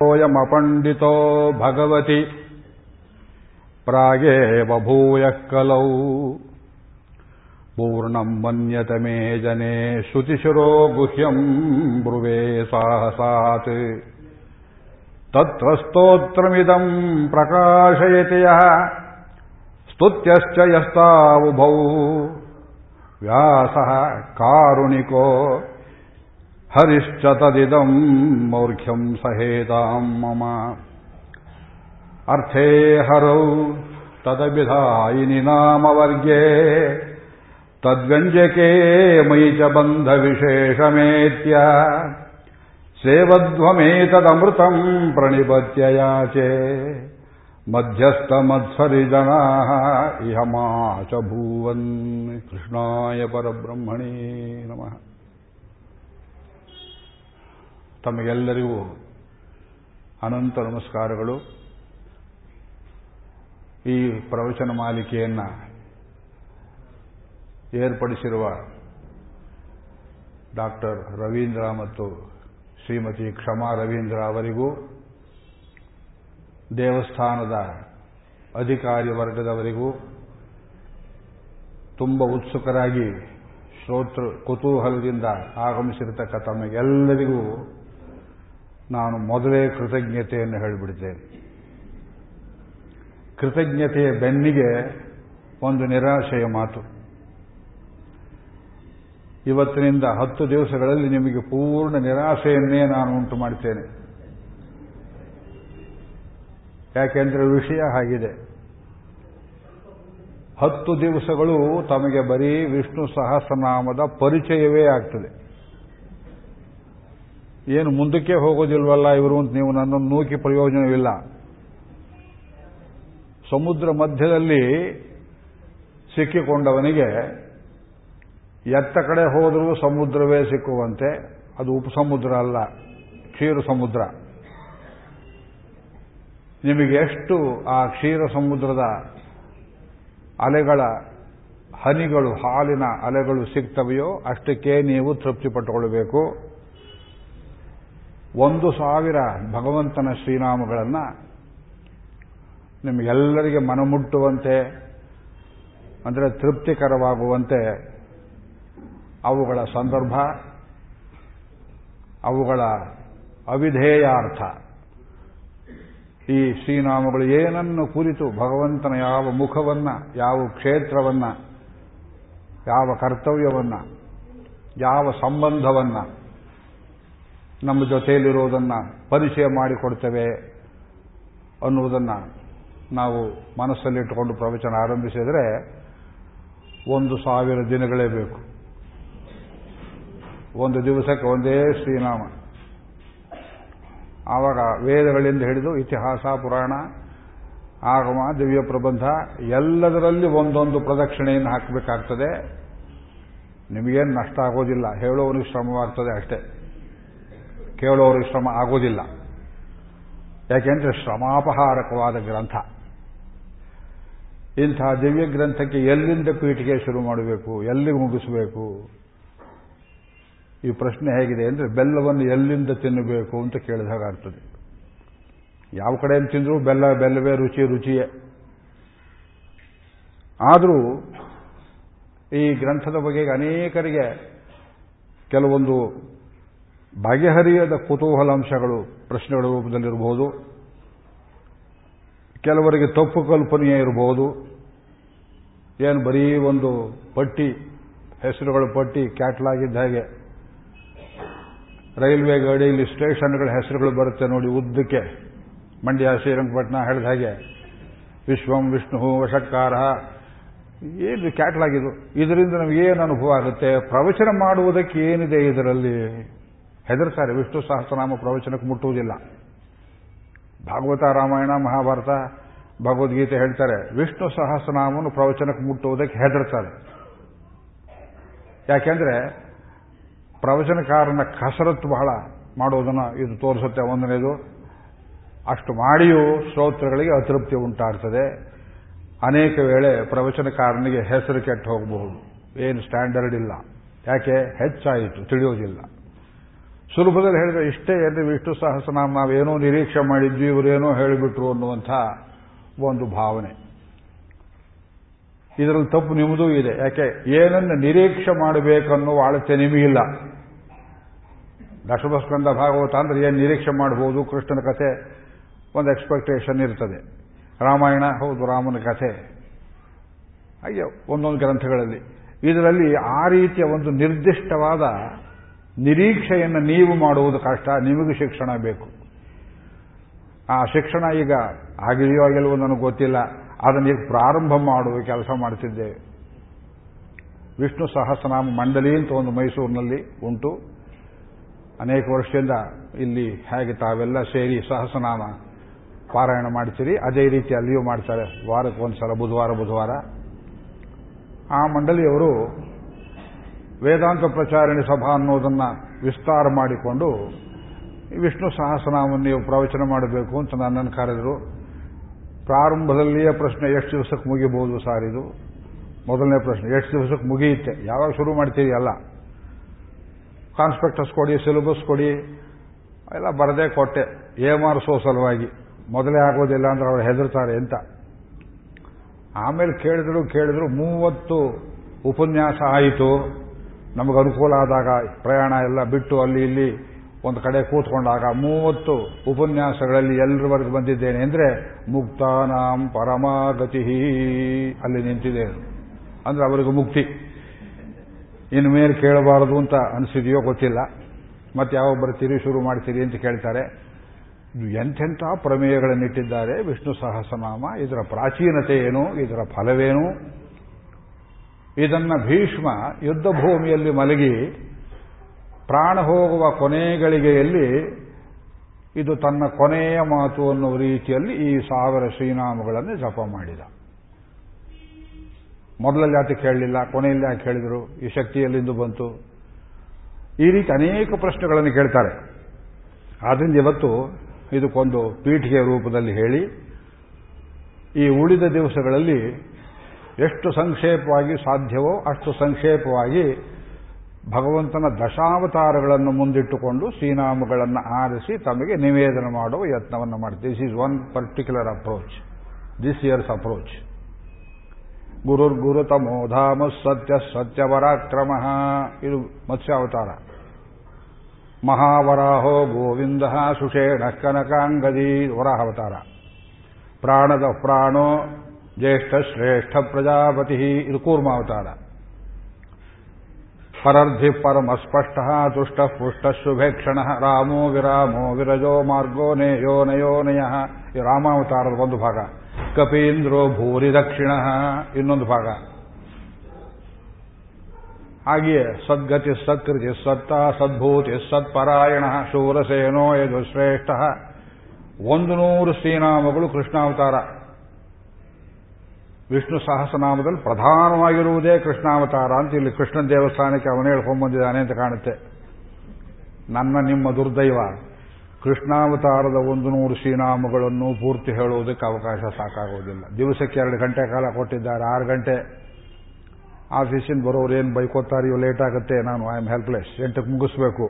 सोऽयमपण्डितो भगवति प्रागेव भूयः कलौ पूर्णम् मन्यत मे जने श्रुतिशिरो गुह्यम् ब्रुवे साहसात् तत्र स्तोत्रमिदम् प्रकाशयति यः स्तुत्यश्च यस्तावुभौ व्यासः कारुणिको ಹರಿಶ್ಚ ತದಿದಂ ಮೌರ್ಖ್ಯಂ ಸಹೇತಾಂ ಮಮ. ಅರ್ಥೇ ಹರೌ ತದಭಿಧಾಯಿನಿ ನಾಮವರ್ಗೇ. ತದ್ವ್ಯಂಜಕೇ ಮಯಿ ಚ ಬಂಧ ವಿಶೇಷಮೇತ್ಯ. ಸೇವಧ್ವಮೇತದಮೃತಂ ಪ್ರಣಿಪತ್ಯ ಯಾಚೆ. ಮಧ್ಯಸ್ಥ ಮತ್ಸರಿ ಜನಾ ಇಹ ಮಾ ಚ ಭೂವನ್ ಕೃಷ್ಣಾಯ ಪರಬ್ರಹ್ಮಣೇ ನಮಃ. ತಮಗೆಲ್ಲರಿಗೂ ಅನಂತ ನಮಸ್ಕಾರಗಳು. ಈ ಪ್ರವಚನ ಮಾಲಿಕೆಯನ್ನು ಏರ್ಪಡಿಸಿರುವ ಡಾಕ್ಟರ್ ರವೀಂದ್ರ ಮತ್ತು ಶ್ರೀಮತಿ ಕ್ಷಮಾ ರವೀಂದ್ರ ಅವರಿಗೂ ದೇವಸ್ಥಾನದ ಅಧಿಕಾರಿ ವರ್ಗದವರಿಗೂ ತುಂಬ ಉತ್ಸುಕರಾಗಿ ಶ್ರೋತೃ ಕುತೂಹಲದಿಂದ ಆಗಮಿಸಿರತಕ್ಕ ತಮಗೆಲ್ಲರಿಗೂ ನಾನು ಮೊದಲೇ ಕೃತಜ್ಞತೆಯನ್ನು ಹೇಳಿಬಿಡ್ತೇನೆ. ಕೃತಜ್ಞತೆಯ ಬೆನ್ನಿಗೆ ಒಂದು ನಿರಾಶೆಯ ಮಾತು. ಇವತ್ತಿನಿಂದ ಹತ್ತು ದಿವಸಗಳಲ್ಲಿ ನಿಮಗೆ ಪೂರ್ಣ ನಿರಾಶೆಯನ್ನೇ ನಾನು ಉಂಟು ಮಾಡುತ್ತೇನೆ ಯಾಕೆಂದ್ರೆ ವಿಷಯ ಆಗಿದೆ ಹತ್ತು ದಿವಸಗಳು ತಮಗೆ ಬರೀ ವಿಷ್ಣು ಸಹಸ್ರನಾಮದ ಪರಿಚಯವೇ ಆಗ್ತದೆ. ಏನು ಮುಂದಕ್ಕೆ ಹೋಗೋದಿಲ್ವಲ್ಲ ಇವರು ಅಂತ ನೀವು ನನ್ನನ್ನು ನೂಕಿ ಪ್ರಯೋಜನವಿಲ್ಲ. ಸಮುದ್ರ ಮಧ್ಯದಲ್ಲಿ ಸಿಕ್ಕಿಕೊಂಡವನಿಗೆ ಎತ್ತ ಕಡೆ ಹೋದರೂ ಸಮುದ್ರವೇ ಸಿಕ್ಕುವಂತೆ, ಅದು ಉಪಸಮುದ್ರ ಅಲ್ಲ ಕ್ಷೀರ ಸಮುದ್ರ ನಿಮಗೆ ಎಷ್ಟು ಆ ಕ್ಷೀರ ಸಮುದ್ರದ ಅಲೆಗಳ ಹನಿಗಳು, ಹಾಲಿನ ಅಲೆಗಳು ಸಿಗ್ತವೆಯೋ ಅಷ್ಟಕ್ಕೆ ನೀವು ತೃಪ್ತಿ ಒಂದು ಸಾವಿರ ಭಗವಂತನ ಶ್ರೀನಾಮಗಳನ್ನು ನಿಮಗೆಲ್ಲರಿಗೆ ಮನಮುಟ್ಟುವಂತೆ, ಅಂದರೆ ತೃಪ್ತಿಕರವಾಗುವಂತೆ ಅವುಗಳ ಸಂದರ್ಭ, ಅವುಗಳ ಅವಿಧೇಯಾರ್ಥ. ಈ ಶ್ರೀನಾಮಗಳು ಏನನ್ನು ಕುರಿತು, ಭಗವಂತನ ಯಾವ ಮುಖವನ್ನು, ಯಾವ ಕ್ಷೇತ್ರವನ್ನ, ಯಾವ ಕರ್ತವ್ಯವನ್ನ, ಯಾವ ಸಂಬಂಧವನ್ನ ನಮ್ಮ ಜೊತೆಯಲ್ಲಿರುವುದನ್ನು ಪರಿಚಯ ಮಾಡಿಕೊಡ್ತೇವೆ ಅನ್ನುವುದನ್ನು ನಾವು ಮನಸ್ಸಲ್ಲಿಟ್ಟುಕೊಂಡು ಪ್ರವಚನ ಆರಂಭಿಸಿದರೆ ಒಂದು ಸಾವಿರ ದಿನಗಳೇ ಬೇಕು. ಒಂದು ದಿವಸಕ್ಕೆ ಒಂದೇ ಶ್ರೀನಾಮ. ಆವಾಗ ವೇದಗಳಿಂದ ಹಿಡಿದು ಇತಿಹಾಸ, ಪುರಾಣ, ಆಗಮ, ದಿವ್ಯ ಪ್ರಬಂಧ ಎಲ್ಲದರಲ್ಲಿ ಒಂದೊಂದು ಪ್ರದಕ್ಷಿಣೆಯನ್ನು ಹಾಕಬೇಕಾಗ್ತದೆ. ನಿಮಗೇನು ನಷ್ಟ ಆಗೋದಿಲ್ಲ. ಹೇಳೋವನಿಗೆ ಶ್ರಮವಾಗ್ತದೆ ಅಷ್ಟೇ. ಕೇಳೋರಿಗೆ ಶ್ರಮ ಆಗೋದಿಲ್ಲ ಯಾಕೆಂದ್ರೆ ಶ್ರಮಾಪಹಾರಕವಾದ ಗ್ರಂಥ. ಇಂಥ ದಿವ್ಯ ಗ್ರಂಥಕ್ಕೆ ಎಲ್ಲಿಂದ ಪೀಠಿಗೆ ಶುರು ಮಾಡಬೇಕು, ಎಲ್ಲಿ ಮುಗಿಸಬೇಕು? ಈ ಪ್ರಶ್ನೆ ಹೇಗಿದೆ ಅಂದರೆ ಬೆಲ್ಲವನ್ನು ಎಲ್ಲಿಂದ ತಿನ್ನಬೇಕು ಅಂತ ಕೇಳಿದ ಆಗ್ತದೆ. ಯಾವ ಕಡೆಯಿಂದ ತಿಂದರೂ ಬೆಲ್ಲ, ಬೆಲ್ಲವೇ ರುಚಿ, ರುಚಿಯೇ. ಆದರೂ ಈ ಗ್ರಂಥದ ಬಗೆಗೆ ಅನೇಕರಿಗೆ ಕೆಲವೊಂದು ಬಗೆಹರಿಯದ ಕುತೂಹಲಾಂಶಗಳು ಪ್ರಶ್ನೆಗಳ ರೂಪದಲ್ಲಿರಬಹುದು. ಕೆಲವರಿಗೆ ತಪ್ಪು ಕಲ್ಪನೆಯೇ ಇರಬಹುದು. ಏನು ಬರೀ ಒಂದು ಪಟ್ಟಿ, ಹೆಸರುಗಳ ಪಟ್ಟಿ ಕ್ಯಾಟ್ಲಾಗಿದ್ದ ಹಾಗೆ. ರೈಲ್ವೆ ಗಾಡಿಯಲ್ಲಿ ಸ್ಟೇಷನ್ಗಳ ಹೆಸರುಗಳು ಬರುತ್ತೆ ನೋಡಿ ಉದ್ದಕ್ಕೆ. ಮಂಡ್ಯ, ಶ್ರೀರಂಗಪಟ್ಟಣ ಹೇಳಿದ ಹಾಗೆ. ವಿಶ್ವಂ ವಿಷ್ಣು ವಶಕ್ಕಾರ. ಏನು ಕ್ಯಾಟ್ಲಾಗಿದು ಇದರಿಂದ ನಮಗೇನು ಅನುಭವ ಆಗುತ್ತೆ? ಪ್ರವಚನ ಮಾಡುವುದಕ್ಕೆ ಏನಿದೆ ಇದರಲ್ಲಿ? ಹೆದರ್ತಾರೆ ವಿಷ್ಣು ಸಹಸ್ರನಾಮ ಪ್ರವಚನಕ್ಕೆ ಮುಟ್ಟುವುದಿಲ್ಲ. ಭಾಗವತ ರಾಮಾಯಣ, ಮಹಾಭಾರತ, ಭಗವದ್ಗೀತೆ ಹೇಳ್ತಾರೆ, ವಿಷ್ಣು ಸಹಸ್ರನಾಮವನ್ನು ಪ್ರವಚನಕ್ಕೆ ಮುಟ್ಟುವುದಕ್ಕೆ ಹೆದರ್ತಾರೆ. ಯಾಕೆಂದ್ರೆ ಪ್ರವಚನಕಾರನ ಕಸರತ್ತು ಬಹಳ ಮಾಡೋದನ್ನು ಇದು ತೋರಿಸುತ್ತೆ. ಒಂದನೇದು, ಅಷ್ಟು ಮಾಡಿಯೂ ಶ್ರೋತೃಗಳಿಗೆ ಅತೃಪ್ತಿ ಉಂಟಾಗ್ತದೆ. ಅನೇಕ ವೇಳೆ ಪ್ರವಚನಕಾರನಿಗೆ ಹೆಸರು ಕೆಟ್ಟು ಹೋಗಬಹುದು ಏನು ಸ್ಟ್ಯಾಂಡರ್ಡ್ ಇಲ್ಲ. ಯಾಕೆ? ಹೆಚ್ಚಾಯಿತು, ತಿಳಿಯೋದಿಲ್ಲ. ಸುಲಭದಲ್ಲಿ ಹೇಳಿದ್ರೆ, ಇಷ್ಟೇ ಎಲ್ಲಿ ವಿಷ್ಣು ಸಹಸ್ರನಾಮ ನಾವೇನೋ ನಿರೀಕ್ಷೆ ಮಾಡಿದ್ವಿ, ಇವರೇನೋ ಹೇಳಿಬಿಟ್ರು ಅನ್ನುವಂಥ ಒಂದು ಭಾವನೆ. ಇದರಲ್ಲಿ ತಪ್ಪು ನಿಮ್ಮದೂ ಇದೆ. ಯಾಕೆ? ಏನನ್ನು ನಿರೀಕ್ಷೆ ಮಾಡಬೇಕನ್ನೋ ಅಳತೆ ನಿಮಗಿಲ್ಲ ದಶಭಸ್ಕಂದ ಭಾಗವತ ಅಂದ್ರೆ ಏನು ನಿರೀಕ್ಷೆ ಮಾಡಬಹುದು ಕೃಷ್ಣನ ಕಥೆ ಒಂದು ಎಕ್ಸ್ಪೆಕ್ಟೇಷನ್ ಇರ್ತದೆ. ರಾಮಾಯಣ, ಹೌದು, ರಾಮನ ಕಥೆ. ಅಯ್ಯೋ ಒಂದೊಂದು ಗ್ರಂಥಗಳಲ್ಲಿ. ಇದರಲ್ಲಿ ಆ ರೀತಿಯ ಒಂದು ನಿರ್ದಿಷ್ಟವಾದ ನಿರೀಕ್ಷೆಯನ್ನು ನೀವು ಮಾಡುವುದು ಕಷ್ಟ, ನಿಮಗೆ ಶಿಕ್ಷಣ ಬೇಕು. ಆ ಶಿಕ್ಷಣ ಈಗ ಆಗಿದೆಯೋ ಆಗಿಲ್ವೋ ನನಗೆ ಗೊತ್ತಿಲ್ಲ. ಅದನ್ನು ಈಗ ಪ್ರಾರಂಭ ಮಾಡುವ ಕೆಲಸ ಮಾಡ್ತಿದ್ದೇವೆ ವಿಷ್ಣು ಸಹಸ್ರನಾಮ ಮಂಡಳಿ ಅಂತ ಒಂದು ಮೈಸೂರಿನಲ್ಲಿ ಉಂಟು. ಅನೇಕ ವರ್ಷದಿಂದ ಇಲ್ಲಿ ಹೇಗೆ ತಾವೆಲ್ಲ ಸೇರಿ ಸಹಸ್ರನಾಮ ಪಾರಾಯಣ ಮಾಡ್ತೀರಿ, ಅದೇ ರೀತಿ ಅಲ್ಲಿಯೂ ಮಾಡ್ತಾರೆ. ವಾರಕ್ಕೆ ಒಂದ್ಸಲ ಬುಧವಾರ ಬುಧವಾರ. ಆ ಮಂಡಳಿಯವರು ವೇದಾಂತ ಪ್ರಚಾರಣೆ ಸಭಾ ಅನ್ನೋದನ್ನ ವಿಸ್ತಾರ ಮಾಡಿಕೊಂಡು ವಿಷ್ಣು ಸಹಸ್ರನಾಮವನ್ನು ನೀವು ಪ್ರವಚನ ಮಾಡಬೇಕು ಅಂತ ನನ್ನನ್ನು ಕರೆದರು. ಪ್ರಾರಂಭದಲ್ಲಿಯೇ ಪ್ರಶ್ನೆ, ಎಷ್ಟು ದಿವಸಕ್ಕೆ ಮುಗಿಬಹುದು ಸಾರ್ ಇದು? ಮೊದಲನೇ ಪ್ರಶ್ನೆ, ಎಷ್ಟು ದಿವಸಕ್ಕೆ ಮುಗಿಯುತ್ತೆ? ಯಾವಾಗ ಶುರು ಮಾಡ್ತೀರಿ? ಅಲ್ಲ. ಕಾನ್ಸ್ಪೆಕ್ಟಸ್ ಕೊಡಿ ಸಿಲೆಬಸ್ ಕೊಡಿ, ಎಲ್ಲ ಬರದೇ ಕೊಟ್ಟೆ. ಏಮಾರಿಸೋ ಸಲುವಾಗಿ. ಮೊದಲೇ ಆಗೋದಿಲ್ಲ ಅಂದ್ರೆ ಅವ್ರು ಹೆದರ್ತಾರೆ ಅಂತ. ಆಮೇಲೆ ಕೇಳಿದ್ರು ಕೇಳಿದ್ರು ಮೂವತ್ತು ಉಪನ್ಯಾಸ ಆಯಿತು. ನಮಗೆ ಅನುಕೂಲ ಆದಾಗ ಪ್ರಯಾಣ ಎಲ್ಲ ಬಿಟ್ಟು ಅಲ್ಲಿ ಇಲ್ಲಿ ಒಂದು ಕಡೆ ಕೂತ್ಕೊಂಡಾಗ ಮೂವತ್ತು ಉಪನ್ಯಾಸಗಳಲ್ಲಿ ಎಲ್ಲರವರೆಗೂ ಬಂದಿದ್ದೇನೆ ಅಂದರೆ ಮುಕ್ತಾನಾಂ ಪರಮಾಗತಿ ಅಲ್ಲಿ ನಿಂತಿದೆ ಅಂದ್ರೆ ಅವರಿಗೂ ಮುಕ್ತಿ. ಇನ್ನು ಮೇಲೆ ಕೇಳಬಾರದು ಅಂತ ಅನಿಸಿದೆಯೋ ಗೊತ್ತಿಲ್ಲ. ಮತ್ತೆ ಯಾವಾಗ ಬರ್ತೀರಿ ಶುರು ಮಾಡ್ತೀರಿ ಅಂತ ಕೇಳ್ತಾರೆ. ಎಂಥೆಂಥ ಪ್ರಮೇಯಗಳನ್ನಿಟ್ಟಿದ್ದಾರೆ. ವಿಷ್ಣು ಸಹಸ್ರನಾಮ, ಇದರ ಪ್ರಾಚೀನತೆ ಏನು, ಇದರ ಫಲವೇನು? ಇದನ್ನ ಭೀಷ್ಮ ಯುದ್ಧ ಭೂಮಿಯಲ್ಲಿ ಮಲಗಿ ಪ್ರಾಣ ಹೋಗುವ ಕೊನೆಗಳಿಗೆಯಲ್ಲಿ ಇದು ತನ್ನ ಕೊನೆಯ ಮಾತು ಅನ್ನುವ ರೀತಿಯಲ್ಲಿ ಈ ಸಾವಿರ ಶ್ರೀನಾಮಗಳನ್ನು ಜಪ ಮಾಡಿದ. ಮೊದಲಲ್ಲಿ ಯಾಕೆ ಕೇಳಲಿಲ್ಲ? ಕೊನೆಯಲ್ಲಿ ಯಾಕೆ ಹೇಳಿದರು ಈ ಶಕ್ತಿಯಲ್ಲಿಂದು ಬಂತು. ಈ ರೀತಿ ಅನೇಕ ಪ್ರಶ್ನೆಗಳನ್ನು ಕೇಳ್ತಾರೆ. ಆದ್ರಿಂದ ಇವತ್ತು ಇದಕ್ಕೊಂದು ಪೀಠಿಗೆ ರೂಪದಲ್ಲಿ ಹೇಳಿ ಈ ಉಳಿದ ದಿವಸಗಳಲ್ಲಿ ಎಷ್ಟು ಸಂಕ್ಷೇಪವಾಗಿ ಸಾಧ್ಯವೋ ಅಷ್ಟು ಸಂಕ್ಷೇಪವಾಗಿ ಭಗವಂತನ ದಶಾವತಾರಗಳನ್ನು ಮುಂದಿಟ್ಟುಕೊಂಡು ಶ್ರೀನಾಮಗಳನ್ನು ಆರಿಸಿ ತಮಗೆ ನಿವೇದನ ಮಾಡುವ ಯತ್ನವನ್ನು ಮಾಡ್ತೀವಿ. This is one particular approach this years approach ಗುರುರ್ಗುರುತಮೋ ಧಾಮ ಸತ್ಯ ಸತ್ಯವರಾಕ್ರಮ. ಇದು ಮತ್ಸ್ಯಾವತಾರ. ಮಹಾವರಾಹೋ ಗೋವಿಂದ ಸುಷೇಣ ಕನಕಾಂಗದಿ ವರಾಹಾವತಾರ. ಪ್ರಾಣದ ಪ್ರಾಣೋ ಜ್ಯೇಷ್ಠ ಶ್ರೇಷ್ಠ ಪ್ರಜಾಪತಿ ಇದು ಕೂರ್ಮಾವತಾರ ಪರರ್ಧಿ ಪರಮಸ್ಪಷ್ಟ ತುಷ್ಟ ಪುಷ್ಟ, ಶುಭೇಕ್ಷಣ, ರಾಮೋ ವಿರಾಮೋ ವಿರಜೋ ಮಾರ್ಗೋ ನೇಯೋ ನಯೋ ನಯ. ಈ ರಾಮಾವತಾರದ ಒಂದು ಭಾಗ. ಕಪೀಂದ್ರೋ ಭೂರಿ ದಕ್ಷಿಣ, ಇನ್ನೊಂದು ಭಾಗ. ಹಾಗೆಯೇ ಸದ್ಗತಿ ಸತ್ಕೃತಿ ಸತ್ತ ಸದ್ಭೂತಿ ಸತ್ಪರಾಯಣ, ಶೂರಸೇನೋ ಯದು ಶ್ರೇಷ್ಠ ಒಂದು ನೂರು ಶ್ರೀನಾಮಗಳು ಕೃಷ್ಣಾವತಾರ ವಿಷ್ಣು ಸಹಸ್ರನಾಮದಲ್ಲಿ ಪ್ರಧಾನವಾಗಿರುವುದೇ ಕೃಷ್ಣಾವತಾರ ಅಂತ ಇಲ್ಲಿ ಕೃಷ್ಣ ದೇವಸ್ಥಾನಕ್ಕೆ ಅವನೇ ಹೇಳ್ಕೊಂಡ್ಬಂದಿದ್ದಾನೆ ಅಂತ ಕಾಣುತ್ತೆ. ನನ್ನ ನಿಮ್ಮ ದುರ್ದೈವ, ಕೃಷ್ಣಾವತಾರದ ಒಂದು ನೂರು ಶ್ರೀನಾಮಗಳನ್ನು ಪೂರ್ತಿ ಹೇಳುವುದಕ್ಕೆ ಅವಕಾಶ ಸಾಕಾಗುವುದಿಲ್ಲ. ದಿವಸಕ್ಕೆ ಎರಡು ಗಂಟೆ ಕಾಲ ಕೊಟ್ಟಿದ್ದಾರೆ, ಆರು ಗಂಟೆ. ಆಫೀಸಿಂದ ಬರೋರು ಏನು ಬೈಕೋತಾರಿಯೋ ಲೇಟ್ ಆಗುತ್ತೆ, ನಾನು ಐ ಆಮ್ ಹೆಲ್ಪ್ಲೆಸ್ ಎಂಟಕ್ಕೆ ಮುಗಿಸ್ಬೇಕು.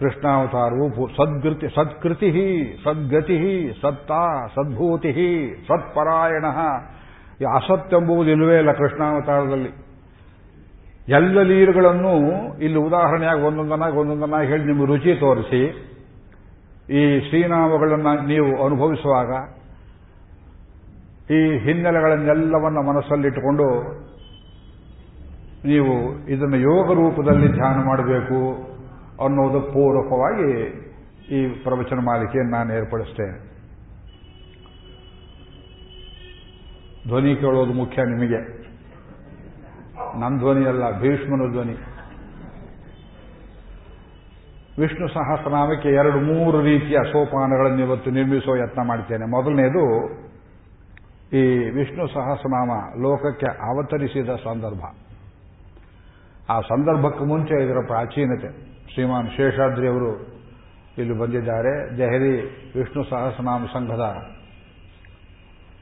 ಕೃಷ್ಣಾವತಾರವು ಸದ್ಗೃತಿ ಸತ್ಕೃತಿ ಸದ್ಗತಿ ಸತ್ತಾ ಸದ್ಭೂತಿ ಸತ್ಪರಾಯಣ. ಈ ಅಸತ್ಯೆಂಬುದು ಇಲ್ಲವೇ ಇಲ್ಲ ಕೃಷ್ಣಾವತಾರದಲ್ಲಿ. ಎಲ್ಲ ನೀರುಗಳನ್ನು ಇಲ್ಲಿ ಉದಾಹರಣೆಯಾಗಿ ಒಂದೊಂದನ್ನಾಗಿ ಒಂದೊಂದನ್ನಾಗಿ ಹೇಳಿ ನಿಮಗೆ ರುಚಿ ತೋರಿಸಿ. ಈ ಶ್ರೀನಾಮಗಳನ್ನು ನೀವು ಅನುಭವಿಸುವಾಗ ಈ ಹಿನ್ನೆಲೆಗಳನ್ನೆಲ್ಲವನ್ನ ಮನಸ್ಸಲ್ಲಿಟ್ಟುಕೊಂಡು ನೀವು ಇದನ್ನು ಯೋಗ ರೂಪದಲ್ಲಿ ಧ್ಯಾನ ಮಾಡಬೇಕು ಅನ್ನೋದು ಪೂರ್ವಕವಾಗಿ ಈ ಪ್ರವಚನ ಮಾಲಿಕೆಯನ್ನು ನಾನು ಏರ್ಪಡಿಸ್ತೇನೆ. ಧ್ವನಿ ಕೇಳೋದು ಮುಖ್ಯ ನಿಮಗೆ. ನನ್ನ ಧ್ವನಿ ಅಲ್ಲ, ಭೀಷ್ಮನ ಧ್ವನಿ. ವಿಷ್ಣು ಸಹಸ್ರನಾಮಕ್ಕೆ ಎರಡು, ಮೂರು ರೀತಿಯ ಸೋಪಾನಗಳನ್ನು ಇವತ್ತು ನಿರ್ಮಿಸುವ ಯತ್ನ ಮಾಡ್ತೇನೆ. ಮೊದಲನೇದು, ಈ ವಿಷ್ಣು ಸಹಸ್ರನಾಮ ಲೋಕಕ್ಕೆ ಅವತರಿಸಿದ ಸಂದರ್ಭ. ಆ ಸಂದರ್ಭಕ್ಕೆ ಮುಂಚೆ ಇದರ ಪ್ರಾಚೀನತೆ. ಶ್ರೀಮಾನ್ ಶೇಷಾದ್ರಿ ಅವರು ಇಲ್ಲಿ ಬಂದಿದ್ದಾರೆ. ದೆಹಲಿ ವಿಷ್ಣು ಸಹಸ್ರನಾಮ ಸಂಘದ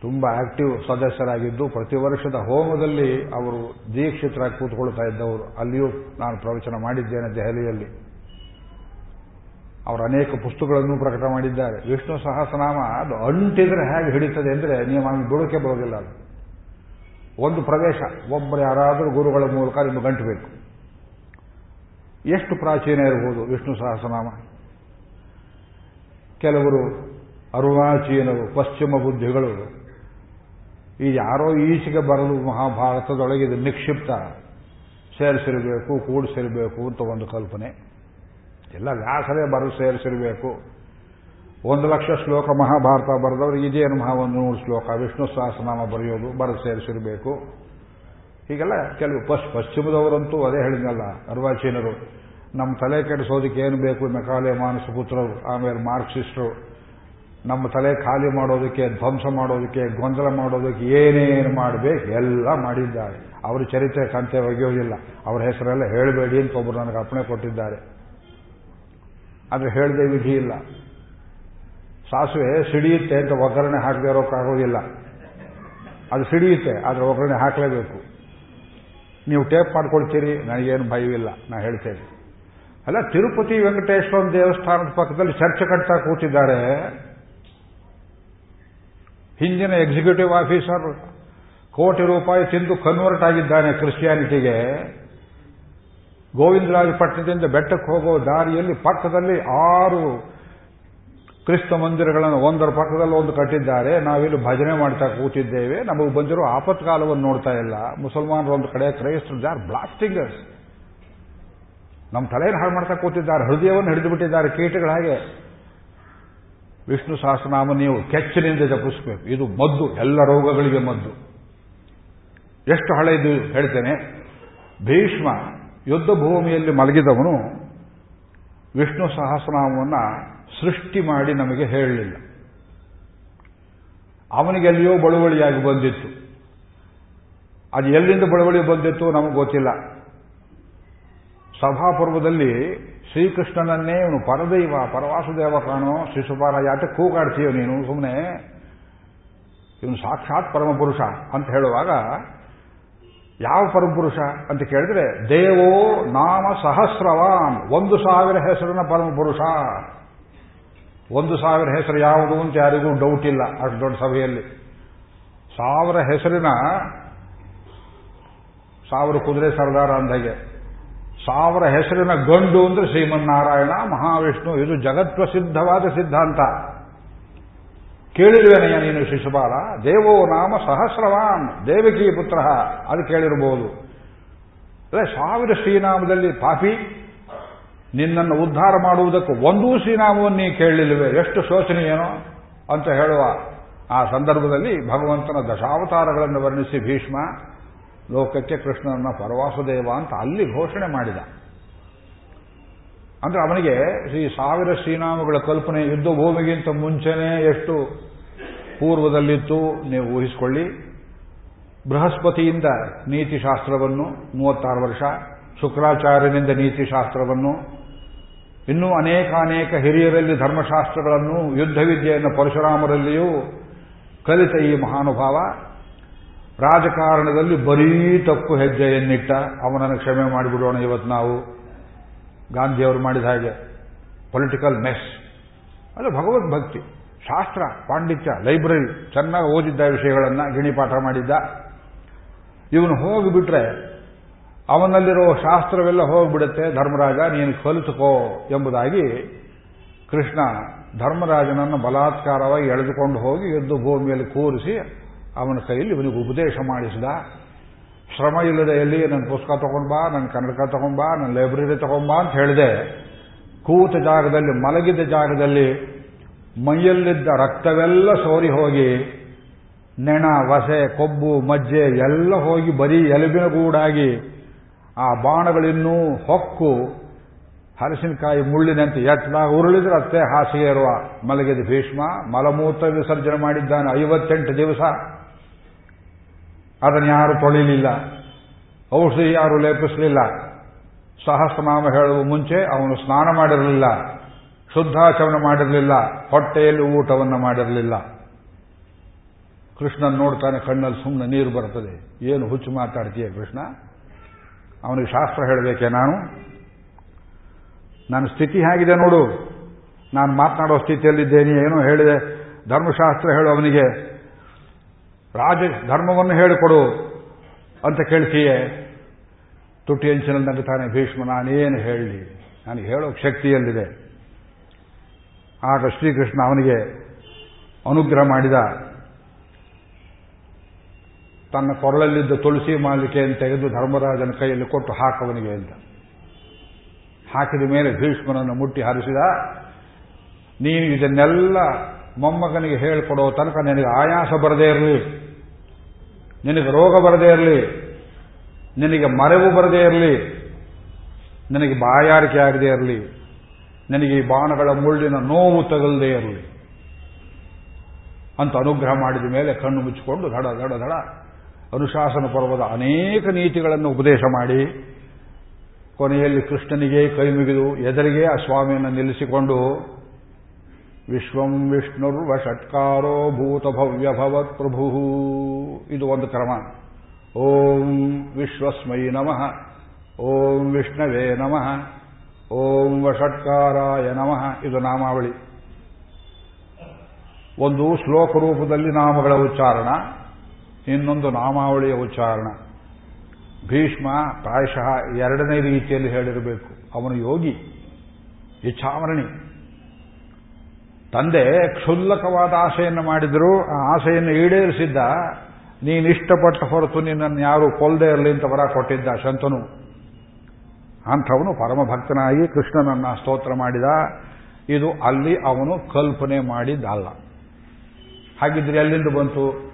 ತುಂಬ ಆಕ್ಟಿವ್ ಸದಸ್ಯರಾಗಿದ್ದು ಪ್ರತಿ ವರ್ಷದ ಹೋಮದಲ್ಲಿ ಅವರು ದೀಕ್ಷಿತರಾಗಿ ಕೂತ್ಕೊಳ್ತಾ ಇದ್ದವರು. ಅಲ್ಲಿಯೂ ನಾನು ಪ್ರವಚನ ಮಾಡಿದ್ದೇನೆ ದೆಹಲಿಯಲ್ಲಿ. ಅವರು ಅನೇಕ ಪುಸ್ತಕಗಳನ್ನು ಪ್ರಕಟ ಮಾಡಿದ್ದಾರೆ. ವಿಷ್ಣು ಸಹಸ್ರನಾಮ ಅದು ಅಂಟಿದ್ರೆ ಹೇಗೆ ಹಿಡಿತದೆ ಅಂದರೆ ನೀವು ಹಂಗೆ ಬಿಡೋಕೆ ಬರೋದಿಲ್ಲ ಅದು. ಒಂದು ಪ್ರವೇಶ, ಒಬ್ಬರು ಯಾರಾದರೂ ಗುರುಗಳ ಮೂಲಕ ನಿಮಗೆ ಗಂಟಬೇಕು ಎಷ್ಟು ಪ್ರಾಚೀನ ಇರಬಹುದು ವಿಷ್ಣು ಸಹಸ್ರನಾಮ? ಕೆಲವರು ಅರುಣಾಚೀನರು, ಪಶ್ಚಿಮ ಬುದ್ಧಿಗಳು ಈ ಯಾರೋ ಈಚೆಗೆ ಬರಲು ಮಹಾಭಾರತದೊಳಗೆ ಇದು ನಿಕ್ಷಿಪ್ತ. ಸೇರಿಸಿರಬೇಕು, ಕೂಡಿಸಿರಬೇಕು ಅಂತ ಒಂದು ಕಲ್ಪನೆ. ಎಲ್ಲ ವ್ಯಾಸರೇ ಬರ ಸೇರಿಸಿರಬೇಕು. ಒಂದು ಲಕ್ಷ ಶ್ಲೋಕ ಮಹಾಭಾರತ ಬರೆದವರು ಇದೇನು ಮಹಾ ಒಂದು ನೂರು ಶ್ಲೋಕ. ವಿಷ್ಣು ಸಹಸ್ರನಾಮ ಬರೆಯೋದು, ಬರೆದು ಸೇರಿಸಿರಬೇಕು. ಹೀಗೆಲ್ಲ ಕೆಲವು ಪಶ್ ಪಶ್ಚಿಮದವರಂತೂ ಅದೇ ಹೇಳಿದ್ನಲ್ಲ, ಅರ್ವಾಚೀನರು. ನಮ್ಮ ತಲೆ ಕೆಡಿಸೋದಕ್ಕೆ ಏನು ಬೇಕು ಮೆಕಾಲೆ ಮಾನಸ ಪುತ್ರರು ಆಮೇಲೆ ಮಾರ್ಕ್ಸಿಸ್ಟರು. ನಮ್ಮ ತಲೆ ಖಾಲಿ ಮಾಡೋದಕ್ಕೆ, ಧ್ವಂಸ ಮಾಡೋದಕ್ಕೆ, ಗೊಂದಲ ಮಾಡೋದಕ್ಕೆ ಏನೇನು ಮಾಡಬೇಕು ಎಲ್ಲ ಮಾಡಿದ್ದಾರೆ. ಅವರು ಚರಿತ್ರೆ ಕಂತೆ ಒಗೆಯೋದಿಲ್ಲ ಅವರ ಹೆಸರೆಲ್ಲ ಹೇಳಬೇಡಿ ಅಂತ ಒಬ್ಬರು ನನಗೆ ಅಪ್ಪಣೆ ಕೊಟ್ಟಿದ್ದಾರೆ. ಆದರೆ ಹೇಳದೆ ವಿಧಿ ಇಲ್ಲ. ಸಾಸಿವೆ ಸಿಡಿಯುತ್ತೆ ಅಂತ ಒಗ್ಗರಣೆ ಹಾಕದೇ ಇರೋಕ್ಕಾಗೋದಿಲ್ಲ ಅದು ಸಿಡಿಯುತ್ತೆ, ಆದರೆ ಒಗ್ಗರಣೆ ಹಾಕಲೇಬೇಕು. ನೀವು ಟೇಪ್ ಮಾಡ್ಕೊಳ್ತೀರಿ, ನನಗೇನು ಭಯವಿಲ್ಲ, ನಾ ಹೇಳ್ತೇನೆ. ಅಲ್ಲ, ತಿರುಪತಿ ವೆಂಕಟೇಶ್ವರ ದೇವಸ್ಥಾನದ ಪಕ್ಕದಲ್ಲಿ ಚರ್ಚೆ ಕಟ್ತಾ ಕೂತಿದ್ದಾರೆ. ಹಿಂದಿನ ಎಕ್ಸಿಕ್ಯೂಟಿವ್ ಆಫೀಸರ್ ಕೋಟಿ ರೂಪಾಯಿ ತಿಂದು ಕನ್ವರ್ಟ್ ಆಗಿದ್ದಾನೆ ಕ್ರಿಶ್ಚಿಯಾನಿಟಿಗೆ ಗೋವಿಂದರಾಜಪಟ್ಟಣದಿಂದ ಬೆಟ್ಟಕ್ಕೆ ಹೋಗೋ ದಾರಿಯಲ್ಲಿ ಪಕ್ಕದಲ್ಲಿ ಆರು ಕ್ರಿಸ್ತ ಮಂದಿರಗಳನ್ನು ಒಂದರ ಪಕ್ಕದಲ್ಲಿ ಒಂದು ಕಟ್ಟಿದ್ದಾರೆ. ನಾವಿಲ್ಲಿ ಭಜನೆ ಮಾಡ್ತಾ ಕೂತಿದ್ದೇವೆ. ನಮಗೆ ಬಂದಿರೋ ಆಪತ್ಕಾಲವನ್ನು ನೋಡ್ತಾ ಇಲ್ಲ. ಮುಸಲ್ಮಾನರು ಒಂದು ಕಡೆ, ಕ್ರೈಸ್ತರು ಜಾರ್ ಬ್ಲಾಸ್ಟಿಂಗರ್ಸ್ ನಮ್ಮ ತಲೆಯನ್ನು ಹಾಳು ಮಾಡ್ತಾ ಕೂತಿದ್ದಾರೆ. ಹೃದಯವನ್ನು ಹಿಡಿದು ಬಿಟ್ಟಿದ್ದಾರೆ. ಕೀಟಗಳ ಹಾಗೆ ವಿಷ್ಣು ಸಹಸ್ರನಾಮ ನೀವು ಕೆಚ್ಚಿನಿಂದ ಜಪಿಸಬೇಕು. ಇದು ಮದ್ದು, ಎಲ್ಲ ರೋಗಗಳಿಗೆ ಮದ್ದು. ಎಷ್ಟು ಹಳೆಯದು ಹೇಳ್ತೇನೆ. ಭೀಷ್ಮ ಯುದ್ಧ ಭೂಮಿಯಲ್ಲಿ ಮಲಗಿದವನು ವಿಷ್ಣು ಸಹಸ್ರನಾಮವನ್ನು ಸೃಷ್ಟಿ ಮಾಡಿ ನಮಗೆ ಹೇಳಲಿಲ್ಲ. ಅವನಿಗೆ ಎಲ್ಲಿಯೋ ಬಳುವಳಿಯಾಗಿ ಬಂದಿತ್ತು. ಅದು ಎಲ್ಲಿಂದ ಬಳುವಳಿ ಬಂದಿತ್ತು ನಮಗೆ ಗೊತ್ತಿಲ್ಲ. ಸಭಾಪರ್ವದಲ್ಲಿ ಶ್ರೀಕೃಷ್ಣನನ್ನೇ ಇವನು ಪರದೈವ, ಪರವಾಸುದೇವ ಕಾಣೋ ಶಿಶುಪಾಲ ಯಾಕೆ ಕೂಗಾಡ್ತೀಯೋ ನೀನು ಸುಮ್ಮನೆ ಇವನು ಸಾಕ್ಷಾತ್ ಪರಮಪುರುಷ ಅಂತ ಹೇಳುವಾಗ, ಯಾವ ಪರಮಪುರುಷ ಅಂತ ಕೇಳಿದ್ರೆ, ದೇವೋ ನಾಮ ಸಹಸ್ರವಾನ್, ಒಂದು ಸಾವಿರ ಹೆಸರಿನ ಪರಮಪುರುಷ. ಒಂದು ಸಾವಿರ ಹೆಸರು ಯಾವುದು ಅಂತ ಯಾರಿಗೂ ಡೌಟ್ ಇಲ್ಲ, ಅಷ್ಟು ದೊಡ್ಡ ಸಭೆಯಲ್ಲಿ. ಸಾವಿರ ಹೆಸರಿನ, ಸಾವಿರ ಕುದುರೆ ಸರ್ದಾರ ಅಂದಾಗೆ. ಸಾವಿರ ಹೆಸರಿನ ಗಂಡು ಅಂದ್ರೆ ಶ್ರೀಮನ್ನಾರಾಯಣ, ಮಹಾವಿಷ್ಣು, ಇದು ಜಗತ್ಪ್ರಸಿದ್ಧವಾದ ಸಿದ್ಧಾಂತ. ಕೇಳಿರುವೇನಯ್ಯ ನೀನು ಶಿಶುಪಾಲ ದೇವೋ ನಾಮ ಸಹಸ್ರವಾನ್, ದೇವಕಿ ಪುತ್ರ, ಅದು ಕೇಳಿರಬಹುದು. ಅದೇ ಸಾವಿರ ಶ್ರೀನಾಮದಲ್ಲಿ ಪಾಪಿ, ನಿನ್ನನ್ನು ಉದ್ಧಾರ ಮಾಡುವುದಕ್ಕೆ ಒಂದೂ ಶ್ರೀನಾಮವನ್ನು ನೀ ಕೇಳಲಿಲ್ವೆ ಎಷ್ಟು ಶೋಚನೀಯನೋ ಅಂತ ಹೇಳುವ ಆ ಸಂದರ್ಭದಲ್ಲಿ ಭಗವಂತನ ದಶಾವತಾರಗಳನ್ನು ವರ್ಣಿಸಿ ಭೀಷ್ಮ ಲೋಕಕ್ಕೆ ಕೃಷ್ಣನ ಪರವಾಸುದೇವ ಅಂತ ಅಲ್ಲಿ ಘೋಷಣೆ ಮಾಡಿದ. ಅಂದ್ರೆ ಅವನಿಗೆ ಶ್ರೀ ಸಾವಿರ ಶ್ರೀನಾಮಗಳ ಕಲ್ಪನೆ ಯುದ್ಧ ಭೂಮಿಗಿಂತ ಮುಂಚೆನೇ ಎಷ್ಟು ಪೂರ್ವದಲ್ಲಿತ್ತು, ನೀವು ಊಹಿಸಿಕೊಳ್ಳಿ. ಬೃಹಸ್ಪತಿಯಿಂದ ನೀತಿಶಾಸ್ತ್ರವನ್ನು ಮೂವತ್ತಾರು ವರ್ಷ, ಶುಕ್ರಾಚಾರ್ಯನಿಂದ ನೀತಿಶಾಸ್ತ್ರವನ್ನು, ಇನ್ನೂ ಅನೇಕ ಅನೇಕ ಹಿರಿಯರಲ್ಲಿ ಧರ್ಮಶಾಸ್ತ್ರಗಳನ್ನು ಯುದ್ಧ ವಿದ್ಯೆಯನ್ನು ಪರಶುರಾಮರಲ್ಲಿಯೂ ಕಲಿತ ಈ ಮಹಾನುಭಾವ. ರಾಜಕಾರಣದಲ್ಲಿ ಬರೀ ತಪ್ಪು ಹೆಜ್ಜೆಯನ್ನಿಟ್ಟ ಅವನನ್ನು ಕ್ಷಮೆ ಮಾಡಿಬಿಡೋಣ ಇವತ್ತು ನಾವು. ಗಾಂಧಿಯವರು ಮಾಡಿದ ಹಾಗೆ. ಪೊಲಿಟಿಕಲ್ ಮೆಸ್ ಅದು ಭಗವದ್ಭಕ್ತಿ ಶಾಸ್ತ್ರ, ಪಾಂಡಿತ್ಯ, ಲೈಬ್ರರಿ ಚೆನ್ನಾಗಿ ಓದಿದ್ದ ವಿಷಯಗಳನ್ನು ಗಿಣಿಪಾಠ ಮಾಡಿದ್ದ. ಇವನು ಹೋಗಿಬಿಟ್ರೆ ಅವನಲ್ಲಿರೋ ಶಾಸ್ತ್ರವೆಲ್ಲ ಹೋಗಿಬಿಡುತ್ತೆ. ಧರ್ಮರಾಜ, ನೀನು ಕಲಿತುಕೋ ಎಂಬುದಾಗಿ ಕೃಷ್ಣ ಧರ್ಮರಾಜನನ್ನು ಬಲಾತ್ಕಾರವಾಗಿ ಎಳೆದುಕೊಂಡು ಹೋಗಿ ಯುದ್ಧ ಭೂಮಿಯಲ್ಲಿ ಕೂರಿಸಿ ಅವನ ಕೈಯಲ್ಲಿ ಇವನಿಗೆ ಉಪದೇಶ ಮಾಡಿಸಿದ. ಶ್ರಮ ಇಲ್ಲದೆ ಎಲ್ಲಿ ನನ್ನ ಪುಸ್ತಕ ತಗೊಂಡ್ಬಾ ನನ್ನ ಕನ್ನಡಕ ತಗೊಂಬಾ ನನ್ನ ಲೈಬ್ರರಿ ತಗೊಂಬಾ ಅಂತ ಹೇಳಿದೆ. ಕೂತ ಜಾಗದಲ್ಲಿ ಮಲಗಿದ ಜಾಗದಲ್ಲಿ ಮೈಯಲ್ಲಿದ್ದ ರಕ್ತವೆಲ್ಲ ಸೋರಿ ಹೋಗಿ, ನೆಣ, ವಸೆ, ಕೊಬ್ಬು, ಮಜ್ಜೆ ಎಲ್ಲ ಹೋಗಿ ಬರೀ ಎಲುಬಿನ ಗೂಡಾಗಿ ಆ ಬಾಣಗಳಿನ್ನೂ ಹೊಕ್ಕು ಹರಸಿನಕಾಯಿ ಮುಳ್ಳಿನಂತೆ ಎತ್ತ ಉರುಳಿದ್ರೆ ಅತ್ತೆ ಹಾಸಿಗೆ ಇರುವ ಮಲಗಿದ ಭೀಷ್ಮ ಮಲಮೂತ್ರ ವಿಸರ್ಜನೆ ಮಾಡಿದ್ದಾನೆ ಐವತ್ತೆಂಟು ದಿವಸ. ಅದನ್ನು ಯಾರು ತೊಳಿಲಿಲ್ಲ. ಔಷಧಿ ಯಾರು ಲೇಪಿಸಲಿಲ್ಲ. ಸಹಸ್ರನಾಮ ಹೇಳುವ ಮುಂಚೆ ಅವನು ಸ್ನಾನ ಮಾಡಿರಲಿಲ್ಲ. ಶುದ್ಧಾಚರಣೆ ಮಾಡಿರಲಿಲ್ಲ. ಹೊಟ್ಟೆಯಲ್ಲಿ ಊಟವನ್ನು ಮಾಡಿರಲಿಲ್ಲ. ಕೃಷ್ಣನ್ ನೋಡ್ತಾನೆ ಕಣ್ಣಲ್ಲಿ ಸುಮ್ಮನೆ ನೀರು ಬರ್ತದೆ. ಏನು ಹುಚ್ಚು ಮಾತಾಡ್ತೀಯ ಕೃಷ್ಣ? ಅವನಿಗೆ ಶಾಸ್ತ್ರ ಹೇಳಬೇಕೆ ನಾನು? ನನ್ನ ಸ್ಥಿತಿ ಹೇಗಿದೆ ನೋಡು. ನಾನು ಮಾತನಾಡೋ ಸ್ಥಿತಿಯಲ್ಲಿದ್ದೇನೆ. ಏನೋ ಹೇಳಿದೆ. ಧರ್ಮಶಾಸ್ತ್ರ ಹೇಳು ಅವನಿಗೆ. ರಾಜ ಧರ್ಮವನ್ನು ಹೇಳಿಕೊಡು ಅಂತ ಕೇಳ್ತೀಯೇ? ತುಟಿ ಅಂಚಿನಲ್ಲಿ ನಗುತ್ತಾನೆ ಭೀಷ್ಮ, ನಾನೇನು ಹೇಳಲಿ? ನನಗೆ ಹೇಳೋ ಶಕ್ತಿಯಲ್ಲಿದೆ ಆಗ ಶ್ರೀಕೃಷ್ಣ ಅವನಿಗೆ ಅನುಗ್ರಹ ಮಾಡಿದ, ತನ್ನ ಕೊರಳಲ್ಲಿದ್ದ ತುಳಸಿ ಮಾಲಿಕೆಯನ್ನು ತೆಗೆದು ಧರ್ಮರಾಜನ ಕೈಯಲ್ಲಿ ಕೊಟ್ಟು ಹಾಕವನಿಗೆ ಅಂತ. ಹಾಕಿದ ಮೇಲೆ ಭೀಷ್ಮನನ್ನು ಮುಟ್ಟಿ ಹರಿಸಿದ, ನೀನು ಇದನ್ನೆಲ್ಲ ಮೊಮ್ಮಗನಿಗೆ ಹೇಳಿಕೊಡೋ ತನಕ ನಿನಗೆ ಆಯಾಸ ಬರದೇ ಇರಲಿ. ನಿನಗೆ ರೋಗ ಬರದೇ ಇರಲಿ. ನಿನಗೆ ಮರೆವು ಬರದೇ ಇರಲಿ. ನಿನಗೆ ಬಾಯಾರಿಕೆ ಆಗದೇ ಇರಲಿ. ನಿನಗೆ ಈ ಬಾಣಗಳ ಮುಳ್ಳಿನ ನೋವು ತಗಲದೇ ಇರಲಿ. ಅಂತ ಅನುಗ್ರಹ ಮಾಡಿದ ಮೇಲೆ ಕಣ್ಣು ಮುಚ್ಚಿಕೊಂಡು ದಡ ದಡ ದಡ ಅನುಶಾಸನ ಪರ್ವದ ಅನೇಕ ನೀತಿಗಳನ್ನು ಉಪದೇಶ ಮಾಡಿ ಕೊನೆಯಲ್ಲಿ ಕೃಷ್ಣನಿಗೆ ಕೈ ಮುಗಿದು ಎದುರಿಗೆ ಆ ಸ್ವಾಮಿಯನ್ನು ನಿಲ್ಲಿಸಿಕೊಂಡು ವಿಶ್ವಂ ವಿಷ್ಣುರ್ವ ಷಟ್ಕಾರೋ ಭೂತಭವ್ಯ ಭವತ್ ಪ್ರಭು ಇದು ಒಂದು ಕ್ರಮ. ಓಂ ವಿಶ್ವಸ್ಮೈ ನಮಃ. ಓಂ ವಿಷ್ಣವೇ ನಮಃ. ಓಂ ವಷಟ್ಕಾರಾಯ ನಮಃ. ಇದು ನಾಮಾವಳಿ. ಒಂದು ಶ್ಲೋಕ ರೂಪದಲ್ಲಿ ನಾಮಗಳ ಉಚ್ಚಾರಣ, ಇನ್ನೊಂದು ನಾಮಾವಳಿಯ ಉಚ್ಚಾರಣ. ಭೀಷ್ಮ ಪ್ರಾಯಶಃ ಎರಡನೇ ರೀತಿಯಲ್ಲಿ ಹೇಳಿರಬೇಕು. ಅವನು ಯೋಗಿ, ಇಚ್ಛಾಮರಣಿ. ತಂದೆ ಕ್ಷುಲ್ಲಕವಾದ ಆಸೆಯನ್ನು ಮಾಡಿದರೂ. ಆ ಆಸೆಯನ್ನು ಈಡೇರಿಸಿದ್ದ ನೀನಿಷ್ಟಪಟ್ಟ ಹೊರತು ನಿನ್ನನ್ನು ಯಾರು ಕೊಲ್ಲದೆ ಇರಲಿ ಅಂತ ವರ ಕೊಟ್ಟಿದ್ದ ಶಂತನು. ಅಂಥವನು ಪರಮಭಕ್ತನಾಗಿ ಕೃಷ್ಣನನ್ನ ಸ್ತೋತ್ರ ಮಾಡಿದ. ಇದು ಅಲ್ಲಿ ಅವನು ಕಲ್ಪನೆ ಮಾಡಿದ್ದಲ್ಲ. ಹಾಗಿದ್ರೆ ಎಲ್ಲಿಂದ ಬಂತು?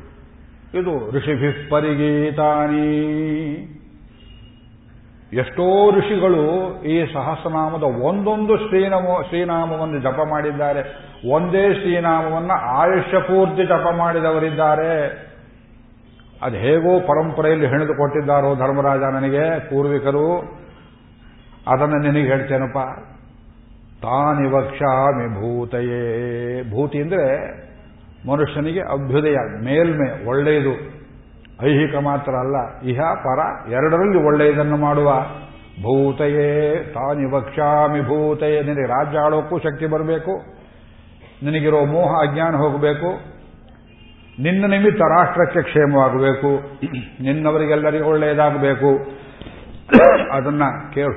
ಇದು ಋಷಿಭಿ ಪರಿಗೀತಾನಿ ಎಷ್ಟೋ ಋಷಿಗಳು ಈ ಸಹಸ್ರನಾಮದ ಒಂದೊಂದು ಶ್ರೀನಾಮ ಶ್ರೀನಾಮವನ್ನು ಜಪ ಮಾಡಿದ್ದಾರೆ. ಒಂದೇ ಶ್ರೀನಾಮವನ್ನು ಆಯುಷ್ಯ ಪೂರ್ತಿ ಜಪ ಮಾಡಿದವರಿದ್ದಾರೆ. ಅದು ಹೇಗೋ ಪರಂಪರೆಯಲ್ಲಿ ಹೆಣೆದುಕೊಟ್ಟಿದ್ದಾರೋ ಧರ್ಮರಾಜ ನನಗೆ, ಪೂರ್ವಿಕರು. ಅದನ್ನು ನಿನಗೆ ಹೇಳ್ತೇನಪ್ಪ. ತಾನಿ ವಕ್ಷಾಮಿ ಭೂತಯೇ. ಭೂತಿ ಅಂದರೆ ಮನುಷ್ಯನಿಗೆ ಅಭ್ಯುದಯ, ಮೇಲ್ಮೆ, ಒಳ್ಳೆಯದು. ಐಹಿಕ ಮಾತ್ರ ಅಲ್ಲ, ಇಹ ಪರ ಎರಡರಲ್ಲಿ ಒಳ್ಳೆಯದನ್ನು ಮಾಡುವ. ಭೂತಯೇ ತಾನಿ ವಕ್ಷಾಮಿ ಭೂತಯೇ. ನಿನಗೆ ರಾಜ್ಯ ಆಳೋಕ್ಕೂ ಶಕ್ತಿ ಬರಬೇಕು, ನಿನಗಿರೋ ಮೋಹ ಅಜ್ಞಾನ ಹೋಗಬೇಕು, ನಿನ್ನ ನಿಮಿತ್ತ ರಾಷ್ಟ್ರಕ್ಕೆ ಕ್ಷೇಮವಾಗಬೇಕು, ನಿನ್ನವರಿಗೆಲ್ಲರಿಗೂ ಒಳ್ಳೆಯದಾಗಬೇಕು. ಅದನ್ನ ಕೇಳು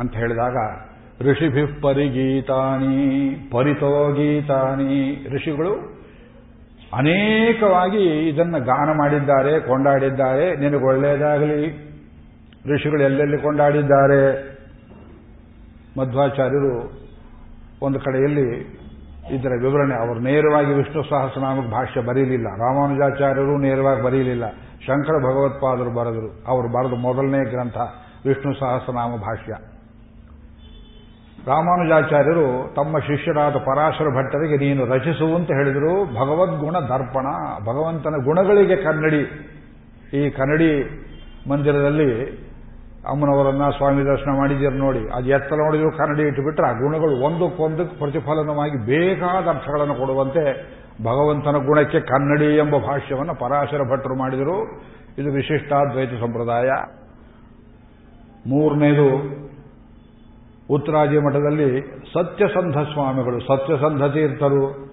ಅಂತ ಹೇಳಿದಾಗ, ಋಷಿಭಿ ಪರಿಗೀತಾನಿ ಪರಿತೋ ಗೀತಾನಿ ಋಷಿಗಳು ಅನೇಕವಾಗಿ ಇದನ್ನು ಗಾನ ಮಾಡಿದ್ದಾರೆ, ಕೊಂಡಾಡಿದ್ದಾರೆ. ನಿನಗೆ ಒಳ್ಳೆಯದಾಗಲಿ. ಋಷಿಗಳು ಎಲ್ಲೆಲ್ಲಿ ಕೊಂಡಾಡಿದ್ದಾರೆ? ಮಧ್ವಾಚಾರ್ಯರು ಒಂದು ಕಡೆಯಲ್ಲಿ ಇದರ ವಿವರಣೆ, ಅವರು ನೇರವಾಗಿ ವಿಷ್ಣು ಸಹಸ್ರನಾಮ ಭಾಷ್ಯ ಬರೀಲಿಲ್ಲ. ರಾಮಾನುಜಾಚಾರ್ಯರು ನೇರವಾಗಿ ಬರೀಲಿಲ್ಲ. ಶಂಕರ ಭಗವತ್ಪಾದರು ಬರೆದರು. ಅವರು ಬರೆದ ಮೊದಲನೇ ಗ್ರಂಥ ವಿಷ್ಣು ಸಹಸ್ರನಾಮ ಭಾಷ್ಯ. ರಾಮಾನುಜಾಚಾರ್ಯರು ತಮ್ಮ ಶಿಷ್ಯರಾದ ಪರಾಶರ ಭಟ್ಟರಿಗೆ, ನೀನು ರಚಿಸುವಂತೆ ಹೇಳಿದರು. ಭಗವದ್ಗುಣ ದರ್ಪಣ, ಭಗವಂತನ ಗುಣಗಳಿಗೆ ಕನ್ನಡಿ. ಈ ಕನ್ನಡಿ ಮಂದಿರದಲ್ಲಿ ಅಮ್ಮನವರನ್ನ ಸ್ವಾಮಿ ದರ್ಶನ ಮಾಡಿದ್ದೀರ ನೋಡಿ. ಅದು ಎತ್ತ ನೋಡಿದ್ರು ಕನ್ನಡಿ ಇಟ್ಟುಬಿಟ್ರೆ ಆ ಗುಣಗಳು ಒಂದಕ್ಕೊಂದಕ್ಕೆ ಪ್ರತಿಫಲನವಾಗಿ ಬೇಕಾದ ಅರ್ಥಗಳನ್ನು ಕೊಡುವಂತೆ ಭಗವಂತನ ಗುಣಕ್ಕೆ ಕನ್ನಡಿ ಎಂಬ ಭಾಷ್ಯವನ್ನು ಪರಾಶರ ಭಟ್ಟರು ಮಾಡಿದರು. ಇದು ವಿಶಿಷ್ಟಾದ್ವೈತ ಸಂಪ್ರದಾಯ. ಮೂರನೇದು ಉತ್ತರಾಜಿ ಮಠದಲ್ಲಿ ಸತ್ಯಸಂಧ ಸ್ವಾಮಿಗಳು, ಸತ್ಯಸಂಧ ತೀರ್ಥರು.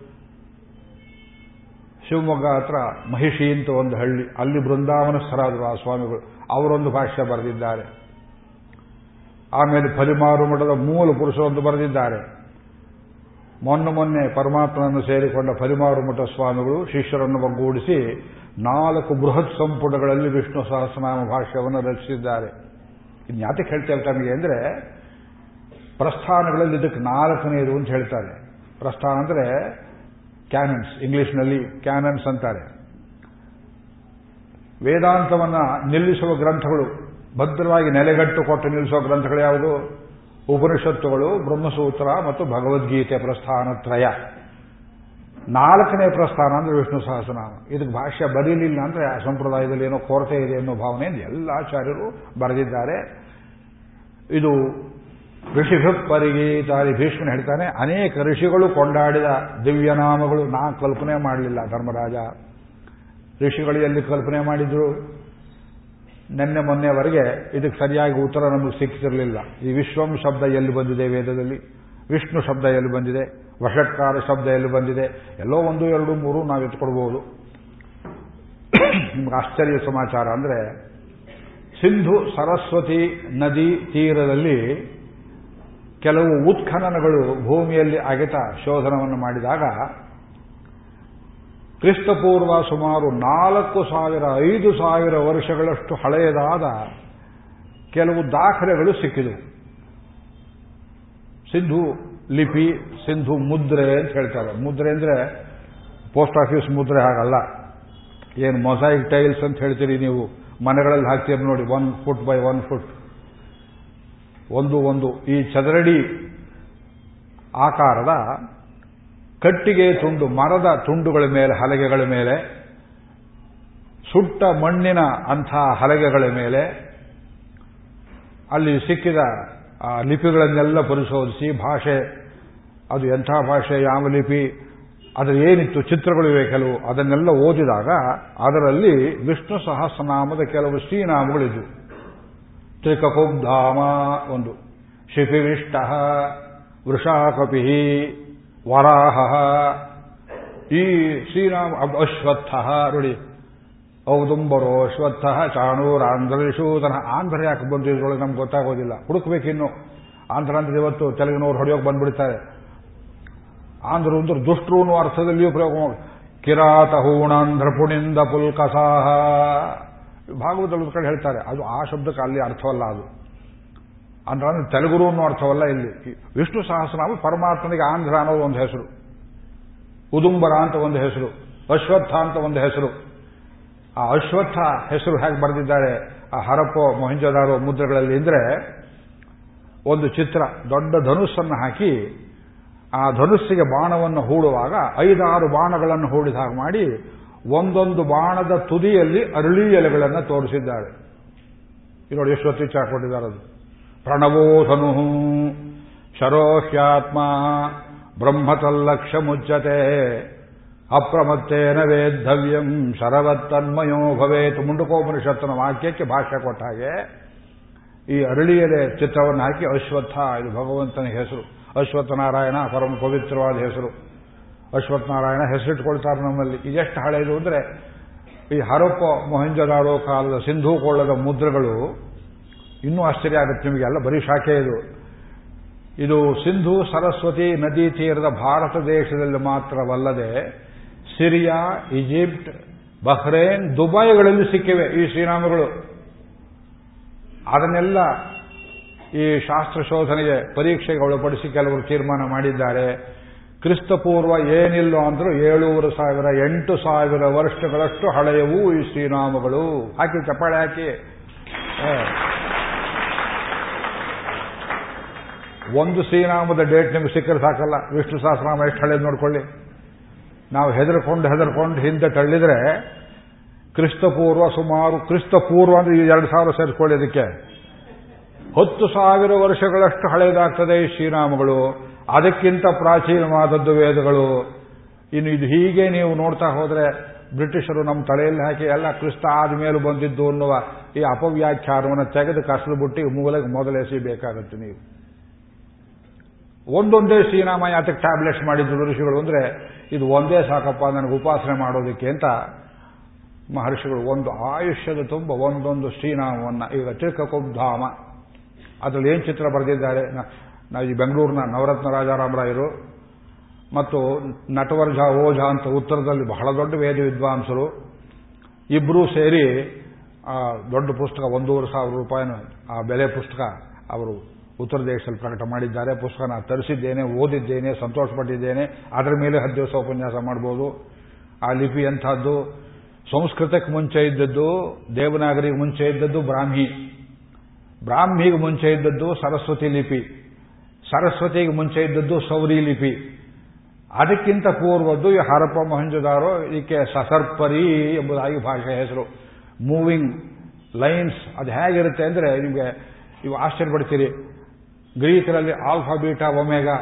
ಶಿವಮೊಗ್ಗ ಹತ್ರ ಮಹಿಷಿ ಅಂತ ಒಂದು ಹಳ್ಳಿ, ಅಲ್ಲಿ ಬೃಂದಾವನಸ್ಥರಾದರು ಆ ಸ್ವಾಮಿಗಳು. ಅವರೊಂದು ಭಾಷ್ಯ ಬರೆದಿದ್ದಾರೆ. ಆಮೇಲೆ ಫಲಿಮಾರು ಮಠದ ಮೂಲ ಪುರುಷರೊಂದು ಬರೆದಿದ್ದಾರೆ. ಮೊನ್ನೆ ಮೊನ್ನೆ ಪರಮಾತ್ಮನನ್ನು ಸೇರಿಕೊಂಡ ಫಲಿಮಾರು ಮಠ ಸ್ವಾಮಿಗಳು ಶಿಷ್ಯರನ್ನು ಒಗ್ಗೂಡಿಸಿ ನಾಲ್ಕು ಬೃಹತ್ ಸಂಪುಟಗಳಲ್ಲಿ ವಿಷ್ಣು ಸಹಸ್ರನಾಮ ಭಾಷ್ಯವನ್ನು ರಚಿಸಿದ್ದಾರೆ. ಇನ್ಯಾತಕ್ಕೆ ಹೇಳ್ತೇವೆ ತಮಗೆ ಅಂದರೆ ಪ್ರಸ್ಥಾನಗಳಲ್ಲಿ ಇದಕ್ಕೆ ನಾಲ್ಕನೆಯದು ಅಂತ ಹೇಳ್ತಾರೆ. ಪ್ರಸ್ಥಾನ ಅಂದರೆ ಕ್ಯಾನನ್ಸ್ ಇಂಗ್ಲಿಷ್ನಲ್ಲಿ ಕ್ಯಾನನ್ಸ್ ಅಂತಾರೆ. ವೇದಾಂತವನ್ನು ನಿಲ್ಲಿಸುವ ಗ್ರಂಥಗಳು, ಭದ್ರವಾಗಿ ನೆಲೆಗಟ್ಟು ಕೊಟ್ಟು ನಿಲ್ಲಿಸುವ ಗ್ರಂಥಗಳು ಯಾವುದು? ಉಪನಿಷತ್ತುಗಳು, ಬ್ರಹ್ಮಸೂತ್ರ ಮತ್ತು ಭಗವದ್ಗೀತೆ ಪ್ರಸ್ಥಾನತ್ರಯ. ನಾಲ್ಕನೇ ಪ್ರಸ್ಥಾನ ಅಂದ್ರೆ ವಿಷ್ಣು ಸಹಸ್ರನಾಮ. ಇದಕ್ಕೆ ಭಾಷ್ಯ ಬರೀಲಿಲ್ಲ ಅಂದ್ರೆ ಆ ಸಂಪ್ರದಾಯದಲ್ಲಿ ಏನೋ ಕೊರತೆ ಇದೆ ಅನ್ನೋ ಭಾವನೆಯಿಂದ ಎಲ್ಲ ಆಚಾರ್ಯರು ಬರೆದಿದ್ದಾರೆ. ಇದು ಋಷಿಭ ಪರಿಗೀತಾರಿ ಭೀಷ್ಮನ ಹೇಳ್ತಾನೆ, ಅನೇಕ ಋಷಿಗಳು ಕೊಂಡಾಡಿದ ದಿವ್ಯನಾಮಗಳು, ನಾ ಕಲ್ಪನೆ ಮಾಡಲಿಲ್ಲ, ಧರ್ಮರಾಜ. ಋಷಿಗಳು ಎಲ್ಲಿ ಕಲ್ಪನೆ ಮಾಡಿದ್ರು? ನಿನ್ನೆ ಮೊನ್ನೆವರೆಗೆ ಇದಕ್ಕೆ ಸರಿಯಾಗಿ ಉತ್ತರ ನಮಗೆ ಸಿಕ್ಕಿರಲಿಲ್ಲ. ಈ ವಿಶ್ವಂ ಶಬ್ದ ಎಲ್ಲಿ ಬಂದಿದೆ ವೇದದಲ್ಲಿ? ವಿಷ್ಣು ಶಬ್ದ ಎಲ್ಲಿ ಬಂದಿದೆ? ವಶತ್ಕಾರ ಶಬ್ದ ಎಲ್ಲಿ ಬಂದಿದೆ? ಎಲ್ಲೋ ಒಂದು, ಎರಡು, ಮೂರು ನಾವು ಎತ್ಕೊಡ್ಬೋದು ನಿಮ್ಗೆ ಆಶ್ಚರ್ಯ ಸಮಾಚಾರ ಅಂದರೆ, ಸಿಂಧು ಸರಸ್ವತಿ ನದಿ ತೀರದಲ್ಲಿ ಕೆಲವು ಉತ್ಖನನಗಳು ಭೂಮಿಯಲ್ಲಿ ಅಗೆತ ಶೋಧನವನ್ನು ಮಾಡಿದಾಗ, ಕ್ರಿಸ್ತಪೂರ್ವ ಸುಮಾರು ನಾಲ್ಕು ಸಾವಿರ, ಐದು ಸಾವಿರ ವರ್ಷಗಳಷ್ಟು ಹಳೆಯದಾದ ಕೆಲವು ದಾಖಲೆಗಳು ಸಿಕ್ಕಿದವು. ಸಿಂಧು ಲಿಪಿ, ಸಿಂಧು ಮುದ್ರೆ ಅಂತ ಹೇಳ್ತಾರೆ. ಮುದ್ರೆ ಅಂದ್ರೆ ಪೋಸ್ಟ್ ಆಫೀಸ್ ಮುದ್ರೆ ಹಾಗಲ್ಲ. ಏನು ಮೊಸೈಕ್ ಟೈಲ್ಸ್ ಅಂತ ಹೇಳ್ತೀರಿ ನೀವು ಮನೆಗಳಲ್ಲಿ ಹಾಕ್ತೀರಿ ನೋಡಿ one foot by one foot ಒಂದು ಒಂದು ಈ ಚದರಡಿ ಆಕಾರದ ಕಟ್ಟಿಗೆ ತುಂಡು, ಮರದ ತುಂಡುಗಳ ಮೇಲೆ, ಹಲಗೆಗಳ ಮೇಲೆ, ಸುಟ್ಟ ಮಣ್ಣಿನ ಅಂಥ ಹಲಗೆಗಳ ಮೇಲೆ, ಅಲ್ಲಿ ಸಿಕ್ಕಿದ, ಆ, ಲಿಪಿಗಳನ್ನೆಲ್ಲ ಪರಿಶೋಧಿಸಿ, ಭಾಷೆ, ಅದು ಎಂಥ ಭಾಷೆ, ಯಾವ ಲಿಪಿ ಅದರ ಏನಿತ್ತು ಚಿತ್ರಗಳಿವೆ ಕೆಲವು, ಅದನ್ನೆಲ್ಲ ಓದಿದಾಗ ಅದರಲ್ಲಿ ವಿಷ್ಣು ಸಹಸ್ರನಾಮದ ಕೆಲವು ಶ್ರೀನಾಮಗಳಿದ್ವು. ತ್ರಿಕಕುಬ್ಧಾಮ ಒಂದು. ಶಿಪಿವಿಷ್ಟ ವೃಷಾಕಪಿ, ವರಾಹ, ಈ ಶ್ರೀರಾಮ ಅಶ್ವತ್ಥ, ನೋಡಿ. ಔದುಂಬರೋ ಅಶ್ವತ್ಥ ಚಾಣೂರ ಆಂಧ್ರಶೂತನ ಆಂಧ್ರ ಯಾಕೆ ಬಂದು ಇದ್ರೊಳಗೆ ನಮ್ಗೆ ಗೊತ್ತಾಗೋದಿಲ್ಲ. ಹುಡುಕ್ಬೇಕಿನ್ನು. ಆಂಧ್ರ ಅಂದ್ರೆ ಇವತ್ತು ತೆಲುಗಿನವ್ರು ಹೊಡೆಯೋಕೆ ಬಂದ್ಬಿಡ್ತಾರೆ. ಆಂಧ್ರ ಅಂದ್ರೆ ದುಷ್ಟ್ರು ಅನ್ನೋ ಅರ್ಥದಲ್ಲಿಯೂ ಪ್ರಯೋಗ ಕಿರಾತ ಹೂಣಾಂಧ್ರ ಪುಣಿಂದ ಪುಲ್ಕಸಾಹ. ಭಾಗವತದ ಕಡೆ ಹೇಳ್ತಾರೆ. ಅದು ಆ ಶಬ್ದಕ್ಕೆ ಅಲ್ಲಿ ಅರ್ಥವಲ್ಲ ಅದು. ಅಂದ್ರೆ ತೆಲುಗುರು ಅನ್ನೋ ಅರ್ಥವಲ್ಲ ಇಲ್ಲಿ. ವಿಷ್ಣು ಸಹಸ್ರನಾಮ ಪರಮಾತ್ಮನಿಗೆ ಆಂಧ್ರ ಅನ್ನೋದು ಒಂದು ಹೆಸರು. ಉದುಂಬರ ಅಂತ ಒಂದು ಹೆಸರು. ಅಶ್ವತ್ಥ ಅಂತ ಒಂದು ಹೆಸರು. ಆ ಅಶ್ವತ್ಥ ಹೆಸರು ಹೇಗೆ ಬರೆದಿದ್ದಾರೆ? ಆ ಹರಪೋ ಮೊಹಿಂಜದಾರೋ ಮುದ್ರೆಗಳಲ್ಲಿ ಅಂದ್ರೆ ಒಂದು ಚಿತ್ರ. ದೊಡ್ಡ ಧನುಸ್ಸನ್ನು ಹಾಕಿ ಆ ಧನುಸ್ಸಿಗೆ ಬಾಣವನ್ನು ಹೂಡುವಾಗ ಐದಾರು ಬಾಣಗಳನ್ನು ಹೂಡಿದ ಹಾಗೆ ಮಾಡಿ ಒಂದೊಂದು ಬಾಣದ ತುದಿಯಲ್ಲಿ ಅರಳಿ ಎಲೆಗಳನ್ನು ತೋರಿಸಿದ್ದಾರೆ. ಇದು ನೋಡಿ ಎಷ್ಟು ಹೊತ್ತಿಚ್ಚ ಹಾಕೊಂಡಿದ್ದಾರೆ ಅದು. ಪ್ರಣವೋಧನು. ಶರೋಹ್ಯಾತ್ಮ ಬ್ರಹ್ಮತಲ್ಲಕ್ಷ ಮುಚ್ಚತೆ ಅಪ್ರಮತ್ತೇನ ವೇದ್ದವ್ಯಂ ಶರವತ್ತನ್ಮಯೋ ಭವೇತು. ಮುಂಡುಕೋಪನಿಷತ್ತನ ವಾಕ್ಯಕ್ಕೆ ಭಾಷೆ ಕೊಟ್ಟ ಹಾಗೆ ಈ ಅರಳಿ ಎಲೆ ಚಿತ್ರವನ್ನು ಹಾಕಿ ಅಶ್ವತ್ಥ, ಇದು ಭಗವಂತನ ಹೆಸರು. ಅಶ್ವತ್ಥನಾರಾಯಣ, ಪರಮ ಪವಿತ್ರವಾದ ಹೆಸರು. ಅಶ್ವತ್ಥನಾರಾಯಣ ಹೆಸರಿಟ್ಕೊಳ್ತಾರೆ ನಮ್ಮಲ್ಲಿ. ಇದೆಷ್ಟು ಹಳೆಯದು ಅಂದರೆ, ಈ ಹರಪ್ಪ ಮೊಹಂಜದಾರೋ ಕಾಲದ ಸಿಂಧೂ ಕೊಳ್ಳದ ಮುದ್ರೆಗಳು, ಇನ್ನೂ ಆಶ್ಚರ್ಯ ಆಗುತ್ತೆ ನಿಮಗೆಲ್ಲ ಬರೀ ಶಾಖೆ ಇದು. ಇದು ಸಿಂಧು ಸರಸ್ವತಿ ನದಿ ತೀರದ ಭಾರತ ದೇಶದಲ್ಲಿ ಮಾತ್ರವಲ್ಲದೆ, ಸಿರಿಯಾ, ಈಜಿಪ್ಟ್, ಬಹ್ರೇನ್, ದುಬೈಗಳಲ್ಲಿ ಸಿಕ್ಕಿವೆ ಈ ಶ್ರೀನಾಮಗಳು ಅದನ್ನೆಲ್ಲ ಈ ಶಾಸ್ತ್ರ ಶೋಧನೆಗೆ ಪರೀಕ್ಷೆಗೆ ಒಳಪಡಿಸಿ ಕೆಲವರು ತೀರ್ಮಾನ ಮಾಡಿದ್ದಾರೆ. ಕ್ರಿಸ್ತಪೂರ್ವ ಏನಿಲ್ಲ ಅಂದ್ರೂ ಏಳೂರು ಸಾವಿರ, ಎಂಟು ಸಾವಿರ ವರ್ಷಗಳಷ್ಟು ಹಳೆಯವು ಈ ಶ್ರೀನಾಮಗಳು. ಹಾಕಿ ಚಪ್ಪಾಳೆ ಹಾಕಿ. ಒಂದು ಶ್ರೀನಾಮದ ಡೇಟ್ ನಿಮ್ಗೆ ಸಿಕ್ಕರೆ ಸಾಕಲ್ಲ. ವಿಷ್ಣು ಸಹಸ್ರನಾಮ ಎಷ್ಟು ಹಳೆಯದು ನೋಡ್ಕೊಳ್ಳಿ. ನಾವು ಹೆದರ್ಕೊಂಡು ಹೆದರ್ಕೊಂಡು ಹಿಂದೆ ತಳ್ಳಿದ್ರೆ ಕ್ರಿಸ್ತಪೂರ್ವ ಸುಮಾರು, ಕ್ರಿಸ್ತಪೂರ್ವ ಅಂದ್ರೆ ಈ ಎರಡು ಸಾವಿರ ಸೇರಿಸ್ಕೊಳ್ಳಿ ಅದಕ್ಕೆ. ಹತ್ತು ಸಾವಿರ ವರ್ಷಗಳಷ್ಟು ಹಳೆಯದಾಗ್ತದೆ ಈ ಶ್ರೀನಾಮಗಳು. ಅದಕ್ಕಿಂತ ಪ್ರಾಚೀನವಾದದ್ದು ವೇದಗಳು. ಇನ್ನು ಇದು ಹೀಗೆ ನೀವು ನೋಡ್ತಾ ಹೋದ್ರೆ ಬ್ರಿಟಿಷರು ನಮ್ಮ ತಲೆಯಲ್ಲಿ ಹಾಕಿ ಎಲ್ಲ ಕ್ರಿಸ್ತ ಆದಮೇಲೆ ಬಂದಿದ್ದು ಅನ್ನುವ ಈ ಅಪವ್ಯಾಖ್ಯಾನವನ್ನು ತೆಗೆದು ಕಸಲು ಬಿಟ್ಟು ಮೂಲೆಗೆ ಮೊದಲೆಸಿಬೇಕಾಗತ್ತೆ ನೀವು. ಒಂದೊಂದೇ ಶ್ರೀನಾಮ ಯಾತಕ್ಕೆ ಟ್ಯಾಬ್ಲೆಟ್ಸ್ ಮಾಡಿದ್ದು ಋಷಿಗಳು ಅಂದ್ರೆ ಇದು ಒಂದೇ ಸಾಕಪ್ಪ ನನಗೆ ಉಪಾಸನೆ ಮಾಡೋದಕ್ಕೆ ಅಂತ ಮಹರ್ಷಿಗಳು ಒಂದು ಆಯುಷ್ಯದ ತುಂಬ ಒಂದೊಂದು ಶ್ರೀನಾಮವನ್ನ ಈಗ ತಿರ್ಕಕುಬ್ಧಾಮ ಅದರಲ್ಲಿ ಏನು ಚಿತ್ರ ಬರೆದಿದ್ದಾರೆ? ನಾವು ಈ ಬೆಂಗಳೂರಿನ ನವರತ್ನ ರಾಜಾರಾಮರಾಯರು ಮತ್ತು ನಟವರ್ಜ ಓಜಾ ಅಂತ ಉತ್ತರದಲ್ಲಿ ಬಹಳ ದೊಡ್ಡ ವೇದ ವಿದ್ವಾಂಸರು ಇಬ್ಬರೂ ಸೇರಿ ದೊಡ್ಡ ಪುಸ್ತಕ, ಒಂದೂವರೆ ಸಾವಿರ ರೂಪಾಯಿನ ಆ ಬೆಲೆ ಪುಸ್ತಕ ಅವರು ಉತ್ತರ ದೇಶದಲ್ಲಿ ಪ್ರಕಟ ಮಾಡಿದ್ದಾರೆ. ಪುಸ್ತಕ ನಾನು ತರಿಸಿದ್ದೇನೆ, ಓದಿದ್ದೇನೆ, ಸಂತೋಷಪಟ್ಟಿದ್ದೇನೆ. ಅದರ ಮೇಲೆ ಹತ್ತು ದಿವಸ ಉಪನ್ಯಾಸ ಮಾಡ್ಬೋದು. ಆ ಲಿಪಿ ಎಂಥದ್ದು? ಸಂಸ್ಕೃತಕ್ಕೆ ಮುಂಚೆ ಇದ್ದದ್ದು, ದೇವನಾಗರಿಗೆ ಮುಂಚೆ ಇದ್ದದ್ದು ಬ್ರಾಹ್ಮಿ. ಬ್ರಾಹ್ಮಿಗೆ ಮುಂಚೆ ಇದ್ದದ್ದು ಸರಸ್ವತಿ ಲಿಪಿ. ಸರಸ್ವತಿಗೆ ಮುಂಚೆ ಇದ್ದದ್ದು ಸೌರಿ ಲಿಪಿ ಅದಕ್ಕಿಂತ ಪೂರ್ವದ್ದು ಈ ಹರಪ್ಪ ಮೊಹಂಜದಾರೋ ಇದಕ್ಕೆ ಸಸರ್ಪರಿ ಎಂಬುದಾಗಿ ಭಾಷೆ ಹೆಸರು. ಮೂವಿಂಗ್ ಲೈನ್ಸ್ ಅದು ಹೇಗಿರುತ್ತೆ ಅಂದರೆ ನಿಮಗೆ ನೀವು ಆಶ್ಚರ್ಯಪಡ್ತೀರಿ. ಗ್ರೀಕರಲ್ಲಿ ಆಲ್ಫಾ ಬೀಟಾ ಒಮೆಗಾ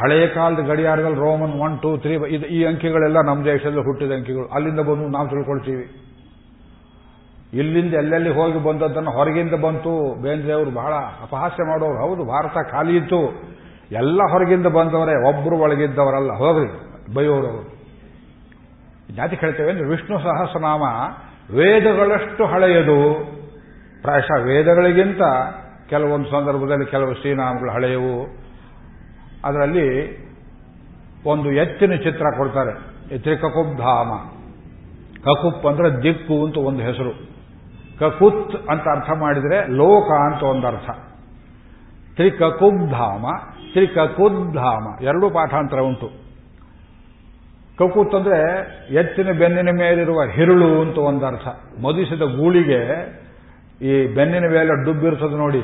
ಹಳೆಯ ಕಾಲದ ಗಡಿಯಾರದಲ್ಲಿ ರೋಮನ್ ಒನ್, ಟೂ, ತ್ರೀ, ಇದು ಈ ಅಂಕಿಗಳೆಲ್ಲ ನಮ್ಮ ದೇಶದಲ್ಲಿ ಹುಟ್ಟಿದ ಅಂಕಿಗಳು. ಅಲ್ಲಿಂದ ಬಂದು ನಾವು ತಿಳ್ಕೊಳ್ತೀವಿ. ಇಲ್ಲಿಂದ ಎಲ್ಲೆಲ್ಲಿ ಹೋಗಿ ಬಂದದ್ದನ್ನು ಹೊರಗಿಂದ ಬಂತು. ಬೇಂದ್ರೆ ಅವರು ಬಹಳ ಅಪಹಾಸ್ಯ ಮಾಡೋರು. ಹೌದು, ಭಾರತ ಖಾಲಿ ಇತ್ತು. ಎಲ್ಲ ಹೊರಗಿಂದ ಬಂದವರೇ ಒಬ್ಬರು ಒಳಗಿದ್ದವರಲ್ಲ. ಹೋಗ್ರಿ, ಬೈಯೋರವರು. ಜಾತಿ ಕೇಳ್ತೇವೆ ಅಂದ್ರೆ ವಿಷ್ಣು ಸಹಸ್ರನಾಮ ವೇದಗಳಷ್ಟು ಹಳೆಯದು. ಪ್ರಾಯಶಃ ವೇದಗಳಿಗಿಂತ ಕೆಲವೊಂದು ಸಂದರ್ಭದಲ್ಲಿ ಕೆಲವು ಶ್ರೀನಾಮಗಳು ಹಳೆಯವು. ಅದರಲ್ಲಿ ಒಂದು ಎತ್ತಿನ ಚಿತ್ರ ಕೊಡ್ತಾರೆ. ತ್ರಿಕಕುಬ್ಧಾಮ ಕಕುಪ್ ಅಂದ್ರೆ ದಿಕ್ಕು ಅಂತ ಒಂದು ಹೆಸರು. ಕಕುತ್ ಅಂತ ಅರ್ಥ ಮಾಡಿದರೆ ಲೋಕ ಅಂತ ಒಂದು ಅರ್ಥ. ತ್ರಿಕಕುಬ್ಧಾಮ, ತ್ರಿಕಕುದ್ಧಾಮ, ಎರಡೂ ಪಾಠಾಂತರ ಉಂಟು. ಕಕುತ್ ಅಂದ್ರೆ ಎತ್ತಿನ ಬೆನ್ನಿನ ಮೇಲಿರುವ ಹಿರುಳು ಅಂತ ಒಂದು ಅರ್ಥ. ಮದಿಸಿದ ಗೂಳಿಗೆ ಈ ಬೆನ್ನಿನ ಮೇಲೆ ಡುಬ್ಬಿರ್ತದೆ ನೋಡಿ.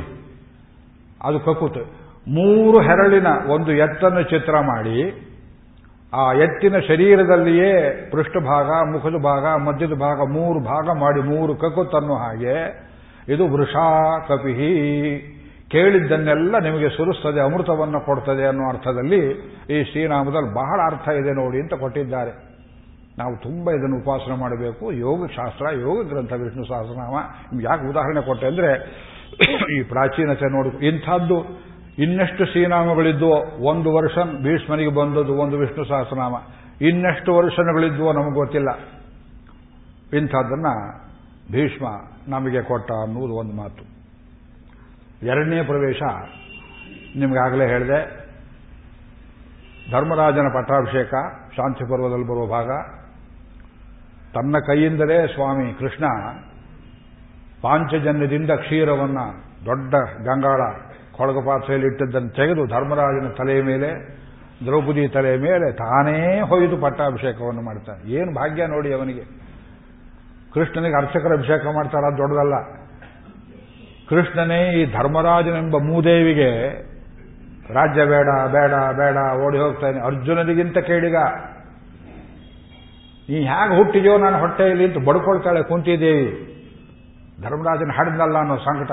ಅದು ಕಕುತ್. ಮೂರು ಹೆರಳಿನ ಒಂದು ಎತ್ತನ್ನು ಚಿತ್ರ ಮಾಡಿ ಆ ಎತ್ತಿನ ಶರೀರದಲ್ಲಿಯೇ ಪೃಷ್ಠಭಾಗ ಮುಖದ ಭಾಗ, ಮಧ್ಯದ ಭಾಗ, ಮೂರು ಭಾಗ ಮಾಡಿ ಮೂರು ಕಕುತ್ತನ್ನು ಹಾಗೆ, ಇದು ವೃಷಾ ಕಪಿಹಿ. ಕೇಳಿದ್ದನ್ನೆಲ್ಲ ನಿಮಗೆ ಸುರಿಸ್ತದೆ, ಅಮೃತವನ್ನು ಕೊಡ್ತದೆ ಅನ್ನೋ ಅರ್ಥದಲ್ಲಿ ಈ ಶ್ರೀನಾಮದಲ್ಲಿ ಬಹಳ ಅರ್ಥ ಇದೆ ನೋಡಿ ಅಂತ ಕೊಟ್ಟಿದ್ದಾರೆ. ನಾವು ತುಂಬ ಇದನ್ನು ಉಪಾಸನೆ ಮಾಡಬೇಕು. ಯೋಗಶಾಸ್ತ್ರ, ಯೋಗ ಗ್ರಂಥ, ವಿಷ್ಣು ಸಹಸ್ರನಾಮ. ಯಾಕೆ ಉದಾಹರಣೆ ಕೊಟ್ಟೆ ಅಂದರೆ, ಈ ಪ್ರಾಚೀನತೆ ನೋಡು, ಇಂಥದ್ದು ಇನ್ನೆಷ್ಟು ಶ್ರೀನಾಮಗಳಿದ್ವೋ, ಒಂದು ವರ್ಷ ಭೀಷ್ಮನಿಗೆ ಬಂದದ್ದು ಒಂದು ವಿಷ್ಣು ಸಹಸ್ರನಾಮ. ಇನ್ನೆಷ್ಟು ವರ್ಷಗಳಿದ್ವೋ ನಮಗೆ ಗೊತ್ತಿಲ್ಲ. ಇಂಥದ್ದನ್ನ ಭೀಷ್ಮ ನಮಗೆ ಕೊಟ್ಟ ಅನ್ನುವುದು ಒಂದು ಮಾತು. ಎರಡನೇ ಪ್ರವೇಶ ನಿಮಗಾಗಲೇ ಹೇಳಿದೆ. ಧರ್ಮರಾಜನ ಪಟ್ಟಾಭಿಷೇಕ, ಶಾಂತಿ ಪರ್ವದಲ್ಲಿ ಬರುವ ಭಾಗ. ತನ್ನ ಕೈಯಿಂದಲೇ ಸ್ವಾಮಿ ಕೃಷ್ಣ ಪಾಂಚಜನ್ಯದಿಂದ ಕ್ಷೀರವನ್ನ ದೊಡ್ಡ ಗಂಗಾಳ ಕೊಳಗ ಪಾತ್ರೆಯಲ್ಲಿ ಇಟ್ಟದ್ದನ್ನು ತೆಗೆದು ಧರ್ಮರಾಜನ ತಲೆಯ ಮೇಲೆ, ದ್ರೌಪದಿ ತಲೆಯ ಮೇಲೆ ತಾನೇ ಹೊಯ್ದು ಪಟ್ಟಾಭಿಷೇಕವನ್ನು ಮಾಡ್ತಾನೆ ಏನು ಭಾಗ್ಯ ನೋಡಿ ಅವನಿಗೆ. ಕೃಷ್ಣನಿಗೆ ಅರ್ಚಕರ ಅಭಿಷೇಕ ಮಾಡ್ತಾರ ದೊಡ್ಡದಲ್ಲ. ಕೃಷ್ಣನೇ ಈ ಧರ್ಮರಾಜನೆಂಬ ಮೂದೇವಿಗೆ ರಾಜ್ಯ ಬೇಡ ಬೇಡ ಬೇಡ, ಓಡಿ ಹೋಗ್ತಾನೆ. ಅರ್ಜುನನಿಗಿಂತ ಕೇಳಿಗ, ನೀ ಹೇಗೆ ಹುಟ್ಟಿದೆಯೋ, ನಾನು ಹೊಟ್ಟೆಯಲ್ಲಿ? ಅಂತ ಬಡ್ಕೊಳ್ತಾಳೆ ಕುಂತಿದೇವಿ. ಧರ್ಮರಾಜನ ಹಾಡಿದ್ನಲ್ಲ ಅನ್ನೋ ಸಂಕಟ.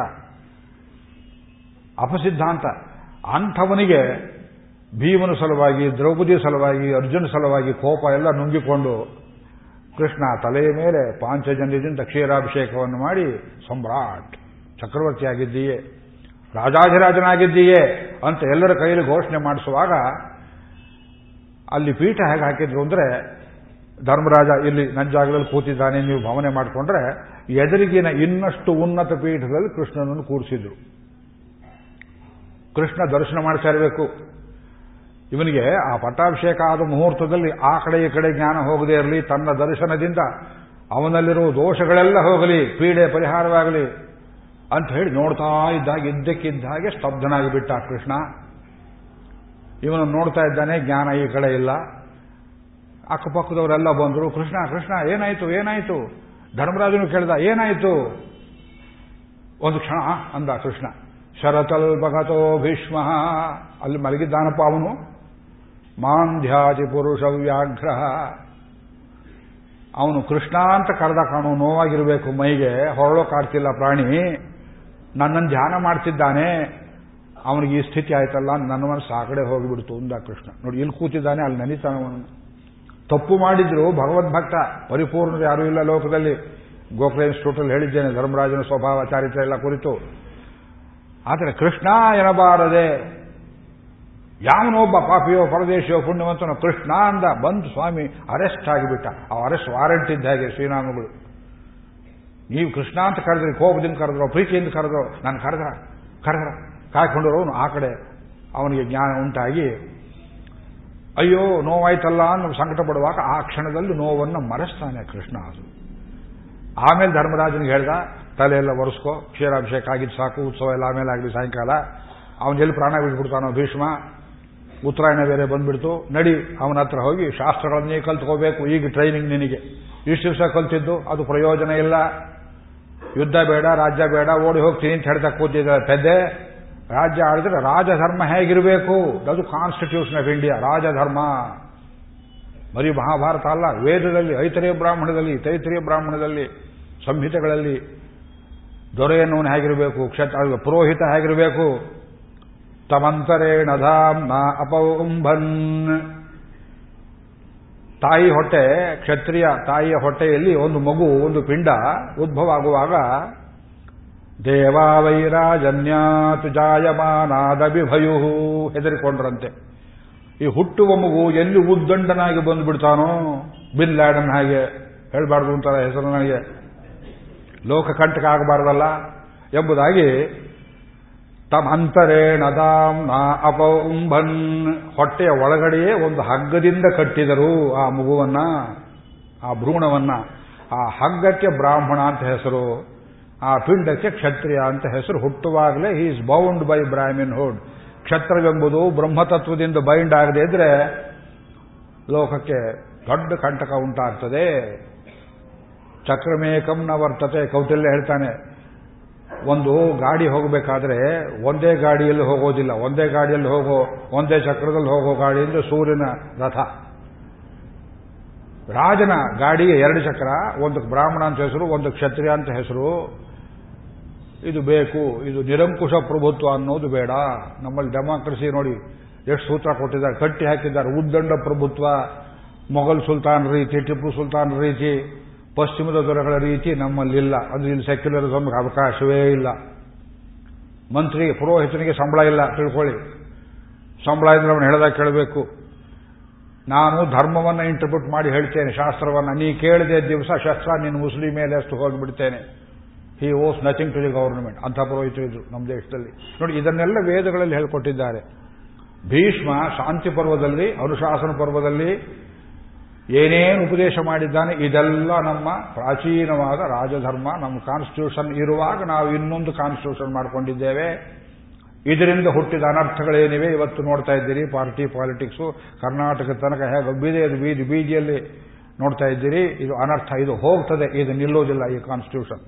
ಅಪಸಿದ್ಧಾಂತ. ಅಂಥವನಿಗೆ ಭೀಮನ ಸಲುವಾಗಿ ದ್ರೌಪದಿ ಸಲುವಾಗಿ, ಅರ್ಜುನ ಸಲುವಾಗಿ ಕೋಪ ಎಲ್ಲ ನುಂಗಿಕೊಂಡು ಕೃಷ್ಣ ತಲೆಯ ಮೇಲೆ ಪಾಂಚಜನ್ಯದಿಂದ ಕ್ಷೀರಾಭಿಷೇಕವನ್ನು ಮಾಡಿ ಸಮ್ರಾಟ್ ಚಕ್ರವರ್ತಿಯಾಗಿದ್ದೀಯೇ ರಾಜಾಧಿರಾಜನಾಗಿದ್ದೀಯೇ ಅಂತ ಎಲ್ಲರ ಕೈಯಲ್ಲಿ ಘೋಷಣೆ ಮಾಡಿಸುವಾಗ ಅಲ್ಲಿ ಪೀಠ ಹೇಗೆ ಹಾಕಿದ್ರು ಅಂದ್ರೆ ಧರ್ಮರಾಜ ಇಲ್ಲಿ ನನ್ನ ಜಾಗದಲ್ಲಿ ಕೂತಿದ್ದಾನೆ, ನೀವು ಭಾವನೆ ಮಾಡಿಕೊಂಡ್ರೆ ಎದುರಿಗಿನ ಇನ್ನಷ್ಟು ಉನ್ನತ ಪೀಠದಲ್ಲಿ ಕೃಷ್ಣನನ್ನು ಕೂರಿಸಿದ್ರು. ಕೃಷ್ಣ ದರ್ಶನ ಮಾಡ್ತಾ ಇರಬೇಕು. ಇವನಿಗೆ ಆ ಪಟ್ಟಾಭಿಷೇಕ ಆದ ಮುಹೂರ್ತದಲ್ಲಿ ಆ ಕಡೆ ಈ ಕಡೆ ಜ್ಞಾನ ಹೋಗದೇ ಇರಲಿ, ತನ್ನ ದರ್ಶನದಿಂದ ಅವನಲ್ಲಿರುವ ದೋಷಗಳೆಲ್ಲ ಹೋಗಲಿ, ಪೀಡೆ ಪರಿಹಾರವಾಗಲಿ ಅಂತ ಹೇಳಿ ನೋಡ್ತಾ ಇದ್ದಾಗ, ಇದ್ದಕ್ಕಿದ್ದಾಗೆ ಸ್ತಬ್ಧನಾಗಿ ಬಿಟ್ಟ ಕೃಷ್ಣ. ಇವನು ನೋಡ್ತಾ ಇದ್ದಾನೆ, ಜ್ಞಾನ ಈ ಕಡೆ ಇಲ್ಲ. ಅಕ್ಕಪಕ್ಕದವರೆಲ್ಲ ಬಂದರು, ಕೃಷ್ಣ ಕೃಷ್ಣ, ಏನಾಯಿತು ಏನಾಯಿತು? ಧರ್ಮರಾಜನು ಕೇಳ್ದ, ಏನಾಯಿತು? ಒಂದು ಕ್ಷಣ ಅಂದ ಕೃಷ್ಣ. ಶರತಲ್ಪಗತೋ ಭೀಷ್ಮ. ಅಲ್ಲಿ ಮಲಗಿದ್ದಾನಪ್ಪ ಅವನು. ಮಾಂಧ್ಯಾತಿ ಪುರುಷ ವ್ಯಾಘ್ರ. ಅವನು ಕೃಷ್ಣ ಅಂತ ಕರೆದ ಕಾಣು, ನೋವಾಗಿರಬೇಕು ಮೈಗೆ ಹೊರಳೋಕಾಗ್ತಿಲ್ಲ ಪ್ರಾಣಿ. ನನ್ನನ್ನು ಧ್ಯಾನ ಮಾಡ್ತಿದ್ದಾನೆ. ಅವನಿಗೆ ಈ ಸ್ಥಿತಿ ಆಯ್ತಲ್ಲ, ನನ್ನ ಮನಸ್ಸು ಆ ಕಡೆ ಹೋಗಿಬಿಡ್ತು ಅಂದ ಕೃಷ್ಣ. ನೋಡಿ, ಇಲ್ಲಿ ಕೂತಿದ್ದಾನೆ, ಅಲ್ಲಿ ನೆನೀತಾನೆ ಅವನು ತಪ್ಪು ಮಾಡಿದ್ರು ಭಗವದ್ಭಕ್ತ, ಪರಿಪೂರ್ಣರು ಯಾರೂ ಇಲ್ಲ ಲೋಕದಲ್ಲಿ. ಗೋಖಲೆ ಇನ್ಸ್ಟಿಟ್ಯೂಟಲ್ಲಿ ಹೇಳಿದ್ದೇನೆ, ಧರ್ಮರಾಜನ ಸ್ವಭಾವ, ಚಾರಿತ್ರ್ಯ ಎಲ್ಲ ಕುರಿತು. ಆದರೆ ಕೃಷ್ಣ ಎನ್ನಬಾರದೆ ಯಾವನೊಬ್ಬ ಪಾಪಿಯೋ ಪರದೇಶಿಯೋ ಪುಣ್ಯವಂತನೋ ಕೃಷ್ಣ ಅಂದ ಬಂದು ಸ್ವಾಮಿ ಅರೆಸ್ಟ್ ಆಗಿಬಿಟ್ಟ. ಆ ಅರೆಸ್ಟ್ ವಾರೆಂಟ್ ಇದ್ದ ಹಾಗೆ ಶ್ರೀರಾಮಗಳು. ನೀವು ಕೃಷ್ಣ ಅಂತ ಕರೆದ್ರೆ ಕೋಪದಿಂದ ಕರೆದ್ರೋ, ಪ್ರೀತಿಯಿಂದ ಕರೆದ್ರೋ, ನಾನು ಕರೆದ್ರ ಕರೆದ್ರ. ಕಾಯ್ಕೊಂಡಿರೋನು ಆ ಕಡೆ ಅವನಿಗೆ ಜ್ಞಾನ ಉಂಟಾಗಿ, ಅಯ್ಯೋ ನೋವಾಯ್ತಲ್ಲ ಅನ್ನೋ ಸಂಕಟ ಪಡುವಾಗ ಆ ಕ್ಷಣದಲ್ಲಿ ನೋವನ್ನು ಮರೆಸ್ತಾನೆ ಕೃಷ್ಣ ಅದು. ಆಮೇಲೆ ಧರ್ಮರಾಜನಿಗೆ ಹೇಳ್ದ ತಲೆಯೆಲ್ಲ ಒರೆಸ್ಕೋ, ಕ್ಷೀರಾಭಿಷೇಕ ಆಗಿದ್ದು ಸಾಕು, ಉತ್ಸವ ಎಲ್ಲ ಆಮೇಲೆ ಆಗಲಿ ಸಾಯಂಕಾಲ. ಅವನ ಎಲ್ಲಿ ಪ್ರಾಣ ಬಿಟ್ಬಿಡ್ತಾನೋ, ಭೀಷ್ಮ, ಉತ್ತರಾಯಣ ಬೇರೆ ಬಂದ್ಬಿಡ್ತು, ನಡಿ, ಅವನ ಹತ್ರ ಹೋಗಿ ಶಾಸ್ತ್ರಗಳನ್ನೇ ಕಲ್ತ್ಕೋಬೇಕು, ಈಗ ಟ್ರೈನಿಂಗ್ ನಿನಗೆ. ಇಷ್ಟು ದಿವಸ ಕಲ್ತಿದ್ದು, ಅದು ಪ್ರಯೋಜನ ಇಲ್ಲ. ಯುದ್ಧ ಬೇಡ, ರಾಜ್ಯ ಬೇಡ, ಓಡಿ ಹೋಗ್ತೀನಿ ಅಂತ ಹೇಳ್ತಾ ಕೂತಿದ್ದಾರೆ ಪೆದ್ದೆ ರಾಜ್ಯ ಆಡಿದ್ರೆ ರಾಜಧರ್ಮ ಹೇಗಿರಬೇಕು? ಅದು ಕಾನ್ಸ್ಟಿಟ್ಯೂಷನ್ ಆಫ್ ಇಂಡಿಯಾ ರಾಜಧರ್ಮ. ಬರೀ ಮಹಾಭಾರತ ಅಲ್ಲ, ವೇದದಲ್ಲಿ, ಐತರೇಯ ಬ್ರಾಹ್ಮಣದಲ್ಲಿ, ತೈತರಿಯ ಬ್ರಾಹ್ಮಣದಲ್ಲಿ, ಸಂಹಿತೆಗಳಲ್ಲಿ ದೊರೆಯನ್ನವನು ಹೇಗಿರಬೇಕು? ಕ್ಷತ್ರ ಪುರೋಹಿತ ಹೇಗಿರಬೇಕು? ತಮಂತರೇಣ ಧಾಮ್ನ ಅಪೌಂಭನ್. ತಾಯಿ ಹೊಟ್ಟೆ, ಕ್ಷತ್ರಿಯ ತಾಯಿಯ ಹೊಟ್ಟೆಯಲ್ಲಿ ಒಂದು ಮಗು, ಒಂದು ಪಿಂಡ ಉದ್ಭವ ಆಗುವಾಗ ದೇವಾವೈರಾಜನ್ಯಾತು ಜಾಯಮಾನಾದಭಿಭಯು ಹೆದರಿಕೊಂಡ್ರಂತೆ. ಈ ಹುಟ್ಟುವ ಮಗು ಎಲ್ಲಿ ಉದ್ದಂಡನಾಗಿ ಬಂದುಬಿಡ್ತಾನೋ, ಬಿನ್ ಲ್ಯಾಡನ್ ಹಾಗೆ ಹೇಳಬಾರ್ದು ಅಂತಾರೆ ಹೆಸರು ನನಗೆ. ಲೋಕಕಂಟಕ ಆಗಬಾರ್ದಲ್ಲ ಎಂಬುದಾಗಿ ತಮಂತರೇಣದಾಂ ನಾ ಅಪೌಂಭನ್ ಹೊಟ್ಟೆಯ ಒಳಗಡೆಯೇ ಒಂದು ಹಗ್ಗದಿಂದ ಕಟ್ಟಿದರು ಆ ಮಗುವನ್ನ, ಆ ಭ್ರೂಣವನ್ನ. ಆ ಹಗ್ಗಕ್ಕೆ ಬ್ರಾಹ್ಮಣ ಅಂತ ಹೆಸರು, ಆ ಪಿಂಡಕ್ಕೆ ಕ್ಷತ್ರಿಯ ಅಂತ ಹೆಸರು ಹುಟ್ಟುವಾಗಲೇ ಇಸ್ ಬೌಂಡ್ ಬೈ ಬ್ರಾಹ್ಮಿನ್ ಹುಡ್ ಕ್ಷತ್ರವೆಂಬುದು ಬ್ರಹ್ಮತತ್ವದಿಂದ ಬೈಂಡ್ ಆಗದೆ ಇದ್ರೆ ಲೋಕಕ್ಕೆ ದೊಡ್ಡ ಕಂಟಕ ಉಂಟಾಗ್ತದೆ. ಚಕ್ರಮೇಕಂ ನ ವರ್ತತೆ. ಕೌಟಿಲ್ಯ ಹೇಳ್ತಾನೆ. ಒಂದು ಗಾಡಿ ಹೋಗಬೇಕಾದ್ರೆ ಒಂದೇ ಗಾಡಿಯಲ್ಲಿ ಹೋಗೋದಿಲ್ಲ. ಒಂದೇ ಗಾಡಿಯಲ್ಲಿ ಹೋಗೋ, ಒಂದೇ ಚಕ್ರದಲ್ಲಿ ಹೋಗೋ ಗಾಡಿ ಅಂದ್ರೆ ಸೂರ್ಯನ ರಥ. ರಾಜನ ಗಾಡಿಗೆ ಎರಡು ಚಕ್ರ, ಒಂದು ಬ್ರಾಹ್ಮಣ ಅಂತ ಹೆಸರು, ಒಂದು ಕ್ಷತ್ರಿಯ ಅಂತ ಹೆಸರು. ಇದು ಬೇಕು, ಇದು ನಿರಂಕುಶ ಪ್ರಭುತ್ವ ಅನ್ನೋದು ಬೇಡ. ನಮ್ಮಲ್ಲಿ ಡೆಮಾಕ್ರಸಿ ನೋಡಿ ಎಷ್ಟು ಸೂತ್ರ ಕೊಟ್ಟಿದ್ದಾರೆ. ಕಟ್ಟಿ ಹಾಕಿದ್ದಾರೆ. ಉದ್ದಂಡ ಪ್ರಭುತ್ವ, ಮೊಘಲ್ ಸುಲ್ತಾನ್ ರೀತಿ, ಟಿಪ್ಪು ಸುಲ್ತಾನ್ ರೀತಿ. ಪಶ್ಚಿಮದ ದೊರೆಗಳ ರೀತಿ ನಮ್ಮಲ್ಲಿಲ್ಲ. ಅಂದ್ರೆ ಇಲ್ಲಿ ಸೆಕ್ಯುಲರಿಸಮ್ಗೆ ಅವಕಾಶವೇ ಇಲ್ಲ. ಮಂತ್ರಿ, ಪುರೋಹಿತನಿಗೆ ಸಂಬಳ ಇಲ್ಲ, ತಿಳ್ಕೊಳ್ಳಿ. ಸಂಬಳ ಇದ್ರೆ ಅವನು ಹೇಳ್ದಾಗ ಕೇಳಬೇಕು. ನಾನು ಧರ್ಮವನ್ನು ಇಂಟರ್ಪ್ರಿಟ್ ಮಾಡಿ ಹೇಳ್ತೇನೆ, ಶಾಸ್ತ್ರವನ್ನು. ನೀ ಕೇಳಿದೆ ದಿವಸ, ಶಸ್ತ್ರ ನಿನ್ನ ಮುಸ್ಲಿಂ ಮೇಲೆ ಅಷ್ಟು ಹೋಗಿಬಿಡ್ತೇನೆ. He owes nothing to the government ಅಂಥ ಪುರೋಹಿತರು ಇದ್ರು ನಮ್ಮ ದೇಶದಲ್ಲಿ. ನೋಡಿ, ಇದನ್ನೆಲ್ಲ ವೇದಗಳಲ್ಲಿ ಹೇಳ್ಕೊಟ್ಟಿದ್ದಾರೆ. ಭೀಷ್ಮ ಶಾಂತಿ ಪರ್ವದಲ್ಲಿ, ಅನುಶಾಸನ ಪರ್ವದಲ್ಲಿ ಏನೇನು ಉಪದೇಶ ಮಾಡಿದ್ದಾನೆ, ಇದೆಲ್ಲ ನಮ್ಮ ಪ್ರಾಚೀನವಾದ ರಾಜಧರ್ಮ, ನಮ್ಮ ಕಾನ್ಸ್ಟಿಟ್ಯೂಷನ್ ಇರುವಾಗ ನಾವು ಇನ್ನೊಂದು ಕಾನ್ಸ್ಟಿಟ್ಯೂಷನ್ ಮಾಡಿಕೊಂಡಿದ್ದೇವೆ. ಇದರಿಂದ ಹುಟ್ಟಿದ ಅನರ್ಥಗಳೇನಿವೆ ಇವತ್ತು ನೋಡ್ತಾ ಇದ್ದೀರಿ. ಪಾರ್ಟಿ ಪಾಲಿಟಿಕ್ಸು ಕರ್ನಾಟಕ ತನಕ ಹೇಗೆ ಬೀದಿ, ಅದು ಬೀದಿ, ಬೀದಿಯಲ್ಲಿ ನೋಡ್ತಾ ಇದ್ದೀರಿ. ಇದು ಅನರ್ಥ, ಇದು ಹೋಗ್ತದೆ, ಇದು ನಿಲ್ಲೋದಿಲ್ಲ ಈ ಕಾನ್ಸ್ಟಿಟ್ಯೂಷನ್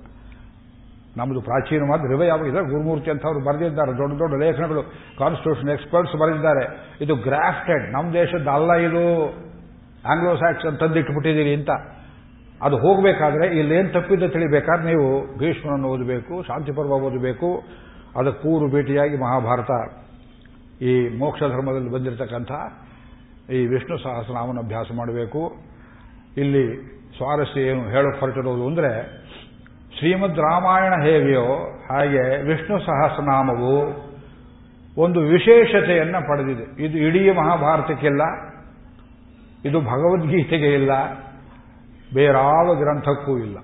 ನಮ್ಮದು ಪ್ರಾಚೀನವಾದ ಆಗಿದೆ ಗುರುಮೂರ್ತಿ ಅಂತ ಅವರು ಬರೆದಿದ್ದಾರೆ, ದೊಡ್ಡ ದೊಡ್ಡ ಲೇಖನಗಳು. ಕಾನ್ಸ್ಟಿಟ್ಯೂಷನ್ ಎಕ್ಸ್ಪರ್ಟ್ಸ್ ಬರೆದಿದ್ದಾರೆ. ಇದು ಗ್ರಾಫ್ಟೆಡ್ ನಮ್ಮ ದೇಶದ ಅಲ್ಲ ಇದು. ಆಂಗ್ಲೋ ಸ್ಯಾಕ್ಸನ್ ತಂದಿಟ್ಟುಬಿಟ್ಟಿದ್ದೀರಿ ಅಂತ. ಅದು ಹೋಗಬೇಕಾದ್ರೆ ಇಲ್ಲೇನು ತಪ್ಪಿದ್ದ ತಿಳಿಬೇಕಾದ್ರೆ ನೀವು ಭೀಷ್ಮನನ್ನು ಓದಬೇಕು, ಶಾಂತಿಪರ್ವ ಓದಬೇಕು ಅದಕ್ಕೆ ಪೂರ್ವ ಭೇಟಿಯಾಗಿ ಮಹಾಭಾರತ. ಈ ಮೋಕ್ಷ ಧರ್ಮದಲ್ಲಿ ಬಂದಿರತಕ್ಕಂಥ ಈ ವಿಷ್ಣು ಸಹಸ್ರನಾಮನ ಅಭ್ಯಾಸ ಮಾಡಬೇಕು. ಇಲ್ಲಿ ಸ್ವಾರಸ್ಯ ಏನು ಹೇಳೋಕೆ ಹೊರಟಿರೋದು ಅಂದರೆ, ಶ್ರೀಮದ್ ರಾಮಾಯಣ ಹೇಗೆಯೋ ಹಾಗೆ ವಿಷ್ಣು ಸಹಸ್ರನಾಮವು ಒಂದು ವಿಶೇಷತೆಯನ್ನು ಪಡೆದಿದೆ. ಇದು ಇಡೀ ಮಹಾಭಾರತಕ್ಕಿಲ್ಲ. ಇದು ಭಗವದ್ಗೀತೆಗೆ ಇಲ್ಲ. ಬೇರಾವ ಗ್ರಂಥಕ್ಕೂ ಇಲ್ಲ.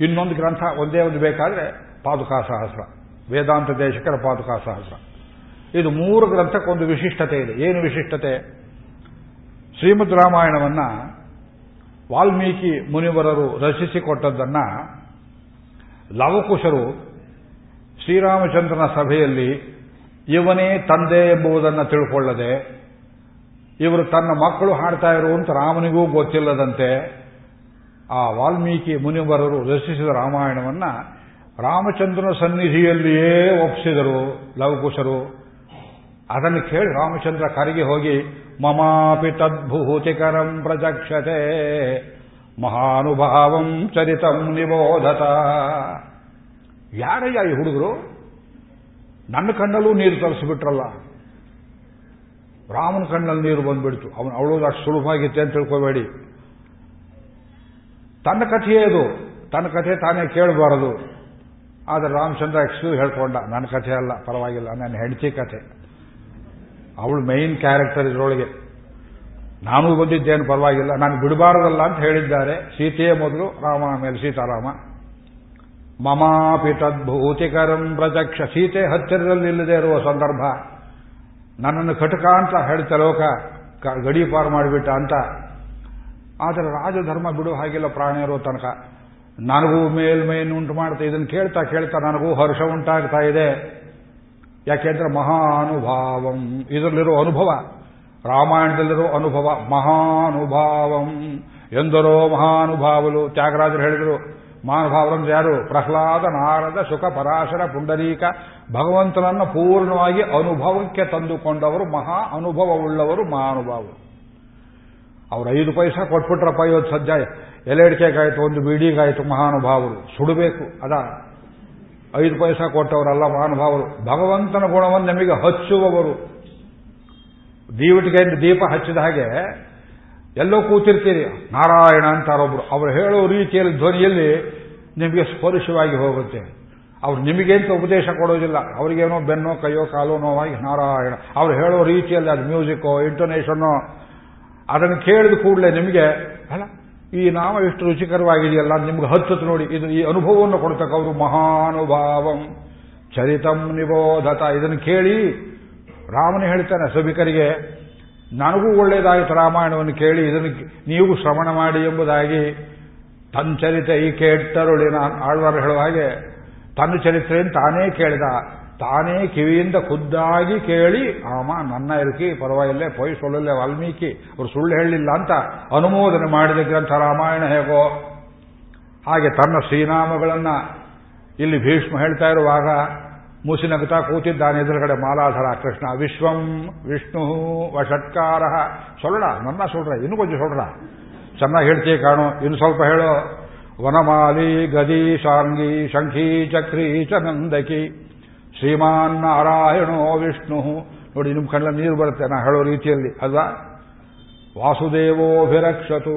ಇನ್ನೊಂದು ಗ್ರಂಥ ಒಂದೇ ಒಂದು ಬೇಕಾದರೆ ಪಾದುಕಾ ಸಹಸ್ರ ವೇದಾಂತ ದೇಶಕರ ಪಾದುಕಾ ಸಹಸ್ರ ಇದು ಮೂರು ಗ್ರಂಥಕ್ಕೊಂದು ವಿಶಿಷ್ಟತೆ ಇದೆ. ಏನು ವಿಶಿಷ್ಟತೆ? ಶ್ರೀಮದ್ ರಾಮಾಯಣವನ್ನ ವಾಲ್ಮೀಕಿ ಮುನಿವರರು ರಚಿಸಿಕೊಟ್ಟದ್ದನ್ನ ಲವಕುಶರು ಶ್ರೀರಾಮಚಂದ್ರನ ಸಭೆಯಲ್ಲಿ ಇವನೇ ತಂದೆ ಎಂಬುದನ್ನು ತಿಳ್ಕೊಳ್ಳದೆ ಇವರು ತನ್ನ ಮಕ್ಕಳು ಹಾಡ್ತಾ ಇರುವಂತ ರಾಮನಿಗೂ ಗೊತ್ತಿಲ್ಲದಂತೆ ಆ ವಾಲ್ಮೀಕಿ ಮುನಿವರರು ರಚಿಸಿದ ರಾಮಾಯಣವನ್ನ ರಾಮಚಂದ್ರನ ಸನ್ನಿಧಿಯಲ್ಲಿಯೇ ಒಪ್ಪಿಸಿದರು ಲವಕುಶರು. ಅದನ್ನು ಕೇಳಿ ರಾಮಚಂದ್ರ ಕರಿಗೆ ಹೋಗಿ, ಮಮಾಪಿ ತದ್ಭೂತಿಕರಂ ಪ್ರಜಕ್ಷತೆ, ಮಹಾನುಭಾವಂ ಚರಿತಂ ನಿಬೋಧತ. ಯಾರಯ್ಯ ಈ ಹುಡುಗರು? ನನ್ನ ಕಣ್ಣಲ್ಲೂ ನೀರು ತರಿಸ್ಬಿಟ್ರಲ್ಲ. ರಾಮನ ಕಣ್ಣಲ್ಲಿ ನೀರು ಬಂದ್ಬಿಡ್ತು. ಅವನು ಅವಳು ಅಷ್ಟು ಸುಲಭವಾಗಿತ್ತೆ ಅಂತ ತಿಳ್ಕೋಬೇಡಿ. ತನ್ನ ಕಥೆಯೇ ಅದು ತನ್ನ ಕಥೆ ತಾನೇ ಕೇಳಬಾರದು. ಆದರೆ ರಾಮಚಂದ್ರ ಎಕ್ಸ್ಕ್ಯೂಸ್ ಹೇಳ್ಕೊಂಡ, ನನ್ನ ಕಥೆ ಅಲ್ಲ, ಪರವಾಗಿಲ್ಲ, ನನ್ನ ಹೆಂಡತಿ ಕಥೆ. ಅವಳು ಮೈನ್ ಕ್ಯಾರೆಕ್ಟರ್ ಇದರೊಳಗೆ. ನಾನು ಬಂದಿದ್ದೇನು ಪರವಾಗಿಲ್ಲ, ನಾನು ಬಿಡಬಾರದಲ್ಲ ಅಂತ ಹೇಳಿದ್ದಾರೆ. ಸೀತೆಯೇ ಮೊದಲು, ರಾಮ ಮೇಲೆ ಸೀತಾರಾಮ. ಮಮಾಪಿ ತದ್ಭೂತಿಕರಂ ಪ್ರಜಕ್ಷ ಸೀತೆ ಹತ್ತಿರದಲ್ಲಿ ಇಲ್ಲದೆ ಇರುವ ಸಂದರ್ಭ. ನನ್ನನ್ನು ಕಟಕ ಅಂತ ಹೇಳ್ತಾ ಲೋಕ ಗಡಿ ಪಾರು ಮಾಡಿಬಿಟ್ಟ ಅಂತ. ಆದರೆ ರಾಜಧರ್ಮ ಬಿಡು ಹಾಗಿಲ್ಲ ಪ್ರಾಣ ಇರೋ ತನಕ. ನನಗೂ ಮೇಲ್ಮೈಯನ್ನು ಉಂಟು ಮಾಡ್ತಾ, ಇದನ್ನು ಕೇಳ್ತಾ ಕೇಳ್ತಾ ನನಗೂ ಹರ್ಷ ಉಂಟಾಗ್ತಾ ಇದೆ. ಯಾಕೆಂದ್ರೆ ಮಹಾನುಭಾವಂ. ಇದರಲ್ಲಿರೋ ಅನುಭವ, ರಾಮಾಯಣದಲ್ಲಿರೋ ಅನುಭವ ಮಹಾನುಭಾವಂ. ಎಂದರೋ ಮಹಾನುಭಾವಲು ತ್ಯಾಗರಾಜರು ಹೇಳಿದರು ಮಹಾನುಭಾವರಂದ್ರೆ ಯಾರು? ಪ್ರಹ್ಲಾದ, ನಾರದ ಸುಖ ಪರಾಶರ, ಪುಂಡರೀಕ, ಭಗವಂತನನ್ನು ಪೂರ್ಣವಾಗಿ ಅನುಭವಕ್ಕೆ ತಂದುಕೊಂಡವರು, ಮಹಾ ಅನುಭವವುಳ್ಳವರು ಮಹಾನುಭಾವರು. ಅವರು ಐದು ಪೈಸ ಕೊಟ್ಬಿಟ್ರಪ್ಪ ಇವತ್ತು ಸದ್ಯ. ಎಲೆಡಿಕೆಗಾಯ್ತು ಒಂದು ಬೀಡಿಗಾಯ್ತು ಮಹಾನುಭಾವರು. ಸುಡಬೇಕು, ಅದ. ಐದು ಪೈಸ ಕೊಟ್ಟವರಲ್ಲ ಮಹಾನುಭಾವರು. ಭಗವಂತನ ಗುಣವನ್ನು ನಮಗೆ ಹಚ್ಚುವವರು. ದೀವಟಿಗೆ ದೀಪ ಹಚ್ಚಿದ ಹಾಗೆ ಎಲ್ಲೋ ಕೂತಿರ್ತೀರಿ. ನಾರಾಯಣ ಅಂತಾರೊಬ್ರು ಅವರು ಹೇಳೋ ರೀತಿಯಲ್ಲಿ, ಧ್ವನಿಯಲ್ಲಿ ನಿಮಗೆ ಸ್ಪರ್ಶವಾಗಿ ಹೋಗುತ್ತೆ. ಅವ್ರು ನಿಮಗೇಂತ ಉಪದೇಶ ಕೊಡೋದಿಲ್ಲ. ಅವ್ರಿಗೇನೋ ಬೆನ್ನೋ ಕೈಯೋ ಕಾಲೋ ನೋವಾಗಿ ನಾರಾಯಣ. ಅವ್ರು ಹೇಳೋ ರೀತಿಯಲ್ಲಿ ಅದು ಮ್ಯೂಸಿಕೋ ಇಂಟೊನೇಷನ್ನೋ ಅದನ್ನು ಕೇಳಿದ ಕೂಡಲೇ ನಿಮಗೆ, ಅಲ್ಲ, ಈ ನಾಮ ಎಷ್ಟು ರುಚಿಕರವಾಗಿದೆಯಲ್ಲ ನಿಮ್ಗೆ ಹತ್ತತ್ತು ನೋಡಿ. ಇದು ಈ ಅನುಭವವನ್ನು ಕೊಡ್ತಕ್ಕವರು ಮಹಾನುಭಾವಂ. ಚರಿತಂ ನಿಬೋಧತ. ಇದನ್ನು ಕೇಳಿ ರಾಮನೇ ಹೇಳ್ತಾನೆ, ಸಭಿಕರಿಗೆ ನನಗೂ ಒಳ್ಳೆಯದಾಯಿತು ರಾಮಾಯಣವನ್ನು ಕೇಳಿ, ಇದನ್ನು ನೀವು ಶ್ರವಣ ಮಾಡಿ ಎಂಬುದಾಗಿ ತನ್ನ ಚರಿತ್ರೆ ಈ ಕೇಟ್ಟರುಳಿನ ಆಳ್ವಾರ ಹೇಳುವ ಹಾಗೆ, ತನ್ನ ಚರಿತ್ರೆಯನ್ನು ತಾನೇ ಕೇಳಿದ. ತಾನೇ ಕಿವಿಯಿಂದ ಖುದ್ದಾಗಿ ಕೇಳಿ, ಆಮ, ನನ್ನ ಇರಕಿ ಪರವಾಗಿಲ್ಲೇ, ಪೊಯ್ ಸೊಲ್ಲಲ್ಲೇ ವಾಲ್ಮೀಕಿ, ಅವರು ಸುಳ್ಳು ಹೇಳಲಿಲ್ಲ ಅಂತ ಅನುಮೋದನೆ ಮಾಡಿದ ಗ್ರಂಥ ರಾಮಾಯಣ ಹೇಗೋ. ಹಾಗೆ ತನ್ನ ಶ್ರೀನಾಮಗಳನ್ನು ಇಲ್ಲಿ ಭೀಷ್ಮ ಹೇಳ್ತಾ ಇರುವಾಗ ಮುಸಿನಗುತ್ತಾ ಕೂತಿದ್ದಾನೆ ಎದುರುಗಡೆ ಮಾಲಾಧರ ಕೃಷ್ಣ. ವಿಶ್ವಂ ವಿಷ್ಣು ವಷಟ್ಕಾರ. ಸೊಳ್ಳ, ನನ್ನ ಸೊಳ್ರ ಇನ್ನು ಕೊಂಚ ಸೊಳ್ಳ. ಚೆನ್ನಾಗಿ ಹೇಳ್ತೀಯ ಕಾಣು, ಇನ್ನು ಸ್ವಲ್ಪ ಹೇಳು. ವನಮಾಲಿ ಗದಿ ಶಾಂಗಿ ಶಂಖಿ ಚಕ್ರಿ ಚ ನಂದಕಿ. ಶ್ರೀಮಾನ್ ನಾರಾಯಣೋ ವಿಷ್ಣು. ನೋಡಿ, ನಿಮ್ಮ ಕಣ್ಣ ನೀರು ಬರುತ್ತೆ, ನಾ ಹೇಳೋ ರೀತಿಯಲ್ಲಿ, ಅಲ್ವಾ? ವಾಸುದೇವೋಭಿರಕ್ಷತು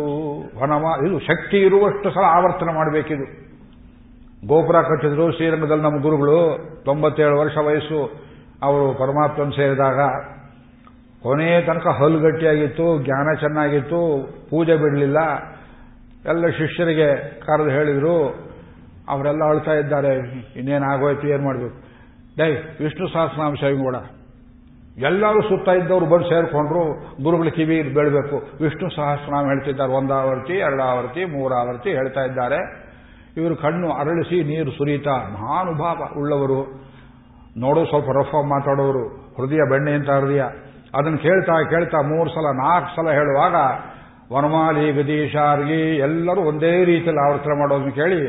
ವನಮ, ಇದು ಶಕ್ತಿ ಇರುವಷ್ಟು ಸಲ ಆವರ್ತನ ಮಾಡಬೇಕಿದು. ಗೋಪುರ ಕಟ್ಟಿದ್ರು, ಶ್ರೀರಂಗದಲ್ಲಿ ನಮ್ಮ ಗುರುಗಳು, ತೊಂಬತ್ತೇಳು ವರ್ಷ ವಯಸ್ಸು, ಅವರು ಪರಮಾತ್ಮನ ಸೇರಿದಾಗ ಕೊನೆಯ ತನಕ ಹಲ್ಲು ಗಟ್ಟಿಯಾಗಿತ್ತು, ಜ್ಞಾನ ಚೆನ್ನಾಗಿತ್ತು, ಪೂಜೆ ಬಿಡಲಿಲ್ಲ. ಎಲ್ಲ ಶಿಷ್ಯರಿಗೆ ಕರೆದು ಹೇಳಿದ್ರು, ಅವರೆಲ್ಲ ಅಳ್ತಾ ಇದ್ದಾರೆ. ಇನ್ನೇನಾಗೋಯ್ತು, ಏನು ಮಾಡಬೇಕು? ಡೈ, ವಿಷ್ಣು ಸಹಸ್ರನಾಮ ಕೂಡ ಎಲ್ಲರೂ ಸುತ್ತ ಇದ್ದವರು ಬಂದು ಸೇರಿಕೊಂಡ್ರು, ಗುರುಗಳು ಕಿವಿ ಬೀಳಬೇಕು. ವಿಷ್ಣು ಸಹಸ್ರನಾಮ ಹೇಳ್ತಿದ್ದಾರೆ ಒಂದಾವರ್ತಿ ಎರಡಾವರ್ತಿ ಮೂರಾವರ್ತಿ ಹೇಳ್ತಾ ಇದ್ದಾರೆ. ಇವರು ಕಣ್ಣು ಅರಳಿಸಿ ನೀರು ಸುರಿತಾ ಮಹಾನುಭಾವ ಉಳ್ಳವರು. ನೋಡೋ ಸ್ವಲ್ಪ ರಫ್ ಮಾತಾಡೋರು. ಹೃದಯ ಬೆಣ್ಣೆ ಅಂತ ಹೃದಯ. ಅದನ್ನು ಕೇಳ್ತಾ ಕೇಳ್ತಾ ಮೂರು ಸಲ, ನಾಲ್ಕು ಸಲ ಹೇಳುವಾಗ, ವನಮಾಲಿ ಗದೀಶಾರ್ಗಿ ಎಲ್ಲರೂ ಒಂದೇ ರೀತಿಯಲ್ಲಿ ಆವರ್ತನ ಮಾಡೋದನ್ನು ಕೇಳಿ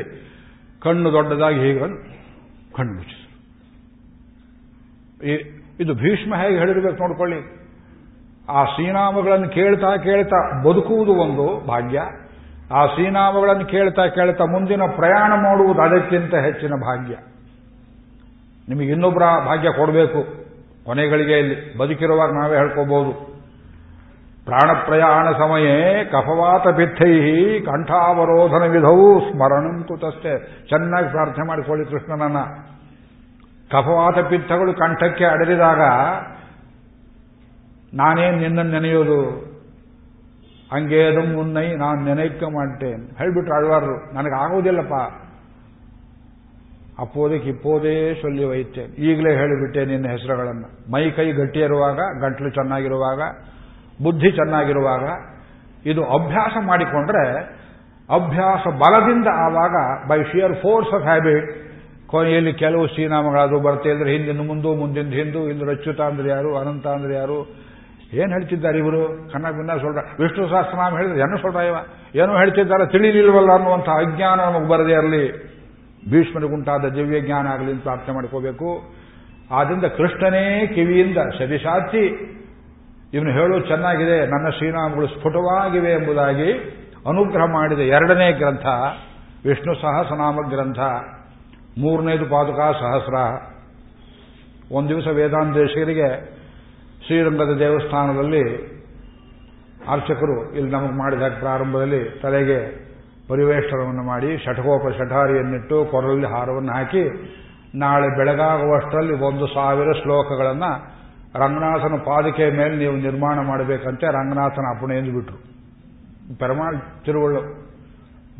ಕಣ್ಣು ದೊಡ್ಡದಾಗಿ ಹೀಗೆ ಕಣ್ಣು ಮುಚ್ಚಿದ್ರು. ಇದು ಭೀಷ್ಮ ಹೇಗೆ ಹೇಳಿರ್ಬೇಕು ನೋಡ್ಕೊಳ್ಳಿ. ಆ ಶ್ರೀನಾಮಗಳನ್ನು ಕೇಳ್ತಾ ಕೇಳ್ತಾ ಬದುಕುವುದು ಒಂದು ಭಾಗ್ಯ. ಆ ಶ್ರೀನಾಮಗಳನ್ನು ಕೇಳ್ತಾ ಕೇಳ್ತಾ ಮುಂದಿನ ಪ್ರಯಾಣ ಮಾಡುವುದು ಅದಕ್ಕಿಂತ ಹೆಚ್ಚಿನ ಭಾಗ್ಯ. ನಿಮಗೆ ಇನ್ನೊಬ್ಬರ ಭಾಗ್ಯ ಕೊಡಬೇಕು. ಕೊನೆಗಳಿಗೆ ಇಲ್ಲಿ ಬದುಕಿರುವಾಗ ನಾವೇ ಹೇಳ್ಕೋಬಹುದು ಪ್ರಾಣ ಪ್ರಯಾಣ ಸಮಯೇ ಕಫವಾತ ಪಿತ್ತೈ ಕಂಠಾವರೋಧನ ವಿಧವು ಸ್ಮರಣಂತೂ ತಷ್ಟೇ ಚೆನ್ನಾಗಿ ಪ್ರಾರ್ಥನೆ ಮಾಡಿಕೊಳ್ಳಿ ಕೃಷ್ಣನನ್ನ. ಕಫವಾತ ಪಿತ್ತಗಳು ಕಂಠಕ್ಕೆ ಅಡರಿದಾಗ ನಾನೇನು ನಿನ್ನನ್ನು ನೆನೆಯೋದು? ಹಂಗೇದು ಮುನ್ನೈ ನಾನು ನೆನೈಕ ಮಾಡ್ತೇನೆ. ಹೇಳ್ಬಿಟ್ರು ಆಳ್ವಾರರು ನನಗೆ ಆಗೋದಿಲ್ಲಪ್ಪ ಅಪ್ಪೋದಕ್ಕೆ ಇಪ್ಪೋದೇ ಸೊಲ್ಲಿ ಒಯ್ತೇನೆ. ಈಗಲೇ ಹೇಳಿಬಿಟ್ಟೆ ನಿನ್ನ ಹೆಸರುಗಳನ್ನು. ಮೈ ಕೈ ಗಟ್ಟಿ ಇರುವಾಗ ಗಂಟ್ಲು ಚೆನ್ನಾಗಿರುವಾಗ, ಬುದ್ಧಿ ಚೆನ್ನಾಗಿರುವಾಗ, ಇದು ಅಭ್ಯಾಸ ಮಾಡಿಕೊಂಡ್ರೆ, ಅಭ್ಯಾಸ ಬಲದಿಂದ ಆವಾಗ, by sheer force of habit, ಕೊನೆಯಲ್ಲಿ ಕೆಲವು ಶ್ರೀನಾಮಗಳಾದ್ರು ಬರ್ತಾ ಇದ್ರೆ ಹಿಂದಿನ ಮುಂದು ಮುಂದಿನ ಹಿಂದೂ ಇಂದು ಅಚ್ಯುತ ಅಂದ್ರೆ ಯಾರು ಅನಂತ ಅಂದ್ರೆ ಯಾರು ಏನು ಹೇಳ್ತಿದ್ದಾರೆ ಇವರು? ಕನ್ನಡ ಭಿನ್ನ ಸೊಲ್ರ ವಿಷ್ಣು ಸಹಸ್ರನಾಮ ಹೇಳಿದ್ರೆ ಏನು ಸೊಲ್ರ ಇವ. ಏನು ಹೇಳ್ತಿದ್ದಾರೆ ತಿಳಿಲಿಲ್ವಲ್ಲ ಅನ್ನುವಂಥ ಅಜ್ಞಾನ ನಮಗೆ ಬರದೇ ಇರಲಿ. ಭೀಷ್ಮನಿಗುಂಟಾದ ದಿವ್ಯ ಜ್ಞಾನ ಆಗಲಿ ಅಂತ ಪ್ರಾರ್ಥನೆ ಮಾಡ್ಕೋಬೇಕು. ಆದ್ದರಿಂದ ಕೃಷ್ಣನೇ ಕಿವಿಯಿಂದ ಸದಿಸಾಚಿ ಇವನು ಹೇಳೋದು ಚೆನ್ನಾಗಿದೆ. ನನ್ನ ಶ್ರೀನಾಮಗಳು ಸ್ಫುಟವಾಗಿವೆ ಎಂಬುದಾಗಿ ಅನುಗ್ರಹ ಮಾಡಿದ ಎರಡನೇ ಗ್ರಂಥ, ವಿಷ್ಣು ಸಹಸ್ರನಾಮ ಗ್ರಂಥ. ಮೂರನೇದು ಪಾದುಕಾ ಸಹಸ್ರ. ಒಂದು ದಿವಸ ವೇದಾಂತೇಶರಿಗೆ ಶ್ರೀರಂಗದ ದೇವಸ್ಥಾನದಲ್ಲಿ ಅರ್ಚಕರು ಇಲ್ಲಿ ನಮಗೆ ಮಾಡಿದ ಪ್ರಾರಂಭದಲ್ಲಿ ತಲೆಗೆ ಪರಿವೇಷ್ಟನವನ್ನು ಮಾಡಿ ಶಠಕೋಪ ಶಠಾರಿಯನ್ನಿಟ್ಟು ಕೊರಲಲ್ಲಿ ಹಾರವನ್ನು ಹಾಕಿ ನಾಳೆ ಬೆಳಗಾಗುವಷ್ಟರಲ್ಲಿ ಒಂದು ಸಾವಿರ ಶ್ಲೋಕಗಳನ್ನು ರಂಗನಾಥನ ಪಾದಕೆ ಮೇಲೆ ನೀವು ನಿರ್ಮಾಣ ಮಾಡಬೇಕಂತೆ ರಂಗನಾಥನ ಅಪ್ಪಣೆ ಎಂದು ಬಿಟ್ಟರು ಪೆರಮಾಳ್ ತಿರುವಳ್ಳು.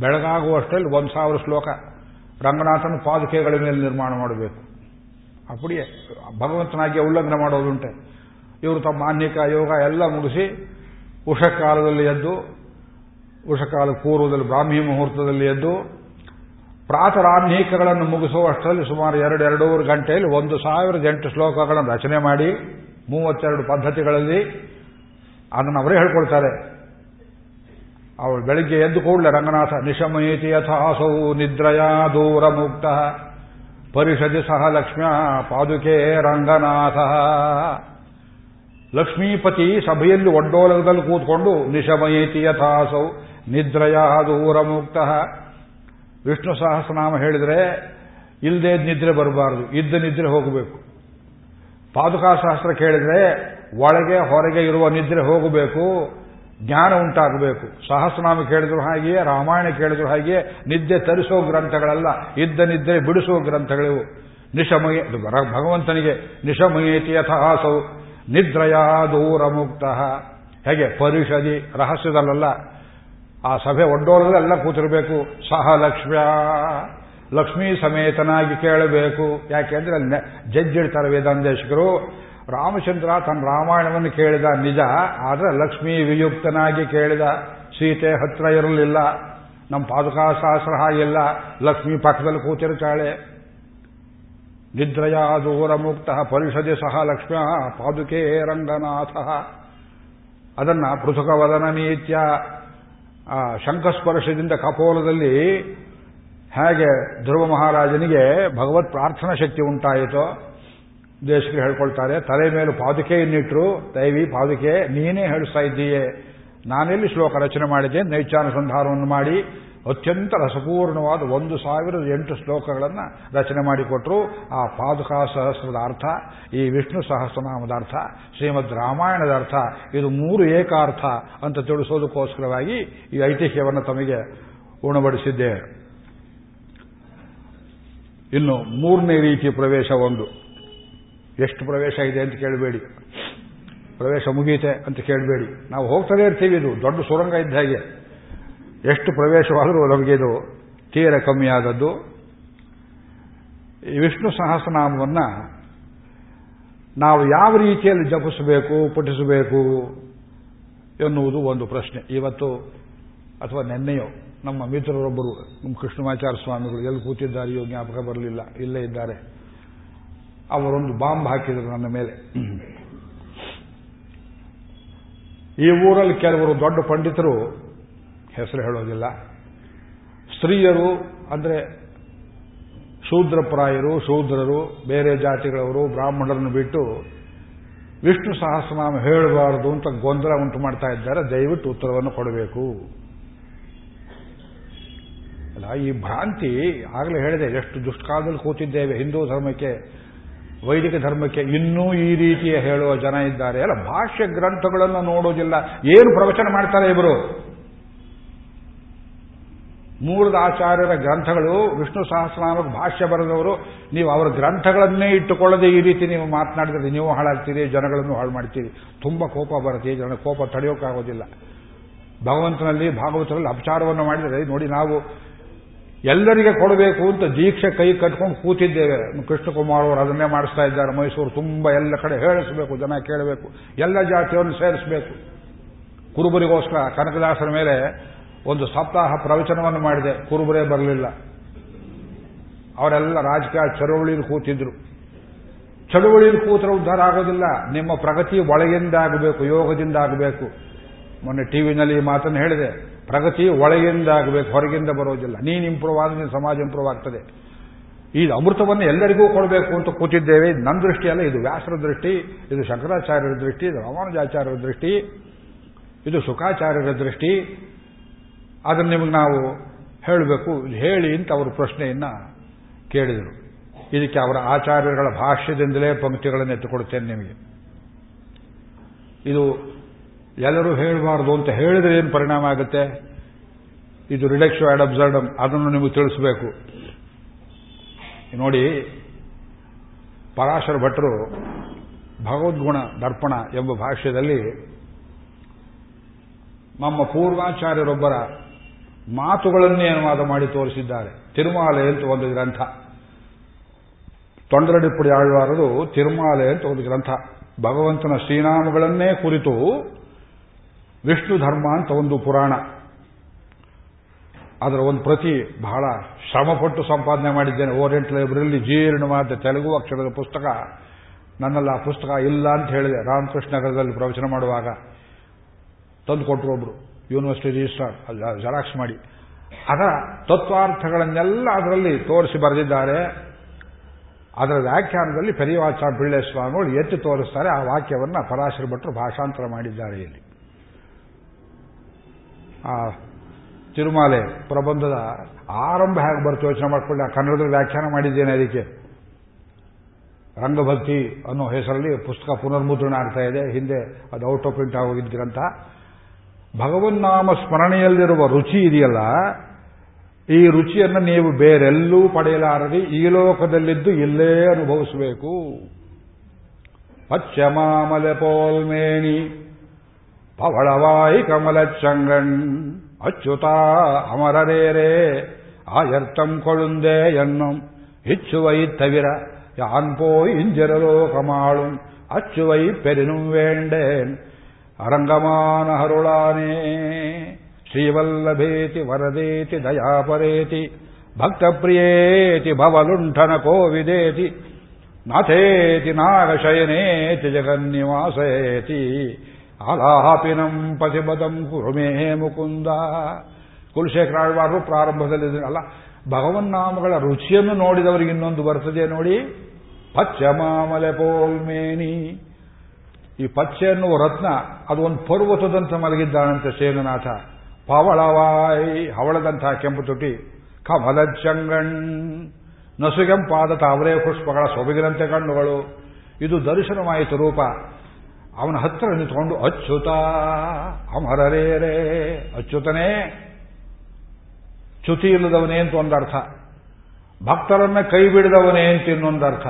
ಬೆಳಗಾಗುವಷ್ಟರಲ್ಲಿ ಒಂದು ಸಾವಿರ ಶ್ಲೋಕ ರಂಗನಾಥನ ಪಾದುಕೆಗಳ ಮೇಲೆ ನಿರ್ಮಾಣ ಮಾಡಬೇಕು. ಅಪ್ಪಡಿಯೇ, ಭಗವಂತನಾಗಿ ಉಲ್ಲಂಘನೆ ಮಾಡೋದುಂಟೆ. ಇವರು ತಮ್ಮ ಆನ್ಯಿಕ ಯೋಗ ಎಲ್ಲ ಮುಗಿಸಿ ಉಷಕಾಲದಲ್ಲಿ ಎದ್ದು, ಉಷಕಾಲ ಪೂರ್ವದಲ್ಲಿ ಬ್ರಾಹ್ಮಿ ಮುಹೂರ್ತದಲ್ಲಿ ಎದ್ದು, ಪ್ರಾತರಾಹ್ನಿಕಗಳನ್ನು ಮುಗಿಸುವಷ್ಟರಲ್ಲಿ ಸುಮಾರು ಎರಡು, ಎರಡೂವರೆ ಗಂಟೆಯಲ್ಲಿ ಒಂದು ಸಾವಿರದ ಎಂಟು ಶ್ಲೋಕಗಳನ್ನು ರಚನೆ ಮಾಡಿ, ಮೂವತ್ತೆರಡು ಪದ್ಧತಿಗಳಲ್ಲಿ ಅದನ್ನು ಅವರೇ ಹೇಳ್ಕೊಳ್ತಾರೆ. ಅವಳು ಬೆಳಿಗ್ಗೆ ಎದ್ದು ಕೂಡಲೇ ರಂಗನಾಥ, ನಿಶಮಯತಿ ಯಥಾಸೌ ನಿದ್ರಯ ದೂರ ಮುಕ್ತ ಪರಿಷದಿ ಸಹ ಲಕ್ಷ್ಮ್ಯ ಪಾದುಕೆ ರಂಗನಾಥ. ಲಕ್ಷ್ಮೀಪತಿ ಸಭೆಯಲ್ಲಿ ಒಡ್ಡೋಲಗದಲ್ಲಿ ಕೂತ್ಕೊಂಡು, ನಿಶಮಯತಿ ಯಥಾಸೌ, ನಿದ್ರಯ ದೂರ ಮುಕ್ತ ವಿಷ್ಣು ಸಹಸ್ರನಾಮ ಹೇಳಿದರೆ ಇಲ್ಲದೆ ನಿದ್ರೆ ಬರಬಾರದು, ಇದ್ದ ನಿದ್ರೆ ಹೋಗಬೇಕು. ಪಾದುಕಾ ಸಹಸ್ರ ಕೇಳಿದರೆ, ಒಳಗೆ ಹೊರಗೆ ಇರುವ ನಿದ್ರೆ ಹೋಗಬೇಕು, ಜ್ಞಾನ ಉಂಟಾಗಬೇಕು. ಸಹಸ್ರನಾಮ ಕೇಳಿದ್ರು ಹಾಗೆಯೇ, ರಾಮಾಯಣ ಕೇಳಿದ್ರು ಹಾಗೆಯೇ, ನಿದ್ದೆ ತರಿಸೋ ಗ್ರಂಥಗಳಲ್ಲ, ಇದ್ದ ನಿದ್ರೆ ಬಿಡಿಸುವ ಗ್ರಂಥಗಳಿವು. ನಿಶಮಯ ಭಗವಂತನಿಗೆ ನಿಶಮಯೇತಿ ಯಥಾಸೌ ನಿದ್ರಯ ದೂರ ಮುಕ್ತ ಹೇಗೆ? ಪರಿಷದಿ ರಹಸ್ಯದಲ್ಲ ಆ ಸಭೆ ಒಡ್ಡೋರಲ್ಲೆಲ್ಲ ಕೂತಿರಬೇಕು. ಸಹ ಲಕ್ಷ್ಮ್ಯ ಲಕ್ಷ್ಮೀ ಸಮೇತನಾಗಿ ಕೇಳಬೇಕು. ಯಾಕೆಂದ್ರೆ ಅಲ್ಲಿ ಜಜ್ಜಿಡ್ತಾರೆ ವೇದಾಂದೇಶಕರು ರಾಮಚಂದ್ರ ತನ್ನ ರಾಮಾಯಣವನ್ನು ಕೇಳಿದ ನಿಜ, ಆದರೆ ಲಕ್ಷ್ಮೀ ವಿಯುಕ್ತನಾಗಿ ಕೇಳಿದ ಸೀತೆ ಹತ್ರ ಇರಲಿಲ್ಲ. ನಮ್ಮ ಪಾದುಕಾ ಸಹಸ್ರ ಹಾಗಿಲ್ಲ ಲಕ್ಷ್ಮೀ ಪಕ್ಕದಲ್ಲಿ ಕೂತಿರ್ತಾಳೆ. ನಿದ್ರಯ ದೂರ ಮುಕ್ತ ಪರಿಷದೆ ಸಹ ಲಕ್ಷ್ಮ್ಯ ಪಾದುಕೆ ರಂಗನಾಥ. ಅದನ್ನ ಪೃಥುಕವದನ ನೀತ್ಯ ಶಂಖಸ್ಪರ್ಶದಿಂದ ಕಪೋಲದಲ್ಲಿ ಹೇಗೆ ಧ್ರುವ ಮಹಾರಾಜನಿಗೆ ಭಗವತ್ ಪ್ರಾರ್ಥನಾ ಶಕ್ತಿ ಉಂಟಾಯಿತೋ, ದೇಶಕ್ಕೆ ಹೇಳ್ಕೊಳ್ತಾರೆ, ತಲೆ ಮೇಲೆ ಪಾದುಕೆಯನ್ನಿಟ್ರು ದೈವಿ ಪಾದುಕೆ ನೀನೇ ಹೇಳಿಸ್ತಾ ಇದ್ದೀಯೇ, ನಾನೆಲ್ಲಿ ಶ್ಲೋಕ ರಚನೆ ಮಾಡಿದ್ದೆ ನೈಚಾನುಸಂಧಾನವನ್ನು ಮಾಡಿ ಅತ್ಯಂತ ರಸಪೂರ್ಣವಾದ ಒಂದು ಸಾವಿರದ ಎಂಟು ಶ್ಲೋಕಗಳನ್ನು ರಚನೆ ಮಾಡಿಕೊಟ್ರು. ಆ ಪಾದುಕಾ ಸಹಸ್ರದ ಅರ್ಥ, ಈ ವಿಷ್ಣು ಸಹಸ್ರನಾಮದ ಅರ್ಥ, ಶ್ರೀಮದ್ ರಾಮಾಯಣದ ಅರ್ಥ, ಇದು ಮೂರು ಏಕಾರ್ಥ ಅಂತ ತಿಳಿಸೋದಕ್ಕೋಸ್ಕರವಾಗಿ ಈ ಐತಿಹ್ಯವನ್ನು ತಮಗೆ ಉಣಬಡಿಸಿದ್ದೆ. ಇನ್ನು ಮೂರನೇ ರೀತಿ ಪ್ರವೇಶ ಒಂದು. ಎಷ್ಟು ಪ್ರವೇಶ ಇದೆ ಅಂತ ಕೇಳಬೇಡಿ. ಪ್ರವೇಶ ಮುಗೀತೆ ಅಂತ ಕೇಳಬೇಡಿ. ನಾವು ಹೋಗ್ತಾನೆ ಇರ್ತೀವಿ ಇದು, ದೊಡ್ಡ ಸುರಂಗ ಇದ್ದ ಹಾಗೆ. ಎಷ್ಟು ಪ್ರವೇಶವಾದರೂ ನಮಗೆ ಇದು ತೀರ ಕಮ್ಮಿಯಾದದ್ದು ಈ ವಿಷ್ಣು ಸಹಸ್ರನಾಮವನ್ನು ನಾವು ಯಾವ ರೀತಿಯಲ್ಲಿ ಜಪಿಸಬೇಕು, ಪಠಿಸಬೇಕು ಎನ್ನುವುದು ಒಂದು ಪ್ರಶ್ನೆ. ಇವತ್ತು ಅಥವಾ ನೆನ್ನೆಯೋ ನಮ್ಮ ಮಿತ್ರರೊಬ್ಬರು, ನಮ್ಮ ಕೃಷ್ಣಮಾಚಾರ್ಯ ಸ್ವಾಮಿಗಳು ಎಲ್ಲಿ ಕೂತಿದ್ದಾರೆಯೋ ಜ್ಞಾಪಕ ಬರಲಿಲ್ಲ, ಇಲ್ಲೇ ಇದ್ದಾರೆ. ಅವರೊಂದು ಬಾಂಬ್ ಹಾಕಿದರು ನನ್ನ ಮೇಲೆ. ಈ ಊರಲ್ಲಿ ಕೆಲವರು ದೊಡ್ಡ ಪಂಡಿತರು ಹೆಸರು ಹೇಳೋದಿಲ್ಲ. ಸ್ತ್ರೀಯರು ಅಂದರೆ ಶೂದ್ರಪ್ರಾಯರು, ಶೂದ್ರರು, ಬೇರೆ ಜಾತಿಗಳವರು, ಬ್ರಾಹ್ಮಣರನ್ನು ಬಿಟ್ಟು ವಿಷ್ಣು ಸಹಸ್ರನಾಮ ಹೇಳಬಾರದು ಅಂತ ಗೊಂದಲ ಉಂಟು ಮಾಡ್ತಾ ಇದ್ದಾರೆ. ದಯವಿಟ್ಟು ಉತ್ತರವನ್ನು ಕೊಡಬೇಕು. ಅಲ್ಲ, ಈ ಭ್ರಾಂತಿ ಆಗಲೇ ಹೇಳಿದೆ, ಎಷ್ಟು ದುಷ್ಕಾಲದಲ್ಲಿ ಕೂತಿದ್ದೇವೆ ಹಿಂದೂ ಧರ್ಮಕ್ಕೆ, ವೈದಿಕ ಧರ್ಮಕ್ಕೆ, ಇನ್ನೂ ಈ ರೀತಿಯ ಹೇಳುವ ಜನ ಇದ್ದಾರೆ. ಅಲ್ಲ, ಭಾಷ್ಯ ಗ್ರಂಥಗಳನ್ನು ನೋಡೋದಿಲ್ಲ. ಏನು ಪ್ರವಚನ ಮಾಡ್ತಾರೆ ಇವರು ಮೂಲದ ಆಚಾರ್ಯರ ಗ್ರಂಥಗಳು, ವಿಷ್ಣು ಸಹಸ್ರನಾಮಕ್ಕೆ ಭಾಷ್ಯ ಬರೆದವರು, ನೀವು ಅವರ ಗ್ರಂಥಗಳನ್ನೇ ಇಟ್ಟುಕೊಳ್ಳದೆ ಈ ರೀತಿ ನೀವು ಮಾತನಾಡಿದ್ರೆ ನೀವು ಹಾಳಾಗ್ತೀರಿ, ಜನಗಳನ್ನು ಹಾಳು ಮಾಡ್ತೀರಿ. ತುಂಬ ಕೋಪ ಬರುತ್ತೆ ಜನ ಕೋಪ ತಡೆಯೋಕ್ಕಾಗೋದಿಲ್ಲ. ಭಗವಂತನಲ್ಲಿ, ಭಾಗವತರಲ್ಲಿ ಅಪಚಾರವನ್ನು ಮಾಡಿದರೆ, ನೋಡಿ ನಾವು ಎಲ್ಲರಿಗೆ ಕೊಡಬೇಕು ಅಂತ ದೀಕ್ಷೆ ಕೈ ಕಟ್ಕೊಂಡು ಕೂತಿದ್ದೇವೆ. ಕೃಷ್ಣಕುಮಾರ್ ಅವರು ಅದನ್ನೇ ಮಾಡಿಸ್ತಾ ಇದ್ದಾರೆ. ಮೈಸೂರು ತುಂಬ ಎಲ್ಲ ಕಡೆ ಹೇಳಿಸಬೇಕು, ಜನ ಕೇಳಬೇಕು, ಎಲ್ಲ ಜಾತಿಯನ್ನು ಸೇರಿಸಬೇಕು. ಕುರುಬರಿಗೋಸ್ಕರ, ಕನಕದಾಸರ ಮೇಲೆ ಒಂದು ಸಪ್ತಾಹ ಪ್ರವಚನವನ್ನು ಮಾಡಿದೆ, ಕುರುಬರೇ ಬರಲಿಲ್ಲ. ಅವರೆಲ್ಲ ರಾಜಕೀಯ ಚಳುವಳಿಯಲ್ಲಿ ಕೂತಿದ್ರು. ಚಳುವಳಿಯಲ್ಲಿ ಕೂತರ ಉದ್ಧಾರ ಆಗೋದಿಲ್ಲ. ನಿಮ್ಮ ಪ್ರಗತಿ ಒಳಗಿಂದ ಆಗಬೇಕು, ಯೋಗದಿಂದ ಆಗಬೇಕು. ಮೊನ್ನೆ ಟಿವಿನಲ್ಲಿ ಈ ಮಾತನ್ನು ಹೇಳಿದೆ, ಪ್ರಗತಿ ಒಳಗಿಂದ ಆಗಬೇಕು, ಹೊರಗಿಂದ ಬರೋದಿಲ್ಲ. ನೀನು ಇಂಪ್ರೂವ್ ಆದ್ರೆ ಸಮಾಜ ಇಂಪ್ರೂವ್ ಆಗ್ತದೆ. ಈ ಅಮೃತವನ್ನು ಎಲ್ಲರಿಗೂ ಕೊಡಬೇಕು ಅಂತ ಕೂತಿದ್ದೇವೆ. ನನ್ನ ದೃಷ್ಟಿಯಲ್ಲ, ಇದು ವ್ಯಾಸರ ದೃಷ್ಟಿ, ಇದು ಶಂಕರಾಚಾರ್ಯರ ದೃಷ್ಟಿ, ಇದು ರಾಮಾನುಜಾಚಾರ್ಯರ ದೃಷ್ಟಿ, ಇದು ಸುಖಾಚಾರ್ಯರ ದೃಷ್ಟಿ. ಅದನ್ನು ನಿಮಗೆ ನಾವು ಹೇಳಬೇಕು. ಹೇಳಿ ಅಂತ ಅವರು ಪ್ರಶ್ನೆಯನ್ನ ಕೇಳಿದರು. ಇದಕ್ಕೆ ಅವರ ಆಚಾರ್ಯಗಳ ಭಾಷ್ಯದಿಂದಲೇ ಪಂಕ್ತಿಗಳನ್ನು ಎತ್ತುಕೊಡುತ್ತೇನೆ ನಿಮಗೆ. ಇದು ಎಲ್ಲರೂ ಹೇಳಬಾರದು ಅಂತ ಹೇಳಿದ್ರೆ ಏನು ಪರಿಣಾಮ ಆಗುತ್ತೆ? ಇದು ರಿಡಕ್ಷ ಆ್ಯಡ್ ಅಬ್ಸರ್ಡಮ್ ಅದನ್ನು ನಿಮಗೆ ತಿಳಿಸಬೇಕು. ನೋಡಿ, ಪರಾಶರ ಭಟ್ರು ಭಗವದ್ಗುಣ ದರ್ಪಣ ಎಂಬ ಭಾಷ್ಯದಲ್ಲಿ ನಮ್ಮ ಪೂರ್ವಾಚಾರ್ಯರೊಬ್ಬರ ಮಾತುಗಳನ್ನೇ ಅನುವಾದ ಮಾಡಿ ತೋರಿಸಿದ್ದಾರೆ. ತಿರುಮಾಲೆ ಅಂತ ಒಂದು ಗ್ರಂಥ. ತೊಂದರಡಿಪ್ಪುಡಿ ಆಳ್ವಾರದು ತಿರುಮಾಲೆ ಅಂತ ಒಂದು ಗ್ರಂಥ. ಭಗವಂತನ ಶ್ರೀನಾಮಗಳನ್ನೇ ಕುರಿತು ವಿಷ್ಣು ಧರ್ಮ ಅಂತ ಒಂದು ಪುರಾಣ. ಅದರ ಒಂದು ಪ್ರತಿ ಬಹಳ ಶ್ರಮಪಟ್ಟು ಸಂಪಾದನೆ ಮಾಡಿದ್ದೇನೆ. ಓರಿಯಂಟ್ ಲೈಬ್ರರಿಯಲ್ಲಿ ಜೀರ್ಣವಾದ ತೆಲುಗು ಅಕ್ಷರದ ಪುಸ್ತಕ. ನನ್ನಲ್ಲಿ ಆ ಪುಸ್ತಕ ಇಲ್ಲ ಅಂತ ಹೇಳಿದೆ. ರಾಮಕೃಷ್ಣ ನಗರದಲ್ಲಿ ಪ್ರವಚನ ಮಾಡುವಾಗ ತಂದು ಕೊಟ್ಟರು ಒಬ್ರು. ಯೂನಿವರ್ಸಿಟಿ ರಿಜಿಸ್ಟ್ರಾರ್ ಜೆರಾಕ್ಸ್ ಮಾಡಿ. ಅದರ ತತ್ವಾರ್ಥಗಳನ್ನೆಲ್ಲ ಅದರಲ್ಲಿ ತೋರಿಸಿ ಬರೆದಿದ್ದಾರೆ. ಅದರ ವ್ಯಾಖ್ಯಾನದಲ್ಲಿ ಪೆರಿಯವಾಚ ಬಿಳ್ಳೆ ಸ್ವಾಮಿಗಳು ಎತ್ತಿ ತೋರಿಸ್ತಾರೆ, ಆ ವಾಕ್ಯವನ್ನು ಪರಾಶರ ಭಟ್ರು ಭಾಷಾಂತರ ಮಾಡಿದ್ದಾರೆ ಇಲ್ಲಿ. ಆ ತಿರುಮಾಲೆ ಪ್ರಬಂಧದ ಆರಂಭ ಹೇಗೆ ಬರ್ತು ಯೋಚನೆ ಮಾಡಿಕೊಳ್ಳಿ, ಆ ಕನ್ನಡದಲ್ಲಿ ವ್ಯಾಖ್ಯಾನ ಮಾಡಿದ್ದೇನೆ ಅದಕ್ಕೆ. ರಂಗಭಕ್ತಿ ಅನ್ನೋ ಹೆಸರಲ್ಲಿ ಪುಸ್ತಕ ಪುನರ್ಮುದ್ರಣ ಆಗ್ತಾ ಇದೆ, ಹಿಂದೆ ಅದು ಔಟ್ ಆಫ್ ಪ್ರಿಂಟ್ ಆಗೋಗಿದ್ದ ಗ್ರಂಥ ಭಗವನ್ನಾಮ ಸ್ಮರಣೆಯಲ್ಲಿರುವ ರುಚಿ ಇದೆಯಲ್ಲ, ಈ ರುಚಿಯನ್ನು ನೀವು ಬೇರೆಲ್ಲೂ ಪಡೆಯಲಾರದೆ ಈ ಲೋಕದಲ್ಲಿದ್ದು ಇಲ್ಲೇ ಅನುಭವಿಸಬೇಕು. ಪಚ್ಚಮಾಮಲೆ ಪೋಲ್ಮೇಣಿ ಪವಳವಾಯಿ ಕಮಲ ಚಂಗಣ್, ಅಚ್ಯುತ ಅಮರರೇರೇ ಆಯರ್ತಂ ಕೊಳುಂದೆ ಎನ್ನು ಹೆಚ್ಚುವೈ ತವಿರ, ಯಾನ್ ಪೋಯ್ ಇಂಜಿರಲೋಕಮಾಳು, ಅಚ್ಚುವೈ ಪೆರಿನುಂ ವೇಂಡೇನ್ ಅರಂಗಮಾನಹರುಳಾನೇ. ಶ್ರೀವಲ್ಲಭೇತಿ ವರದೇತಿ ದಯಾಪರೇತಿ ಭಕ್ತಪ್ರಿಯೇತಿ ಭವಲುಂಠನ ಕೋವಿದೇತಿ ನಾಥೇತಿ ನಾಗಶಯನೇತಿ ಜಗನ್ನಿವಾಸೇತಿ ಅಲಾಹಾಪಿನಂ ಪತಿಪದಂ ಕುರುಮೇ ಮುಕುಂದ. ಕುಲಶೇಖರಾಳ್ವಾರರು ಪ್ರಾರಂಭದಲ್ಲಿದ್ದರಲ್ಲ ಭಗವನ್ನಾಮಗಳ ರುಚಿಯನ್ನು ನೋಡಿದವರಿಗೆ ಇನ್ನೊಂದು ಬರ್ತದೆ ನೋಡಿ. ಪಚ್ಚಮಾಮಲೆ ಮಾಮಲೆ ಪೋಲ್ಮೇನಿ. ಈ ಪಚ್ಚೆ ಅನ್ನುವ ರತ್ನ, ಅದು ಒಂದು ಪರ್ವತದಂತೆ ಮಲಗಿದ್ದಾನಂತೆ ಸೇನನಾಥ ಪವಳವಾಯಿ ಹವಳದಂತಹ ಕೆಂಪು ತುಟಿ ಕಮಲಚಂಗಣ್ ನಸುಗೆಂಪಾದ ತಾವರೆ ಪುಷ್ಪಗಳ ಸೊಬಗಿನಂತೆ ಕಣ್ಣುಗಳು. ಇದು ದರ್ಶನವಾಯಿತು ರೂಪ. ಅವನ ಹತ್ತಿರ ನಿಂತ್ಕೊಂಡು ಅಚ್ಯುತ ಅಮರರೇರೇ ಅಚ್ಯುತನೇ ಚ್ಯುತಿ ಇಲ್ಲದವನೇ ಅಂತ ಒಂದರ್ಥ. ಭಕ್ತರನ್ನ ಕೈ ಬಿಡದವನೇ ಅಂತ ಇನ್ನೊಂದರ್ಥ.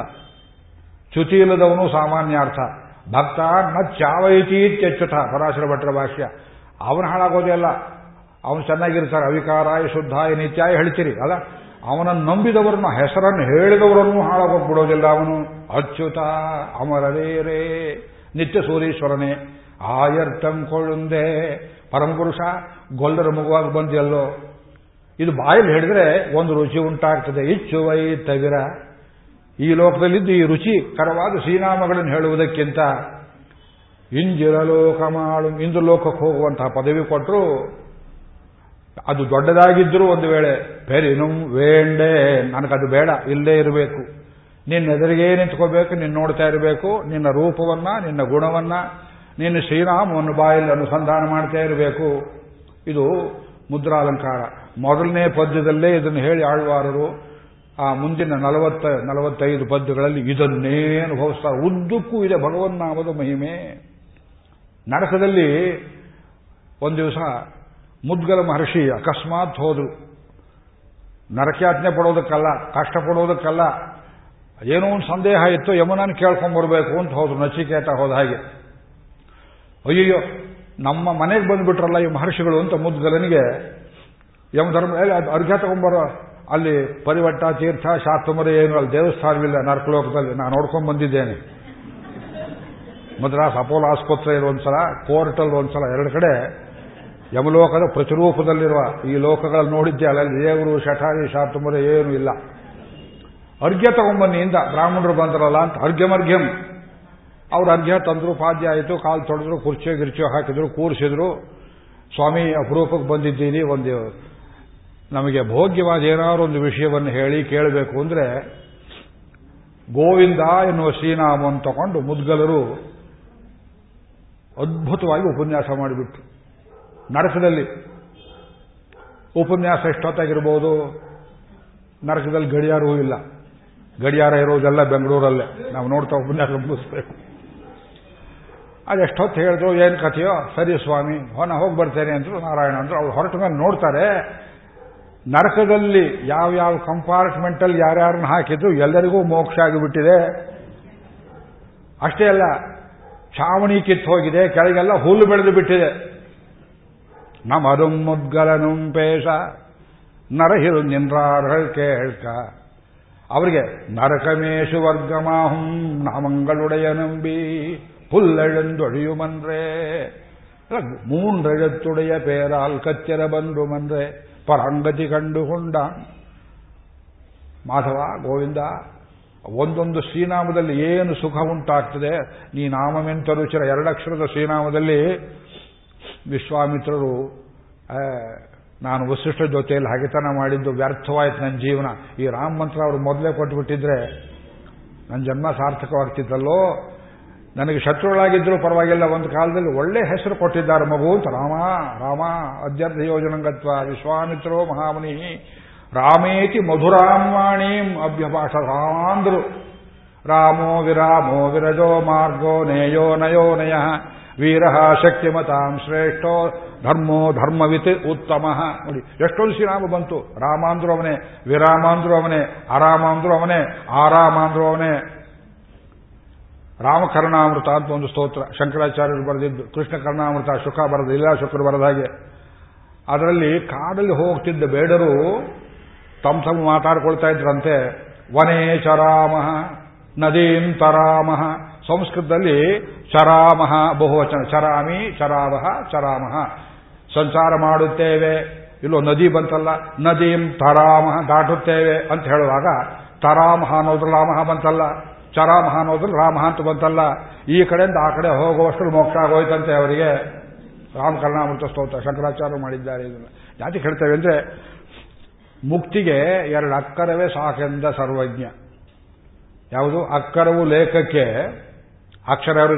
ಚ್ಯುತಿ ಇಲ್ಲದವನು ಸಾಮಾನ್ಯ ಅರ್ಥ. ಭಕ್ತ ನ ಚಾವಯತಿ ಇತ್ಯಚ್ಯುತ ಪರಾಶರ ಭಟ್ರ ಭಾಷ್ಯ. ಅವನು ಹಾಳಾಗೋದೇ ಅಲ್ಲ ಅವನು ಚೆನ್ನಾಗಿರ್ತಾರೆ. ಅವಿಕಾರಾಯ ಶುದ್ಧಾಯ ನಿತ್ಯಾಯ ಹೇಳ್ತೀರಿ. ಅಲ್ಲ ಅವನನ್ನು ನಂಬಿದವರನ್ನು, ಹೆಸರನ್ನು ಹೇಳಿದವರನ್ನು ಹಾಳಾಗೋಗ್ಬಿಡೋದಿಲ್ಲ ಅವನು. ಅಚ್ಯುತ ಅಮರರೇರೇ ನಿತ್ಯ ಸೂರೀಶ್ವರನೇ. ಆಯರ್ಥಂ ಕೊಳ್ಳುಂದೆ. ಪರಮಪುರುಷ ಗೊಲ್ಲರ ಮಗುವಾಗಿ ಬಂದಿಯಲ್ಲೋ. ಇದು ಬಾಯಲ್ಲಿ ಹೇಳಿದ್ರೆ ಒಂದು ರುಚಿ ಉಂಟಾಗ್ತದೆ. ಇಚ್ಚುವೈ ತವಿರ. ಈ ಲೋಕದಲ್ಲಿದ್ದು ಈ ರುಚಿಕರವಾದ ಶ್ರೀನಾಮಗಳನ್ನು ಹೇಳುವುದಕ್ಕಿಂತ ಇಂಜಿರಲೋಕ ಮಾಡು ಇಂದು ಹೋಗುವಂತಹ ಪದವಿ ಕೊಟ್ಟರು ಅದು ದೊಡ್ಡದಾಗಿದ್ದರೂ ಒಂದು ವೇಳೆ ಪೆರಿನುಂ ವೇಂಡೆ, ನನಗದು ಬೇಡ, ಇಲ್ಲೇ ಇರಬೇಕು. ನಿನ್ನ ಎದುರಿಗೆ ನಿಂತ್ಕೋಬೇಕು, ನಿನ್ನ ನೋಡ್ತಾ ಇರಬೇಕು, ನಿನ್ನ ರೂಪವನ್ನ, ನಿನ್ನ ಗುಣವನ್ನ, ನಿನ್ನ ಶ್ರೀರಾಮವನ್ನು ಬಾಯಲ್ಲಿ ಅನುಸಂಧಾನ ಮಾಡ್ತಾ ಇರಬೇಕು. ಇದು ಮುದ್ರಾಲಂಕಾರ. ಮೊದಲನೇ ಪದ್ಯದಲ್ಲೇ ಇದನ್ನು ಹೇಳಿ ಆಳ್ವಾರರು ಆ ಮುಂದಿನ ನಲವತ್ತ, ನಲವತ್ತೈದು ಪದ್ಯಗಳಲ್ಲಿ ಇದನ್ನೇ ಅನುಭವಿಸ್ತಾರೆ ಉದ್ದಕ್ಕೂ ಇದೆ ಭಗವನ್ನಾಮದ ಮಹಿಮೆ. ನರಕದಲ್ಲಿ ಒಂದು ದಿವಸ ಮುದ್ಗಲ ಮಹರ್ಷಿ ಅಕಸ್ಮಾತ್ ಹೋದ್ರು. ನರಕ್ಯಾಜ್ಞೆ ಪಡೋದಕ್ಕಲ್ಲ, ಕಷ್ಟ ಪಡೋದಕ್ಕಲ್ಲ, ಏನೋ ಒಂದು ಸಂದೇಹ ಇತ್ತು ಯಮುನನ್ನು ಕೇಳ್ಕೊಂಡ್ಬರ್ಬೇಕು ಅಂತ ಹೋದ್ರು, ನಚಿಕೇತ ಹೋದ ಹಾಗೆ. ಅಯ್ಯಯ್ಯೋ, ನಮ್ಮ ಮನೆಗೆ ಬಂದ್ಬಿಟ್ರಲ್ಲ ಈ ಮಹರ್ಷಿಗಳು ಅಂತ ಮುದ್ಗಲನಿಗೆ, ಯಮಧರ್ಮ ಅರ್ಘ್ಯ ತಗೊಂಬರೋ ಅಲ್ಲಿ ಪರಿವಟ್ಟ, ತೀರ್ಥ ಶಾಸ್ತ್ರಮರ ಏನು ಅಲ್ಲಿ ದೇವಸ್ಥಾನವಿಲ್ಲ, ನರ್ಕಲೋಕದಲ್ಲಿ. ನಾನು ನೋಡ್ಕೊಂಡು ಬಂದಿದ್ದೇನೆ. ಮದ್ರಾಸ್ ಅಪೋಲೋ ಆಸ್ಪತ್ರೆಯಲ್ಲಿ ಒಂದ್ಸಲ ಕೋರ್ಟಲ್ಲಿ ಒಂದ್ಸಲ, ಎರಡು ಕಡೆ ಯಮಲೋಕದ ಪ್ರತಿರೂಪದಲ್ಲಿರುವ ಈ ಲೋಕಗಳಲ್ಲಿ ನೋಡಿದ್ದೆ ಅಲ್ಲಿ ದೇವರು ಶಠಾರಿ ಶಾತುಮರ ಏನೂ ಇಲ್ಲ. ಅರ್ಘ್ಯ ತಗೊಂಬನ್ನಿಯಿಂದ ಬ್ರಾಹ್ಮಣರು ಬಂದ್ರಲ್ಲ ಅಂತ ಅರ್ಘ್ಯಮರ್ಘ್ಯಂ ಅವ್ರು ಅರ್ಘ್ಯ ತಂದ್ರು, ಪಾದ್ಯ ಆಯಿತು, ಕಾಲು ತೊಡೆದ್ರು, ಕುರ್ಚಿ, ಗಿರ್ಚಿ ಹಾಕಿದ್ರು, ಕೂರಿಸಿದ್ರು. ಸ್ವಾಮಿ ಅಪರೂಪಕ್ಕೆ ಬಂದಿದ್ದೀನಿ, ಒಂದು ನಮಗೆ ಭೋಗ್ಯವಾದ ಏನಾದ್ರು ಒಂದು ವಿಷಯವನ್ನು ಹೇಳಿ ಕೇಳಬೇಕು ಅಂದರೆ ಗೋವಿಂದ ಎನ್ನುವ ಶ್ರೀನಾಮವನ್ನು ತಗೊಂಡು ಮುದ್ಗಲರು ಅದ್ಭುತವಾಗಿ ಉಪನ್ಯಾಸ ಮಾಡಿಬಿಟ್ರು. ನರಕದಲ್ಲಿ ಉಪನ್ಯಾಸ ಎಷ್ಟೊತ್ತಾಗಿರ್ಬೋದು? ನರಕದಲ್ಲಿ ಗಡಿಯಾರವೂ ಇಲ್ಲ. ಗಡಿಯಾರ ಇರೋದೆಲ್ಲ ಬೆಂಗಳೂರಲ್ಲೇ. ನಾವು ನೋಡ್ತಾ ಉಪನ್ಯಾಸ ಮುಗಿಸ್ಬೇಕು. ಅದೆಷ್ಟೊತ್ತು ಹೇಳಿದ್ರು, ಏನು ಕಥೆಯೋ? ಸರಿ ಸ್ವಾಮಿ ಹೋಗಿ ಬರ್ತೇನೆ ಅಂತರು ನಾರಾಯಣ ಅಂದ್ರು. ಅವ್ರು ಹೊರಟ ನೋಡ್ತಾರೆ ನರಕದಲ್ಲಿ ಯಾವ್ಯಾವ ಕಂಪಾರ್ಟ್ಮೆಂಟಲ್ಲಿ ಯಾರ್ಯಾರನ್ನ ಹಾಕಿದ್ರು ಎಲ್ಲರಿಗೂ ಮೋಕ್ಷ ಆಗಿಬಿಟ್ಟಿದೆ ಅಷ್ಟೇ ಅಲ್ಲ ಛಾವಣಿ ಕಿತ್ತು ಹೋಗಿದೆ ಕೆಳಗೆಲ್ಲ ಹುಲ್ಲು ಬೆಳೆದು ಬಿಟ್ಟಿದೆ ನಮದುಂ ಮುದ್ಗಲನುಂ ಪೇಶ ನರಹಿರು ನಿನ್ರಾರ್ಹಳ್ ಕೇಳ್ಕ ಅವರಿಗೆ ನರಕಮೇಶು ವರ್ಗಮಾಹುಂ ನಾಮಂಗಳುಡೆಯ ನಂಬಿ புல்லெழுந்தொழியுமன்றே மூன்றெழுத்துடைய பேரால் கத்திர பன்றுமன்றே ಪರಂಗತಿ ಕಂಡುಕೊಂಡ ಮಾಧವ ಗೋವಿಂದ, ಒಂದೊಂದು ಶ್ರೀನಾಮದಲ್ಲಿ ಏನು ಸುಖ ಉಂಟಾಗ್ತದೆ, ನೀ ನಾಮಮೆಂತ ರುಚಿರ ಎರಡಕ್ಷರದ ಶ್ರೀನಾಮದಲ್ಲಿ ವಿಶ್ವಾಮಿತ್ರರು ನಾನು ವಸಿಷ್ಠ ಜೊತೆಯಲ್ಲಿ ಹಗೆತನ ಮಾಡಿದ್ದು ವ್ಯರ್ಥವಾಯಿತು ನನ್ನ ಜೀವನ. ಈ ರಾಮ ಮಂತ್ರ ಅವರು ಮೊದಲೇ ಕೊಟ್ಬಿಟ್ಟಿದ್ರೆ, ನನ್ನ ಜನ್ಮ ಸಾರ್ಥಕವಾಗ್ತಿದ್ದಲ್ಲೋ ನನಗೆ ಶತ್ರುಗಳಾಗಿದ್ದರೂ ಪರವಾಗಿಲ್ಲ, ಒಂದು ಕಾಲದಲ್ಲಿ ಒಳ್ಳೆ ಹೆಸರು ಕೊಟ್ಟಿದ್ದಾರೆ ಮಗು ಅಂತ ರಾಮ ರಾಮ ಅಧ್ಯರ್ಥ ಯೋಜನಂಗತ್ವ ವಿಶ್ವಾಮಿತ್ರೋ ಮಹಾಮುನಿ, ರಾಮೇತಿ ಮಧುರಾಮ್ವಾಣೀಂ ಅಭ್ಯಭಾಷ ರಾಮಾಂದ್ರು ರಾಮೋ ವಿರಾಮೋ ವಿರಜೋ ಮಾರ್ಗೋ ನೇಯೋ ನಯೋ ನಯ, ವೀರ ಶಕ್ತಿಮತಾಂ ಶ್ರೇಷ್ಠೋ ಧರ್ಮೋ ಧರ್ಮವಿತ್ ಉತ್ತಮ. ನೋಡಿ, ಎಷ್ಟೊಂದು ಶ್ರೀರಾಮ ಬಂತು. ರಾಮಾಂದ್ರು ಅವನೇ, ವಿರಾಮಾಂದ್ರು ಅವನೇ, ಅರಾಮಾಂದ್ರು ಅವನೇ, ಆರಾಮಾಂದ್ರು ಅವನೇ ರಾಮಕರ್ಣಾಮೃತ ಅಂತ ಒಂದು ಸ್ತೋತ್ರ. ಶಂಕರಾಚಾರ್ಯರು ಬರೆದಿದ್ದು, ಕೃಷ್ಣ ಕರ್ಣಾಮೃತ, ಶುಕ ಬರೆದ ಇಲ್ಲ ಶುಕ್ರ ಬರೆದ ಹಾಗೆ. ಅದರಲ್ಲಿ ಕಾಡಲ್ಲಿ ಹೋಗ್ತಿದ್ದ ಬೇಡರು ತಮ್ಮ ತಮ್ಮ ಮಾತಾಡ್ಕೊಳ್ತಾ ಇದ್ರಂತೆ. ವನೇಶ ರಾಮ, ನದೀಂ ತರಾಮಃ. ಸಂಸ್ಕೃತದಲ್ಲಿ ಚರಾಮಹ ಬಹುವಚನ. ಚರಾಮಿ, ಚರಾವಹ, ಚರಾಮಹ. ಸಂಚಾರ ಮಾಡುತ್ತೇವೆ. ಇಲ್ಲೋ ನದಿ ಬಂತಲ್ಲ, ನದೀಂ ತರಾಮಹ ದಾಟುತ್ತೇವೆ ಅಂತ ಹೇಳುವಾಗ ತರಾಮಹ ಅನ್ನೋದ್ರ ರಾಮಹ ಬಂತಲ್ಲ. ಚರಾಮಹ ಅನ್ನೋದ್ರ ರಾಮಹ ಅಂತ ಬಂತಲ್ಲ, ಈ ಕಡೆಯಿಂದ ಆ ಕಡೆ ಹೋಗುವಷ್ಟು ಮೋಕ್ಷ ಆಗೋಯ್ತಂತೆ ಅವರಿಗೆ. ರಾಮಕರ್ಣಾಮೃತ ಸ್ತೋತ್ರ, ಶಂಕರಾಚಾರ್ಯ ಮಾಡಿದ್ದಾರೆ ಇದನ್ನು. ಜಾತಿ ಹೇಳ್ತೇವೆ ಅಂದರೆ ಮುಕ್ತಿಗೆ ಎರಡು ಅಕ್ಕರವೇ ಸಾಕೆಂದ ಸರ್ವಜ್ಞ. ಯಾವುದು? ಅಕ್ಕರವು ಲೇಖಕ್ಕೆ, ಅಕ್ಷರ ಯಾರು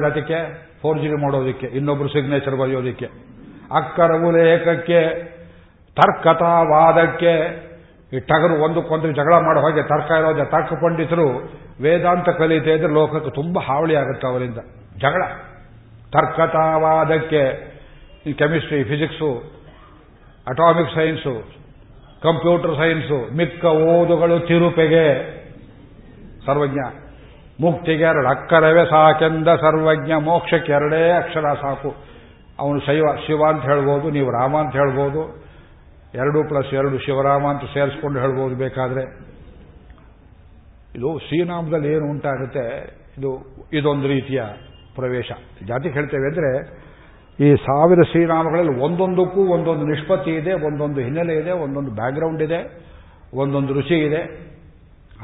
ಫೋರ್ ಜಿ ಮಾಡೋದಕ್ಕೆ, ಇನ್ನೊಬ್ರು ಸಿಗ್ನೇಚರ್ ಬರೆಯೋದಕ್ಕೆ. ಅಕ್ಕರವು ಲೇಖಕ್ಕೆ, ತರ್ಕತಾವಾದಕ್ಕೆ ಈ ಟಗರು ಒಂದಕ್ಕೊಂದು ಜಗಳ ಮಾಡೋ ಹಾಗೆ ತರ್ಕ ಇರೋದೇ ತರ್ಕ ಪಂಡಿತರು ವೇದಾಂತ ಕಲಿತೆ ಇದ್ರೆ ಲೋಕಕ್ಕೆ ತುಂಬ ಹಾವಳಿ ಆಗುತ್ತೆ ಅವರಿಂದ. ಜಗಳ. ತರ್ಕತಾವಾದಕ್ಕೆ ಈ chemistry physics atomic science computer science ಮಿಕ್ಕ ಓದುಗಳು ತಿರುಪೆಗೆ. ಸರ್ವಜ್ಞ. ಮುಕ್ತಿಗೆ ಎರಡು ಅಕ್ಕರವೇ ಸಾಕೆಂದ ಸರ್ವಜ್ಞ. ಮೋಕ್ಷಕ್ಕೆ ಎರಡೇ ಅಕ್ಷರ ಸಾಕು. ಅವನು ಶೈವ, ಶಿವ ಅಂತ ಹೇಳ್ಬೋದು, ನೀವು ರಾಮ ಅಂತ ಹೇಳ್ಬೋದು. ಎರಡು ಪ್ಲಸ್ ಎರಡು ಶಿವರಾಮ ಅಂತ ಸೇರಿಸ್ಕೊಂಡು ಹೇಳ್ಬೋದು ಬೇಕಾದ್ರೆ. ಇದು ಶ್ರೀನಾಮದಲ್ಲಿ ಏನು ಉಂಟಾಗುತ್ತೆ, ಇದು, ಇದೊಂದು ರೀತಿಯ ಪ್ರವೇಶ. ಜಾತಿ ಹೇಳ್ತೇವೆ ಅಂದರೆ, ಈ ಸಾವಿರ ಶ್ರೀನಾಮಗಳಲ್ಲಿ ಒಂದೊಂದಕ್ಕೂ ಒಂದೊಂದು ನಿಷ್ಪತ್ತಿ ಇದೆ, ಒಂದೊಂದು ಹಿನ್ನೆಲೆ ಇದೆ, ಒಂದೊಂದು ಬ್ಯಾಕ್ಗ್ರೌಂಡ್ ಇದೆ, ಒಂದೊಂದು ರುಚಿ ಇದೆ.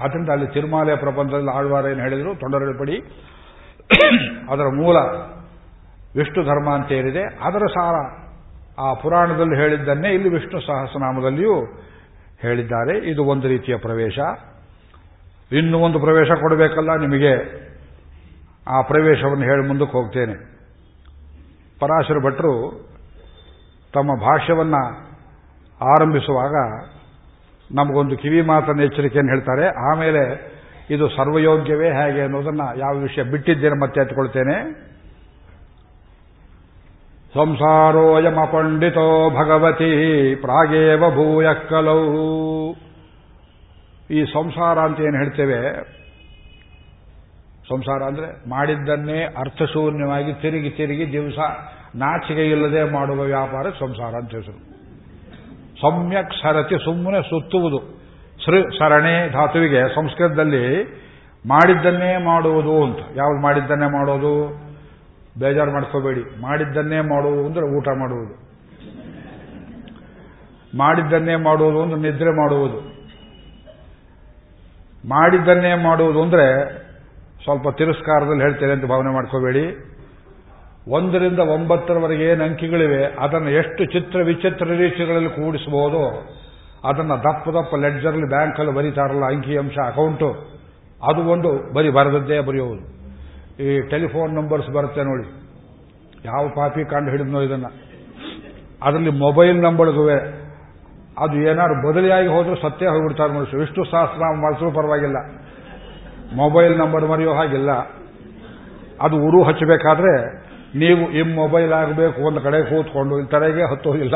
ಆದ್ದರಿಂದ ಅಲ್ಲಿ ತಿರುಮಾಲೆಯ ಪ್ರಬಂಧದಲ್ಲಿ ಆಳ್ವಾರ ಏನು ಹೇಳಿದರು? ತೊಂಡರಪಡಿ ಅದರ ಮೂಲ ವಿಷ್ಣು ಧರ್ಮ ಅಂತ ಏನಿದೆ, ಅದರ ಸಾರ ಆ ಪುರಾಣದಲ್ಲಿ ಹೇಳಿದ್ದನ್ನೇ ಇಲ್ಲಿ ವಿಷ್ಣು ಸಹಸ್ರನಾಮದಲ್ಲಿಯೂ ಹೇಳಿದ್ದಾರೆ. ಇದು ಒಂದು ರೀತಿಯ ಪ್ರವೇಶ. ಇನ್ನು ಒಂದು ಪ್ರವೇಶ ಕೊಡಬೇಕಲ್ಲ, ನಿಮಗೆ ಆ ಪ್ರವೇಶವನ್ನು ಹೇಳಿ ಮುಂದಕ್ಕೆ ಹೋಗ್ತೇನೆ. ಪರಾಶರ ಭಟ್ರು ತಮ್ಮ ಭಾಷ್ಯವನ್ನು ಆರಂಭಿಸುವಾಗ ನಮಗೊಂದು ಕಿವಿ ಮಾತನ್ನು ಎಚ್ಚರಿಕೆಯನ್ನು ಹೇಳ್ತಾರೆ. ಆಮೇಲೆ ಇದು ಸರ್ವಯೋಗ್ಯವೇ ಹೇಗೆ ಅನ್ನೋದನ್ನು ಯಾವ ವಿಷಯ ಬಿಟ್ಟಿದ್ದೇನೆ ಮತ್ತೆ ಎತ್ಕೊಳ್ತೇನೆ. ಸಂಸಾರೋಯಮ ಪಂಡಿತೋ ಭಗವತಿ, ಪ್ರಾಗೇವ ಭೂಯ ಕಲೌ. ಈ ಸಂಸಾರ ಅಂತ ಏನು ಹೇಳ್ತೇವೆ? ಸಂಸಾರ ಅಂದ್ರೆ ಮಾಡಿದ್ದನ್ನೇ ಅರ್ಥಶೂನ್ಯವಾಗಿ ತಿರುಗಿ ತಿರುಗಿ ದಿವಸ ನಾಚಿಕೆ ಇಲ್ಲದೆ ಮಾಡುವ ವ್ಯಾಪಾರ ಸಂಸಾರ ಅಂತ ಹೆಸರು. ಸಮ್ಯಕ್ ಸರತಿ ಸುಮ್ಮನೆ ಸುತ್ತುವುದು. ಸೃ ಸರಣೆ ಧಾತುವಿಗೆ ಸಂಸ್ಕೃತದಲ್ಲಿ ಮಾಡಿದ್ದನ್ನೇ ಮಾಡುವುದು ಅಂತ. ಯಾವ್ದು ಮಾಡಿದ್ದನ್ನೇ ಮಾಡೋದು? ಬೇಜಾರು ಮಾಡ್ಕೋಬೇಡಿ. ಮಾಡಿದ್ದನ್ನೇ ಮಾಡುವುದು ಅಂದ್ರೆ ಊಟ ಮಾಡುವುದು. ಮಾಡಿದ್ದನ್ನೇ ಮಾಡುವುದು ಅಂದ್ರೆ ನಿದ್ರೆ ಮಾಡುವುದು. ಮಾಡಿದ್ದನ್ನೇ ಮಾಡುವುದು ಅಂದ್ರೆ ಸ್ವಲ್ಪ ತಿರಸ್ಕಾರದಲ್ಲಿ ಹೇಳ್ತೇನೆ ಅಂತ ಭಾವನೆ ಮಾಡ್ಕೋಬೇಡಿ. ಒಂದರಿಂದ ಒಂಬತ್ತರವರೆಗೆ ಏನು ಅಂಕಿಗಳಿವೆ, ಅದನ್ನು ಎಷ್ಟು ಚಿತ್ರ ವಿಚಿತ್ರ ರೀತಿಗಳಲ್ಲಿ ಕೂಡಿಸಬಹುದು, ಅದನ್ನು ದಪ್ಪ ದಪ್ಪ ಲೆಡ್ಜರ್ಲಿ ಬ್ಯಾಂಕಲ್ಲಿ ಬರೀತಾರಲ್ಲ ಅಂಕಿ ಅಂಶ ಅಕೌಂಟು ಅದು ಒಂದು ಬರೀ ಬರೆದದ್ದೇ ಬರೆಯುವುದು. ಈ ಟೆಲಿಫೋನ್ ನಂಬರ್ಸ್ ಬರುತ್ತೆ ನೋಡಿ. ಯಾವ ಪಾಪಿ ಕಂಡು ಹಿಡಿದ್ನೋ ಇದನ್ನ. ಅದರಲ್ಲಿ ಮೊಬೈಲ್ ನಂಬರ್ಗುವೆ ಅದು ಏನಾದ್ರು ಬದಲಿಯಾಗಿ ಹೋದ್ರೂ ಸತ್ಯ ಹೋಗ್ಬಿಡ್ತಾರೆ ಮನುಷ್ಯ ವಿಷ್ಣು ಸಹಸ್ರ ಮಾಡಿಸಲು ಪರವಾಗಿಲ್ಲ. ಮೊಬೈಲ್ ನಂಬರ್ ಮರೆಯೋ ಹಾಗಿಲ್ಲ. ಅದು ಉರು ಹಚ್ಚಬೇಕಾದ್ರೆ ನೀವು ಇಮ್ ಮೊಬೈಲ್ ಆಗಬೇಕು ಒಂದು ಕಡೆ ಕೂತ್ಕೊಂಡು ಇಲ್ಲಿ ತಲೆಗೆ ಹತ್ತೋದಿಲ್ಲ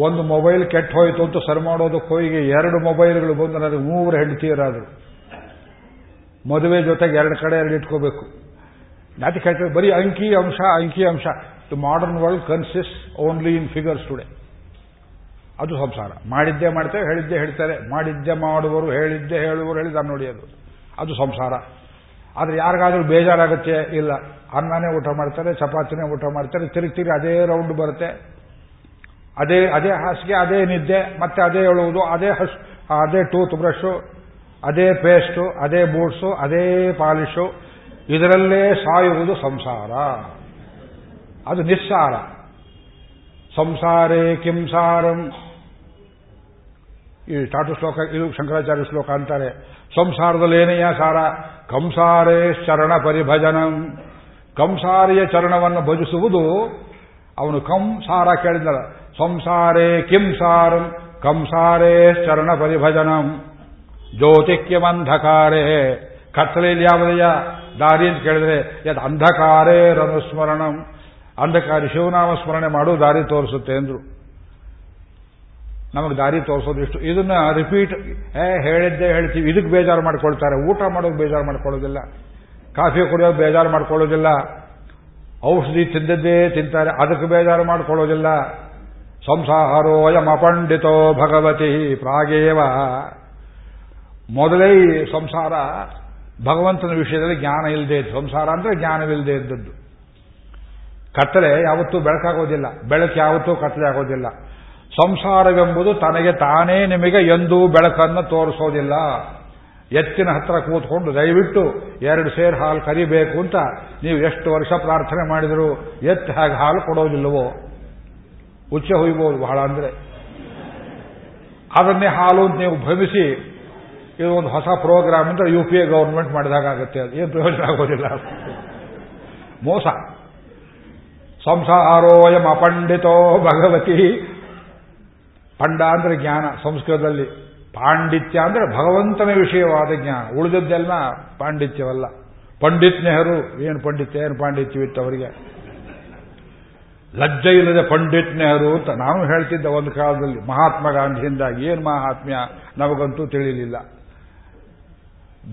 ಒಂದು ಮೊಬೈಲ್ ಕೆಟ್ಟ ಹೋಯಿತು ಅಂತ ಸರಿ ಮಾಡೋದಕ್ಕೆ ಹೋಗಿ ಎರಡು ಮೊಬೈಲ್ಗಳು ಬಂದು ನನಗೆ ಮೂವರು ಹೆಂಡತಿಯರಾದರು. ಮದುವೆ ಜೊತೆಗೆ ಎರಡು ಕಡೆ ಎರಡು ಇಟ್ಕೋಬೇಕು. ಜಾತಿ ಕೇಳ್ತೇವೆ ಬರೀ ಅಂಕಿ ಅಂಶ ಅಂಕಿ ಅಂಶ. The modern world consist only in figures today ಅದು ಸಂಸಾರ. ಮಾಡಿದ್ದೇ ಮಾಡ್ತೇವೆ, ಹೇಳಿದ್ದೆ ಹೇಳ್ತಾರೆ. ಮಾಡಿದ್ದೆ ಮಾಡುವರು ಹೇಳಿದ್ದೆ ಹೇಳುವರು ಹೇಳಿದ ನೋಡಿ ಅದು ಅದು ಸಂಸಾರ. ಆದರೆ ಯಾರಿಗಾದ್ರೂ ಬೇಜಾರಾಗುತ್ತೆ? ಇಲ್ಲ. ಅನ್ನನೇ ಊಟ ಮಾಡ್ತಾರೆ, ಚಪಾತಿನೇ ಊಟ ಮಾಡ್ತಾರೆ ತಿರುಗಿ ತಿರುಗಿ ಅದೇ ರೌಂಡ್ ಬರುತ್ತೆ. ಅದೇ ಅದೇ ಹಾಸಿಗೆ, ಅದೇ ನಿದ್ದೆ, ಮತ್ತೆ ಅದೇ ಹೇಳುವುದು ಅದೇ ಹಸ್, ಅದೇ ಟೂತ್ ಬ್ರಷು ಅದೇ ಪೇಸ್ಟು, ಅದೇ ಬೂಟ್ಸು, ಅದೇ ಪಾಲಿಶು, ಇದರಲ್ಲೇ ಸಾಯುವುದು ಸಂಸಾರ. ಅದು ನಿಸ್ಸಾರ. ಸಂಸಾರೇ ಕಿಂಸಾರಂ ಈ ಟಾಟು ಶ್ಲೋಕ, ಇದು ಶಂಕರಾಚಾರ್ಯ ಶ್ಲೋಕ ಅಂತಾರೆ. ಸಂಸಾರದಲ್ಲಿ ಏನೆಯ ಸಾರ? ಕಂಸಾರೇ ಶರಣ ಪರಿಭಜನಂ. ಕಂಸಾರಿಯ ಚರಣವನ್ನು ಭಜಿಸುವುದು ಅವನು ಕಂಸಾರ ಕೇಳಿದ ಸಂಸಾರೇ ಕಿಂಸಾರಂ ಕಂಸಾರೇ ಶರಣ ಪರಿಭಜನಂ. ಜ್ಯೋತಿಕ್ಯಮಂಧಕಾರೇ. ಕತ್ತಲೆಯಲ್ಲಿ ಯಾವುದೆಯ ದಾರಿ ಅಂತ ಕೇಳಿದ್ರೆ, ಯದ್ ಅಂಧಕಾರೇ ರನುಸ್ಮರಣಂ. ಅಂಧಕಾರಿ ಶಿವನಾಮ ಸ್ಮರಣೆ ಮಾಡು ದಾರಿ ತೋರಿಸುತ್ತೆ ಅಂದ್ರು. ನಮಗೆ ದಾರಿ ತೋರಿಸೋದು ಇಷ್ಟು. ಇದನ್ನ ರಿಪೀಟ್ ಏ, ಹೇಳಿದ್ದೆ, ಹೇಳ್ತೀವಿ. ಇದಕ್ಕೆ ಬೇಜಾರು ಮಾಡ್ಕೊಳ್ತಾರೆ. ಊಟ ಮಾಡೋದು ಬೇಜಾರು ಮಾಡ್ಕೊಳ್ಳೋದಿಲ್ಲ. ಕಾಫಿ ಕುಡಿಯೋದು ಬೇಜಾರು ಮಾಡ್ಕೊಳ್ಳೋದಿಲ್ಲ. ಔಷಧಿ ತಿಂದದ್ದೇ ತಿಂತಾರೆ. ಅದಕ್ಕೆ ಬೇಜಾರು ಮಾಡ್ಕೊಳ್ಳೋದಿಲ್ಲ. ಸಂಸಾರೋಯಂ ಅಪಂಡಿತೋ ಭಗವತಿ ಪ್ರಾಗೇವ. ಮೊದಲೇ ಸಂಸಾರ ಭಗವಂತನ ವಿಷಯದಲ್ಲಿ ಜ್ಞಾನ ಇಲ್ಲದೆ ಇದ್ದು ಸಂಸಾರ ಅಂದ್ರೆ ಜ್ಞಾನವಿಲ್ಲದೆ ಇದ್ದದ್ದು. ಕತ್ತಲೆ ಯಾವತ್ತೂ ಬೆಳಕಾಗೋದಿಲ್ಲ. ಬೆಳಕು ಯಾವತ್ತೂ ಕತ್ತಲೆ ಆಗೋದಿಲ್ಲ. ಸಂಸಾರವೆಂಬುದು ತನಗೆ ತಾನೇ ನಿಮಗೆ ಎಂದೂ ಬೆಳಕನ್ನು ತೋರಿಸೋದಿಲ್ಲ. ಎತ್ತಿನ ಹತ್ರ ಕೂತ್ಕೊಂಡು ದಯವಿಟ್ಟು ಎರಡು ಸೇರು ಹಾಲು ಕರಿಬೇಕು ಅಂತ ನೀವು ಎಷ್ಟು ವರ್ಷ ಪ್ರಾರ್ಥನೆ ಮಾಡಿದರೂ ಎತ್ತು ಹಾಗೆ ಹಾಲು ಕೊಡೋದಿಲ್ಲವೋ? ಉಚ್ಚ ಹೊಯ್ಬೋದು ಬಹಳ ಅಂದ್ರೆ. ಅದನ್ನೇ ಹಾಲು ಅಂತ ನೀವು ಭ್ರಮಿಸಿ ಇದು ಒಂದು ಹೊಸ ಪ್ರೋಗ್ರಾಮ್ ಅಂತ ಯು ಪಿ ಎ ಗೌರ್ಮೆಂಟ್ ಮಾಡಿದಾಗುತ್ತೆ ಅದು. ಏನು ಪ್ರಯೋಜನ ಆಗೋದಿಲ್ಲ. ಮೋಸ. ಸಂಸಾರೋಯಂ ಅಪಂಡಿತೋ ಭಗವತಿ. ಪಂಡ ಅಂದ್ರೆ ಜ್ಞಾನ, ಸಂಸ್ಕೃತದಲ್ಲಿ. ಪಾಂಡಿತ್ಯ ಅಂದ್ರೆ ಭಗವಂತನ ವಿಷಯವಾದ ಜ್ಞಾನ. ಉಳಿದದ್ದೆಲ್ಲ ಪಾಂಡಿತ್ಯವಲ್ಲ. ಪಂಡಿತ್ ನೆಹರು, ಏನು ಪಂಡಿತ್ಯ, ಏನು ಪಾಂಡಿತ್ಯವಿತ್ತು ಅವರಿಗೆ? ಲಜ್ಜೆ ಇಲ್ಲದೆ ಪಂಡಿತ್ ನೆಹರು ಅಂತ ನಾನು ಹೇಳ್ತಿದ್ದ ಒಂದು ಕಾಲದಲ್ಲಿ ಮಹಾತ್ಮ ಗಾಂಧಿಯಿಂದ, ಏನು ಮಹಾತ್ಮ್ಯ? ನಮಗಂತೂ ತಿಳಿಯಲಿಲ್ಲ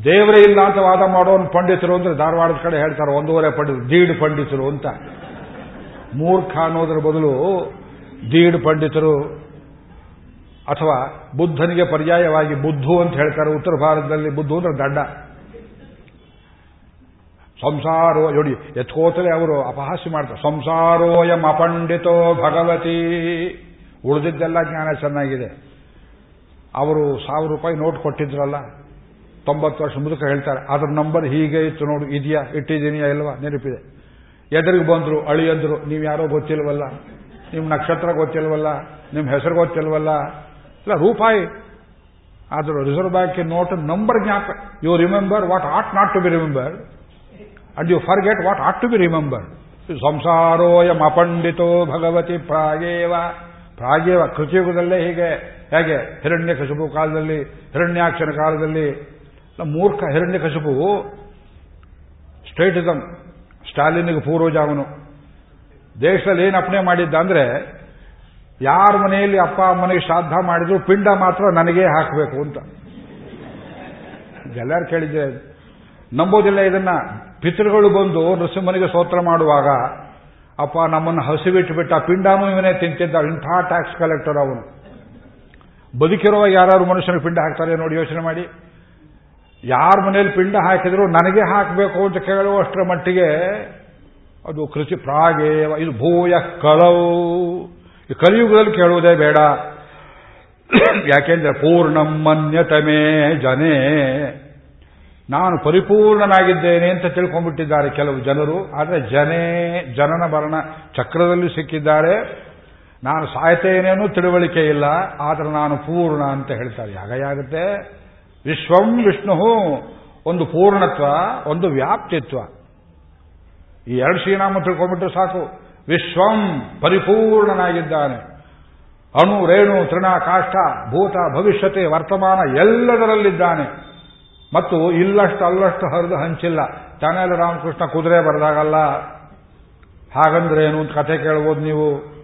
ದೇವರೇ ಇಲ್ಲ ಅಂತ ವಾದ ಮಾಡೋನು ಪಂಡಿತರು ಅಂದ್ರೆ ಧಾರವಾಡದ ಕಡೆ ಹೇಳ್ತಾರೆ, ಒಂದೂವರೆ ಪಂಡಿತರು, ದೀಡ್ ಪಂಡಿತರು ಅಂತ. ಮೂರ್ಖ ಅನ್ನೋದ್ರ ಬದಲು ದೀಡ್ ಪಂಡಿತರು ಅಥವಾ ಬುದ್ಧನಿಗೆ ಪರ್ಯಾಯವಾಗಿ ಬುದ್ಧು ಅಂತ ಹೇಳ್ತಾರೆ, ಉತ್ತರ ಭಾರತದಲ್ಲಿ ಬುದ್ಧು ಅಂದ್ರೆ ದಡ್ಡ ಸಂಸಾರೋ, ನೋಡಿ, ಎತ್ಕೋತಲೇ ಅವರು ಅಪಹಾಸ್ಯ ಮಾಡ್ತಾರೆ ಸಂಸಾರೋಯಂ ಅಪಂಡಿತೋ ಭಗವತಿ. ಉಳಿದಿದ್ದೆಲ್ಲ ಜ್ಞಾನ ಚೆನ್ನಾಗಿದೆ. ಅವರು ಸಾವಿರ ರೂಪಾಯಿ ನೋಟ್ ಕೊಟ್ಟಿದ್ರಲ್ಲ ತೊಂಬತ್ತು ವರ್ಷ ಮುದುಕ ಹೇಳ್ತಾರೆ, ಅದ್ರ ನಂಬರ್ ಹೀಗೆ ಇತ್ತು ನೋಡು, ಇದೆಯಾ, ಇಟ್ಟಿದ್ದೀನಿಯಾ ಇಲ್ವಾ? ನೆನಪಿದೆ. ಎದುರಿಗೆ ಬಂದ್ರು ಅಳಿಯಂದ್ರು ನೀವು ಯಾರೋ ಗೊತ್ತಿಲ್ವಲ್ಲ? ನಿಮ್ಮ ನಕ್ಷತ್ರ ಗೊತ್ತಿಲ್ವಲ್ಲ? ನಿಮ್ಮ ಹೆಸರು ಗೊತ್ತಿಲ್ವಲ್ಲ? ಇಲ್ಲ, ರೂಪಾಯಿ. ಆದರೂ reserve bank note number ಜ್ಞಾಪ you remember what ought not to be remember and you forget what ought to be remember ಸಂಸಾರೋಯಂ ಅಪಂಡಿತೋ ಭಗವತಿ ಪ್ರಾಗೇವ. ಪ್ರಾಗೇವ ಕೃತಿಯುಗದಲ್ಲೇ ಹೀಗೆ. ಹೇಗೆ? ಹಿರಣ್ಯ ಕಸುಬು ಕಾಲದಲ್ಲಿ, ಹಿರಣ್ಯಾಕ್ಷನ ಕಾಲದಲ್ಲಿ ಮೂರ್ಖ ಹಿರಣ್ಯ ಕಸುಬು ಸ್ಟೇಟಿಸಮ್ ಸ್ಟಾಲಿನ್ಗೆ ಪೂರ್ವಜ ಅವನು ದೇಶದಲ್ಲಿ ಏನು ಅಪ್ಣೆ ಮಾಡಿದ್ದ ಅಂದ್ರೆ, ಯಾರ ಮನೆಯಲ್ಲಿ ಅಪ್ಪ ಅಮ್ಮನಿಗೆ ಶ್ರಾದ್ದ ಮಾಡಿದ್ರು ಪಿಂಡ ಮಾತ್ರ ನನಗೇ ಹಾಕಬೇಕು ಅಂತ. ಎಲ್ಲರೂ ಕೇಳಿದ್ದೆ. ನಂಬೋದಿಲ್ಲ ಇದನ್ನ. ಪಿತೃಗಳು ಬಂದು ನೃಸಿಂಹನಿಗೆ ಸ್ತೋತ್ರ ಮಾಡುವಾಗ, ಅಪ್ಪ ನಮ್ಮನ್ನು ಹಸಿಬಿಟ್ಟು ಬಿಟ್ಟ ಪಿಂಡಾನು ಇವನೇ ತಿಂತಿದ್ದ ಇಂಥ ಟ್ಯಾಕ್ಸ್ ಕಲೆಕ್ಟರ್ ಅವನು. ಬದುಕಿರುವ ಯಾರು ಮನುಷ್ಯನ ಪಿಂಡ ಹಾಕ್ತಾರೆ ನೋಡಿ ಯೋಚನೆ ಮಾಡಿ. ಯಾರ ಮನೆಯಲ್ಲಿ ಪಿಂಡ ಹಾಕಿದ್ರು ನನಗೆ ಹಾಕಬೇಕು ಅಂತ ಕೇಳುವಷ್ಟರ ಮಟ್ಟಿಗೆ ಅದು ಕೃಷಿ ಪ್ರಾಗೆ ಇದು ಭೂಯ ಕಳವು. ಈ ಕಲಿಯುಗದಲ್ಲಿ ಕೇಳುವುದೇ ಬೇಡ. ಯಾಕೆಂದ್ರೆ ಪೂರ್ಣಂ ಮನ್ಯತಮೇ ಜನೇ. ನಾನು ಪರಿಪೂರ್ಣನಾಗಿದ್ದೇನೆ ಅಂತ ತಿಳ್ಕೊಂಡ್ಬಿಟ್ಟಿದ್ದಾರೆ ಕೆಲವು ಜನರು. ಆದರೆ ಜನೇ, ಜನನ ಭರಣ ಚಕ್ರದಲ್ಲಿ ಸಿಕ್ಕಿದ್ದಾರೆ. ನಾನು ಸಾಯ್ತೇನೇನೂ ತಿಳುವಳಿಕೆ ಇಲ್ಲ. ಆದರೆ ನಾನು ಪೂರ್ಣ ಅಂತ ಹೇಳ್ತಾರೆ. ಯಾಗುತ್ತೆ? ವಿಶ್ವಂ ವಿಷ್ಣು ಒಂದು ಪೂರ್ಣತ್ವ, ಒಂದು ವ್ಯಾಪ್ತಿತ್ವ. ಈ ಎರಡು ಶ್ರೀನಾಮ ತಿಳ್ಕೊಂಡ್ಬಿಟ್ರೆ ಸಾಕು. ವಿಶ್ವಂ ಪರಿಪೂರ್ಣನಾಗಿದ್ದಾನೆ. ಅಣು, ರೇಣು, ತೃಣ ಕಾಷ್ಟ ಭೂತ, ಭವಿಷ್ಯತೆ, ವರ್ತಮಾನ ಎಲ್ಲದರಲ್ಲಿದ್ದಾನೆ. ಮತ್ತು ಇಲ್ಲಷ್ಟು ಅಲ್ಲಷ್ಟು ಹರಿದು ಹಂಚಿಲ್ಲ. ತಾನೆಲ್ಲ ರಾಮಕೃಷ್ಣ ಕುದುರೆ ಬರೆದಾಗಲ್ಲ. ಹಾಗಂದ್ರೆ ಏನು ಅಂತ ಕಥೆ ಕೇಳ್ಬೋದು ನೀವು.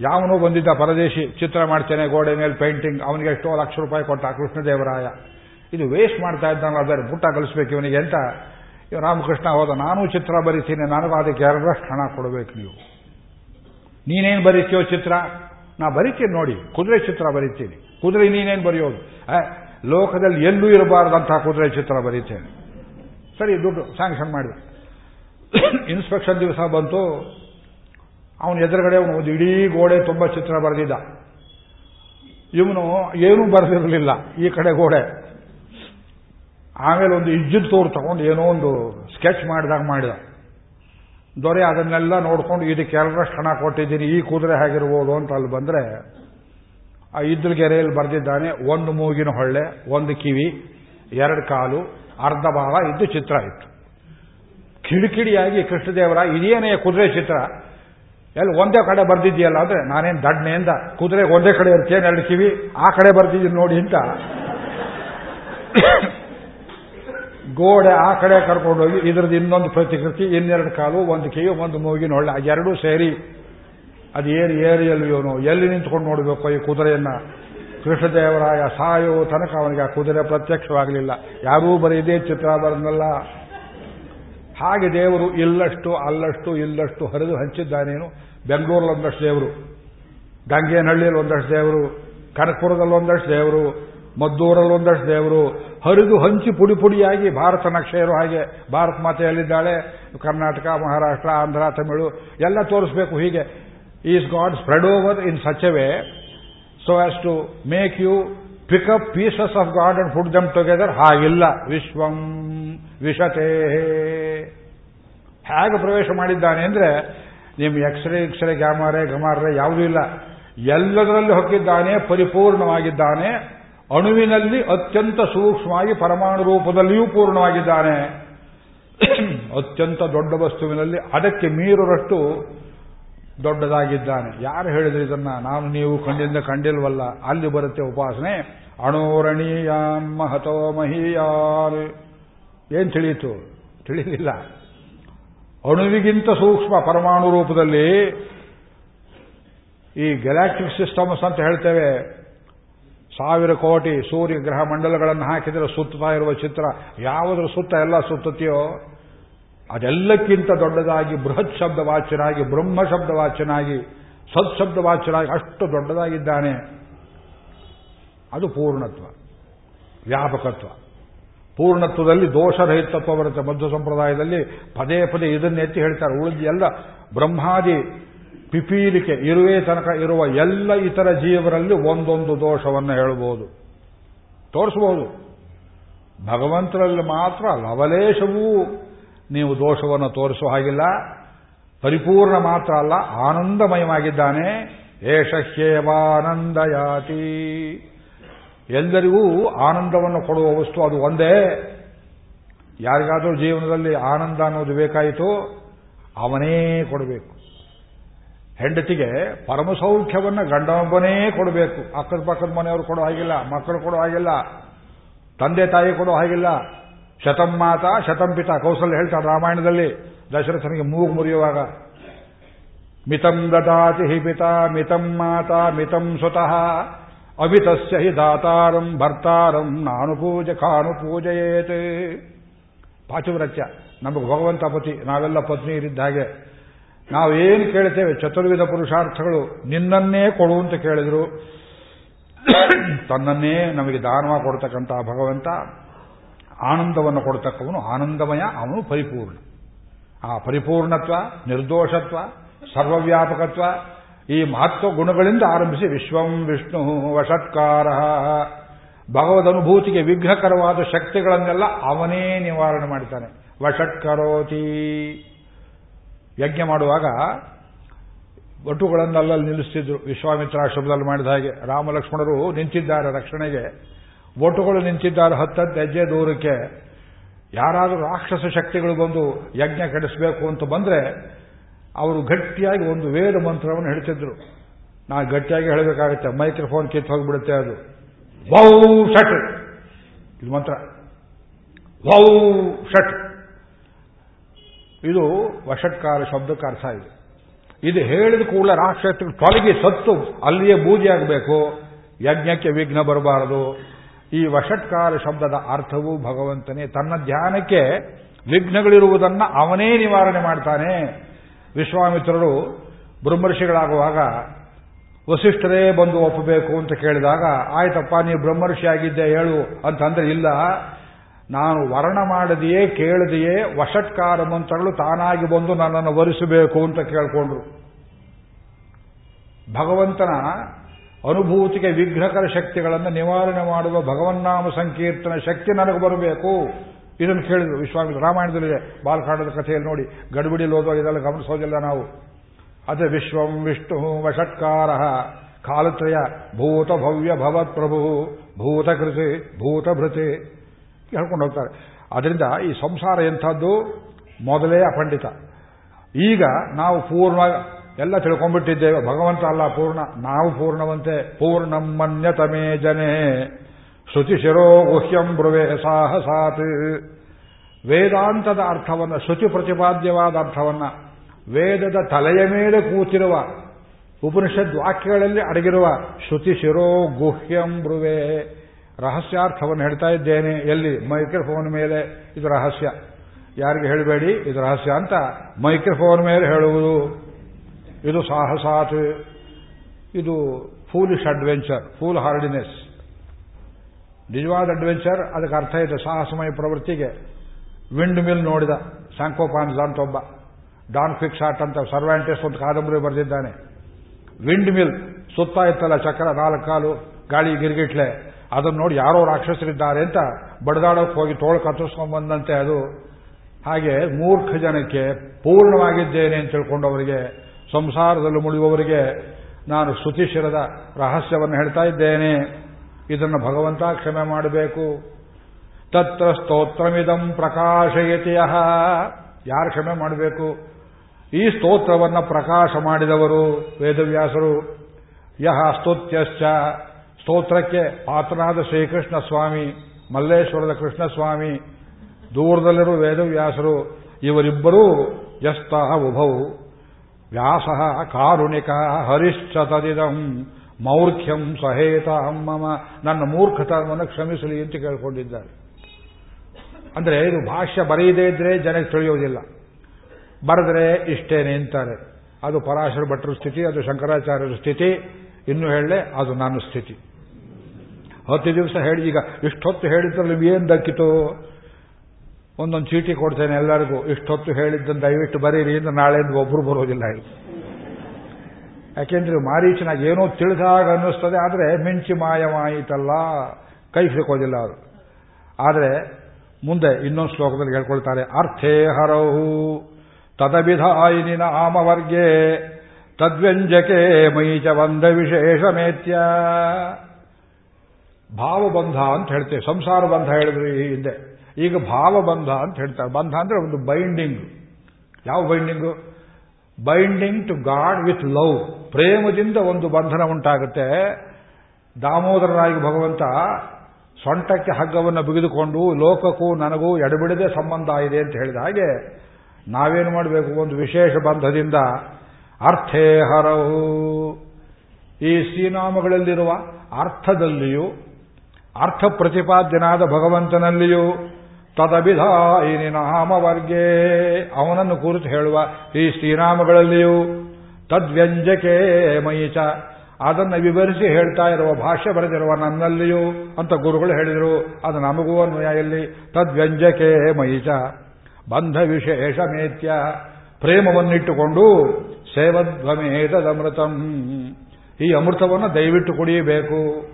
ಯಾವನೂ ಬಂದಿದ್ದ ಪರದೇಶಿ ಚಿತ್ರ ಮಾಡ್ತೇನೆ, ಗೋಡೆ ಮೇಲೆ ಪೇಂಟಿಂಗ್ ಅವನಿಗೆ ಎಷ್ಟೋ ಲಕ್ಷ ರೂಪಾಯಿ ಕೊಟ್ಟ ಕೃಷ್ಣದೇವರಾಯ. ಇದು ವೇಸ್ಟ್ ಮಾಡ್ತಾ ಇದ್ದಾನಲ್ಲ ಅದರ ಪುಟ್ಟ ಕಲಿಸ್ಬೇಕು ಇವನಿಗೆ ಅಂತ. ರಾಮಕೃಷ್ಣ ಹೋದ, ನಾನು ಚಿತ್ರ ಬರೀತೀನಿ, ನನಗೂ ಅದಕ್ಕೆ ಎರಡರಷ್ಟು ಹಣ ಕೊಡಬೇಕು ನೀವು. ನೀನೇನು ಬರೀತೀಯೋ ಚಿತ್ರ? ನಾ ಬರಿತೀನಿ ನೋಡಿ, ಕುದುರೆ ಚಿತ್ರ ಬರೀತೀನಿ. ಕುದುರೆ ನೀನೇನು ಬರೆಯೋದು? ಲೋಕದಲ್ಲಿ ಎಲ್ಲೂ ಇರಬಾರ್ದಂತಹ ಕುದುರೆ ಚಿತ್ರ ಬರೀತೇನೆ. ಸರಿ, ದುಡ್ಡು ಸ್ಯಾಂಕ್ಷನ್ ಮಾಡಿದೆ. ಇನ್ಸ್ಪೆಕ್ಷನ್ ದಿವಸ ಬಂತು. ಅವನು ಎದುರುಗಡೆ ಅವನು ಒಂದು ಇಡೀ ಗೋಡೆ ತುಂಬ ಚಿತ್ರ ಬರೆದಿದ್ದ. ಇವನು ಏನೂ ಬರೆದಿರಲಿಲ್ಲ ಈ ಕಡೆ ಗೋಡೆ. ಆಮೇಲೆ ಒಂದು ಇಜ್ಜಿದ ತೋರು ತಗೊಂಡು ಏನೋ ಒಂದು ಸ್ಕೆಚ್ ಮಾಡಿದಾಗ ಮಾಡಿದ. ದೊರೆ ಅದನ್ನೆಲ್ಲ ನೋಡ್ಕೊಂಡು, ಇದಕ್ಕೆ ಎರಡರಷ್ಟು ಹಣ ಕೊಟ್ಟಿದ್ದೀನಿ, ಈ ಕುದುರೆ ಹೇಗಿರ್ಬೋದು ಅಂತ ಅಲ್ಲಿ ಬಂದರೆ, ಆ ಗೆರೆಯಲ್ಲಿ ಬರೆದಿದ್ದಾನೆ, ಒಂದು ಮೂಗಿನ ಹೊಳ್ಳೆ, ಒಂದು ಕಿವಿ, ಎರಡು ಕಾಲು, ಅರ್ಧ ಭಾಗ ಇದ್ದು ಚಿತ್ರ ಇತ್ತು. ಕಿಡಿಕಿಡಿಯಾಗಿ ಕೃಷ್ಣದೇವರ ಇದೇನೇ ಕುದುರೆ ಚಿತ್ರ ಎಲ್ಲಿ ಒಂದೇ ಕಡೆ ಬರ್ದಿದ್ದೀಯಲ್ಲ ಅಂದ್ರೆ ನಾನೇನು ದಡ್ಡನೆಯಿಂದ ಕುದುರೆ ಒಂದೇ ಕಡೆ ಇರ್ತೇನೆ ಎರಡು ಕಿವಿ, ಆ ಕಡೆ ಬರ್ದಿದ್ದೀನಿ ನೋಡಿ ಅಂತ. ಗೋಡೆ ಆ ಕಡೆ ಕರ್ಕೊಂಡೋಗಿ ಇದ್ರದ್ದು ಇನ್ನೊಂದು ಪ್ರತಿಕೃತಿ, ಇನ್ನೆರಡು ಕಾಲು, ಒಂದು ಕಿವಿ ಒಂದು ಮೂಗಿನ ಹೊಳ್ಳೆ ಎರಡೂ ಸೇರಿ. ಅದು ಏನು ಇವನು ಎಲ್ಲಿ ನಿಂತ್ಕೊಂಡು ನೋಡಬೇಕು ಈ ಕುದುರೆಯನ್ನ? ಕೃಷ್ಣದೇವರಾಯ ಸಾಯೋ ತನಕ ಅವನಿಗೆ ಆ ಕುದುರೆ ಪ್ರತ್ಯಕ್ಷವಾಗಲಿಲ್ಲ. ಯಾರೂ ಬರೀ ಇದೇ ಚಿತ್ರ ಬರನಲ್ಲ ಹಾಗೆ ದೇವರು ಇಲ್ಲಷ್ಟು, ಅಲ್ಲಷ್ಟು, ಇಲ್ಲಷ್ಟು ಹರಿದು ಹಂಚಿದ್ದಾನೇನು? ಬೆಂಗಳೂರಲ್ಲಿ ಒಂದಷ್ಟು ದೇವರು, ಗಂಗೇನಹಳ್ಳಿಯಲ್ಲಿ ಒಂದಷ್ಟು ದೇವರು, ಕನಕಪುರದಲ್ಲಿ ಒಂದಷ್ಟು ದೇವರು, ಮದ್ದೂರಲ್ಲಿ ಒಂದಷ್ಟು ದೇವರು, ಹರಿದು ಹಂಚಿ ಪುಡಿ ಪುಡಿಯಾಗಿ ಭಾರತ ನಕ್ಷೆ ಇರೋ ಹಾಗೆ ಭಾರತ ಮಾತೆಯಲ್ಲಿದ್ದಾಳೆ, ಕರ್ನಾಟಕ, ಮಹಾರಾಷ್ಟ್ರ, ಆಂಧ್ರ, ತಮಿಳು, ಎಲ್ಲ ತೋರಿಸ್ಬೇಕು ಹೀಗೆ. Is God spread over in such a way so as to make you pick up pieces of God and put them together ಹಾಗಿಲ್ಲ ವಿಶ್ವಂ ವಿಷತೇ ಹೇಗೆ ಪ್ರವೇಶ ಮಾಡಿದ್ದಾನೆ ಅಂದ್ರೆ ನಿಮ್ಮ ಎಕ್ಸ್ರೇ ಎಕ್ಸ್ರೇ ಗ್ಯಾಮರೇ ಗಮಾರೆ ಯಾವುದೂ ಇಲ್ಲ. ಎಲ್ಲದರಲ್ಲಿ ಹೊಕ್ಕಿದ್ದಾನೆ, ಪರಿಪೂರ್ಣವಾಗಿದ್ದಾನೆ. ಅಣುವಿನಲ್ಲಿ ಅತ್ಯಂತ ಸೂಕ್ಷ್ಮವಾಗಿ ಪರಮಾಣು ರೂಪದಲ್ಲಿಯೂ ಪೂರ್ಣವಾಗಿದ್ದಾನೆ. ಅತ್ಯಂತ ದೊಡ್ಡ ವಸ್ತುವಿನಲ್ಲಿ ಅದಕ್ಕೆ ಮೀರುರಷ್ಟು ದೊಡ್ಡದಾಗಿದ್ದಾನೆ. ಯಾರು ಹೇಳಿದ್ರು ಇದನ್ನ? ನಾನು ನೀವು ಕಂಡಿಂದ ಕಂಡಿಲ್ವಲ್ಲ. ಅಲ್ಲಿ ಬರುತ್ತೆ ಉಪಾಸನೆ. ಅಣೋರಣೀಯಾನ್ ಮಹತೋ ಮಹೀಯಾನ್ ಏನ್ ತಿಳಿಯಿತು? ತಿಳಿಯಲಿಲ್ಲ ಅಣುವಿಗಿಂತ ಸೂಕ್ಷ್ಮ ಪರಮಾಣು ರೂಪದಲ್ಲಿ ಈ ಗ್ಯಾಲಾಕ್ಟಿಕ್ ಸಿಸ್ಟಮ್ಸ್ ಅಂತ ಹೇಳ್ತೇವೆ. ಸಾವಿರ ಕೋಟಿ ಸೂರ್ಯ ಗ್ರಹ ಮಂಡಲಗಳನ್ನು ಹಾಕಿದರೆ ಸುತ್ತಾ ಇರುವ ಚಿತ್ರ. ಯಾವುದರ ಸುತ್ತ ಎಲ್ಲ ಸುತ್ತತೆಯೋ ಅದೆಲ್ಲಕ್ಕಿಂತ ದೊಡ್ಡದಾಗಿ ಬೃಹತ್ ಶಬ್ದ ವಾಚನಾಗಿ ಬ್ರಹ್ಮ ಶಬ್ದ ವಾಚನಾಗಿ ಸತ್ ಶಬ್ದ ವಾಚನಾಗಿ ಅಷ್ಟು ದೊಡ್ಡದಾಗಿದ್ದಾನೆ. ಅದು ಪೂರ್ಣತ್ವ, ವ್ಯಾಪಕತ್ವ. ಪೂರ್ಣತ್ವದಲ್ಲಿ ದೋಷರಹಿತತ್ವ ಬರುತ್ತೆ ಮಧ್ಯ ಸಂಪ್ರದಾಯದಲ್ಲಿ ಪದೇ ಪದೇ ಇದನ್ನು ಎತ್ತಿ ಹೇಳ್ತಾರೆ. ಉಳಿದ ಎಲ್ಲ ಬ್ರಹ್ಮಾದಿ ಪಿಪೀಲಿಕೆ, ಇರುವೆ ತನಕ ಇರುವ ಎಲ್ಲ ಇತರ ಜೀವರಲ್ಲಿ ಒಂದೊಂದು ದೋಷವನ್ನು ಹೇಳಬಹುದು ತೋರಿಸಬಹುದು ಭಗವಂತರಲ್ಲಿ ಮಾತ್ರ ಲವಲೇಶವೂ ನೀವು ದೋಷವನ್ನು ತೋರಿಸುವ ಹಾಗಿಲ್ಲ. ಪರಿಪೂರ್ಣ ಮಾತ್ರ ಅಲ್ಲ, ಆನಂದಮಯವಾಗಿದ್ದಾನೆ. ಏಷಹ್ಯೇವಾನಂದಯಾತಿ ಎಲ್ಲರಿಗೂ ಆನಂದವನ್ನು ಕೊಡುವ ವಸ್ತು ಅದು ಒಂದೇ. ಯಾರಿಗಾದರೂ ಜೀವನದಲ್ಲಿ ಆನಂದ ಅನ್ನೋದು ಬೇಕಾಯಿತು, ಅವನೇ ಕೊಡಬೇಕು. ಹೆಂಡತಿಗೆ ಪರಮಸೌಖ್ಯವನ್ನು ಗಂಡನೊಬ್ಬನೇ ಕೊಡಬೇಕು. ಅಕ್ಕದ ಪಕ್ಕದ ಮನೆಯವರು ಕೊಡೋ ಹಾಗಿಲ್ಲ, ಮಕ್ಕಳು ಕೊಡೋ ಹಾಗಿಲ್ಲ, ತಂದೆ ತಾಯಿ ಕೊಡೋ ಹಾಗಿಲ್ಲ. ಶತಂ ಮಾತಾ ಶತಂ ಪಿತ. ಕೌಸಲ್ಯ ಹೇಳ್ತಾರೆ ರಾಮಾಯಣದಲ್ಲಿ. ದಶರಥನಿಗೆ ಮೂಗು ಮುರಿಯುವಾಗ, ಮಿತಂ ದದಾತಿ ಹಿ ಪಿತ, ಮಿತಂ ಮಾತಾ, ಮಿತಂ ಸ್ವತಃ. ಅಮಿತಸ್ಯ ಹಿ ದಾತಾರಂ ಭರ್ತಾರಂ, ನಾನು ಪೂಜ, ಕಾನು ಪೂಜೆಯೇತೆ. ಪಾಚುವ್ರತ್ಯ. ನಮಗೆ ಭಗವಂತ ಪತಿ, ನಾವೆಲ್ಲ ಪತ್ನಿಯರಿದ್ದ ಹಾಗೆ. ನಾವೇನು ಕೇಳ್ತೇವೆ? ಚತುರ್ವಿಧ ಪುರುಷಾರ್ಥಗಳು ನಿನ್ನನ್ನೇ ಕೊಡು ಅಂತ ಕೇಳಿದ್ರು. ತನ್ನನ್ನೇ ನಮಗೆ ದಾನವ ಕೊಡ್ತಕ್ಕಂತಹ ಭಗವಂತ. ಆನಂದವನ್ನು ಕೊಡ್ತಕ್ಕವನು ಆನಂದಮಯ, ಅವನು ಪರಿಪೂರ್ಣ. ಆ ಪರಿಪೂರ್ಣತ್ವ, ನಿರ್ದೋಷತ್ವ, ಸರ್ವವ್ಯಾಪಕತ್ವ, ಈ ಮಹತ್ವ ಗುಣಗಳಿಂದ ಆರಂಭಿಸಿ ವಿಶ್ವಂ ವಿಷ್ಣು ವಷತ್ಕಾರ ಭಗವದ್ ಅನುಭೂತಿಗೆ ವಿಘ್ನಕರವಾದ ಶಕ್ತಿಗಳನ್ನೆಲ್ಲ ಅವನೇ ನಿವಾರಣೆ ಮಾಡ್ತಾನೆ ವಷಟ್ಕರೋತಿ ಯಜ್ಞ ಮಾಡುವಾಗ ಒಟುಗಳನ್ನೆಲ್ಲ ನಿಲ್ಲಿಸ್ತಿದ್ರು. ವಿಶ್ವಾಮಿತ್ರಾಶ್ರಮದಲ್ಲಿ ಮಾಡಿದ ಹಾಗೆ ರಾಮಲಕ್ಷ್ಮಣರು ನಿಂತಿದ್ದಾರೆ ರಕ್ಷಣೆಗೆ. ಒಟುಗಳು ನಿಂತಿದ್ದಾರೆ ಹತ್ತತ್ತು ಹೆಜ್ಜೆ ದೂರಕ್ಕೆ. ಯಾರಾದರೂ ರಾಕ್ಷಸ ಶಕ್ತಿಗಳು ಬಂದು ಯಜ್ಞ ಕೆಡಿಸಬೇಕು ಅಂತ ಬಂದರೆ ಅವರು ಗಟ್ಟಿಯಾಗಿ ಒಂದು ವೇದ ಮಂತ್ರವನ್ನು ಹೇಳ್ತಿದ್ರು. ನಾ ಗಟ್ಟಿಯಾಗಿ ಹೇಳಬೇಕಾಗುತ್ತೆ. ಮೈಕ್ರೋಫೋನ್ ಕಿತ್ತು ಹೋಗಿಬಿಡುತ್ತೆ ಅದು. ವೌ ಷಟ್. ಇದು ಮಂತ್ರ. ವೌ ಷಟ್. ಇದು ವಷಟ್ಕಾರ ಶಬ್ದಕ್ಕೆ ಅರ್ಥ ಇದೆ. ಇದು ಹೇಳಿದ ಕೂಡಲೇ ರಾಕ್ಷಸಗಳು ತೊಲಗಿ ಸತ್ತು. ಅಲ್ಲಿಯೇ ಬೂದಿಯಾಗಬೇಕು. ಯಜ್ಞಕ್ಕೆ ವಿಘ್ನ ಬರಬಾರದು. ಈ ವಷಟ್ಕಾರ ಶಬ್ದದ ಅರ್ಥವು ಭಗವಂತನೇ. ತನ್ನ ಧ್ಯಾನಕ್ಕೆ ವಿಘ್ನಗಳಿರುವುದನ್ನು ಅವನೇ ನಿವಾರಣೆ ಮಾಡ್ತಾನೆ. ವಿಶ್ವಾಮಿತ್ರರು ಬ್ರಹ್ಮರ್ಷಿಗಳಾಗುವಾಗ, ವಸಿಷ್ಠರೇ ಬಂದು ಒಪ್ಪಬೇಕು ಅಂತ ಕೇಳಿದಾಗ, ಆಯ್ತಪ್ಪ ನೀವು ಬ್ರಹ್ಮರ್ಷಿ ಆಗಿದ್ದೆ, ಹೇಳು. ಅಂತಂದ್ರೆ, ಇಲ್ಲ, ನಾನು ವರ್ಣ ಮಾಡದೆಯೇ, ಕೇಳದೆಯೇ ವಷಟ್ಕಾರ ಮಂತ್ರಗಳು ತಾನಾಗಿ ಬಂದು ನನ್ನನ್ನು ವರಿಸಬೇಕು ಅಂತ ಕೇಳಿಕೊಂಡ್ರು. ಭಗವಂತನ ಅನುಭೂತಿಗೆ ವಿಗ್ರಹಕರ ಶಕ್ತಿಗಳನ್ನು ನಿವಾರಣೆ ಮಾಡುವ ಭಗವನ್ನಾಮ ಸಂಕೀರ್ತನ ಶಕ್ತಿ ನನಗೆ ಬರಬೇಕು. ಇದನ್ನು ಕೇಳಿದ್ರು ವಿಶ್ವಾಮಿತ್ರ. ರಾಮಾಯಣದಲ್ಲಿದೆ, ಬಾಲಕಾಂಡದ ಕಥೆಯಲ್ಲಿ ನೋಡಿ. ಗಡ್ಬಿಡಿ ಓದೋ ಇದೆಲ್ಲ ಗಮನಿಸೋದಿಲ್ಲ ನಾವು. ಅದೇ ವಿಶ್ವಂ ವಿಷ್ಣು ವಷಟ್ಕಾರ. ಕಾಲತ್ರಯ ಭೂತ ಭವ್ಯ ಭವತ್ ಪ್ರಭು. ಭೂತಕೃತಿ ಭೂತಭೃತಿ ಹೇಳ್ಕೊಂಡು ಹೋಗ್ತಾರೆ. ಅದರಿಂದ ಈ ಸಂಸಾರ ಎಂಥದ್ದು? ಮೊದಲೇ ಅಪಂಡಿತ. ಈಗ ನಾವು ಪೂರ್ಣ ಎಲ್ಲ ತಿಳ್ಕೊಂಡ್ಬಿಟ್ಟಿದ್ದೇವೆ ಭಗವಂತ ಅಲ್ಲ, ಪೂರ್ಣ. ನಾವು ಪೂರ್ಣವಂತೆ. ಪೂರ್ಣಮ್ಮನ್ಯತಮೇ ಜನೇ. ಶ್ರುತಿ ಶಿರೋ ಗುಹ್ಯಂ ಬ್ರುವೆ ಸಾಹಸಾತ್. ವೇದಾಂತದ ಅರ್ಥವನ್ನು, ಶ್ರುತಿ ಪ್ರತಿಪಾದ್ಯವಾದ ಅರ್ಥವನ್ನು, ವೇದದ ತಲೆಯ ಮೇಲೆ ಕೂತಿರುವ ಉಪನಿಷದ್ ವಾಕ್ಯಗಳಲ್ಲಿ ಅಡಗಿರುವ ಶ್ರುತಿ ಶಿರೋ ಗುಹ್ಯಂ ಬ್ರುವೆ. ರಹಸ್ಯಾರ್ಥವನ್ನು ಹೇಳ್ತಾ ಇದ್ದೇನೆ. ಎಲ್ಲಿ? ಮೈಕ್ರೋಫೋನ್ ಮೇಲೆ. ಇದು ರಹಸ್ಯ. ಯಾರಿಗೆ ಹೇಳಬೇಡಿ? ಇದು ರಹಸ್ಯ ಅಂತ ಮೈಕ್ರೋಫೋನ್ ಮೇಲೆ ಹೇಳುವುದು. ಇದು ಸಾಹಸಾತ್, ಇದು ಫೂಲಿಶ್ ಅಡ್ವೆಂಚರ್ ಫೂಲ್ ಹಾರ್ಡಿನೆಸ್ ನಿಜವಾದ ಅಡ್ವೆಂಚರ್ ಅದಕ್ಕೆ ಅರ್ಥ ಇದೆ, ಸಾಹಸಮಯ ಪ್ರವೃತ್ತಿಗೆ. ವಿಂಡ್ ಮಿಲ್ ನೋಡಿದ ಸ್ಯಾಂಕೋಪಾನ್ಸ್ ಅಂತ ಒಬ್ಬ ಡಾನ್ ಫಿಕ್ಸಾಟ್ ಅಂತ ಸರ್ವ್ಯಾಂಟೆಸ್ ಒಂದು ಕಾದಂಬರಿ ಬರೆದಿದ್ದಾನೆ. ವಿಂಡ್ ಮಿಲ್ ಸುತ್ತ ಇತ್ತಲ್ಲ ಚಕ್ರ, ನಾಲ್ಕು ಕಾಲು, ಗಾಳಿ ಗಿರ್ಗಿಟ್ಲೆ. ಅದನ್ನು ನೋಡಿ ಯಾರೋ ರಾಕ್ಷಸರಿದ್ದಾರೆ ಅಂತ ಬಡದಾಡೋಕೆ ಹೋಗಿ ತೋಳು ಕತ್ತರಿಸ್ಕೊಂಡು ಬಂದಂತೆ ಅದು. ಹಾಗೆ ಮೂರ್ಖ ಜನಕ್ಕೆ ಪೂರ್ಣವಾಗಿದ್ದೇನೆ ಅಂತ ತಿಳ್ಕೊಂಡವರಿಗೆ ಸಂಸಾರದಲ್ಲಿ ಮುಳುಗುವವರಿಗೆ ನಾನು ಶ್ರುತಿಶಿರದ ರಹಸ್ಯವನ್ನು ಹೇಳ್ತಾ ಇದ್ದೇನೆ. ಇದನ್ನು ಭಗವಂತ ಕ್ಷಮೆ ಮಾಡಬೇಕು. ತತ್ರ ಸ್ತೋತ್ರಮಿದಂ ಪ್ರಕಾಶಯತಿಯ ಯಾರು ಕ್ಷಮೆ ಮಾಡಬೇಕು? ಈ ಸ್ತೋತ್ರವನ್ನು ಪ್ರಕಾಶ ಮಾಡಿದವರು ವೇದವ್ಯಾಸರು. ಯಹ ಸ್ತುತ್ಯಶ್ಚ. ಸ್ತೋತ್ರಕ್ಕೆ ಪಾತ್ರನಾದ ಶ್ರೀಕೃಷ್ಣ ಸ್ವಾಮಿ, ಮಲ್ಲೇಶ್ವರದ ಕೃಷ್ಣಸ್ವಾಮಿ ದೂರದಲ್ಲಿರುವ ವೇದವ್ಯಾಸರು, ಇವರಿಬ್ಬರೂ ಯಸ್ತಃ ಉಭವು ವ್ಯಾಸ ಕಾರುಣಿಕ ಹರಿಶ್ಚ ತದಿದಂ ಮೌರ್ಖ್ಯಂ ಸಹೇತ ಅಮ್ಮಮ ನನ್ನ ಮೂರ್ಖತನವನ್ನು ಕ್ಷಮಿಸಲಿ ಅಂತ ಕೇಳ್ಕೊಂಡಿದ್ದಾರೆ. ಅಂದರೆ ಇದು ಭಾಷ್ಯ ಬರೆಯದೇ ಇದ್ರೆ ಜನಕ್ಕೆ ತಿಳಿಯುವುದಿಲ್ಲ ಬರೆದ್ರೆ ಇಷ್ಟೇನೆ ಅಂತಾರೆ. ಅದು ಪರಾಶರ ಭಟ್ರ ಸ್ಥಿತಿ, ಅದು ಶಂಕರಾಚಾರ್ಯರ ಸ್ಥಿತಿ, ಇನ್ನು ಹೇಳಲೆ ಅದು ನನ್ನ ಸ್ಥಿತಿ. ಹತ್ತು ದಿವಸ ಹೇಳಿ, ಈಗ ಇಷ್ಟೊತ್ತು ಹೇಳಿದ್ರಲ್ಲಿ ಏನು ದಕ್ಕಿತು? ಒಂದೊಂದು ಚೀಟಿ ಕೊಡ್ತೇನೆ ಎಲ್ಲರಿಗೂ. ಇಷ್ಟೊತ್ತು ಹೇಳಿದ್ದನ್ನು ದಯವಿಟ್ಟು ಬರೀರಿ ಅಂತ ನಾಳೆಯಿಂದ ಒಬ್ಬರು ಬರೋದಿಲ್ಲ ಇಲ್ಲಿ ಯಾಕೆಂದ್ರೆ ಮಾರೀಚನಾಗಿ ಏನೋ ತಿಳಿದಾಗ ಅನ್ನಿಸ್ತದೆ, ಆದರೆ ಮಿಂಚಿ ಮಾಯವಾಯಿತಲ್ಲ, ಕೈ ಸಿಕ್ಕೋದಿಲ್ಲ ಅವರು ಆದರೆ ಮುಂದೆ ಇನ್ನೊಂದು ಶ್ಲೋಕದಲ್ಲಿ ಹೇಳ್ಕೊಳ್ತಾರೆ, ಅರ್ಥೇ ಹರಹು ಆಯಿನ ಆಮವರ್ಗೆ, ತದ್ವ್ಯಂಜಕೆ ಮೈಚ ಬಂಧ ವಿಶೇಷಮೇತ್ಯ ಭಾವಬಂಧ ಅಂತ ಹೇಳ್ತೇವೆ ಸಂಸಾರ ಬಂಧ ಹೇಳಿದ್ರಿ ಹಿಂದೆ. ಈಗ ಭಾವಬಂಧ ಅಂತ ಹೇಳ್ತಾರೆ. ಬಂಧ ಅಂದ್ರೆ ಒಂದು ಬೈಂಡಿಂಗ್ ಯಾವ binding binding to God with love ಪ್ರೇಮದಿಂದ ಒಂದು ಬಂಧನ ಉಂಟಾಗುತ್ತೆ. ದಾಮೋದರರಾಗಿ ಭಗವಂತ ಸೊಂಟಕ್ಕೆ ಹಗ್ಗವನ್ನು ಬಿಗಿದುಕೊಂಡು, ಲೋಕಕ್ಕೂ ನನಗೂ ಎಡಬಿಡದೆ ಸಂಬಂಧ ಇದೆ ಅಂತ ಹೇಳಿದ ಹಾಗೆ ನಾವೇನು ಮಾಡಬೇಕು? ಒಂದು ವಿಶೇಷ ಬಂಧದಿಂದ ಅರ್ಥೇ ಹರವು ಈ ಶ್ರೀನಾಮಗಳಲ್ಲಿರುವ ಅರ್ಥದಲ್ಲಿಯೂ, ಅರ್ಥ ಪ್ರತಿಪಾದ್ಯನಾದ ಭಗವಂತನಲ್ಲಿಯೂ ತದಭಿಧಾಯಿನಿ ನಾಮವರ್ಗೇ. ಅವನನ್ನು ಕುರಿತು ಹೇಳುವ ಈ ಶ್ರೀನಾಮಗಳಲ್ಲಿಯೂ ತದ್ವ್ಯಂಜಕೆ ಮಯಿಚ ಅದನ್ನು ವಿವರಿಸಿ ಹೇಳ್ತಾ ಇರುವ ಭಾಷೆ ಬರೆದಿರುವ ನನ್ನಲ್ಲಿಯೂ ಅಂತ ಗುರುಗಳು ಹೇಳಿದರು. ಅದು ನಮಗೂ ಅನ್ವಯ ಇಲ್ಲಿ. ತದ್ವ್ಯಂಜಕೆ ಮಯಿಚ ಬಂಧ ವಿಶೇಷ ಮೇತ್ಯ. ಪ್ರೇಮವನ್ನಿಟ್ಟುಕೊಂಡು ಸೇವಧ್ವಮೇತದಮೃತಂ. ಈ ಅಮೃತವನ್ನು ದಯವಿಟ್ಟು ಕುಡಿಯಬೇಕು.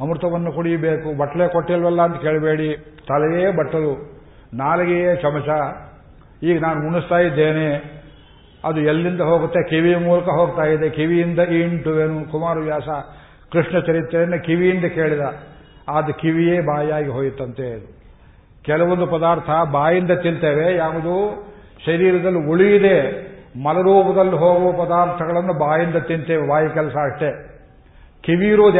ಅಮೃತವನ್ನು ಕುಡಿಯಬೇಕು. ಬಟ್ಲೆ ಕೊಟ್ಟಿಲ್ವಲ್ಲ ಅಂತ ಕೇಳಬೇಡಿ. ತಲೆಯೇ ಬಟ್ಟಲು. ನಾಲಿಗೆಯೇ ಚಮಚ. ಈಗ ನಾನು ಉಣಿಸ್ತಾ ಇದ್ದೇನೆ. ಅದು ಎಲ್ಲಿಂದ ಹೋಗುತ್ತೆ? ಕಿವಿಯ ಮೂಲಕ ಹೋಗ್ತಾ ಇದೆ. ಕಿವಿಯಿಂದ ಇಂಟುವೆನು ಕುಮಾರವ್ಯಾಸ ಕೃಷ್ಣ ಚರಿತ್ರೆಯನ್ನು ಕಿವಿಯಿಂದ ಕೇಳಿದ. ಅದು ಕಿವಿಯೇ ಬಾಯಾಗಿ ಹೋಯಿತಂತೆ ಕೆಲವೊಂದು ಪದಾರ್ಥ ಬಾಯಿಂದ ತಿಂತೇವೆ. ಯಾವುದು ಶರೀರದಲ್ಲಿ ಉಳಿಯಿದೆ ಮಲರೂಪದಲ್ಲಿ ಹೋಗುವ ಪದಾರ್ಥಗಳನ್ನು ಬಾಯಿಂದ ತಿಂತೇವೆ. ಬಾಯಿ ಕೆಲಸ ಅಷ್ಟೇ. ಕಿವಿ ಇರೋದು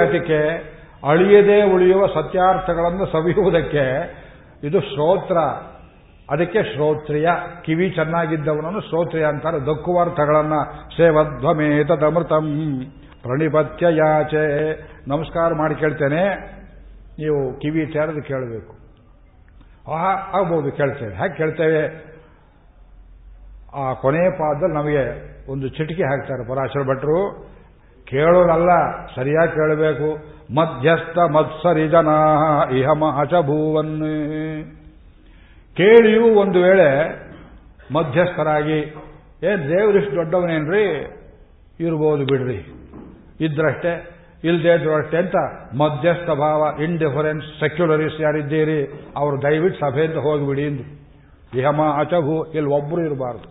ಅಳಿಯದೆ ಉಳಿಯುವ ಸತ್ಯಾರ್ಥಗಳನ್ನು ಸವಿಯುವುದಕ್ಕೆ ಇದು ಶ್ರೋತ್ರ. ಅದಕ್ಕೆ ಶ್ರೋತ್ರಿಯ. ಕಿವಿ ಚೆನ್ನಾಗಿದ್ದವನನ್ನು ಶ್ರೋತ್ರಿಯ ಅಂತಾರೆ. ದಕ್ಕುವಾರ್ಥಗಳನ್ನ ಸೇವಧ್ವಮೇತದಮೃತಂ. ಪ್ರಣಿಪತ್ಯ ಯಾಚೆ. ನಮಸ್ಕಾರ ಮಾಡಿ ಕೇಳ್ತೇನೆ. ನೀವು ಕಿವಿ ತೆರೆದು ಕೇಳಬೇಕು. ಆಹಾ, ಆಗ್ಬೋದು, ಕೇಳ್ತೇವೆ. ಹ್ಯಾಕೆ ಕೇಳ್ತೇವೆ. ಆ ಕೊನೆಯ ಪಾದದಲ್ಲಿ ನಮಗೆ ಒಂದು ಚಿಟಿಕೆ ಹಾಕ್ತಾರೆ ಪರಾಶರ ಭಟ್ರು. ಕೇಳೋದಲ್ಲ ಸರಿಯಾಗಿ ಕೇಳಬೇಕು. ಮಧ್ಯಸ್ಥ ಮತ್ಸರಿ ಜನ ಇಹ ಮಹಚಭೂವನ್ನೇ ಭೂವನ್ ಕೇಳಿಯೂ ಒಂದು ವೇಳೆ ಮಧ್ಯಸ್ಥರಾಗಿ, ಏ ದೇವರಿಷ್ಟು ದೊಡ್ಡವನೇನ್ರಿ? ಇರ್ಬೋದು ಬಿಡ್ರಿ. ಇದ್ರಷ್ಟೇ ಇಲ್ಲದೆ ಇದ್ರು ಅಷ್ಟೇ ಅಂತ ಮಧ್ಯಸ್ಥ ಭಾವ ಇಂಡಿಫರೆನ್ಸ್ ಸೆಕ್ಯುಲರಿಸ್ ಯಾರಿದ್ದೀರಿ, ಅವರು ದಯವಿಟ್ಟು ಸಭೆಯಿಂದ ಹೋಗಿಬಿಡಿ ಎಂದು ಇಹಮ ಅಚಭು ಇಲ್ಲಿ ಒಬ್ಬರು ಇರಬಾರದು.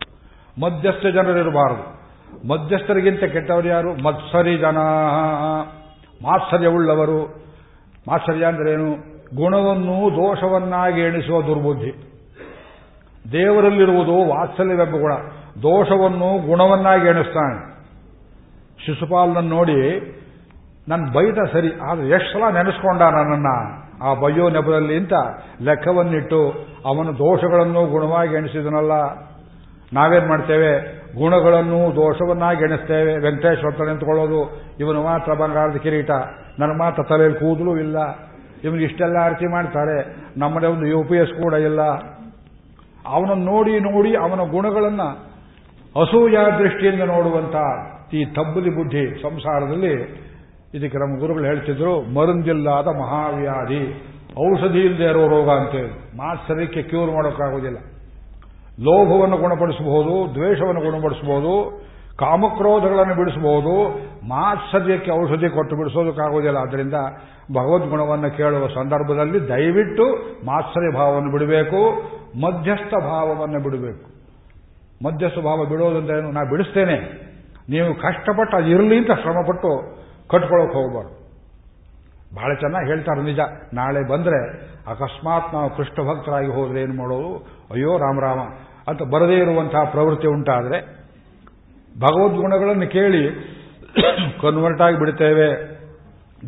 ಮಧ್ಯಸ್ಥ ಜನರು ಇರಬಾರದು. ಮಧ್ಯಸ್ಥರಿಗಿಂತ ಕೆಟ್ಟವರು ಯಾರು? ಮತ್ಸರಿ ಮಾತ್ಸರ್ಯವುಳ್ಳವರು. ಮಾತ್ಸರ್ಯ ಅಂದ್ರೇನು? ಗುಣವನ್ನು ದೋಷವನ್ನಾಗಿ ಎಣಿಸುವ ದುರ್ಬುದ್ಧಿ. ದೇವರಲ್ಲಿರುವುದು ವಾತ್ಸಲ್ಯವೆಂಬ ಗುಣ. ದೋಷವನ್ನು ಗುಣವನ್ನಾಗಿ ಎಣಿಸ್ತಾನೆ. ಶಿಶುಪಾಲನನ್ನು ನೋಡಿ ನನ್ನ ಬೈದ ಸರಿ, ಆದ್ರೆ ಎಷ್ಟು ಸಲ ನೆನೆಸ್ಕೊಂಡ ನನ್ನನ್ನ? ಆ ಬಯ್ಯೋ ನೆಪದಲ್ಲಿ ಅಂತ ಲೆಕ್ಕವನ್ನಿಟ್ಟು ಅವನ ದೋಷಗಳನ್ನು ಗುಣವಾಗಿ ಎಣಿಸಿದನಲ್ಲ. ನಾವೇನ್ ಮಾಡ್ತೇವೆ? ಗುಣಗಳನ್ನು ದೋಷವನ್ನಾಗಿ ಎಣಿಸ್ತೇವೆ. ವೆಂಕಟೇಶ್ವರ ನಿಂತ್ಕೊಳ್ಳೋದು ಇವನು ಮಾತ್ರ ಬಂಗಾರದ ಕಿರೀಟ. ನನ್ನ ಮಾತ್ರ ತಲೆಯಲ್ಲಿ ಕೂದಲು ಇಲ್ಲ. ಇವನು ಇಷ್ಟೆಲ್ಲ ಆರತಿ ಮಾಡ್ತಾರೆ. ನಮ್ಮನೆ ಒಂದು ಯು ಪಿ ಎಸ್ ಕೂಡ ಇಲ್ಲ. ಅವನನ್ನು ನೋಡಿ ನೋಡಿ ಅವನ ಗುಣಗಳನ್ನು ಅಸೂಯ ದೃಷ್ಟಿಯಿಂದ ನೋಡುವಂತ ಈ ತಬ್ಬಲಿ ಬುದ್ಧಿ ಸಂಸಾರದಲ್ಲಿ ಇದಕ್ಕೆ ನಮ್ಮ ಗುರುಗಳು ಹೇಳ್ತಿದ್ರು ಮರುಂದಿಲ್ಲಾದ ಮಹಾವ್ಯಾಧಿ. ಔಷಧಿ ಇಲ್ಲದೆ ಇರೋ ರೋಗ ಅಂತೇಳಿ. ಮಾತ್ಸರ್ಯಕ್ಕೆ ಕ್ಯೂರ್ ಮಾಡೋಕ್ಕಾಗೋದಿಲ್ಲ. ಲೋಭವನ್ನು ಗುಣಪಡಿಸಬಹುದು, ದ್ವೇಷವನ್ನು ಗುಣಪಡಿಸಬಹುದು, ಕಾಮಕ್ರೋಧಗಳನ್ನು ಬಿಡಿಸಬಹುದು, ಮಾತ್ಸರ್ಯಕ್ಕೆ ಔಷಧಿ ಕೊಟ್ಟು ಬಿಡಿಸೋದಕ್ಕಾಗೋದಿಲ್ಲ ಆದ್ದರಿಂದ ಭಗವದ್ಗುಣವನ್ನು ಕೇಳುವ ಸಂದರ್ಭದಲ್ಲಿ ದಯವಿಟ್ಟು ಮಾತ್ಸರ್ಯ ಭಾವವನ್ನು ಬಿಡಬೇಕು, ಮಧ್ಯಸ್ಥ ಭಾವವನ್ನು ಬಿಡಬೇಕು. ಮಧ್ಯಸ್ಥ ಭಾವ ಬಿಡೋದಂತ ಏನು ನಾ ಬಿಡಿಸ್ತೇನೆ. ನೀವು ಕಷ್ಟಪಟ್ಟು ಅದು ಇರಲಿ ಅಂತ ಶ್ರಮಪಟ್ಟು ಕಟ್ಕೊಳ್ಳೋಕೆ ಹೋಗಬಾರ್ದು. ಬಹಳ ಚೆನ್ನಾಗಿ ಹೇಳ್ತಾರೆ ನಿಜ. ನಾಳೆ ಬಂದರೆ ಅಕಸ್ಮಾತ್ ನಾವು ಕೃಷ್ಣ ಭಕ್ತರಾಗಿ ಹೋದ್ರೆ ಏನು ಮಾಡೋದು? ಅಯ್ಯೋ ರಾಮರಾಮ ಅಂತ ಬರದೇ ಇರುವಂತಹ ಪ್ರವೃತ್ತಿ ಉಂಟಾದರೆ ಭಗವದ್ಗುಣಗಳನ್ನು ಕೇಳಿ ಕನ್ವರ್ಟ್ ಆಗಿ ಬಿಡ್ತೇವೆ,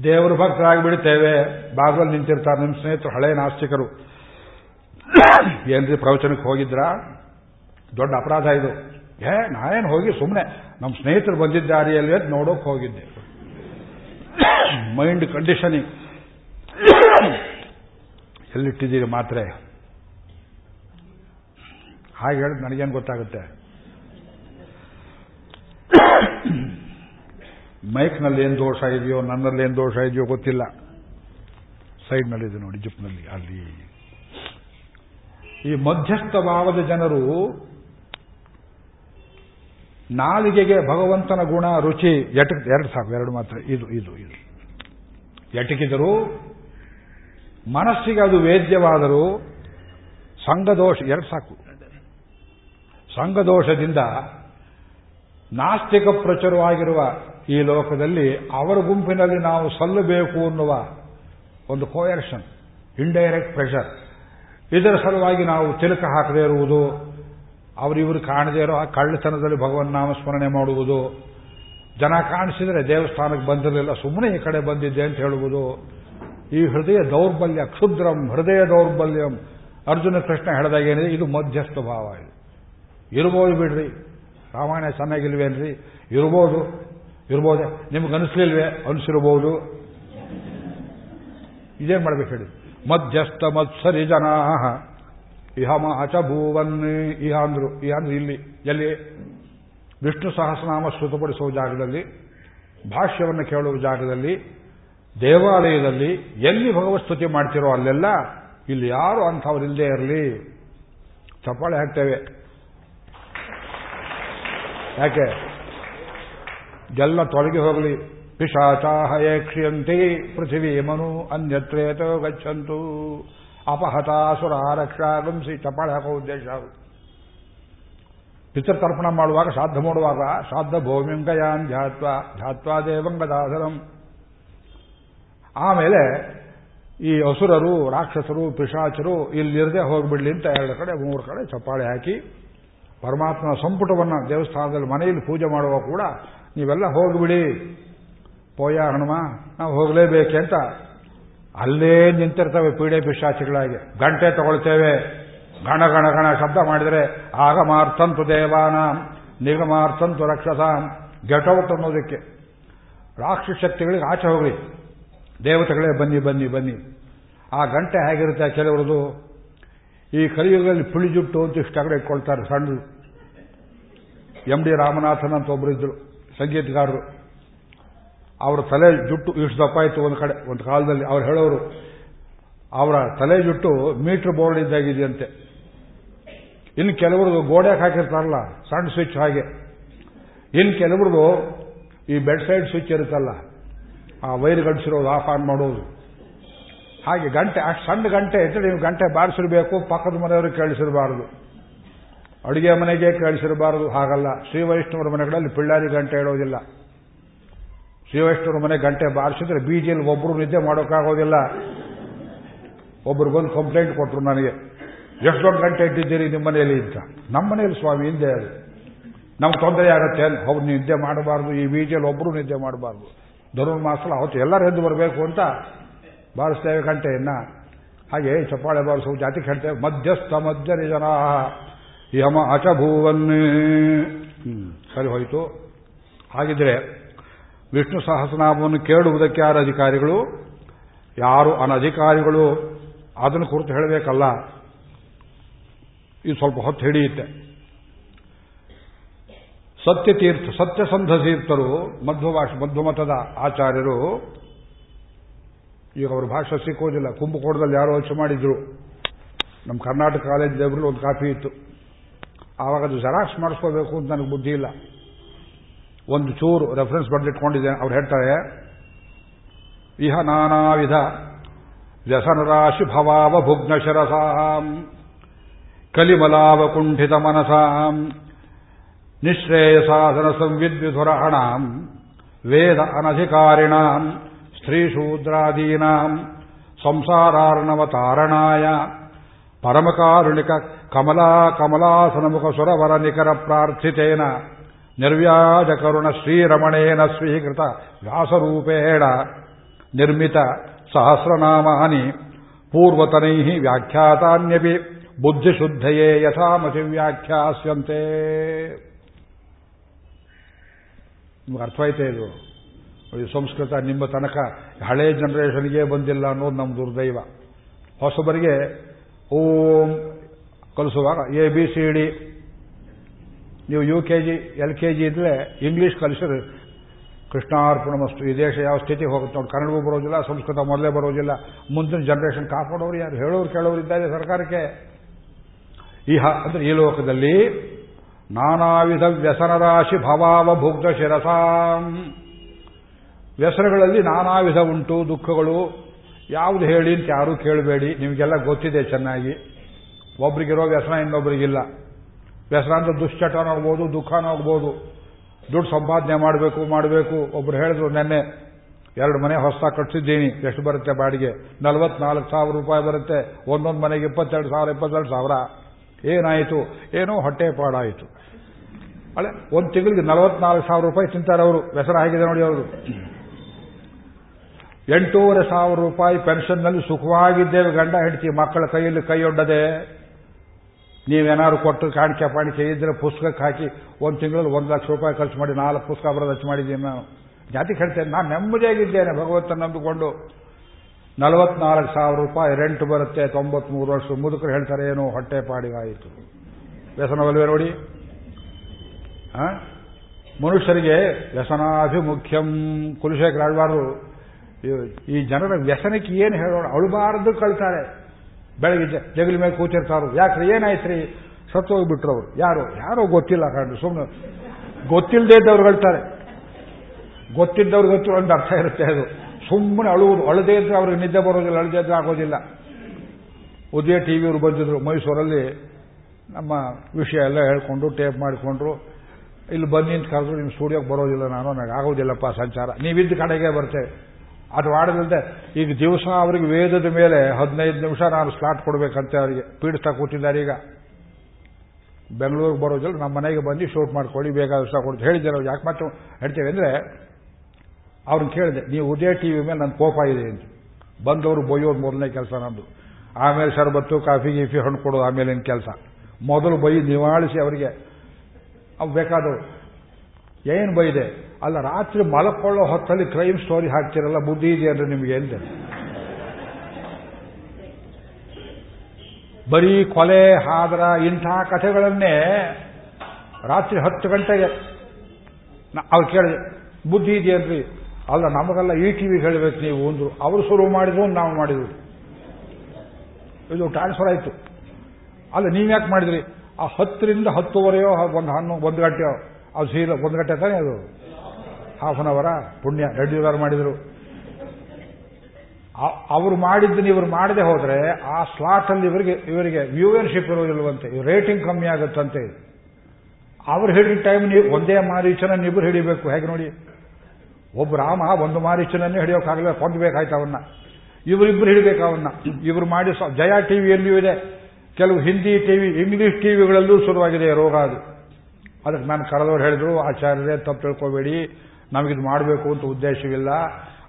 ದೇವರ ಭಕ್ತರಾಗಿ ಬಿಡ್ತೇವೆ ಬಾಗಲ್ ನಿಂತಿರ್ತಾರೆ. ನಿಮ್ಮ ಸ್ನೇಹಿತರು ಹಳೆ ನಾಸ್ತಿಕರು. ಏನ್ರಿ ಪ್ರವಚನಕ್ಕೆ ಹೋಗಿದ್ರಾ? ದೊಡ್ಡ ಅಪರಾಧ ಇದು. ಏ, ನಾನೇನು ಹೋಗಿ ಸುಮ್ಮನೆ ನಮ್ಮ ಸ್ನೇಹಿತರು ಬಂದಿದ್ದಾರಿಯಲ್ಲಿ ಅಂತ ನೋಡೋಕೆ ಹೋಗಿದ್ದೆ. ಮೈಂಡ್ ಕಂಡೀಷನಿಂಗ್ ಎಲ್ಲಿಟ್ಟಿದ್ದೀರಿ ಮಾತ್ರೆ? ಹಾಗೆ ಹೇಳಿದ್ ನನಗೇನು ಗೊತ್ತಾಗುತ್ತೆ? ಮೈಕ್ನಲ್ಲಿ ಏನು ದೋಷ ಇದೆಯೋ, ನನ್ನಲ್ಲಿ ಏನು ದೋಷ ಇದೆಯೋ ಗೊತ್ತಿಲ್ಲ. ಸೈಡ್ನಲ್ಲಿದೆ ನೋಡಿ, ಜಿಪ್ನಲ್ಲಿ, ಅಲ್ಲಿ. ಈ ಮಧ್ಯಸ್ಥ ಭಾವದ ಜನರು ನಾಲಿಗೆಗೆ ಭಗವಂತನ ಗುಣ, ರುಚಿ ಎಟಕ್ ಎರಡು ಸಾಕು, ಎರಡು ಮಾತ್ರ, ಇದು ಇದು ಇದು. ಎಟಕಿದರು, ಮನಸ್ಸಿಗೆ ಅದು ವೇದ್ಯವಾದರೂ, ಸಂಘದೋಷ, ಎರಡು ಸಾಕು. ಸಂಘದೋಷದಿಂದ ನಾಸ್ತಿಕ ಪ್ರಚುರವಾಗಿರುವ ಈ ಲೋಕದಲ್ಲಿ ಅವರ ಗುಂಪಿನಲ್ಲಿ ನಾವು ಸಲ್ಲಬೇಕು ಅನ್ನುವ ಒಂದು ಕೋಯರ್ಷನ್ ಇಂಡೈರೆಕ್ಟ್ ಪ್ರೆಷರ್ ಇದರ ಸಲುವಾಗಿ ನಾವು ತಿಲಕ ಹಾಕದೇ ಇರುವುದು ಅವರಿವರು ಕಾಣದೇ ಇರೋ ಆ ಕಳ್ಳತನದಲ್ಲಿ ಭಗವನ್ ನಾಮಸ್ಮರಣೆ ಮಾಡುವುದು, ಜನ ಕಾಣಿಸಿದರೆ ದೇವಸ್ಥಾನಕ್ಕೆ ಬಂದಿರಲಿಲ್ಲ ಸುಮ್ಮನೆ ಈ ಕಡೆ ಬಂದಿದ್ದೆ ಅಂತ ಹೇಳುವುದು, ಈ ಹೃದಯ ದೌರ್ಬಲ್ಯ, ಕ್ಷುದ್ರಂ ಹೃದಯ ದೌರ್ಬಲ್ಯಂ. ಅರ್ಜುನ ಕೃಷ್ಣ ಹೇಳಿದಾಗ ಏನಿದೆ ಇದು ಮಧ್ಯಸ್ಥ ಭಾವ ಇರ್ಬೋದು ಬಿಡ್ರಿ. ರಾಮಾಯಣ ಚೆನ್ನಾಗಿಲ್ವೇನ್ರಿ ಇರ್ಬೋದು. ಇರ್ಬೋದೆ. ನಿಮ್ಗೆ ಅನಿಸ್ಲಿಲ್ವೇ? ಅನಿಸಿರ್ಬೋದು. ಇದೇನ್ ಮಾಡ್ಬೇಕು ಹೇಳಿ? ಮಧ್ಯಸ್ಥ ಮತ್ಸರಿ ಜನ. ಇಹ ಮಾಚ ಭೂವನ್ ಇಹ ಅಂದ್ರು. ಇಹ ಅಂದ್ರೆ ಇಲ್ಲಿ. ಎಲ್ಲಿ? ವಿಷ್ಣು ಸಹಸ್ರನಾಮ ಶ್ರುತಪಡಿಸುವ ಜಾಗದಲ್ಲಿ, ಭಾಷ್ಯವನ್ನು ಕೇಳುವ ಜಾಗದಲ್ಲಿ, ದೇವಾಲಯದಲ್ಲಿ ಎಲ್ಲಿ ಭಗವಸ್ತುತಿ ಮಾಡ್ತಿರೋ ಅಲ್ಲೆಲ್ಲ ಇಲ್ಲಿ ಯಾರು ಅಂಥವ್ರು ಇಲ್ಲದೆ ಇರಲಿ. ಚಪ್ಪಾಳೆ ಹಾಕ್ತೇವೆ. ಯಾಕೆ? ಎಲ್ಲ ತೊಲಗಿ ಹೋಗಲಿ. ಪಿಶಾಚಾಹ ಕ್ಷಿಯಂತಿ ಪೃಥಿವಿ ಮನು ಅನ್ಯತ್ರೇತೋ ಗಚ್ಚಂತು. ಅಪಹತಾಸುರ ರಕ್ಷಾಗಂಸಿ ಚಪ್ಪಾಳೆ ಹಾಕೋ ಉದ್ದೇಶ ಪಿತೃತರ್ಪಣ ಮಾಡುವಾಗ ಶ್ರಾದ್ದ ಮಾಡುವಾಗ ಶ್ರಾದ್ದ ಭೂಮಿಂಗಯಾನ್ ಧ್ಯಾತ್ವ, ಧ್ಯಾತ್ವಾ ದೇವಂಗದಾಧರಂ. ಆಮೇಲೆ ಈ ಅಸುರರು, ರಾಕ್ಷಸರು, ಪಿಶಾಚರು ಇಲ್ಲಿರದೆ ಹೋಗ್ಬಿಡ್ಲಿ ಅಂತ ಎರಡು ಕಡೆ, ಮೂರು ಕಡೆ ಚಪ್ಪಾಳೆ ಹಾಕಿ ಪರಮಾತ್ಮನ ಸಂಪುಟವನ್ನು ದೇವಸ್ಥಾನದಲ್ಲಿ ಮನೆಯಲ್ಲಿ ಪೂಜೆ ಮಾಡುವ ಕೂಡ ನೀವೆಲ್ಲ ಹೋಗಿಬಿಡಿ. ಪೋಯ ಹನುಮ, ನಾವು ಹೋಗಲೇಬೇಕೆ ಅಂತ ಅಲ್ಲೇ ನಿಂತಿರ್ತವೆ ಪೀಡೆ ಪಿಶಾಚಿಗಳಾಗಿ. ಗಂಟೆ ತಗೊಳ್ತೇವೆ. ಗಣ ಗಣ ಗಣ ಶಬ್ದ ಮಾಡಿದರೆ ಆಗಮಾರ್ಥಂತು ದೇವಾನ, ನಿಗಮಾರ್ಥಂತು ರಕ್ಷಸಾಂ ಗೆಟೌಟ್ ಅನ್ನೋದಕ್ಕೆ ರಾಕ್ಷಸ ಶಕ್ತಿಗಳಿಗೆ ಆಚೆ ಹೋಗಲಿ ದೇವತೆಗಳೇ ಬನ್ನಿ ಬನ್ನಿ ಬನ್ನಿ. ಆ ಗಂಟೆ ಹೇಗಿರುತ್ತೆ ಕೆಲವರದು ಈ ಕಲಿಯುಗದಲ್ಲಿ ಪುಳಿ ಜುಟ್ಟು ಅಂತ ಇಷ್ಟ ಇಟ್ಕೊಳ್ತಾರೆ ಸಣ್ಣದು. ಎಂ ಡಿ ರಾಮನಾಥನ್ ಅಂತ ಒಬ್ಬರಿದ್ರು ಸಂಗೀತಗಾರರು. ಅವರ ತಲೆ ಜುಟ್ಟು ಇಷ್ಟು ದಪ್ಪ ಇತ್ತು ಒಂದು ಕಡೆ, ಒಂದು ಕಾಲದಲ್ಲಿ. ಅವ್ರು ಹೇಳೋರು, ಅವರ ತಲೆ ಜುಟ್ಟು ಮೀಟರ್ ಬೋರ್ಡ್ ಇದ್ದಾಗಿದೆಯಂತೆ. ಇನ್ನು ಕೆಲವ್ರದ್ದು ಗೋಡೆಗೆ ಹಾಕಿರ್ತಾರಲ್ಲ, ಸಣ್ಣ ಸ್ವಿಚ್ ಹಾಗೆ. ಇನ್ನು ಕೆಲವ್ರದ್ದು ಈ ಬೆಡ್ ಸೈಡ್ ಸ್ವಿಚ್ ಇರುತ್ತಲ್ಲ, ಆ ವೈರ್ ಗಂಟಿಸಿರೋದು ಆಫ್ ಆನ್ ಮಾಡೋದು. ಹಾಗೆ ಗಂಟೆ, ಅಷ್ಟು ಸಣ್ಣ ಗಂಟೆ ಇದ್ರೆ ನೀವು ಗಂಟೆ ಬಾರಿಸಿರ್ಬೇಕು, ಪಕ್ಕದ ಮನೆಯವ್ರಿಗೆ ಕೇಳಿಸಿರಬಾರದು. ಅಡುಗೆ ಮನೆಗೆ ಕೇಳಿಸಿರಬಾರದು, ಹಾಗಲ್ಲ. ಶ್ರೀ ವೈಷ್ಣವರ ಮನೆಗಳಲ್ಲಿ ಪಿಳ್ಳಾರಿ ಗಂಟೆ ಇಡೋದಿಲ್ಲ ಶ್ರೀ ವೈಷ್ಣವರ ಮನೆ ಗಂಟೆ ಬಾರಿಸಿದ್ರೆ ಬೀಜಿಯಲ್ಲಿ ಒಬ್ಬರು ನಿದ್ದೆ ಮಾಡೋಕ್ಕಾಗೋದಿಲ್ಲ. ಒಬ್ರು ಬಂದು ಕಂಪ್ಲೇಂಟ್ ಕೊಟ್ಟರು ನನಗೆ. ಎಷ್ಟು ದೊಡ್ಡ ಗಂಟೆ ಇಟ್ಟಿದ್ದೀರಿ ನಿಮ್ಮ ಮನೆಯಲ್ಲಿ ಅಂತ. ನಮ್ಮ ಮನೆಯಲ್ಲಿ ಸ್ವಾಮಿ, ಹಿಂದೆ ಅದು. ನಮ್ಗೆ ತೊಂದರೆ ಆಗುತ್ತೆ ಅವ್ರು ನಿದ್ದೆ ಮಾಡಬಾರ್ದು. ಈ ಬೀಜಲ್ಲಿ ಒಬ್ಬರು ನಿದ್ದೆ ಮಾಡಬಾರ್ದು. ಧನುರ್ಮಾಸಲ ಅವತ್ತು ಎಲ್ಲರೂ ಎದ್ದು ಬರಬೇಕು ಅಂತ ಬಾರಿಸ್ತೇವೆ ಗಂಟೆಯನ್ನ. ಹಾಗೆ ಚಪ್ಪಾಳೆ ಬಾರಿಸೋ ಜಾತಿ ಹೇಳ್ತೇವೆ ಮಧ್ಯಸ್ಥ ಮಧ್ಯ ನಿಜನ ಯಮ ಅಚಭೂವನ್ನೇ ಸರಿ ಹೋಯಿತು. ಹಾಗಿದ್ರೆ ವಿಷ್ಣು ಸಹಸ್ರನಾಮವನ್ನು ಕೇಳುವುದಕ್ಕೆ ಯಾರು ಅಧಿಕಾರಿಗಳು? ಯಾರು ಅನಧಿಕಾರಿಗಳು? ಅದನ್ನು ಕುರಿತು ಹೇಳಬೇಕಲ್ಲ. ಇದು ಸ್ವಲ್ಪ ಹೊತ್ತು ಹಿಡಿಯುತ್ತೆ. ಸತ್ಯತೀರ್ಥ ಸತ್ಯಸಂಧ ತೀರ್ಥರು ಮಧ್ವಭಾಷ, ಮಧ್ವಮತದ ಆಚಾರ್ಯರು, ಈಗ ಅವ್ರ ಭಾಷೆ ಸಿಕ್ಕೋದಿಲ್ಲ. ಕುಂಭಕೋಣದಲ್ಲಿ ಯಾರೋ ಯೋಚನೆ ಮಾಡಿದ್ರು. ನಮ್ಮ ಕರ್ನಾಟಕ ಕಾಲೇಜ್ ಒಂದು ಕಾಫಿ ಇತ್ತು. ಆವಾಗ ಅದು ಜೆರಾಕ್ಸ್ ಮಾಡಿಸ್ಕೋಬೇಕು ಅಂತ ನನಗೆ ಬುದ್ಧಿ ಇಲ್ಲ. ಒಂದು ಚೂರು ರೆಫರೆನ್ಸ್ ಬರೆದಿಟ್ಕೊಂಡಿದ್ದೇನೆ ಅವ್ರು ಹೇಳ್ತಾರೆ, ಇಹ ನಾನಾ ವಿಧ ವ್ಯಸನರಾಶಿ ಭವಾವ ಭುಗ್ನ ಶರಸಾಂ, ಕಲಿಮಲಾವ ಕುಂಠಿತ ಮನಸಾಂ ನಿಶ್ರೇಯಸಾಧನ ಸಂವಿದ್ವಿಧುರಹಣಾಂ ವೇದ ಅನಧಿಕಾರಿಣಾಂ ಸ್ತ್ರೀಶೂದ್ರಾದೀನಾಂ ಸಂಸಾರಾರ್ಣವತಾರಣಾಯ, ಪರಮಕಾರುಣಿಕ ಕಮಲಾ ಕಮಲಾಸನಮುಖ ಸುರವರ ನಿಖರ ಪ್ರಾರ್ಥಿತೇನ, ನಿರ್ವ್ಯಾಜ ಕರುಣ ಶ್ರೀರಮಣೇನ ಸ್ವೀಕೃತ ವ್ಯಾಸರೂಪೇಣ, ನಿರ್ಮಿತ ಸಹಸ್ರನಾಮಾನಿ, ಪೂರ್ವತನೈ ವ್ಯಾಖ್ಯಾತಾನ್ಯಪಿ, ಬುದ್ಧಿಶುದ್ಧಯೇ ಯಥಾಮತಿ ವ್ಯಾಖ್ಯಾಸ್ಯಂತೆ. ನಿಮ್ಗೆ ಅರ್ಥವಾಯ್ತೇ ಇದು? ಈ ಸಂಸ್ಕೃತ ನಿಮ್ಮ ತನಕ ಹಳೆ ಜನರೇಷನ್ಗೆ ಬಂದಿಲ್ಲ ಅನ್ನೋದು ನಮ್ಮ ದುರ್ದೈವ. ಹೊಸಬರಿಗೆ ಓಂ ಕಲಿಸುವಾಗ ಎ ಬಿ ಸಿ ಡಿ ನೀವು U K G L K G ಇದ್ರೆ ಇಂಗ್ಲಿಷ್ ಕಲಿಸಿದ್ರೆ ಕೃಷ್ಣಾರ್ಪಣ ಮಸ್ತು ಈ ದೇಶ ಯಾವ ಸ್ಥಿತಿ ಹೋಗುತ್ತೆ ನೋಡಿ, ಕನ್ನಡವೂ ಬರೋದಿಲ್ಲ, ಸಂಸ್ಕೃತ ಮೊದಲೇ ಬರೋದಿಲ್ಲ, ಮುಂದಿನ ಜನರೇಷನ್ ಕಾಪಾಡೋರು ಯಾರು? ಹೇಳೋರು ಕೇಳೋರು ಇದ್ದಾರೆ ಸರ್ಕಾರಕ್ಕೆ. ಇಹ, ಅಂದ್ರೆ ಈ ಲೋಕದಲ್ಲಿ ನಾನಾ ವಿಧ ವ್ಯಸನರಾಶಿ ಭವಾವ ಭುಗ್ಧ ಶಿರಸಾಂ. ವ್ಯಸನಗಳಲ್ಲಿ ನಾನಾ ವಿಧ ಉಂಟು, ದುಃಖಗಳು. ಯಾವುದು ಹೇಳಿ ಅಂತ ಯಾರೂ ಕೇಳಬೇಡಿ, ನಿಮಗೆಲ್ಲ ಗೊತ್ತಿದೆ ಚೆನ್ನಾಗಿ. ಒಬ್ರಿಗಿರೋ ವ್ಯಸನ, ಇನ್ನೊಬ್ರಿಗಿಲ್ಲ. ವ್ಯಸನ ಅಂದ್ರೆ ದುಶ್ಚಟನೂ ಆಗ್ಬೋದು ಆಗ್ಬೋದು ದುಡ್ಡು ಸಂಪಾದನೆ ಮಾಡಬೇಕು ಮಾಡಬೇಕು. ಒಬ್ರು ಹೇಳಿದ್ರು, ನೆನ್ನೆ ಎರಡು ಮನೆ ಹೊಸ ಕಟ್ಸಿದ್ದೀನಿ. ಎಷ್ಟು ಬರುತ್ತೆ ಬಾಡಿಗೆ? ನಲವತ್ನಾಲ್ಕು ಸಾವಿರ ರೂಪಾಯಿ ಬರುತ್ತೆ. ಒಂದೊಂದು ಮನೆಗೆ ಇಪ್ಪತ್ತೆರಡು ಸಾವಿರ ಇಪ್ಪತ್ತೆರಡು ಸಾವಿರ. ಏನಾಯಿತು? ಏನೋ ಹೊಟ್ಟೆ ಪಾಡಾಯಿತು. ಅಳೆ, ಒಂದು ತಿಂಗಳಿಗೆ ನಲವತ್ನಾಲ್ಕು ಸಾವಿರ ರೂಪಾಯಿ ತಿಂತಾರೆ ಅವರು. ವ್ಯಸನ ಆಗಿದೆ ನೋಡಿ ಅವರು ಎಂಟೂವರೆ ಸಾವಿರ ರೂಪಾಯಿ ಪೆನ್ಷನ್ನಲ್ಲಿ ಸುಖವಾಗಿದ್ದೇವೆ ಗಂಡ, ಹೆಂಡತಿ, ಮಕ್ಕಳ ಕೈಯಲ್ಲಿ ಕೈಯೊಡ್ಡದೆ ನೀವೇನಾದ್ರು ಕೊಟ್ಟು ಕಾಣಿಕೆ ಪಾಣಿಕೆ ಇದ್ರೆ ಪುಸ್ತಕಕ್ಕೆ ಹಾಕಿ ಒಂದು ತಿಂಗಳಲ್ಲಿ ಒಂದು ಲಕ್ಷ ರೂಪಾಯಿ ಖರ್ಚು ಮಾಡಿ, ನಾಲ್ಕು ಪುಸ್ತಕ ಬರೋದು ಹಚ್ಚು ಮಾಡಿದ್ದೀನಿ ನಾನು. ಜಾತಿ ಹೇಳ್ತೇನೆ, ನಾನು ನೆಮ್ಮದಿಯಾಗಿದ್ದೇನೆ, ಭಗವಂತನ ನಂಬಿಕೊಂಡು. ನಲವತ್ನಾಲ್ಕು ಸಾವಿರ ರೂಪಾಯಿ ರೆಂಟ್ ಬರುತ್ತೆ, ತೊಂಬತ್ಮೂರು ವರ್ಷ. ಮುದುಕರು ಹೇಳ್ತಾರೆ, ಏನೋ ಹೊಟ್ಟೆ ಪಾಡಿಗಾಯಿತು. ವ್ಯಸನವಲ್ವೇ ನೋಡಿ? ಮನುಷ್ಯರಿಗೆ ವ್ಯಸನಾಭಿಮುಖ್ಯಂ. ಕುಲಶೇಖರ್ ಆಳ್ವಾರು ಈ ಜನರ ವ್ಯಸನಕ್ಕೆ ಏನು ಹೇಳೋಣ? ಅಳಬಾರದು ಕಳ್ತಾರೆ. ಬೆಳಗ್ಗೆ ಜಗಲಿ ಮೇಲೆ ಕೂತಿರ್ತಾರು ಯಾಕ್ರಿ, ಏನಾಯ್ತ್ರಿ? ಸತ್ತೋಗ್ಬಿಟ್ರು ಅವರು. ಯಾರು? ಯಾರೋ ಗೊತ್ತಿಲ್ಲ ಕಂಡು ಸುಮ್ಮನೆ ಗೊತ್ತಿಲ್ಲದೆ ಇದ್ದವ್ರು ಹೇಳ್ತಾರೆ. ಗೊತ್ತಿದ್ದವ್ರು ಗೊತ್ತು ಒಂದು ಅರ್ಥ ಇರುತ್ತೆ ಅದು. ಸುಮ್ಮನೆ ಅಳುವುದು. ಅಳದೇ ಇದ್ರೆ ಅವ್ರಿಗೆ ನಿದ್ದೆ ಬರೋದಿಲ್ಲ, ಅಳದೇ ಇದ್ರೆ ಆಗೋದಿಲ್ಲ. ಉದಯ ಟಿ ವಿಯವರು ಬಂದಿದ್ರು. ಮೈಸೂರಲ್ಲಿ ನಮ್ಮ ವಿಷಯ ಎಲ್ಲ ಹೇಳ್ಕೊಂಡು, ಟೇಪ್ ಮಾಡಿಕೊಂಡ್ರು ಇಲ್ಲಿ ಬನ್ನಿ ಅಂತ ಕರೆದ್ರು ನಿಮ್ಮ ಸ್ಟುಡಿಯೋಗೆ ಬರೋದಿಲ್ಲ ನಾನು, ನನಗೆ ಆಗೋದಿಲ್ಲಪ್ಪ ಸಂಚಾರ. ನೀವಿದ್ದ ಕಡೆಗೆ ಬರ್ತೇವೆ ಅದು ಮಾಡದಿಲ್ಲದೆ ಈಗ ದಿವಸ ಅವರಿಗೆ ವೇದದ ಮೇಲೆ ಹದಿನೈದು ನಿಮಿಷ ನಾನು ಸ್ಲಾಟ್ ಕೊಡಬೇಕಂತೆ ಅವರಿಗೆ. ಪೀಡಿಸ್ತಾ ಕೂತಿದ್ದಾರೆ ಈಗ. ಬೆಂಗಳೂರಿಗೆ ಬರೋದಿಲ್ಲ ನಮ್ಮ ಮನೆಗೆ ಬಂದು ಶೂಟ್ ಮಾಡ್ಕೊಳ್ಳಿ ಬೇಕಾದಷ್ಟು ಕೊಡ್ತು ಹೇಳಿದ್ದೆ ನಾವು ಯಾಕೆ ಮಾತು ಹೇಳ್ತೇವೆ ಅಂದರೆ, ಅವ್ರನ್ನ ಕೇಳಿದೆ, ನೀವು ಉದಯ ಟಿ ವಿ ಮೇಲೆ ನನ್ನ ಕೋಪ ಇದೆ ಅಂತ. ಬಂದವರು ಬೊಯ್ಯೋದು ಮೊದಲನೇ ಕೆಲಸ ನಂದು ಆಮೇಲೆ ಶರಬತ್ತು, ಕಾಫಿ, ಗೀಫಿ ಹಣ್ಣು ಕೊಡೋದು ಏನು ಕೆಲಸ. ಮೊದಲು ಬೈ ನಿವಾಳಿಸಿ ಅವರಿಗೆ. ಅವು ಬೇಕಾದವು ಏನು ಬೈದೆ? ಅಲ್ಲ, ರಾತ್ರಿ ಮಲಕೊಳ್ಳೋ ಹೊತ್ತಲ್ಲಿ ಕ್ರೈಮ್ ಸ್ಟೋರಿ ಹಾಕ್ತಿರಲ್ಲ, ಬುದ್ಧಿ ಇದೆ ಅಂದ್ರೆ ನಿಮಗೆ ಎಂದೆ ಬರೀ ಕೊಲೆ, ಹಾದ್ರ, ಇಂಥ ಕಥೆಗಳನ್ನೇ ರಾತ್ರಿ ಹತ್ತು ಗಂಟೆಗೆ ಅವ್ರು ಕೇಳಿದೆ ಬುದ್ಧಿ ಇದೆಯನ್ರಿ ಅಲ್ಲ, ನಮಗೆಲ್ಲ ಈ ಟಿವಿ ಹೇಳಬೇಕು ನೀವು ಅಂದ್ರು. ಅವರು ಶುರು ಮಾಡಿದ್ರು, ನಾವು ಮಾಡಿದ್ರು ಇದು ಟ್ರಾನ್ಸ್ಫರ್ ಆಯಿತು. ಅಲ್ಲ ನೀವ್ಯಾಕೆ ಮಾಡಿದ್ರಿ? ಆ ಹತ್ತರಿಂದ ಹತ್ತುವರೆಯೋ, ಒಂದು ಹನ್ನೊಂದು ಒಂದು ಗಂಟೆಯೋ, ಅದು ಸೀರೆ ಒಂದು ಗಂಟೆ ತಾನೇ ಅದು? ಹಾಫ್ ಅನ್ ಅವರ ಪುಣ್ಯ ರೆಡ್ಡಿಗಾರು ಮಾಡಿದರು. ಅವರು ಮಾಡಿದ್ದನ್ನು ಇವರು ಮಾಡದೆ ಹೋದ್ರೆ ಆ ಸ್ಲಾಟ್ ಅಲ್ಲಿ ಇವರಿಗೆ ಇವರಿಗೆ ವ್ಯೂವರ್ಶಿಪ್ ಇರೋದಿಲ್ವಂತೆ ರೇಟಿಂಗ್ ಕಮ್ಮಿ ಆಗುತ್ತಂತೆ. ಅವ್ರು ಹಿಡಿದ ಟೈಮ್ ನೀವು ಒಂದೇ ಮಾರೀಚನ ಇಬ್ಬರು ಹಿಡಿಬೇಕು, ಹೇಗೆ ನೋಡಿ? ಒಬ್ಬ ರಾಮ, ಒಂದು ಮಾರೀಚನನ್ನೇ ಹಿಡಿಯೋಕ್ಕಾಗಲ್ಲ ಕೊಂದಬೇಕಾಯ್ತು ಅವನ್ನ ಇವರಿಬ್ಬರು ಹಿಡಿಬೇಕು ಅವನ್ನ ಇವರು ಮಾಡಿ ಜಯ ಟಿವಿಯಲ್ಲಿಯೂ ಇದೆ. ಕೆಲವು ಹಿಂದಿ ಟಿವಿ, ಇಂಗ್ಲಿಷ್ ಟಿವಿಗಳಲ್ಲೂ ಶುರುವಾಗಿದೆ ರೋಗ ಅದು. ಅದಕ್ಕೆ ನಾನು ಕರೆದವ್ರು ಹೇಳಿದ್ರು, ಆಚಾರ್ಯರೇ, ತಪ್ಪು ತಿಳ್ಕೋಬೇಡಿ ನಮಗಿದು ಮಾಡಬೇಕು ಅಂತ ಉದ್ದೇಶವಿಲ್ಲ.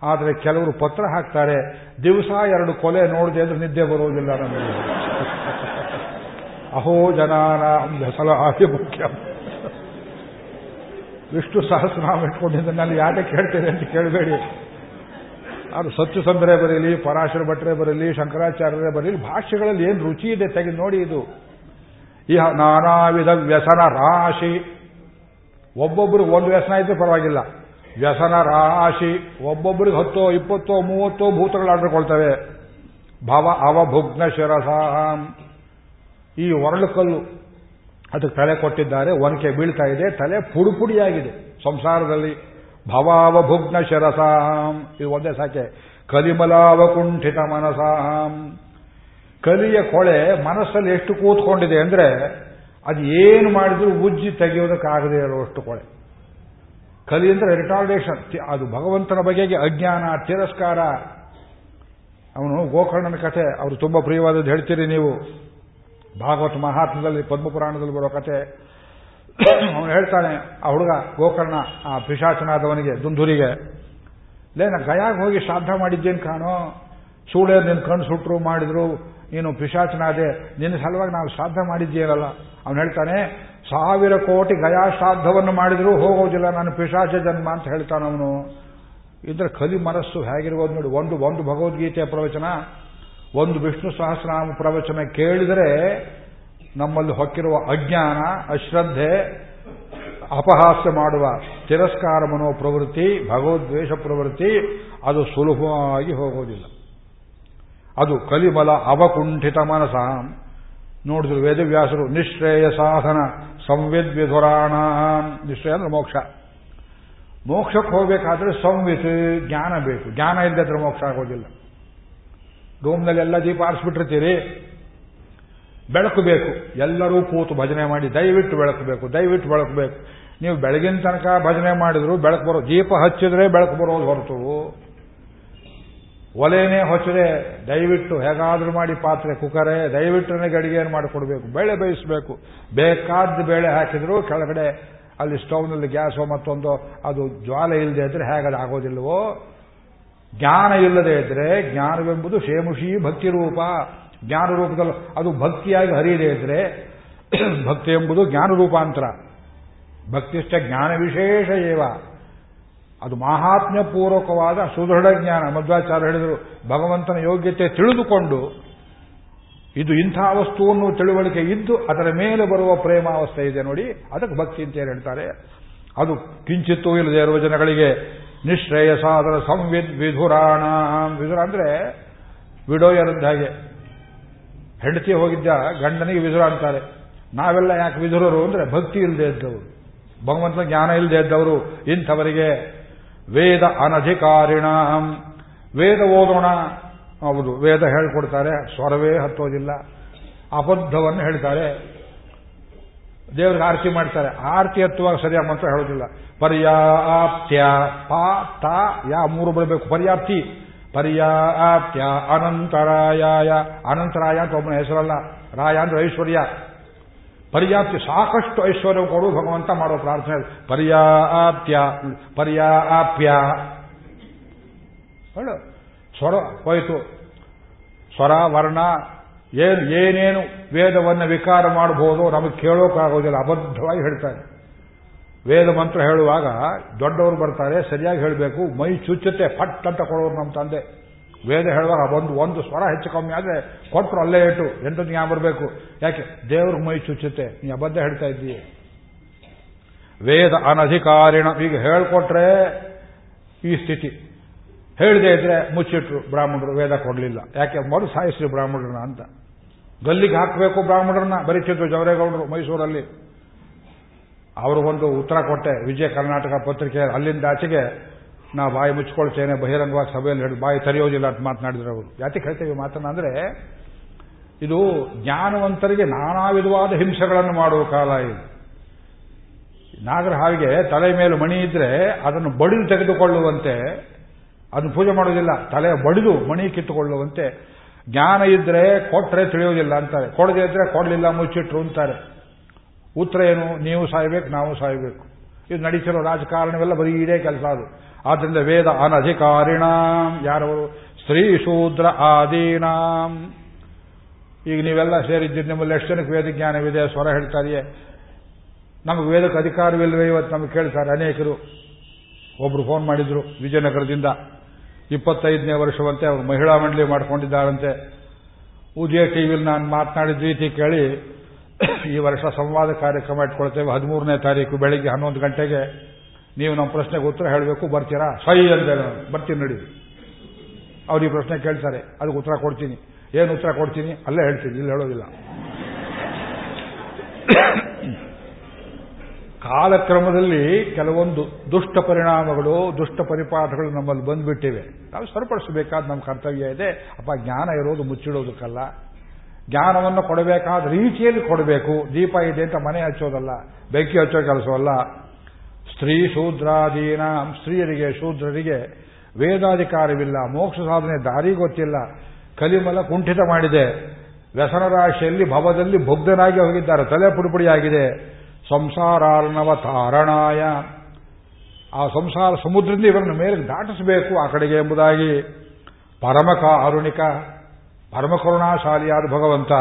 ಆದರೆ ಕೆಲವರು ಪತ್ರ ಹಾಕ್ತಾರೆ, ದಿವಸ ಎರಡು ಕೊಲೆ ನೋಡಿದೆ ಅಂದ್ರೆ ನಿದ್ದೆ ಬರುವುದಿಲ್ಲ ನಮಗೆ. ಅಹೋ ಜನಾನ ಸಲಹೆ ಮುಖ್ಯ. ವಿಷ್ಣು ಸಹಸ್ರನಾಮ ನಾನು ಯಾಕೆ ಕೇಳ್ತೇನೆ ಅಂತ ಕೇಳಬೇಡಿ. ಅದು ಸತ್ಯ ಸಂದರೆ ಬರೀಲಿ, ಪರಾಶರ ಭಟ್ರೆ ಬರಲಿ, ಶಂಕರಾಚಾರ್ಯರೇ ಬರಲಿ ಭಾಷೆಗಳಲ್ಲಿ ಏನು ರುಚಿ ಇದೆ ತೆಗೆದು ನೋಡಿ ಇದು. ಈ ನಾನಾ ವಿಧ ವ್ಯಸನ ರಾಶಿ. ಒಬ್ಬೊಬ್ಬರು ಒಂದು ವ್ಯಸನ ಇದ್ರೆ ಪರವಾಗಿಲ್ಲ. ವ್ಯಸನ ರಾಶಿ, ಒಬ್ಬೊಬ್ಬರಿಗೆ ಹತ್ತೋ, ಇಪ್ಪತ್ತೋ, ಮೂವತ್ತೋ ಭೂತಗಳು ಆಡ್ಕೊಳ್ತವೆ. ಭವ ಅವಭುಗ್ನ ಶಿರಸಾಂ ಈ ಒರಳುಕಲ್ಲು ಅದಕ್ಕೆ ತಲೆ ಕೊಟ್ಟಿದ್ದಾರೆ, ಒನಕೆ ಬೀಳ್ತಾ ಇದೆ, ತಲೆ ಪುಡಿ ಪುಡಿಯಾಗಿದೆ ಸಂಸಾರದಲ್ಲಿ ಭವಾವಭುಗ್ನ ಶಿರಸಾಂ ಇದು ಒಂದೇ ಸಾಕೆ. ಕಲಿಮಲಾವಕುಂಠಿತ ಮನಸಾಂ ಕಲಿಯ ಕೊಳೆ ಮನಸ್ಸಲ್ಲಿ ಎಷ್ಟು ಕೂತ್ಕೊಂಡಿದೆ ಅಂದ್ರೆ ಅದು ಏನು ಮಾಡಿದ್ರು ಉಜ್ಜಿ ತೆಗೆಯೋದಕ್ಕಾಗದೇ ಇರುವಷ್ಟು ಕೊಳೆ. ಕಲಿ ಅಂದ್ರೆ ರಿಟಾರ್ಡೇಷನ್ ಅದು ಭಗವಂತನ ಬಗೆಗೆ ಅಜ್ಞಾನ, ತಿರಸ್ಕಾರ. ಅವನು ಗೋಕರ್ಣನ ಕಥೆ. ಅವರು ತುಂಬಾ ಪ್ರಿಯವಾದದ್ದು ಹೇಳ್ತೀರಿ ನೀವು. ಭಾಗವತ ಮಹಾತ್ಮದಲ್ಲಿ, ಪದ್ಮಪುರಾಣದಲ್ಲಿ ಬರೋ ಕಥೆ. ಅವನು ಹೇಳ್ತಾನೆ, ಆ ಹುಡುಗ ಗೋಕರ್ಣ, ಆ ಪಿಶಾಚನಾದವನಿಗೆ, ದುಂಧುರಿಗೆ, ಲೇ, ನಾ ಗಯಾಗ ಹೋಗಿ ಶ್ರಾದ್ದ ಮಾಡಿದ್ದೇನು ಕಾಣೋ? ಸೂಳೆ ನಿನ್ನ ಕಣ್ಣು ಸುಟ್ಟರು ಮಾಡಿದ್ರು. ನೀನು ಪಿಶಾಚನಾದೆ. ನಿನ್ನ ಸಲುವಾಗಿ ನಾವು ಶ್ರಾದ್ದ ಮಾಡಿದ್ದೀರಲ್ಲ ಅವನು ಹೇಳ್ತಾನೆ ಸಾವಿರ ಕೋಟಿ ಗಯಾ ಶ್ರಾದ್ದವನ್ನು ಮಾಡಿದರೂ ಹೋಗೋದಿಲ್ಲ, ನಾನು ಪಿಶಾಚ ಜನ್ಮ ಅಂತ ಹೇಳ್ತಾನವನು ಇದ್ರೆ ಕಲಿ ಮನಸ್ಸು ಹೇಗಿರ್ಬೋದು ನೋಡಿ, ಒಂದು ಒಂದು ಭಗವದ್ಗೀತೆಯ ಪ್ರವಚನ, ಒಂದು ವಿಷ್ಣು ಸಹಸ್ರನಾಮ ಪ್ರವಚನ ಕೇಳಿದರೆ ನಮ್ಮಲ್ಲಿ ಹೊಕ್ಕಿರುವ ಅಜ್ಞಾನ, ಅಶ್ರದ್ಧೆ, ಅಪಹಾಸ್ಯ ಮಾಡುವ ತಿರಸ್ಕಾರ ಮನೋ ಪ್ರವೃತ್ತಿ ಭಗವದ್ವೇಷ ಪ್ರವೃತ್ತಿ, ಅದು ಸುಲಭವಾಗಿ ಹೋಗೋದಿಲ್ಲ. ಅದು ಕಲಿಬಲ ಅವಕುಂಠಿತ ಮನಸ ನೋಡಿದ್ರು ವೇದವ್ಯಾಸರು ನಿಶ್ರೇಯ ಸಾಧನ. ಸಂವಿದ್ವಿಧುರಾಣ. ನಿಶ್ಚಯ ಅಂದ್ರೆ ಮೋಕ್ಷ. ಮೋಕ್ಷಕ್ಕೆ ಹೋಗಬೇಕಾದ್ರೆ ಸಂವಿತ್, ಜ್ಞಾನ ಬೇಕು. ಜ್ಞಾನ ಇಲ್ಲದ್ರೆ ಮೋಕ್ಷ ಆಗೋದಿಲ್ಲ. ರೂಮ್ನಲ್ಲಿ ಎಲ್ಲ ದೀಪ ಆರಿಸ್ಬಿಟ್ಟಿರ್ತೀರಿ. ಬೆಳಕು ಬೇಕು. ಎಲ್ಲರೂ ಕೂತು ಭಜನೆ ಮಾಡಿ, ದಯವಿಟ್ಟು ಬೆಳಕು ಬೇಕು, ದಯವಿಟ್ಟು ಬೆಳಕು ಬೇಕು. ನೀವು ಬೆಳಗಿನ ತನಕ ಭಜನೆ ಮಾಡಿದ್ರು ಬೆಳಕು ಬರೋ, ದೀಪ ಹಚ್ಚಿದ್ರೆ ಬೆಳಕು ಬರೋದು ಹೊರತು. ಒಲೆನೇ ಹೊಚ್ಚದೆ, ದಯವಿಟ್ಟು ಹೇಗಾದ್ರೂ ಮಾಡಿ ಪಾತ್ರೆ ಕುಕ್ಕರೆ, ದಯವಿಟ್ಟು ನನಗೆ ಅಡಿಗೆಯನ್ನು ಮಾಡಿಕೊಡ್ಬೇಕು, ಬೇಳೆ ಬೇಯಿಸಬೇಕು. ಬೇಕಾದ ಬೇಳೆ ಹಾಕಿದ್ರು ಕೆಳಗಡೆ ಅಲ್ಲಿ ಸ್ಟೌವ್ನಲ್ಲಿ ಗ್ಯಾಸೋ ಮತ್ತೊಂದು, ಅದು ಜ್ವಾಲೆ ಇಲ್ಲದೆ ಇದ್ರೆ ಹೇಗದು ಆಗೋದಿಲ್ಲವೋ ಜ್ಞಾನ ಇಲ್ಲದೆ ಇದ್ರೆ ಜ್ಞಾನವೆಂಬುದು ಶೇಮುಷಿ ಭಕ್ತಿ ರೂಪ. ಜ್ಞಾನ ರೂಪದಲ್ಲಿ ಅದು ಭಕ್ತಿಯಾಗಿ ಹರಿಯದೇ ಇದ್ರೆ ಭಕ್ತಿ ಎಂಬುದು ಜ್ಞಾನ ರೂಪಾಂತರ. ಭಕ್ತಿಷ್ಟ ಜ್ಞಾನ ವಿಶೇಷ ಏವ. ಅದು ಪೂರ್ವಕವಾದ ಸುದೃಢ ಜ್ಞಾನ. ಮಧ್ವಾಚಾರ್ಯ ಹೇಳಿದರು, ಭಗವಂತನ ಯೋಗ್ಯತೆ ತಿಳಿದುಕೊಂಡು ಇದು ಇಂಥ ವಸ್ತುವನ್ನು ತಿಳುವಳಿಕೆ ಇದ್ದು ಅದರ ಮೇಲೆ ಬರುವ ಪ್ರೇಮಾವಸ್ಥೆ ಇದೆ ನೋಡಿ, ಅದಕ್ಕೆ ಭಕ್ತಿ ಅಂತ ಏನು ಹೇಳ್ತಾರೆ? ಅದು ಕಿಂಚಿತ್ತೂ ಇಲ್ಲದೆ ಇರುವ ಜನಗಳಿಗೆ ನಿಶ್ರೇಯಸಾದರ ಸಂವಿದ್ ವಿಧುರಾಣ. ವಿಧುರ ಅಂದ್ರೆ ವಿಡೋಯರದ್ದ ಹಾಗೆ. ಹೆಂಡತಿ ಹೋಗಿದ್ದ ಗಂಡನಿಗೆ ವಿಧುರ ಅಂತಾರೆ. ನಾವೆಲ್ಲ ಯಾಕೆ ವಿಧುರರು ಅಂದ್ರೆ ಭಕ್ತಿ ಇಲ್ಲದೆ ಇದ್ದವರು. ಭಗವಂತನ ಜ್ಞಾನ ಇಲ್ಲದೆ ಇದ್ದವರು. ಇಂಥವರಿಗೆ ವೇದ ಅನಧಿಕಾರಿಣ. ವೇದ ಓದೋಣ. ಹೌದು, ವೇದ ಹೇಳ್ಕೊಡ್ತಾರೆ, ಸ್ವರವೇ ಹತ್ತೋದಿಲ್ಲ. ಅಬದ್ಧವನ್ನು ಹೇಳ್ತಾರೆ. ದೇವರಿಗೆ ಆರತಿ ಮಾಡ್ತಾರೆ. ಆರತಿ ಹತ್ತುವಾಗ ಸರಿಯಾಗಿ ಮಂತ್ರ ಹೇಳೋದಿಲ್ಲ. ಪರ್ಯಾಪ್ತ್ಯ ಪಾ ತ ಯಾ ಮೂರು ಬರಬೇಕು. ಪರ್ಯಾಪ್ತಿ. ಪರ್ಯಾಪ್ತ್ಯ ಅನಂತರಾಯ ಅನಂತರಾಯ ಅಂತ ಒಬ್ಬನ ಹೆಸರಲ್ಲ. ರಾಯ ಅಂದ್ರೆ ಐಶ್ವರ್ಯ. ಪರ್ಯಾಪ್ತಿ ಸಾಕಷ್ಟು ಐಶ್ವರ್ಯ ಕೊಡು, ಭಗವಂತ ಮಾಡೋ ಪ್ರಾರ್ಥನೆ ಪರ್ಯಾಪ್ತ್ಯ ಪರ್ಯಾಪ್ಯ ಹೇಳು. ಸ್ವರ, ಹೋಯಿತು. ಸ್ವರ, ವರ್ಣ, ಏನು, ಏನೇನು ವೇದವನ್ನು ವಿಕಾರ ಮಾಡಬಹುದು ನಮಗೆ ಕೇಳೋಕ್ಕಾಗೋದಿಲ್ಲ ಅಬದ್ಧವಾಗಿ ಹೇಳ್ತಾರೆ. ವೇದ ಮಂತ್ರ ಹೇಳುವಾಗ ದೊಡ್ಡವರು ಬರ್ತಾರೆ, ಸರಿಯಾಗಿ ಹೇಳಬೇಕು. ಮೈ ಚುಚ್ಚುತ್ತೆ ಫಟ್ ಅಂತ ಕೊಡೋರು ನಮ್ಮ ತಂದೆ. ವೇದ ಹೇಳುವಾಗ ಒಂದು ಒಂದು ಸ್ವರ ಹೆಚ್ಚು ಕಮ್ಮಿ ಆದರೆ ಕೊಟ್ಟರು ಅಲ್ಲೇ ಇಟ್ಟು ಎಂಟು ಜ್ಞಾನ ಬರಬೇಕು? ಯಾಕೆ? ದೇವ್ರಿಗೆ ಮೈ ಚುಚ್ಚುತ್ತೆ. ನೀ ಅಬದ್ಧ ಹೇಳ್ತಾ ಇದ್ದೀಯ. ವೇದ ಅನಧಿಕಾರಿಣ, ಈಗ ಹೇಳ್ಕೊಟ್ರೆ ಈ ಸ್ಥಿತಿ. ಹೇಳದೆ ಇದ್ರೆ ಮುಚ್ಚಿಟ್ರು ಬ್ರಾಹ್ಮಣರು, ವೇದ ಕೊಡಲಿಲ್ಲ. ಯಾಕೆ? ಮರು ಸಾಯಿಸ್ರಿ ಬ್ರಾಹ್ಮಣರನ್ನ ಅಂತ. ಗಲ್ಲಿಗೆ ಹಾಕಬೇಕು ಬ್ರಾಹ್ಮಣರನ್ನ ಬರೀತಿದ್ರು ಜವರೇಗೌಡರು ಮೈಸೂರಲ್ಲಿ. ಒಂದು ಉತ್ತರ ಕೊಟ್ಟೆ, ವಿಜಯ ಕರ್ನಾಟಕ ಪತ್ರಿಕೆ ಅಲ್ಲಿಂದ ಆಚೆಗೆ ನಾ ಬಾಯಿ ಮುಚ್ಕೊಳ್ತೇನೆ, ಬಹಿರಂಗವಾಗಿ ಸಭೆಯಲ್ಲಿ ಬಾಯಿ ತರೆಯೋದಿಲ್ಲ ಅಂತ ಮಾತನಾಡಿದ್ರು ಅವರು. ಯಾಕೆ ಹೇಳ್ತೇವೆ ಮಾತನ್ನ ಅಂದ್ರೆ, ಇದು ಜ್ಞಾನವಂತರಿಗೆ ನಾನಾ ವಿಧವಾದ ಹಿಂಸೆಗಳನ್ನು ಮಾಡುವ ಕಾಲ ಇದು. ನಾಗರ ಹಾವಿಗೆ ತಲೆ ಮೇಲೆ ಮಣಿ ಇದ್ರೆ ಅದನ್ನು ಬಡಿದು ತೆಗೆದುಕೊಳ್ಳುವಂತೆ, ಅದನ್ನು ಪೂಜೆ ಮಾಡೋದಿಲ್ಲ, ತಲೆ ಬಡಿದು ಮಣಿ ಕಿತ್ತುಕೊಳ್ಳುವಂತೆ. ಜ್ಞಾನ ಇದ್ರೆ ಕೊಟ್ರೆ ತಿಳಿಯೋದಿಲ್ಲ ಅಂತಾರೆ. ಕೊಡದೆ ಇದ್ರೆ ಕೊಡಲಿಲ್ಲ, ಮುಚ್ಚಿಟ್ರು ಅಂತಾರೆ. ಉತ್ತರ ಏನು? ನೀವು ಸಾಯಬೇಕು, ನಾವು ಸಾಯ್ಬೇಕು. ಇದು ನಡೀತಿರೋ ರಾಜಕಾರಣವೆಲ್ಲ ಬರೀ ಇದೇ ಕೆಲಸ ಅದು. ಆದ್ದರಿಂದ ವೇದ ಅನಧಿಕಾರಿಣಾಂ. ಯಾರವರು? ಸ್ತ್ರೀ ಶೂದ್ರ ಆದೀನಾಂ. ಈಗ ನೀವೆಲ್ಲ ಸೇರಿದ್ದೀರಿ, ನಿಮ್ಮಲ್ಲಿ ಎಷ್ಟು ಜನಕ್ಕೆ ವೇದ ಜ್ಞಾನವಿದೆ ಸ್ವರ ಹೇಳ್ತಾರೆಯೇ ನಮಗೆ ವೇದಕ್ಕೆ ಅಧಿಕಾರವಿಲ್ಲವೇ ಇವತ್ತು ನಮಗೆ ಕೇಳ್ತಾರೆ ಅನೇಕರು. ಒಬ್ರು ಫೋನ್ ಮಾಡಿದ್ರು ವಿಜಯನಗರದಿಂದ. ಇಪ್ಪತ್ತೈದನೇ ವರ್ಷವಂತೆ ಅವರು ಮಹಿಳಾ ಮಂಡಳಿ ಮಾಡಿಕೊಂಡಿದ್ದಾರಂತೆ. ಉದಯ ಟಿವಿಯಲ್ಲಿ ನಾನು ಮಾತನಾಡಿದ ರೀತಿ ಕೇಳಿ, ಈ ವರ್ಷ ಸಂವಾದ ಕಾರ್ಯಕ್ರಮ ಇಟ್ಕೊಳ್ತೇವೆ ಹದಿಮೂರನೇ ತಾರೀಕು ಬೆಳಿಗ್ಗೆ ಹನ್ನೊಂದು ಗಂಟೆಗೆ. ನೀವು ನಮ್ಮ ಪ್ರಶ್ನೆಗೆ ಉತ್ತರ ಹೇಳಬೇಕು, ಬರ್ತೀರಾ? ಸೈ ಅಂತ ಬರ್ತೀನಿ ನಡಿ. ಅವ್ರು ಈ ಪ್ರಶ್ನೆ ಕೇಳ್ತಾರೆ, ಅದಕ್ಕೆ ಉತ್ತರ ಕೊಡ್ತೀನಿ. ಏನು ಉತ್ತರ ಕೊಡ್ತೀನಿ? ಅಲ್ಲೇ ಹೇಳ್ತೀನಿ, ಇಲ್ಲಿ ಹೇಳೋದಿಲ್ಲ. ಕಾಲಕ್ರಮದಲ್ಲಿ ಕೆಲವೊಂದು ದುಷ್ಟ ಪರಿಣಾಮಗಳು, ದುಷ್ಟ ಪರಿಪಾಠಗಳು ನಮ್ಮಲ್ಲಿ ಬಂದ್ಬಿಟ್ಟಿವೆ. ನಾವು ಸರಿಪಡಿಸಬೇಕಾದ ನಮ್ಮ ಕರ್ತವ್ಯ ಇದೆ. ಅಪ್ಪ, ಜ್ಞಾನ ಇರೋದು ಮುಚ್ಚಿಡೋದಕ್ಕಲ್ಲ. ಜ್ಞಾನವನ್ನು ಕೊಡಬೇಕಾದ ರೀತಿಯಲ್ಲಿ ಕೊಡಬೇಕು. ದೀಪ ಇದೆ ಅಂತ ಮನೆ ಹಚ್ಚೋದಲ್ಲ, ಬೆಂಕಿ ಹಚ್ಚೋ ಕೆಲಸವಲ್ಲ. ಸ್ತ್ರೀ ಶೂದ್ರಾದೀನ ಸ್ತ್ರೀಯರಿಗೆ, ಶೂದ್ರರಿಗೆ ವೇದಾಧಿಕಾರವಿಲ್ಲ, ಮೋಕ್ಷ ಸಾಧನೆ ದಾರಿ ಗೊತ್ತಿಲ್ಲ, ಕಲಿಮಲ ಕುಂಠಿತ ಮಾಡಿದೆ. ವ್ಯಸನರಾಶಿಯಲ್ಲಿ ಭವದಲ್ಲಿ ಭುಗ್ಧನಾಗಿ ಹೋಗಿದ್ದಾರೆ, ತಲೆ ಪುಡಿಪುಡಿಯಾಗಿದೆ. ಸಂಸಾರಾರ್ಣವ ತಾರಣಾಯ. ಆ ಸಂಸಾರ ಸಮುದ್ರದಿಂದ ಇವರನ್ನು ಮೇಲೆ ದಾಟಿಸಬೇಕು ಆ ಕಡೆಗೆ ಎಂಬುದಾಗಿ ಪರಮಕ ಕಾರುಣಿಕ ಪರಮಕರುಣಾಶಾಲಿಯಾದ ಭಗವಂತ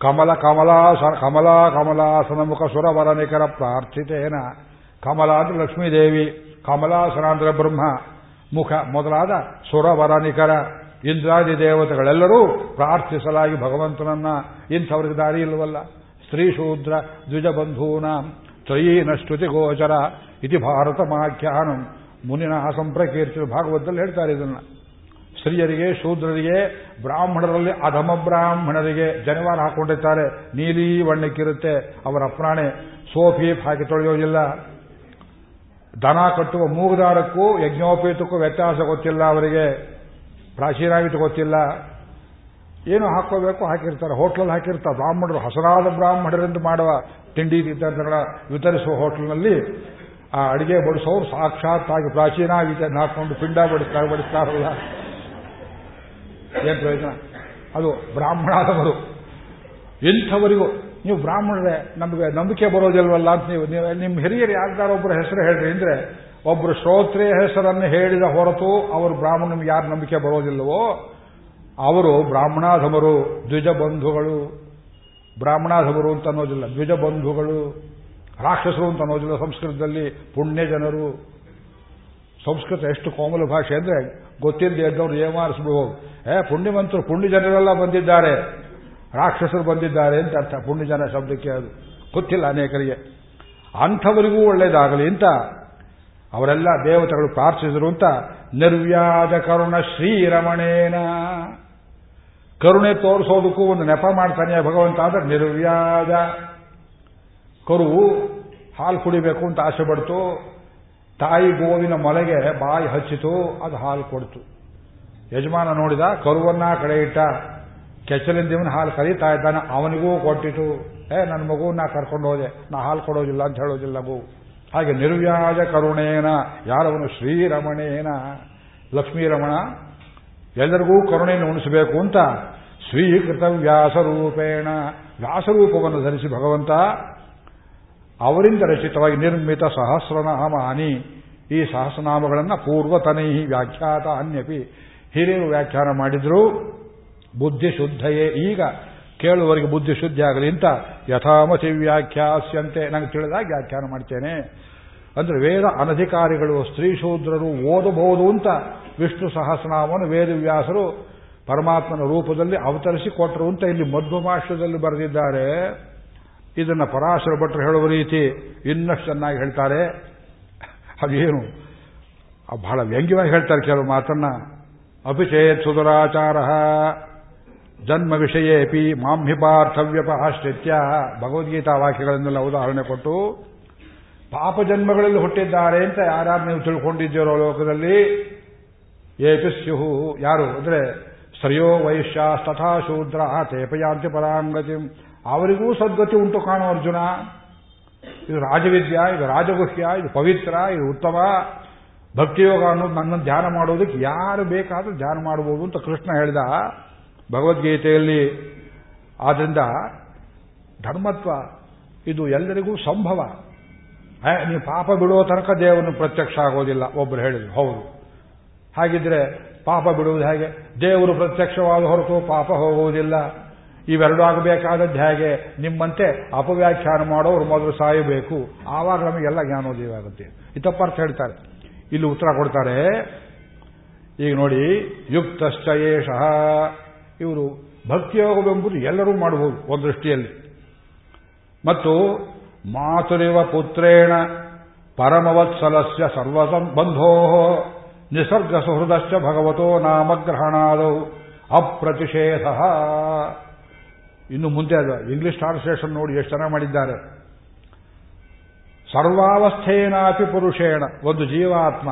ಕಮಲ ಕಮಲಾ ಕಮಲಾ ಕಮಲಾಸನ ಮುಖ ಸುರವರ ನಿಖರ ಪ್ರಾರ್ಥಿತೇನ. ಕಮಲ ಅಂದ್ರೆ ಲಕ್ಷ್ಮೀದೇವಿ ಕಮಲಾಸನ ಅಂದ್ರೆ ಬ್ರಹ್ಮ, ಮುಖ ಮೊದಲಾದ ಸುರವರ ನಿಖರ ಇಂದ್ರಾದಿ ದೇವತೆಗಳೆಲ್ಲರೂ ಪ್ರಾರ್ಥಿಸಲಾಗಿ ಭಗವಂತನನ್ನ. ಇಂಥವ್ರಿಗೆ ದಾರಿ ಇಲ್ಲವಲ್ಲ. ಸ್ತ್ರೀ ಶೂದ್ರ ದ್ವಿಜಬಂಧೂನಾಂ ತ್ರಯೀನ ಸ್ತುತಿ ಗೋಚರ ಇತಿ ಭಾರತ ಮಾಖ್ಯಾನಂ. ಮುನಿನ ಸಂಪ್ರಕೀರ್ತಿ ಭಾಗವತದಲ್ಲಿ ಹೇಳ್ತಾರೆ ಇದನ್ನ. ಸ್ತ್ರೀಯರಿಗೆ, ಶೂದ್ರರಿಗೆ, ಬ್ರಾಹ್ಮಣರಲ್ಲಿ ಅಧಮ ಬ್ರಾಹ್ಮಣರಿಗೆ ಜನಿವಾರ ಹಾಕೊಂಡಿರ್ತಾರೆ. ನೀಲಿ ಬಣ್ಣಕ್ಕಿರುತ್ತೆ ಅವರ ಪ್ರಾಣೆ. ಸೋಫಿ ಹಾಕಿ ತೊಳೆಯೋದಿಲ್ಲ. ದನ ಕಟ್ಟುವ ಮೂಗುದಾರಕ್ಕೂ ಯಜ್ಞೋಪೇತಕ್ಕೂ ವ್ಯತ್ಯಾಸ ಗೊತ್ತಿಲ್ಲ ಅವರಿಗೆ. ಪ್ರಾಚೀನಾಗಿತ್ತು ಗೊತ್ತಿಲ್ಲ. ಏನು ಹಾಕೋಬೇಕು ಹಾಕಿರ್ತಾರೆ. ಹೋಟ್ಲಲ್ಲಿ ಹಾಕಿರ್ತಾರೆ. ಬ್ರಾಹ್ಮಣರು ಹಸರಾದ ಬ್ರಾಹ್ಮಣರಿಂದ ಮಾಡುವ ತಿಂಡಿ ಇತ್ಯಾದಿಗಳ ವಿತರಿಸುವ ಹೋಟ್ಲ್ನಲ್ಲಿ, ಆ ಅಡಿಗೆ ಬಡಿಸೋರು ಸಾಕ್ಷಾತ್ತಾಗಿ ಪ್ರಾಚೀನ ವಿದ್ಯೆ ಹಾಕೊಂಡು ಪಿಂಡ ಬಡಿಸ್ತಾ ಬಡಿಸ್ತಾರಲ್ಲ ಏನ್ ಪ್ರಯೋಜನ? ಅದು ಬ್ರಾಹ್ಮಣಾದವರು. ಇಂಥವರಿಗೂ ನೀವು ಬ್ರಾಹ್ಮಣರೇ, ನಮಗೆ ನಂಬಿಕೆ ಬರೋದಿಲ್ವಲ್ಲ ಅಂತ ನೀವು ನೀವು, ನಿಮ್ಮ ಹಿರಿಯರು ಯಾರ್ದಾರೊಬ್ಬರ ಹೆಸರು ಹೇಳ್ರಿ ಅಂದ್ರೆ ಒಬ್ಬರು ಶ್ರೋತ್ರಿಯ ಹೆಸರನ್ನು ಹೇಳಿದ ಹೊರತು ಅವರು ಬ್ರಾಹ್ಮಣ ನಿಮ್ಗೆ ಯಾರು ನಂಬಿಕೆ ಬರೋದಿಲ್ಲವೋ, ಅವರು ಬ್ರಾಹ್ಮಣಾಧಮರು ದ್ವಿಜ ಬಂಧುಗಳು ಬ್ರಾಹ್ಮಣಾಧಮರು ಅಂತ ಅನ್ನೋದಿಲ್ಲ ದ್ವಿಜ ಬಂಧುಗಳು ರಾಕ್ಷಸರು ಅಂತ ಅನ್ನೋದಿಲ್ಲ ಸಂಸ್ಕೃತದಲ್ಲಿ ಪುಣ್ಯ ಜನರು ಸಂಸ್ಕೃತ ಎಷ್ಟು ಕೋಮಲ ಭಾಷೆ ಅಂದ್ರೆ, ಗೊತ್ತಿಲ್ಲದೆ ಎದ್ದವ್ರು ಏಮಾರಿಸ್ಬಿಡ್ಬೋದು ಏ, ಪುಣ್ಯವಂತರು ಪುಣ್ಯ ಜನರೆಲ್ಲ ಬಂದಿದ್ದಾರೆ. ರಾಕ್ಷಸರು ಬಂದಿದ್ದಾರೆ ಅಂತ ಅರ್ಥ. ಪುಣ್ಯಜನ ಶಬ್ದಕ್ಕೆ ಅದು ಗೊತ್ತಿಲ್ಲ ಅನೇಕರಿಗೆ. ಅಂಥವರಿಗೂ ಒಳ್ಳೇದಾಗಲಿ ಅಂತ ಅವರೆಲ್ಲ ದೇವತೆಗಳು ಪ್ರಾರ್ಥಿಸಿದರು ಅಂತ ನಿರ್ವ್ಯಾಜ ಕರುಣ ಶ್ರೀರಮಣೇನ. ಕರುಣೆ ತೋರಿಸೋದಕ್ಕೂ ಒಂದು ನೆಪ ಮಾಡ್ತಾನೆ ಭಗವಂತ ಅಂದ್ರೆ ನಿರ್ವ್ಯಾಜ. ಕರು ಹಾಲು ಕುಡಿಬೇಕು ಅಂತ ಆಸೆ ಪಡ್ತು, ತಾಯಿ ಗೋವಿನ ಮೊಲೆಗೆ ಬಾಯಿ ಹಚ್ಚಿತು, ಅದು ಹಾಲು ಕೊಡ್ತು. ಯಜಮಾನ ನೋಡಿದ ಕರುವನ್ನ ಕಡೆ ಇಟ್ಟ. ಇವನು ಹಾಲು ಕರೀತಾ ಇದ್ದಾನೆ, ಅವನಿಗೂ ಕೊಟ್ಟಿತು. ಏ, ನನ್ನ ಮಗು ನಾ ಕರ್ಕೊಂಡು ಹೋದೆ. ನಾ ಹಾಲು ಕೊಡೋದಿಲ್ಲ ಅಂತ ಹೇಳೋದಿಲ್ಲ ಮಗು. ಹಾಗೆ ನಿರ್ವ್ಯಾಜ ಕರುಣೇನ, ಯಾರವನು ಶ್ರೀರಮಣೇನ. ಲಕ್ಷ್ಮೀರಮಣ ಎಲ್ಲರಿಗೂ ಕರುಣೆಯನ್ನು ಉಣಿಸಬೇಕು ಅಂತ ಸ್ವೀಕೃತ ವ್ಯಾಸರೂಪೇಣ ವ್ಯಾಸರೂಪವನ್ನು ಧರಿಸಿ ಭಗವಂತ ಅವರಿಂದ ರಚಿತವಾಗಿ ನಿರ್ಮಿತ ಸಹಸ್ರನಾಮಾನಿ ಈ ಸಹಸ್ರನಾಮಗಳನ್ನು ಪೂರ್ವತನೈ ವ್ಯಾಖ್ಯಾತ ಅನ್ಯಪಿ ಹಿರಿಯರು ವ್ಯಾಖ್ಯಾನ ಮಾಡಿದ್ರು. ಬುದ್ಧಿ ಶುದ್ಧಯೇ. ಈಗ ಕೇಳುವವರಿಗೆ ಬುದ್ಧಿ ಶುದ್ಧಿ ಆಗಲಿ ಅಂತ ಯಥಾಮತಿ ವ್ಯಾಖ್ಯಾಸ್ಯಂತೆ. ನನಗೆ ತಿಳಿದಾಗ ವ್ಯಾಖ್ಯಾನ ಮಾಡ್ತೇನೆ. ಅಂದ್ರೆ ವೇದ ಅನಧಿಕಾರಿಗಳು, ಸ್ತ್ರೀ ಶೂದ್ರರು ಓದಬಹುದು ಅಂತ ವಿಷ್ಣು ಸಹಸ್ರನಾಮವನ್ನು ವೇದವ್ಯಾಸರು ಪರಮಾತ್ಮನ ರೂಪದಲ್ಲಿ ಅವತರಿಸಿ ಕೊಟ್ಟರು ಅಂತ ಇಲ್ಲಿ ಮಧ್ವಮಾಶ್ರದಲ್ಲಿ ಬರೆದಿದ್ದಾರೆ. ಇದನ್ನ ಪರಾಶರ ಭಟ್ರು ಹೇಳುವ ರೀತಿ ಇನ್ನಷ್ಟು ಚೆನ್ನಾಗಿ ಹೇಳ್ತಾರೆ. ಅದೇನು? ಬಹಳ ವ್ಯಂಗ್ಯವಾಗಿ ಹೇಳ್ತಾರೆ ಕೆಲವು ಮಾತನ್ನ. ಅಭಿಷೇತ್ ಸುಧುರಾಚಾರ. ಜನ್ಮ ವಿಷಯೇಪಿ ಮಾಂಹಿಪಾರ್ಥವ್ಯಪಹಾಶ್ಚಿತ್ಯ ಭಗವದ್ಗೀತಾ ವಾಕ್ಯಗಳನ್ನೆಲ್ಲ ಉದಾಹರಣೆ ಕೊಟ್ಟು, ಪಾಪ ಜನ್ಮಗಳಲ್ಲಿ ಹುಟ್ಟಿದ್ದಾರೆ ಅಂತ ಯಾರ್ಯಾರು ನೀವು ತಿಳ್ಕೊಂಡಿದ್ದೀರೋ ಲೋಕದಲ್ಲಿ, ಏಪಿ ಸ್ಯುಹು, ಯಾರು? ಅಂದ್ರೆ ಶ್ರೇಯೋ ವೈಶ್ಯ ತಥಾ ಶೂದ್ರ ತೇಪಯಾಂತಿ ಪರಾಂಗತಿ. ಅವರಿಗೂ ಸದ್ಗತಿ ಉಂಟು ಕಾಣೋ ಅರ್ಜುನ. ಇದು ರಾಜವಿದ್ಯ, ಇದು ರಾಜಗುಹ್ಯ, ಇದು ಪವಿತ್ರ, ಇದು ಉತ್ತಮ. ಭಕ್ತಿಯೋಗ ಅನ್ನೋದು ನನ್ನನ್ನು ಧ್ಯಾನ ಮಾಡೋದಕ್ಕೆ ಯಾರು ಬೇಕಾದರೂ ಧ್ಯಾನ ಮಾಡಬಹುದು ಅಂತ ಕೃಷ್ಣ ಹೇಳಿದ. ಭಗವದ್ಗೀತೆಯಲ್ಲಿ ಆದ್ದರಿಂದ ಧರ್ಮತ್ವ ಇದು ಎಲ್ಲರಿಗೂ ಸಂಭವ. ನೀವು ಪಾಪ ಬಿಡುವ ತನಕ ದೇವರನ್ನು ಪ್ರತ್ಯಕ್ಷ ಆಗೋದಿಲ್ಲ, ಒಬ್ರು ಹೇಳಿದ್ರು. ಹೌದು. ಹಾಗಿದ್ರೆ ಪಾಪ ಬಿಡುವುದು ಹೇಗೆ? ದೇವರು ಪ್ರತ್ಯಕ್ಷವಾದ ಹೊರತು ಪಾಪ ಹೋಗುವುದಿಲ್ಲ. ಇವೆರಡೂ ಆಗಬೇಕಾದದ್ದು ಹೇಗೆ? ನಿಮ್ಮಂತೆ ಅಪವ್ಯಾಖ್ಯಾನ ಮಾಡೋರು ಮೊದಲು ಸಾಯಬೇಕು. ಆವಾಗ ನಮಗೆಲ್ಲ ಜ್ಞಾನೋದಯ ಆಗುತ್ತೆ. ಇತಪ್ಪರ್ಥ ಹೇಳ್ತಾರೆ. ಇಲ್ಲಿ ಉತ್ತರ ಕೊಡ್ತಾರೆ. ಈಗ ನೋಡಿ ಯುಕ್ತಶ್ಚಯೇಷ ಇವರು ಭಕ್ತಿಯೋಗವೆಂಬುದು ಎಲ್ಲರೂ ಮಾಡಬಹುದು ಒಂದು ದೃಷ್ಟಿಯಲ್ಲಿ. ಮತ್ತು ಮಾತುರಿವ ಪುತ್ರೇಣ ಪರಮವತ್ಸಲಸ್ಯ ಸರ್ವಸಂಬಂಧೋ ನಿಸರ್ಗ ಸುಹೃದಶ್ಚ ಭಗವತೋ ನಾಮಗ್ರಹಣಾದೌ ಅಪ್ರತಿಷೇಧ. ಇನ್ನು ಮುಂದೆ ಅದು ಇಂಗ್ಲಿಷ್ ಟ್ರಾನ್ಸ್ಲೇಷನ್ ನೋಡಿ ಎಷ್ಟು ಚೆನ್ನಾಗಿ ಮಾಡಿದ್ದಾರೆ. ಸರ್ವಾವಸ್ಥೆಯೇನಾಪಿ ಪುರುಷೇಣ, ಒಂದು ಜೀವಾತ್ಮ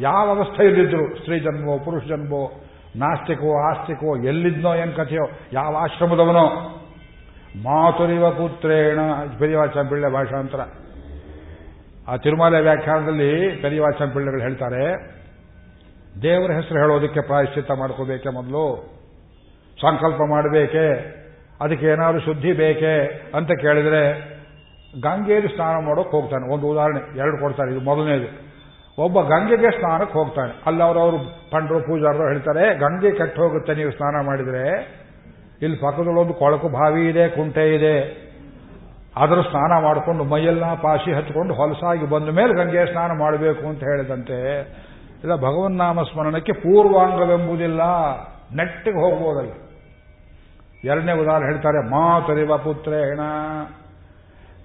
ಯಾವ ಅವಸ್ಥೆಯಲ್ಲಿದ್ದರು, ಸ್ತ್ರೀ ಜನ್ಮೋ, ಪುರುಷ ಜನ್ಮೋ ನಾಸ್ತಿಕೋ ಆಸ್ತಿಕೋ ಎಲ್ಲಿದ್ನೋ ಏನ್ ಕಥೆಯೋ, ಯಾವ ಆಶ್ರಮದವನೋ. ಮಾತುರಿವ ಪುತ್ರೇಣ, ಪೆರಿವಾಚ ಪಿಳ್ಳೆ ಭಾಷಾಂತರ ಆ ತಿರುಮಲ ವ್ಯಾಖ್ಯಾನದಲ್ಲಿ ಪೆರಿವಾಚ ಪಿಳ್ಳೆಗಳು ಹೇಳ್ತಾರೆ, ದೇವರ ಹೆಸರು ಹೇಳೋದಕ್ಕೆ ಪ್ರಾಯಶ್ಚಿತ್ತ ಮಾಡ್ಕೋಬೇಕೆ ಮೊದಲು, ಸಂಕಲ್ಪ ಮಾಡಬೇಕೆ, ಅದಕ್ಕೆ ಏನಾದರೂ ಶುದ್ಧಿ ಬೇಕೆ ಅಂತ ಕೇಳಿದ್ರೆ, ಗಂಗೆಯಲ್ಲಿ ಸ್ನಾನ ಮಾಡೋಕೆ ಹೋಗ್ತಾನೆ. ಒಂದು ಉದಾಹರಣೆ, ಎರಡು ಕೊಡ್ತಾರೆ, ಇದು ಮೊದಲನೇದು. ಒಬ್ಬ ಗಂಗೆಗೆ ಸ್ನಾನಕ್ಕೆ ಹೋಗ್ತಾನೆ. ಅಲ್ಲಿ ಅವರವರು ಪಂಡರು ಪೂಜಾರರು ಹೇಳ್ತಾರೆ, ಗಂಗೆ ಕೆಟ್ಟು ಹೋಗುತ್ತೆ, ನೀವು ಸ್ನಾನ ಮಾಡಿದರೆ. ಇಲ್ಲಿ ಪಕ್ಕದಲ್ಲೊಂದು ಕೊಳಕು ಬಾವಿ ಇದೆ, ಕುಂಟೆ ಇದೆ. ಅದರ ಸ್ನಾನ ಮಾಡಿಕೊಂಡು ಮೈಯೆಲ್ಲ ಪಾಶಿ ಹಚ್ಕೊಂಡು ಹೊಲಸಾಗಿ ಬಂದ ಮೇಲೆ ಗಂಗೆ ಸ್ನಾನ ಮಾಡಬೇಕು ಅಂತ ಹೇಳಿದಂತೆ. ಇಲ್ಲ ಭಗವನ್ನಾಮ ಸ್ಮರಣಕ್ಕೆ ಪೂರ್ವಾಂಗವೆಂಬುದಿಲ್ಲ. ನೆಟ್ಟಿಗೆ ಹೋಗ್ಬೋದಲ್ಲ. ಎರಡನೇ ಉದಾಹರಣೆ ಹೇಳ್ತಾರೆ, ಮಾತರಿವ ಪುತ್ರೇಣ.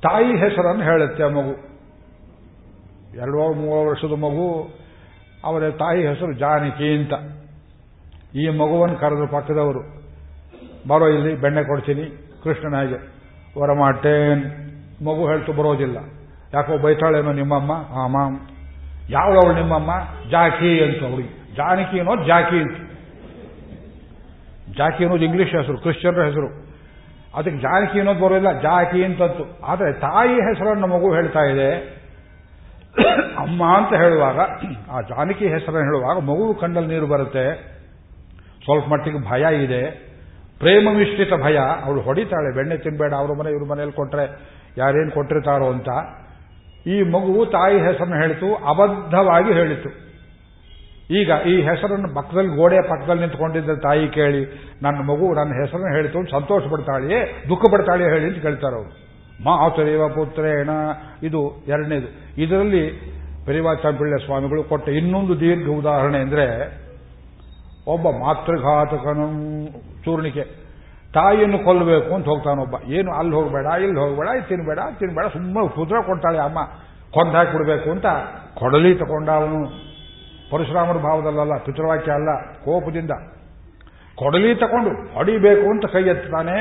ತಾಯಿ ಹೆಸರನ್ನು ಹೇಳುತ್ತೆ ಮಗು. ಎರಡೋ ಮೂರು ವರ್ಷದ ಮಗು, ಅವರ ತಾಯಿ ಹೆಸರು ಜಾನಕಿ ಅಂತ. ಈ ಮಗುವನ್ನು ಕರೆದ್ರು ಪಕ್ಕದವರು, ಬರೋ ಇಲ್ಲಿ ಬೆಣ್ಣೆ ಕೊಡ್ತೀನಿ, ಕೃಷ್ಣನಾಗೆ ವರಮಾಟೇನ್ ಮಗು ಹೇಳ್ತು, ಬರೋದಿಲ್ಲ. ಯಾಕೋ ಬೈತಾಳೇನೋ ನಿಮ್ಮಮ್ಮ? ಆಮಾಮ್ ಯಾವಳವಳು ನಿಮ್ಮಮ್ಮ? ಜಾಕಿ ಅಂತ ಅವಳಿಗೆ ಜಾನಕಿ ಅನ್ನೋದು ಜಾಕಿ ಅಂತ. ಜಾಕಿ ಅನ್ನೋದು ಇಂಗ್ಲಿಷ್ ಹೆಸರು, ಕ್ರಿಶ್ಚಿಯನ್ರ ಹೆಸರು. ಅದಕ್ಕೆ ಜಾನಕಿ ಅನ್ನೋದು ಬರೋದಿಲ್ಲ, ಜಾಕಿ ಅಂತಂತು. ಆದರೆ ತಾಯಿ ಹೆಸರನ್ನು ಮಗು ಹೇಳ್ತಾ ಇದೆ. ಅಮ್ಮ ಅಂತ ಹೇಳುವಾಗ, ಆ ಜಾನಕಿ ಹೆಸರನ್ನು ಹೇಳುವಾಗ ಮಗು ಕಣ್ಣಲ್ಲಿ ನೀರು ಬರುತ್ತೆ. ಸ್ವಲ್ಪ ಮಟ್ಟಿಗೆ ಭಯ ಇದೆ. ಪ್ರೇಮ ಮಿಶ್ರಿತ ಭಯ. ಅವಳು ಹೊಡಿತಾಳೆ, ಬೆಣ್ಣೆ ತಿನ್ಬೇಡ, ಅವ್ರ ಮನೆ, ಇವ್ರ ಮನೆಯಲ್ಲಿ ಕೊಟ್ರೆ ಯಾರೇನು ಕೊಟ್ಟಿರ್ತಾರೋ ಅಂತ. ಈ ಮಗು ತಾಯಿ ಹೆಸರನ್ನು ಹೇಳಿತು, ಅಬದ್ಧವಾಗಿ ಹೇಳಿತು. ಈಗ ಈ ಹೆಸರನ್ನು ಪಕ್ಕದಲ್ಲಿ ಗೋಡೆ ಪಕ್ಕದಲ್ಲಿ ನಿಂತ್ಕೊಂಡಿದ್ದ ತಾಯಿ ಕೇಳಿ, ನನ್ನ ಮಗು ನನ್ನ ಹೆಸರನ್ನು ಹೇಳಿತು ಸಂತೋಷ ಪಡ್ತಾಳೆಯೇ ದುಃಖ ಪಡ್ತಾಳೆಯೇ ಹೇಳಿ ಅಂತ ಕೇಳ್ತಾರೆ ಅವರು. ಮಾತುರೇವ ಪುತ್ರೇಣ. ಇದು ಎರಡನೇದು. ಇದರಲ್ಲಿ ಪರಿವಾಚಾಂಪಿಳ್ಳ ಸ್ವಾಮಿಗಳು ಕೊಟ್ಟ ಇನ್ನೊಂದು ದೀರ್ಘ ಉದಾಹರಣೆ ಅಂದರೆ ಒಬ್ಬ ಮಾತೃಘಾತಕನು ಚೂರ್ಣಿಕೆ. ತಾಯಿಯನ್ನು ಕೊಲ್ಲಬೇಕು ಅಂತ ಹೋಗ್ತಾನೊಬ್ಬ ಏನು ಅಲ್ಲಿ ಹೋಗಬೇಡ, ಇಲ್ಲಿ ಹೋಗಬೇಡ, ಇಲ್ಲಿ ತಿನ್ಬೇಡ ತಿನ್ಬೇಡ ಸುಮ್ಮನೆ ಕುದುರೆ ಕೊಡ್ತಾಳೆ ಅಮ್ಮ. ಕೊಂಡ ಹಾಕಿಬಿಡಬೇಕು ಅಂತ ಕೊಡಲಿ ತಗೊಂಡ ಅವನು. ಪರಶುರಾಮರ ಭಾವದಲ್ಲ ಪಿತೃವಾಕ್ಯ ಅಲ್ಲ, ಕೋಪದಿಂದ. ಕೊಡಲಿ ತಗೊಂಡು, ಹೊಡಿಬೇಕು ಅಂತ ಕೈ ಎತ್ತಾನೆ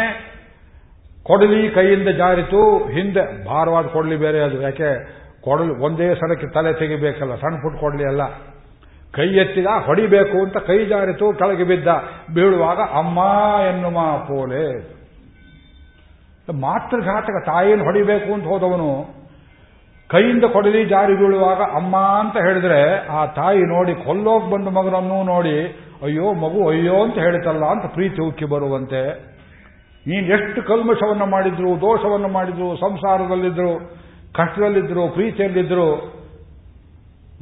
ಕೊಡಲಿ ಕೈಯಿಂದ ಜಾರಿತು, ಹಿಂದೆ ಭಾರವಾದ ಕೊಡಲಿ ಬೇರೆ ಅದು. ಯಾಕೆ? ಕೊಡಲಿ ಒಂದೇ ಸಲಕ್ಕೆ ತಲೆ ತೆಗಿಬೇಕಲ್ಲ, ಸಣ್ಣ ಪುಟ್ಟ ಕೊಡಲಿ ಅಲ್ಲ. ಕೈ ಎತ್ತಿದ, ಹೊಡಿಬೇಕು ಅಂತ ಕೈ ಜಾರಿತು, ಕೆಳಗೆ ಬಿದ್ದ, ಬೀಳುವಾಗ ಅಮ್ಮ ಎನ್ನುವ ಪೋಲೆ. ಮಾತೃಘಾತಕ ತಾಯಿಯನ್ನು ಹೊಡಿಬೇಕು ಅಂತ ಹೋದವನು, ಕೈಯಿಂದ ಕೊಡಲಿ ಜಾರಿ ಬೀಳುವಾಗ ಅಮ್ಮ ಅಂತ ಹೇಳಿದ್ರೆ, ಆ ತಾಯಿ ನೋಡಿ ಕೊಲ್ಲೋಗಿ ಬಂದ ಮಗನನ್ನು ನೋಡಿ, ಅಯ್ಯೋ ಮಗು ಅಯ್ಯೋ ಅಂತ ಹೇಳ್ತಲ್ಲ ಅಂತ ಪ್ರೀತಿ ಉಕ್ಕಿ ಬರುವಂತೆ. ನೀನು ಎಷ್ಟು ಕಲ್ಮಶವನ್ನು ಮಾಡಿದ್ರು, ದೋಷವನ್ನು ಮಾಡಿದ್ರು, ಸಂಸಾರದಲ್ಲಿದ್ರು, ಕಷ್ಟದಲ್ಲಿದ್ರು ಪ್ರೀತಿಯಲ್ಲಿದ್ದರು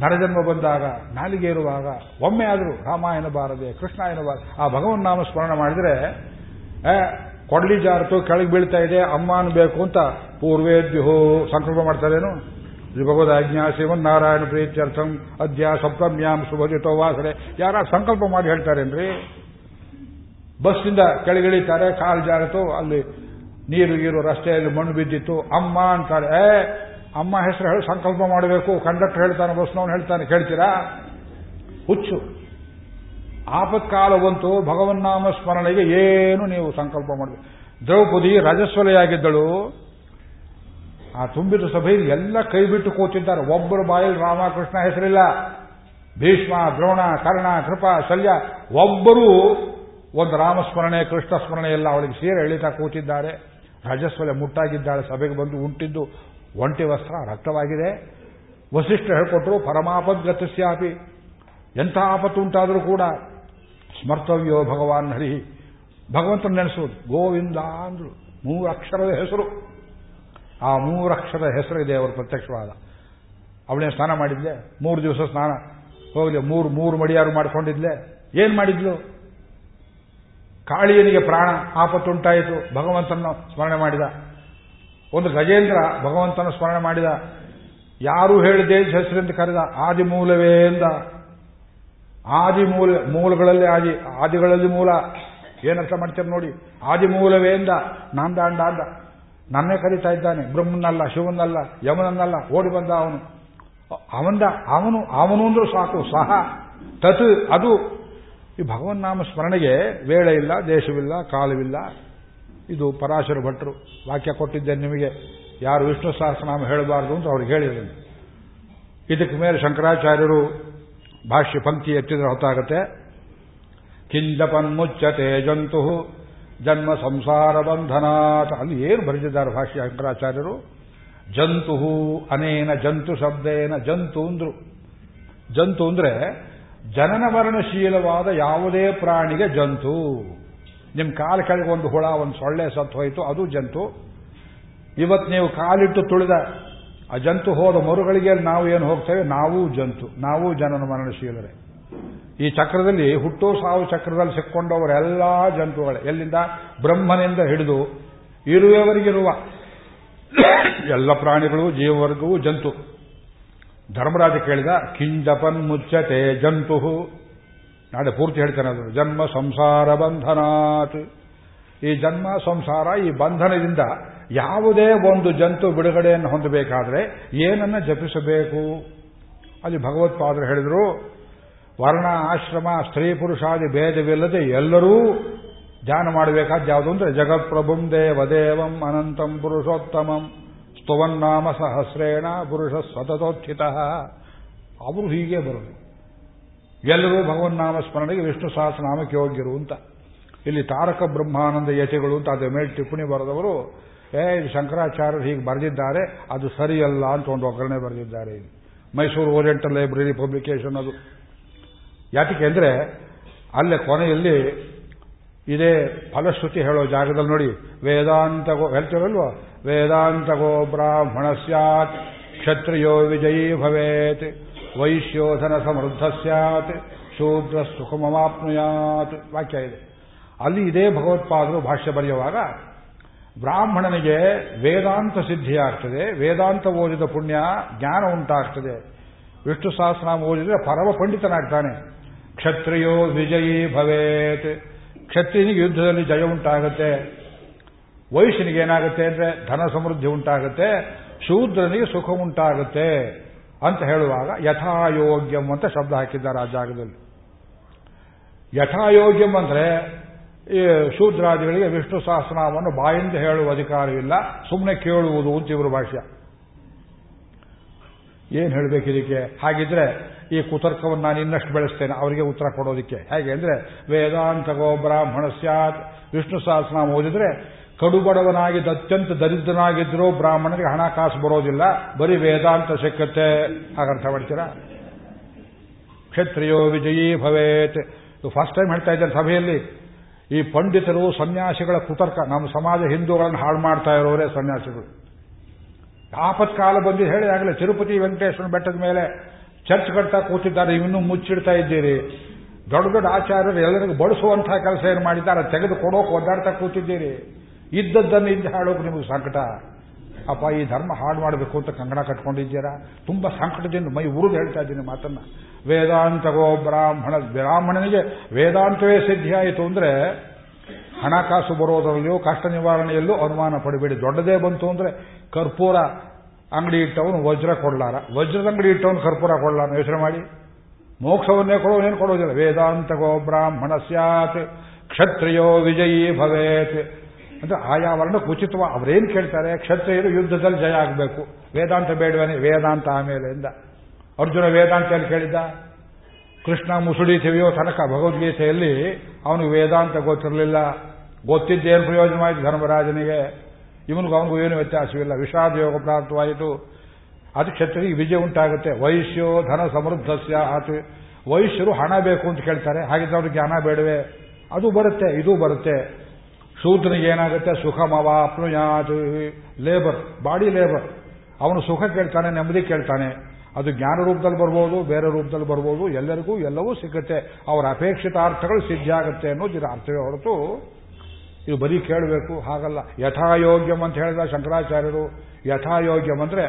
ನರಜನ್ಮ ಬಂದಾಗ, ನಾಲಿಗೆ ಇರುವಾಗ ಒಮ್ಮೆ ಆದರೂ ರಾಮಾಯಣ ಬಾರದೆ ಕೃಷ್ಣಾಯನ ಬಾರದೆ, ಆ ಭಗವನ್ ನಾಮ ಸ್ಮರಣ ಮಾಡಿದ್ರೆ ಕೊಡಲಿ ಜಾರತು, ಕೆಳಗೆ ಬೀಳ್ತಾ ಇದೆ ಅಮ್ಮ ಬೇಕು ಅಂತ ಪೂರ್ವೇದ್ಯು ಸಂಕಲ್ಪ ಮಾಡ್ತಾರೇನು? ಶ್ರೀ ಆಜ್ಞಾ ಶಿವನ್ ನಾರಾಯಣ ಪ್ರೀತ್ಯರ್ಥಂ ಅದ್ಯ ಸಪ್ತಮ್ಯಾಂ ಶುಭಜಿತೋ ವಾಸನೆ ಯಾರ ಸಂಕಲ್ಪ ಮಾಡಿ ಹೇಳ್ತಾರೇನ್ರಿ? ಬಸ್ಸಿಂದ ಕೆಳಗಿಳಿತಾರೆ, ಕಾಲು ಜಾರತು ಅಲ್ಲಿ ನೀರು ಗೀರು ರಸ್ತೆಯಲ್ಲಿ ಮಣ್ಣು ಬಿದ್ದಿತ್ತು, ಅಮ್ಮ ಅಂತಾರೆ, ಏ, ಅಮ್ಮ ಹೆಸರು ಹೇಳಿ, ಸಂಕಲ್ಪ ಮಾಡಬೇಕು, ಕಂಡಕ್ಟರ್ ಹೇಳ್ತಾನೆ, ಬಸ್ನವನು ಹೇಳ್ತಾನೆ, ಕೇಳ್ತೀರಾ? ಹುಚ್ಚು. ಆಪತ್ಕಾಲವಂತೂ ಭಗವನ್ನಾಮ ಸ್ಮರಣೆಗೆ ಏನು ನೀವು ಸಂಕಲ್ಪ ಮಾಡಬೇಕು ದ್ರೌಪದಿ ರಜಸ್ವಲೆಯಾಗಿದ್ದಳು. ಆ ತುಂಬಿದ ಸಭೆಯಲ್ಲಿ ಎಲ್ಲ ಕೈ ಬಿಟ್ಟು ಕೂತಿದ್ದಾರೆ, ಒಬ್ಬರು ಬಾಯಲ್ಲಿ ರಾಮಕೃಷ್ಣ ಹೆಸರಿಲ್ಲ. ಭೀಷ್ಮ, ದ್ರೋಣ, ಕರ್ಣ, ಕೃಪಾ, ಶಲ್ಯ, ಒಬ್ಬರೂ ಒಂದು ರಾಮಸ್ಮರಣೆ ಕೃಷ್ಣ ಸ್ಮರಣೆ ಎಲ್ಲ ಅವಳಿಗೆ ಸೀರೆ ಎಳಿತಾ ಕೂತಿದ್ದಾರೆ. ರಾಜಸ್ವಲೆ ಮುಟ್ಟಾಗಿದ್ದಾಳೆ, ಸಭೆಗೆ ಬಂದು ಉಂಟಿದ್ದು ಒಂಟಿ ವಸ್ತ್ರ, ರಕ್ತವಾಗಿದೆ. ವಸಿಷ್ಠ ಹೇಳ್ಕೊಟ್ರು ಪರಮಾಪದ್ಗತಸ್ಯಾಪಿ ಎಂಥ ಆಪತ್ತು ಉಂಟಾದರೂ ಕೂಡ ಸ್ಮರ್ತವ್ಯೋ ಭಗವಾನ್ ಹರಿ. ಭಗವಂತನ ನೆನೆಸುವುದು ಗೋವಿಂದ ಅಂದ್ರು ಮೂರು ಅಕ್ಷರದ ಹೆಸರು. ಆ ಮೂರಕ್ಷರದ ಇದೆ ಅವರು ಪ್ರತ್ಯಕ್ಷವಾದ. ಅವಳೇ ಸ್ನಾನ ಮಾಡಿದ್ಲೆ? ಮೂರು ದಿವಸ ಸ್ನಾನ. ಹೋಗ್ಲಿ, ಮೂರು ಮೂರು ಮಡಿಯಾರು ಮಾಡಿಕೊಂಡಿದ್ಲೆ. ಏನು ಮಾಡಿದ್ಲು? ಕಾಳಿಯನಿಗೆ ಪ್ರಾಣ ಆಪತ್ತುಂಟಾಯಿತು. ಭಗವಂತನ ಸ್ಮರಣೆ ಮಾಡಿದ. ಒಂದು ಗಜೇಂದ್ರ ಭಗವಂತನ ಸ್ಮರಣೆ ಮಾಡಿದ. ಯಾರು ಹೇಳಿದೆ ಹೆಸರಿಂದ ಕರೆದ. ಆದಿ ಮೂಲವೇ ಎಂದ. ಆದಿ ಮೂಲ ಮೂಲಗಳಲ್ಲಿ ಆದಿ, ಆದಿಗಳಲ್ಲಿ ಮೂಲ. ಏನರ್ಥ ಮಾಡ್ತೀರ ನೋಡಿ. ಆದಿ ಮೂಲವೇ ಎಂದ. ನಾಂದಾಂಡ ಅಂದ ನನ್ನೇ ಕರೀತಾ ಇದ್ದಾನೆ. ಬ್ರಹ್ಮನಲ್ಲ, ಶಿವನಲ್ಲ, ಯಮನನ್ನಲ್ಲ. ಓಡಿ ಬಂದ ಅವನು. ಅವಂದ, ಅವನು ಅವನು ಅಂದ್ರೂ ಸಾಕು. ಸಹ, ತತ್, ಅದು ಈ ಭಗವನ್ನಾಮ ಸ್ಮರಣೆಗೆ ವೇಳೆ ಇಲ್ಲ, ದೇಶವಿಲ್ಲ, ಕಾಲವಿಲ್ಲ. ಇದು ಪರಾಶರ ಭಟ್ರು ವಾಕ್ಯ ಕೊಟ್ಟಿದ್ದೇನೆ ನಿಮಗೆ. ಯಾರು ವಿಷ್ಣು ಸಹಸ್ರನಾಮ ಹೇಳಬಾರದು ಅಂತ ಅವ್ರಿಗೆ ಹೇಳಿದ್ರು. ಇದಕ್ಕೆ ಮೇಲೆ ಶಂಕರಾಚಾರ್ಯರು ಭಾಷ್ಯ ಪಂಕ್ತಿ ಎತ್ತಿದ್ರೆ ಹೊತ್ತಾಗತ್ತೆ. ಕಿಂಜಪನ್ಮುಚ್ಚತೆ ಜಂತು, ಜನ್ಮ ಸಂಸಾರ ಬಂಧನಾಥ ಅಲ್ಲಿ ಏನು ಬರೆದಿದ್ದಾರೆ ಭಾಷ್ಯ ಶಂಕರಾಚಾರ್ಯರು? ಜಂತು, ಅನೇನ ಜಂತು ಶಬ್ದೇನ ಜಂತು ಅಂದ್ರು. ಜಂತು ಅಂದ್ರೆ ಜನನ ಮರಣಶೀಲವಾದ ಯಾವುದೇ ಪ್ರಾಣಿಗೆ ಜಂತು. ನಿಮ್ಮ ಕಾಲು ಕೆಳಗೆ ಒಂದು ಹುಳ, ಒಂದು ಸೊಳ್ಳೆ ಸತ್ತು ಹೋಯಿತು, ಅದು ಜಂತು. ಇವತ್ತು ನೀವು ಕಾಲಿಟ್ಟು ತುಳಿದ ಆ ಜಂತು ಹೋದ ಮರುಗಳಿಗೆ ನಾವು ಏನು ಹೋಗ್ತೇವೆ? ನಾವೂ ಜಂತು, ನಾವು ಜನನ ಮರಣಶೀಲರೇ. ಈ ಚಕ್ರದಲ್ಲಿ, ಹುಟ್ಟು ಸಾವು ಚಕ್ರದಲ್ಲಿ ಸಿಕ್ಕೊಂಡವರೆಲ್ಲ ಜಂತುಗಳೇ. ಎಲ್ಲಿಂದ? ಬ್ರಹ್ಮನಿಂದ ಹಿಡಿದು ಇರುವವರಿಗಿರುವ ಎಲ್ಲ ಪ್ರಾಣಿಗಳು, ಜೀವವರ್ಗವು ಜಂತು. ಧರ್ಮರಾಜ ಕೇಳಿದ ಕಿಂಜಪನ್ ಮುಚ್ಚತೆ ಜಂತು ನಾಳೆ ಪೂರ್ತಿ ಹೇಳ್ತಾನೆ ಅದು. ಜನ್ಮ ಸಂಸಾರ ಬಂಧನಾತ್. ಈ ಜನ್ಮ ಸಂಸಾರ, ಈ ಬಂಧನದಿಂದ ಯಾವುದೇ ಒಂದು ಜಂತು ಬಿಡುಗಡೆಯನ್ನು ಹೊಂದಬೇಕಾದ್ರೆ ಏನನ್ನ ಜಪಿಸಬೇಕು? ಅಲ್ಲಿ ಭಗವತ್ಪಾದರು ಹೇಳಿದರು, ವರ್ಣ, ಆಶ್ರಮ, ಸ್ತ್ರೀ ಪುರುಷಾದಿ ಭೇದವಿಲ್ಲದೆ ಎಲ್ಲರೂ ಧ್ಯಾನ ಮಾಡಬೇಕಾದ ಯಾವುದು ಅಂದ್ರೆ ಜಗತ್ಪ್ರಭುಂ ದೇವದೇವಂ ಅನಂತಂ ಪುರುಷೋತ್ತಮಂ. ಸ್ತುವನ್ನಾಮ ಸಹಸ್ರೇಣ ಪುರುಷ ಸತತೋತ್ಥಿತ ಅವರು ಹೀಗೆ ಬರೋದು ಎಲ್ಲರೂ ಭಗವನ್ನಾಮ ಸ್ಮರಣೆಗೆ ವಿಷ್ಣು ಸಹಸ್ರನಾಮಕ್ಕೆ ಯೋಗ್ಯರು ಅಂತ. ಇಲ್ಲಿ ತಾರಕ ಬ್ರಹ್ಮಾನಂದ ಯತಿಗಳು ಅಂತ ಅದರ ಮೇಲೆ ಟಿಪ್ಪಣಿ ಬರೆದವರು, ಏ ಶಂಕರಾಚಾರ್ಯರು ಹೀಗೆ ಬರೆದಿದ್ದಾರೆ, ಅದು ಸರಿಯಲ್ಲ ಅಂತ ಒಂದು ಒಗ್ಗರಣೆ ಬರೆದಿದ್ದಾರೆ ಇಲ್ಲಿ. ಮೈಸೂರು ಓರಿಯೆಂಟಲ್ ಲೈಬ್ರರಿ ಪಬ್ಲಿಕೇಶನ್ ಅದು. ಯಾತಕ್ಕೆ ಅಂದರೆ, ಅಲ್ಲೇ ಕೊನೆಯಲ್ಲಿ ಇದೇ ಫಲಶ್ರುತಿ ಹೇಳೋ ಜಾಗದಲ್ಲಿ ನೋಡಿ ವೇದಾಂತಗೋ ವೇದಾಂತ ವೇದಾಂತಗೋ ಬ್ರಾಹ್ಮಣ ಸ್ಯಾತ್, ಕ್ಷತ್ರಿಯೋ ವಿಜಯೀ ಭವೇತ್, ವೈಶ್ಯೋಧನ ಸಮೃದ್ಧ ಸ್ಯಾತ್, ಶೂದ್ರ ಸುಖಮವಾಪ್ನುಯಾತ್ ವಾಕ್ಯ ಇದೆ. ಅಲ್ಲಿ ಇದೇ ಭಗವತ್ಪಾದರು ಭಾಷ್ಯ ಬರೆಯುವಾಗ, ಬ್ರಾಹ್ಮಣನಿಗೆ ವೇದಾಂತ ಸಿದ್ಧಿಯಾಗ್ತದೆ, ವೇದಾಂತ ಓದಿದ ಪುಣ್ಯ ಜ್ಞಾನ ಉಂಟಾಗ್ತದೆ. ವಿಷ್ಣು ಸಹಸ್ರನಾಮ ಓದಿದ್ರೆ ಪರಮ ಪಂಡಿತನಾಗ್ತಾನೆ. ಕ್ಷತ್ರಿಯೋ ವಿಜಯೀ ಭವೇತ್ ಕ್ಷತ್ರಿಯನಿಗೆ ಯುದ್ಧದಲ್ಲಿ ಜಯ ಉಂಟಾಗುತ್ತೆ ವಯಸ್ಸಿನಿಗೆ ಏನಾಗುತ್ತೆ ಅಂದ್ರೆ ಧನ ಸಮೃದ್ಧಿ ಉಂಟಾಗುತ್ತೆ, ಶೂದ್ರನಿಗೆ ಸುಖ ಉಂಟಾಗುತ್ತೆ ಅಂತ ಹೇಳುವಾಗ ಯಥಾಯೋಗ್ಯಂ ಅಂತ ಶಬ್ದ ಹಾಕಿದ್ದಾರೆ ಆ ಜಾಗದಲ್ಲಿ. ಯಥಾಯೋಗ್ಯಂ ಅಂದ್ರೆ ಈ ಶೂದ್ರಾದಿಗಳಿಗೆ ವಿಷ್ಣು ಸಹಸ್ರನಾಮವನ್ನು ಬಾಯಿಂದ ಹೇಳುವ ಅಧಿಕಾರವಿಲ್ಲ ಸುಮ್ಮನೆ ಕೇಳುವುದು ಅಂತ ಇವರು ಭಾಷ್ಯ. ಏನು ಹೇಳಬೇಕಿದಕ್ಕೆ ಹಾಗಿದ್ರೆ ಈ ಕುತರ್ಕವನ್ನು ನಾನು ಇನ್ನಷ್ಟು ಬೆಳೆಸ್ತೇನೆ. ಅವರಿಗೆ ಉತ್ತರ ಕೊಡೋದಕ್ಕೆ. ಹೇಗೆ ಅಂದರೆ, ವೇದಾಂತ ಗೋ ಬ್ರಾಹ್ಮಣ ಸ್ಯಾತ್. ವಿಷ್ಣು ಸಹಸ್ರನಾಮ ಓದಿದ್ರೆ ಕಡುಬಡವನಾಗಿದ್ದ ಅತ್ಯಂತ ದರಿದ್ರನಾಗಿದ್ದರೂ ಬ್ರಾಹ್ಮಣರಿಗೆ ಹಣಕಾಸು ಬರೋದಿಲ್ಲ. ಬರೀ ವೇದಾಂತ ಸಿಕ್ಕತ್ತೆ. ಹಾಗರ್ಥ ಮಾಡ್ತೀರಾ? ಕ್ಷತ್ರಿಯೋ ವಿಜಯೀ ಭವೇತ್. ಫಸ್ಟ್ ಟೈಮ್ ಹೇಳ್ತಾ ಇದ್ದಾರೆ ಸಭೆಯಲ್ಲಿ. ಈ ಪಂಡಿತರು ಸನ್ಯಾಸಿಗಳ ಕುತರ್ಕ. ನಮ್ಮ ಸಮಾಜ ಹಿಂದೂಗಳನ್ನು ಹಾಳು ಮಾಡ್ತಾ ಇರೋರೇ ಸನ್ಯಾಸಿಗಳು. ಆಪತ್ಕಾಲ ಬಂದು ಹೇಳಿ ಆಗಲೇ ತಿರುಪತಿ ವೆಂಕಟೇಶ್ವರ ಬೆಟ್ಟದ ಮೇಲೆ ಚರ್ಚ್ ಕಟ್ತಾ ಕೂತಿದ್ದಾರೆ ಇವನ್ನೂ ಮುಚ್ಚಿಡ್ತಾ ಇದ್ದೀರಿ. ದೊಡ್ಡ ದೊಡ್ಡ ಆಚಾರ್ಯರು ಎಲ್ಲರಿಗೂ ಬಳಸುವಂತಹ ಕೆಲಸ ಏನು ಮಾಡಿದ್ದಾರೆ? ತೆಗೆದು ಕೊಡೋಕೆ ಒದ್ದಾಡ್ತಾ ಕೂತಿದ್ದೀರಿ. ಇದ್ದದ್ದನ್ನು ಇದ್ದು ಹಾಳೋಕೆ ನಿಮಗೆ ಸಂಕಟ. ಅಪ್ಪ, ಈ ಧರ್ಮ ಹಾಳು ಮಾಡಬೇಕು ಅಂತ ಕಂಗಣ ಕಟ್ಕೊಂಡಿದ್ದೀರಾ? ತುಂಬಾ ಸಂಕಟದಿಂದ ಮೈ ಉರಿದು ಹೇಳ್ತಾ ಇದ್ದೀನಿ ಮಾತನ್ನ. ವೇದಾಂತಗೋ ಬ್ರಾಹ್ಮಣ, ಬ್ರಾಹ್ಮಣನಿಗೆ ವೇದಾಂತವೇ ಸಿದ್ಧಿಯಾಯಿತು ಅಂದ್ರೆ ಹಣಕಾಸು ಬರೋದರಲ್ಲಿಯೋ, ಕಷ್ಟ ನಿವಾರಣೆಯಲ್ಲೂ ಅನುಮಾನ ಪಡಬೇಡಿ. ದೊಡ್ಡದೇ ಬಂತು ಅಂದ್ರೆ ಕರ್ಪೂರ ಅಂಗಡಿ ಇಟ್ಟವನು ವಜ್ರ ಕೊಡಲಾರ ವಜ್ರದ ಅಂಗಡಿ ಇಟ್ಟವನು ಕರ್ಪೂರ ಕೊಡ್ಲಾರ ಯೋಚನೆ ಮಾಡಿ. ಮೋಕ್ಷವನ್ನೇ ಕೊಡೋನೇನು ಕೊಡೋದಿಲ್ಲ ವೇದಾಂತಗೋ ಬ್ರಾಹ್ಮಣ ಸ್ಯಾತ್. ಕ್ಷತ್ರಿಯೋ ವಿಜಯೀ ಭವೇತ್. ಅಂದ್ರೆ ಆಯಾ ವರ್ಣಕ್ಕೆ ಉಚಿತವ. ಅವರೇನು ಕೇಳ್ತಾರೆ? ಕ್ಷತ್ರಿಯರು ಯುದ್ಧದಲ್ಲಿ ಜಯ ಆಗಬೇಕು. ವೇದಾಂತ ಬೇಡವೇನೆ, ವೇದಾಂತ ಆಮೇಲೆ ಎಂದ. ಅರ್ಜುನ ವೇದಾಂತ ಕೇಳಿದ್ದ. ಕೃಷ್ಣ ಮುಸುಡಿ ತೆಗೆಯೋ ತನಕ ಭಗವದ್ಗೀತೆಯಲ್ಲಿ ಅವನಿಗೆ ವೇದಾಂತ ಗೊತ್ತಿರಲಿಲ್ಲ. ಗೊತ್ತಿದ್ದೇನು ಪ್ರಯೋಜನವಾಯಿತು ಧರ್ಮರಾಜನಿಗೆ? ಇವನಿಗೂ ಅವನಿಗೂ ಏನು ವ್ಯತ್ಯಾಸವಿಲ್ಲ. ವಿಷಾದ ಯೋಗ ಪ್ರಾಪ್ತವಾಯಿತು. ಅದು ಕ್ಷತ್ರಿಗೆ ವಿಜಯ ಉಂಟಾಗುತ್ತೆ. ವೈಶ್ಯೋ ಧನ ಸಮೃದ್ಧಸ್ಯ ಆತು. ವೈಶ್ಯರು ಹಣ ಬೇಕು ಅಂತ ಕೇಳ್ತಾರೆ. ಹಾಗಿದ್ರೆ ಅವ್ರಿಗೆ ಜ್ಞಾನ ಬೇಡವೆ? ಅದು ಬರುತ್ತೆ, ಇದು ಬರುತ್ತೆ. ಶೂದ್ರನಿಗೆ ಏನಾಗುತ್ತೆ? ಸುಖಮವಾಪ್ನುಯಾತ್ ಲೇಬರ್ ಬಾಡಿ ಲೇಬರ್ ಅವನು ಸುಖ ಕೇಳ್ತಾನೆ, ನೆಮ್ಮದಿ ಕೇಳ್ತಾನೆ. ಅದು ಜ್ಞಾನ ರೂಪದಲ್ಲಿ ಬರ್ಬೋದು, ಬೇರೆ ರೂಪದಲ್ಲಿ ಬರ್ಬೋದು. ಎಲ್ಲರಿಗೂ ಎಲ್ಲವೂ ಸಿಗುತ್ತೆ. ಅವರ ಅಪೇಕ್ಷಿತ ಅರ್ಥಗಳು ಸಿದ್ಧ ಆಗುತ್ತೆ ಇದರ ಅರ್ಥವೇ ಹೊರತು ಇದು ಬರೀ ಕೇಳಬೇಕು, ಹಾಗಲ್ಲ. ಯಥಾಯೋಗ್ಯಂ ಅಂತ ಹೇಳಿದ ಶಂಕರಾಚಾರ್ಯರು, ಯಥಾಯೋಗ್ಯಂ ಅಂದ್ರೆ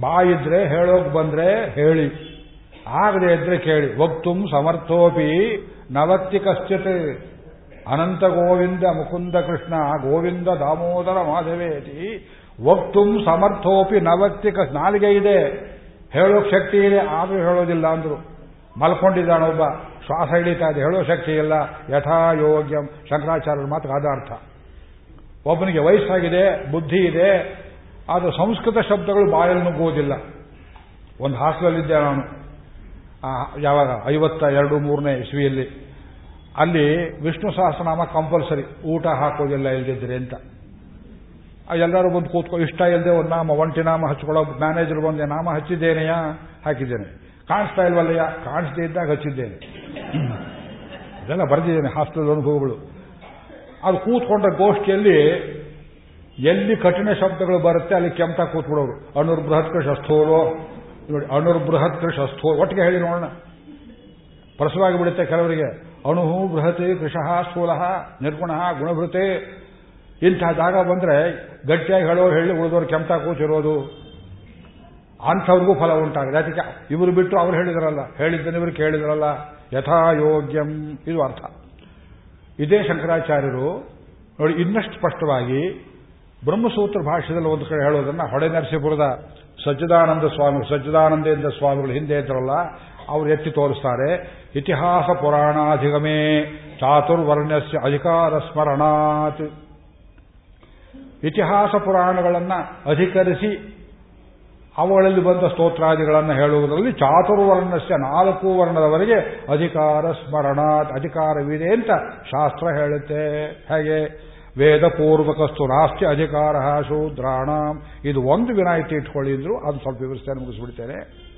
ಬಾಯಿದ್ರೆ ಹೇಳೋಕ್ ಬಂದ್ರೆ ಹೇಳಿ, ಆಗದೆ ಇದ್ರೆ ಕೇಳಿ. ವಕ್ತುಂ ಸಮರ್ಥೋಪಿ ನವತ್ತಿ ಕಶ್ಚಿತ್. ಅನಂತ ಗೋವಿಂದ ಮುಕುಂದ ಕೃಷ್ಣ, ಗೋವಿಂದ ದಾಮೋದರ ಮಾಧವೇತಿ. ವಕ್ತುಂ ಸಮರ್ಥೋಪಿ ನವತ್ತಿ ಕಸ್ ನಾಲಿಗೆ ಇದೆ. ಹೇಳೋಕ್ ಶಕ್ತಿ ಇದೆ, ಆದ್ರೂ ಹೇಳೋದಿಲ್ಲ ಅಂದ್ರು. ಮಲ್ಕೊಂಡಿದ್ದಾನೊಬ್ಬ. ಶ್ವಾಸ ಹಿಡಿತಾ ಇದೆ, ಹೇಳೋ ಶಕ್ತಿ ಇಲ್ಲ. ಯಥಾಯೋಗ್ಯಂ ಶಂಕರಾಚಾರ್ಯರ ಮಾತ್ರ ಆದ ಅರ್ಥ. ಒಬ್ಬನಿಗೆ ವಯಸ್ಸಾಗಿದೆ, ಬುದ್ಧಿ ಇದೆ, ಆದ್ರೆ ಸಂಸ್ಕೃತ ಶಬ್ದಗಳು ಬಾಯಲ್ಲಿ ನುಗ್ಗುವುದಿಲ್ಲ. ಒಂದು ಹಾಸ್ಟೆಲಲ್ಲಿದ್ದೆ ನಾನು. ಯಾವಾಗ? ಐವತ್ತ ಎರಡು ಮೂರನೇ ಇಸ್ವಿಯಲ್ಲಿ. ಅಲ್ಲಿ ವಿಷ್ಣು ಸಹಸ್ರನಾಮ ಕಂಪಲ್ಸರಿ. ಊಟ ಹಾಕೋದಿಲ್ಲ ಇಲ್ದಿದ್ರೆ ಅಂತ. ಎಲ್ಲರೂ ಬಂದು ಕೂತ್ಕೊ, ಇಷ್ಟ ಇಲ್ಲದೆ ಒಂದು ನಾಮ, ಒಂಟಿ ನಾಮ ಹಚ್ಕೊಳ್ಳೋ, ಮ್ಯಾನೇಜರ್ ಬಂದೆ, ನಾಮ ಹಚ್ಚಿದ್ದೇನೆಯಾ? ಹಾಕಿದ್ದೇನೆ. ಕಾಣಿಸ್ತಾ ಇಲ್ವಲ್ಲಯ್ಯ? ಕಾಣಿಸ್ದೇ ಇದ್ದಾಗ ಹಚ್ಚಿದ್ದೇನೆ. ಇದೆಲ್ಲ ಬರೆದಿದ್ದೇನೆ, ಹಾಸ್ಟೆಲ್ ಅನುಭವಗಳು ಅದು ಕೂತ್ಕೊಂಡ ಗೋಷ್ಠಿಯಲ್ಲಿ ಎಲ್ಲಿ ಕಠಿಣ ಶಬ್ದಗಳು ಬರುತ್ತೆ, ಅಲ್ಲಿ ಕೆಂಪ ಕೂತ್ಬಿಡೋರು. ಅಣುರ್ ಬೃಹತ್ ಸ್ಥೂಲೋ ನೋಡಿ, ಅಣುರ್ ಬೃಹತ್ ಕೃಷ ಸ್ಥೂ ಒಟ್ಟಿಗೆ ಹೇಳಿ ನೋಡೋಣ. ಪರಸವಾಗಿ ಬಿಡುತ್ತೆ ಕೆಲವರಿಗೆ. ಅಣು ಬೃಹತಿ ಕೃಷಃ ಸ್ಥೂಲ ನಿರ್ಗುಣ ಗುಣಭೃತೆ. ಇಂಥ ಜಾಗ ಬಂದ್ರೆ ಗಟ್ಟಿಯಾಗಿ ಹೇಳೋ ಹೇಳಿ ಉಳಿದವರು ಕೆಂಪ ಕೂತಿರೋದು. ಅಂಥವ್ರಿಗೂ ಫಲ ಉಂಟಾಗಿದೆ. ಅದಕ್ಕೆ ಇವರು ಬಿಟ್ಟು ಅವ್ರು ಹೇಳಿದರಲ್ಲ, ಹೇಳಿದ್ದನ್ನು ಇವರು ಕೇಳಿದ್ರಲ್ಲ. ಯಥಾಯೋಗ್ಯಂ ಇದು ಅರ್ಥ. ಇದೇ ಶಂಕರಾಚಾರ್ಯರು ನೋಡಿ, ಇನ್ನಷ್ಟು ಸ್ಪಷ್ಟವಾಗಿ ಬ್ರಹ್ಮಸೂತ್ರ ಭಾಷೆಯಲ್ಲಿ ಒಂದು ಕಡೆ ಹೇಳೋದನ್ನ ಹೊಡೆ ನರಸೀಪುರದ ಸಜ್ಜದಾನಂದ ಸ್ವಾಮಿ ಸಜ್ಜದಾನಂದೇಂದ್ರ ಸ್ವಾಮಿಗಳು ಹಿಂದೆ ಇದ್ರಲ್ಲ, ಅವರು ಎತ್ತಿ ತೋರಿಸ್ತಾರೆ. ಇತಿಹಾಸ ಪುರಾಣಾಧಿಗಮೇ ಚಾತುರ್ವರ್ಣ್ಯಸ್ಯ ಅಧಿಕಾರ ಸ್ಮರಣಾತ್. ಇತಿಹಾಸ ಪುರಾಣಗಳನ್ನು ಅಧಿಕರಿಸಿ ಅವುಗಳಲ್ಲಿ ಬಂದ ಸ್ತೋತ್ರಾದಿಗಳನ್ನು ಹೇಳುವುದರಲ್ಲಿ ಚಾತುರ್ವರ್ಣಸ್ಯ ನಾಲ್ಕು ವರ್ಣದವರೆಗೆ ಅಧಿಕಾರ ಸ್ಮರಣಾತ್ ಅಧಿಕಾರವಿದೆ ಅಂತ ಶಾಸ್ತ್ರ ಹೇಳುತ್ತೆ. ಹಾಗೆ? ವೇದ ಪೂರ್ವಕಸ್ತು ರಾಷ್ಟ್ರೀಯ ಅಧಿಕಾರ ಶೂದ್ರಾಣ. ಇದು ಒಂದು ವಿನಾಯಿತಿ ಇಟ್ಕೊಳ್ಳಿ ಅಂದ್ರು ಅದು ಸ್ವಲ್ಪ ವಿವರಿಸ್ತೇನೆ ಮುಗಿಸ್ಬಿಡ್ತೇನೆ.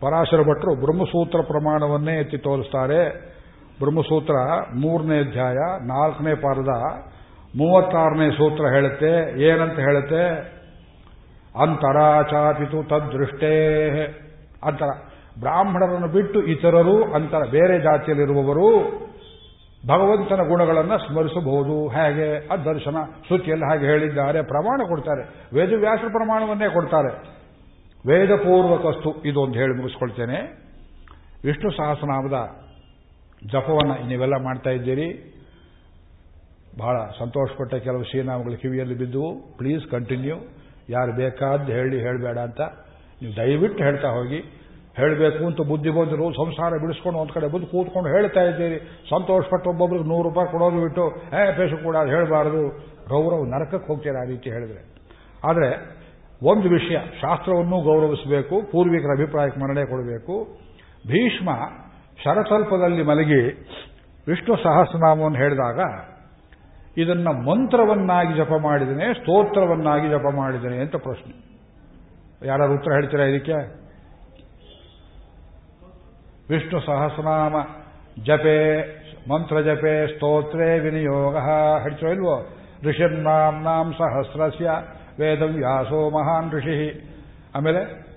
ಪರಾಶರ ಭಟ್ರು ಬ್ರಹ್ಮಸೂತ್ರ ಪ್ರಮಾಣವನ್ನೇ ಎತ್ತಿ ತೋರಿಸ್ತಾರೆ. ಬ್ರಹ್ಮಸೂತ್ರ ಮೂರನೇ ಅಧ್ಯಾಯ ನಾಲ್ಕನೇ ಪಾರದ ಮೂವತ್ತಾರನೇ ಸೂತ್ರ ಹೇಳುತ್ತೆ. ಏನಂತ ಹೇಳುತ್ತೆ? ಅಂತರಾಚಾಪಿತು ತದ್ದೃಷ್ಟೇ. ಅಂತರ. ಬ್ರಾಹ್ಮಣರನ್ನು ಬಿಟ್ಟು ಇತರರು, ಅಂತರ ಬೇರೆ ಜಾತಿಯಲ್ಲಿರುವವರು ಭಗವಂತನ ಗುಣಗಳನ್ನು ಸ್ಮರಿಸಬಹುದು. ಹೇಗೆ? ಅದು ದರ್ಶನ. ಶ್ರುತಿಯಲ್ಲಿ ಹಾಗೆ ಹೇಳಿದ್ದಾರೆ. ಪ್ರಮಾಣ ಕೊಡ್ತಾರೆ. ವೇದವ್ಯಾಸ ಪ್ರಮಾಣವನ್ನೇ ಕೊಡ್ತಾರೆ. ವೇದಪೂರ್ವಕಸ್ತು. ಇದೊಂದು ಹೇಳಿ ಮುಗಿಸ್ಕೊಳ್ತೇನೆ. ವಿಷ್ಣು ಸಹಸ್ರನಾಮದ ಜಪವನ್ನು ನೀವೆಲ್ಲ ಮಾಡ್ತಾ ಇದ್ದೀರಿ. ಬಹಳ ಸಂತೋಷಪಟ್ಟ ಕೆಲವು ಶ್ರೀನಾಮಗಳು ಕಿವಿಯಲ್ಲಿ ಬಿದ್ದುವು. ಪ್ಲೀಸ್ ಕಂಟಿನ್ಯೂ ಯಾರು ಬೇಕಾದ್ದು ಹೇಳಿ ಹೇಳಬೇಡ ಅಂತ ನೀವು ದಯವಿಟ್ಟು ಹೇಳ್ತಾ ಹೋಗಿ. ಹೇಳಬೇಕು ಅಂತ ಬುದ್ಧಿ ಬಂದರು ಸಂಸಾರ ಬಿಡಿಸ್ಕೊಂಡು ಒಂದು ಕಡೆ ಬಂದು ಕೂತ್ಕೊಂಡು ಹೇಳ್ತಾ ಇದ್ದೀರಿ. ಸಂತೋಷಪಟ್ಟು ಒಬ್ಬೊಬ್ರಿಗೆ ನೂರು ರೂಪಾಯಿ ಕೊಡೋದು ಬಿಟ್ಟು, ಏ ಪೇಶು ಕೂಡ ಹೇಳಬಾರದು. ಗೌರವ ನರಕಕ್ಕೆ ಹೋಗ್ತೀರಾ ಆ ರೀತಿ ಹೇಳಿದ್ರೆ. ಆದರೆ ಒಂದು ವಿಷಯ, ಶಾಸ್ತ್ರವನ್ನು ಗೌರವಿಸಬೇಕು, ಪೂರ್ವಿಕರ ಅಭಿಪ್ರಾಯಕ್ಕೆ ಮರಣೆ ಕೊಡಬೇಕು. ಭೀಷ್ಮ ಶರತಲ್ಪದಲ್ಲಿ ಮಲಗಿ ವಿಷ್ಣು ಸಹಸ್ರನಾಮವನ್ನು ಹೇಳಿದಾಗ ಇದನ್ನ ಮಂತ್ರವನ್ನಾಗಿ ಜಪ ಮಾಡಿದನೆ ಸ್ತೋತ್ರವನ್ನಾಗಿ ಜಪ ಮಾಡಿದನೆ ಅಂತ ಪ್ರಶ್ನೆ. ಯಾರು ಉತ್ತರ ಹೇಳ್ತೀರಾ ಇದಕ್ಕೆ? ವಿಷ್ಣು ಸಹಸ್ರನಾಮ ಜಪೆ, ಮಂತ್ರ ಜಪೆ, ಸ್ತೋತ್ರೇ ವಿನಿಯೋಗ. ಹೇಳ್ತೀರೋ ಇಲ್ವೋ? ಋಷಿರ್ನಾಂ ಸಹಸ್ರಸ್ಯ ವೇದವ್ಯಾಸೋ ಮಹಾನ್ ಋಷಿ. ಆಮೇಲೆ?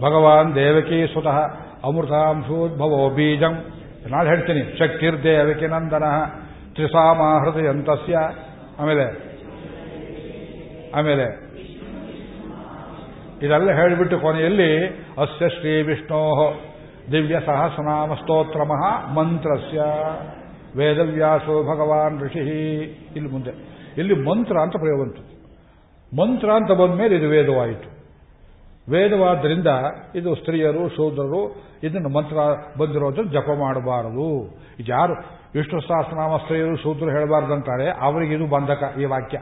ಭಗವಾನ್ ದೇವಕಿ ಸುತಃ ಅಮೃತಾಂಶೋದ್ಭವೋ ಬೀಜಂ. ನಾಳೆ ಹೇಳ್ತೀನಿ, ಶಕ್ತಿರ್ದೇವಕಿ ನಂದನ. ತ್ರಿಸಾಮ ಹೃದಯಂತಸ್ಯ ಆಮೇಲೆ ಆಮೇಲೆ, ಇದೆಲ್ಲ ಹೇಳಿಬಿಟ್ಟು ಕೊನೆಯಲ್ಲಿ, ಅಸ್ಯ ಶ್ರೀ ವಿಷ್ಣೋ ದಿವ್ಯ ಸಹಸ್ರನಾಮ ಸ್ತೋತ್ರ ಮಹಾ ಮಂತ್ರಸ್ಯ. ವೇದವ್ಯಾಸೋ ಭಗವಾನ್ ಋಷಿ. ಇಲ್ಲಿ ಮುಂದೆ. ಇಲ್ಲಿ ಮಂತ್ರ ಅಂತ ಪ್ರಯೋಗ ಬಂತು. ಮಂತ್ರ ಅಂತ ಬಂದ ಮೇಲೆ ಇದು ವೇದವಾಯಿತು. ವೇದವಾದ್ದರಿಂದ ಇದು ಸ್ತ್ರೀಯರು, ಶೂದ್ರರು ಇದನ್ನು ಮಂತ್ರ ಬಂದಿರೋದನ್ನು ಜಪ ಮಾಡಬಾರದು. ಇದು ಯಾರು ವಿಷ್ಣು ಸಹಸ್ರನಾಮ ಸ್ತ್ರೀಯರು ಶೂದ್ರ ಅವರಿಗೆ ಇದು ಬಂಧಕ ಈ ವಾಕ್ಯ.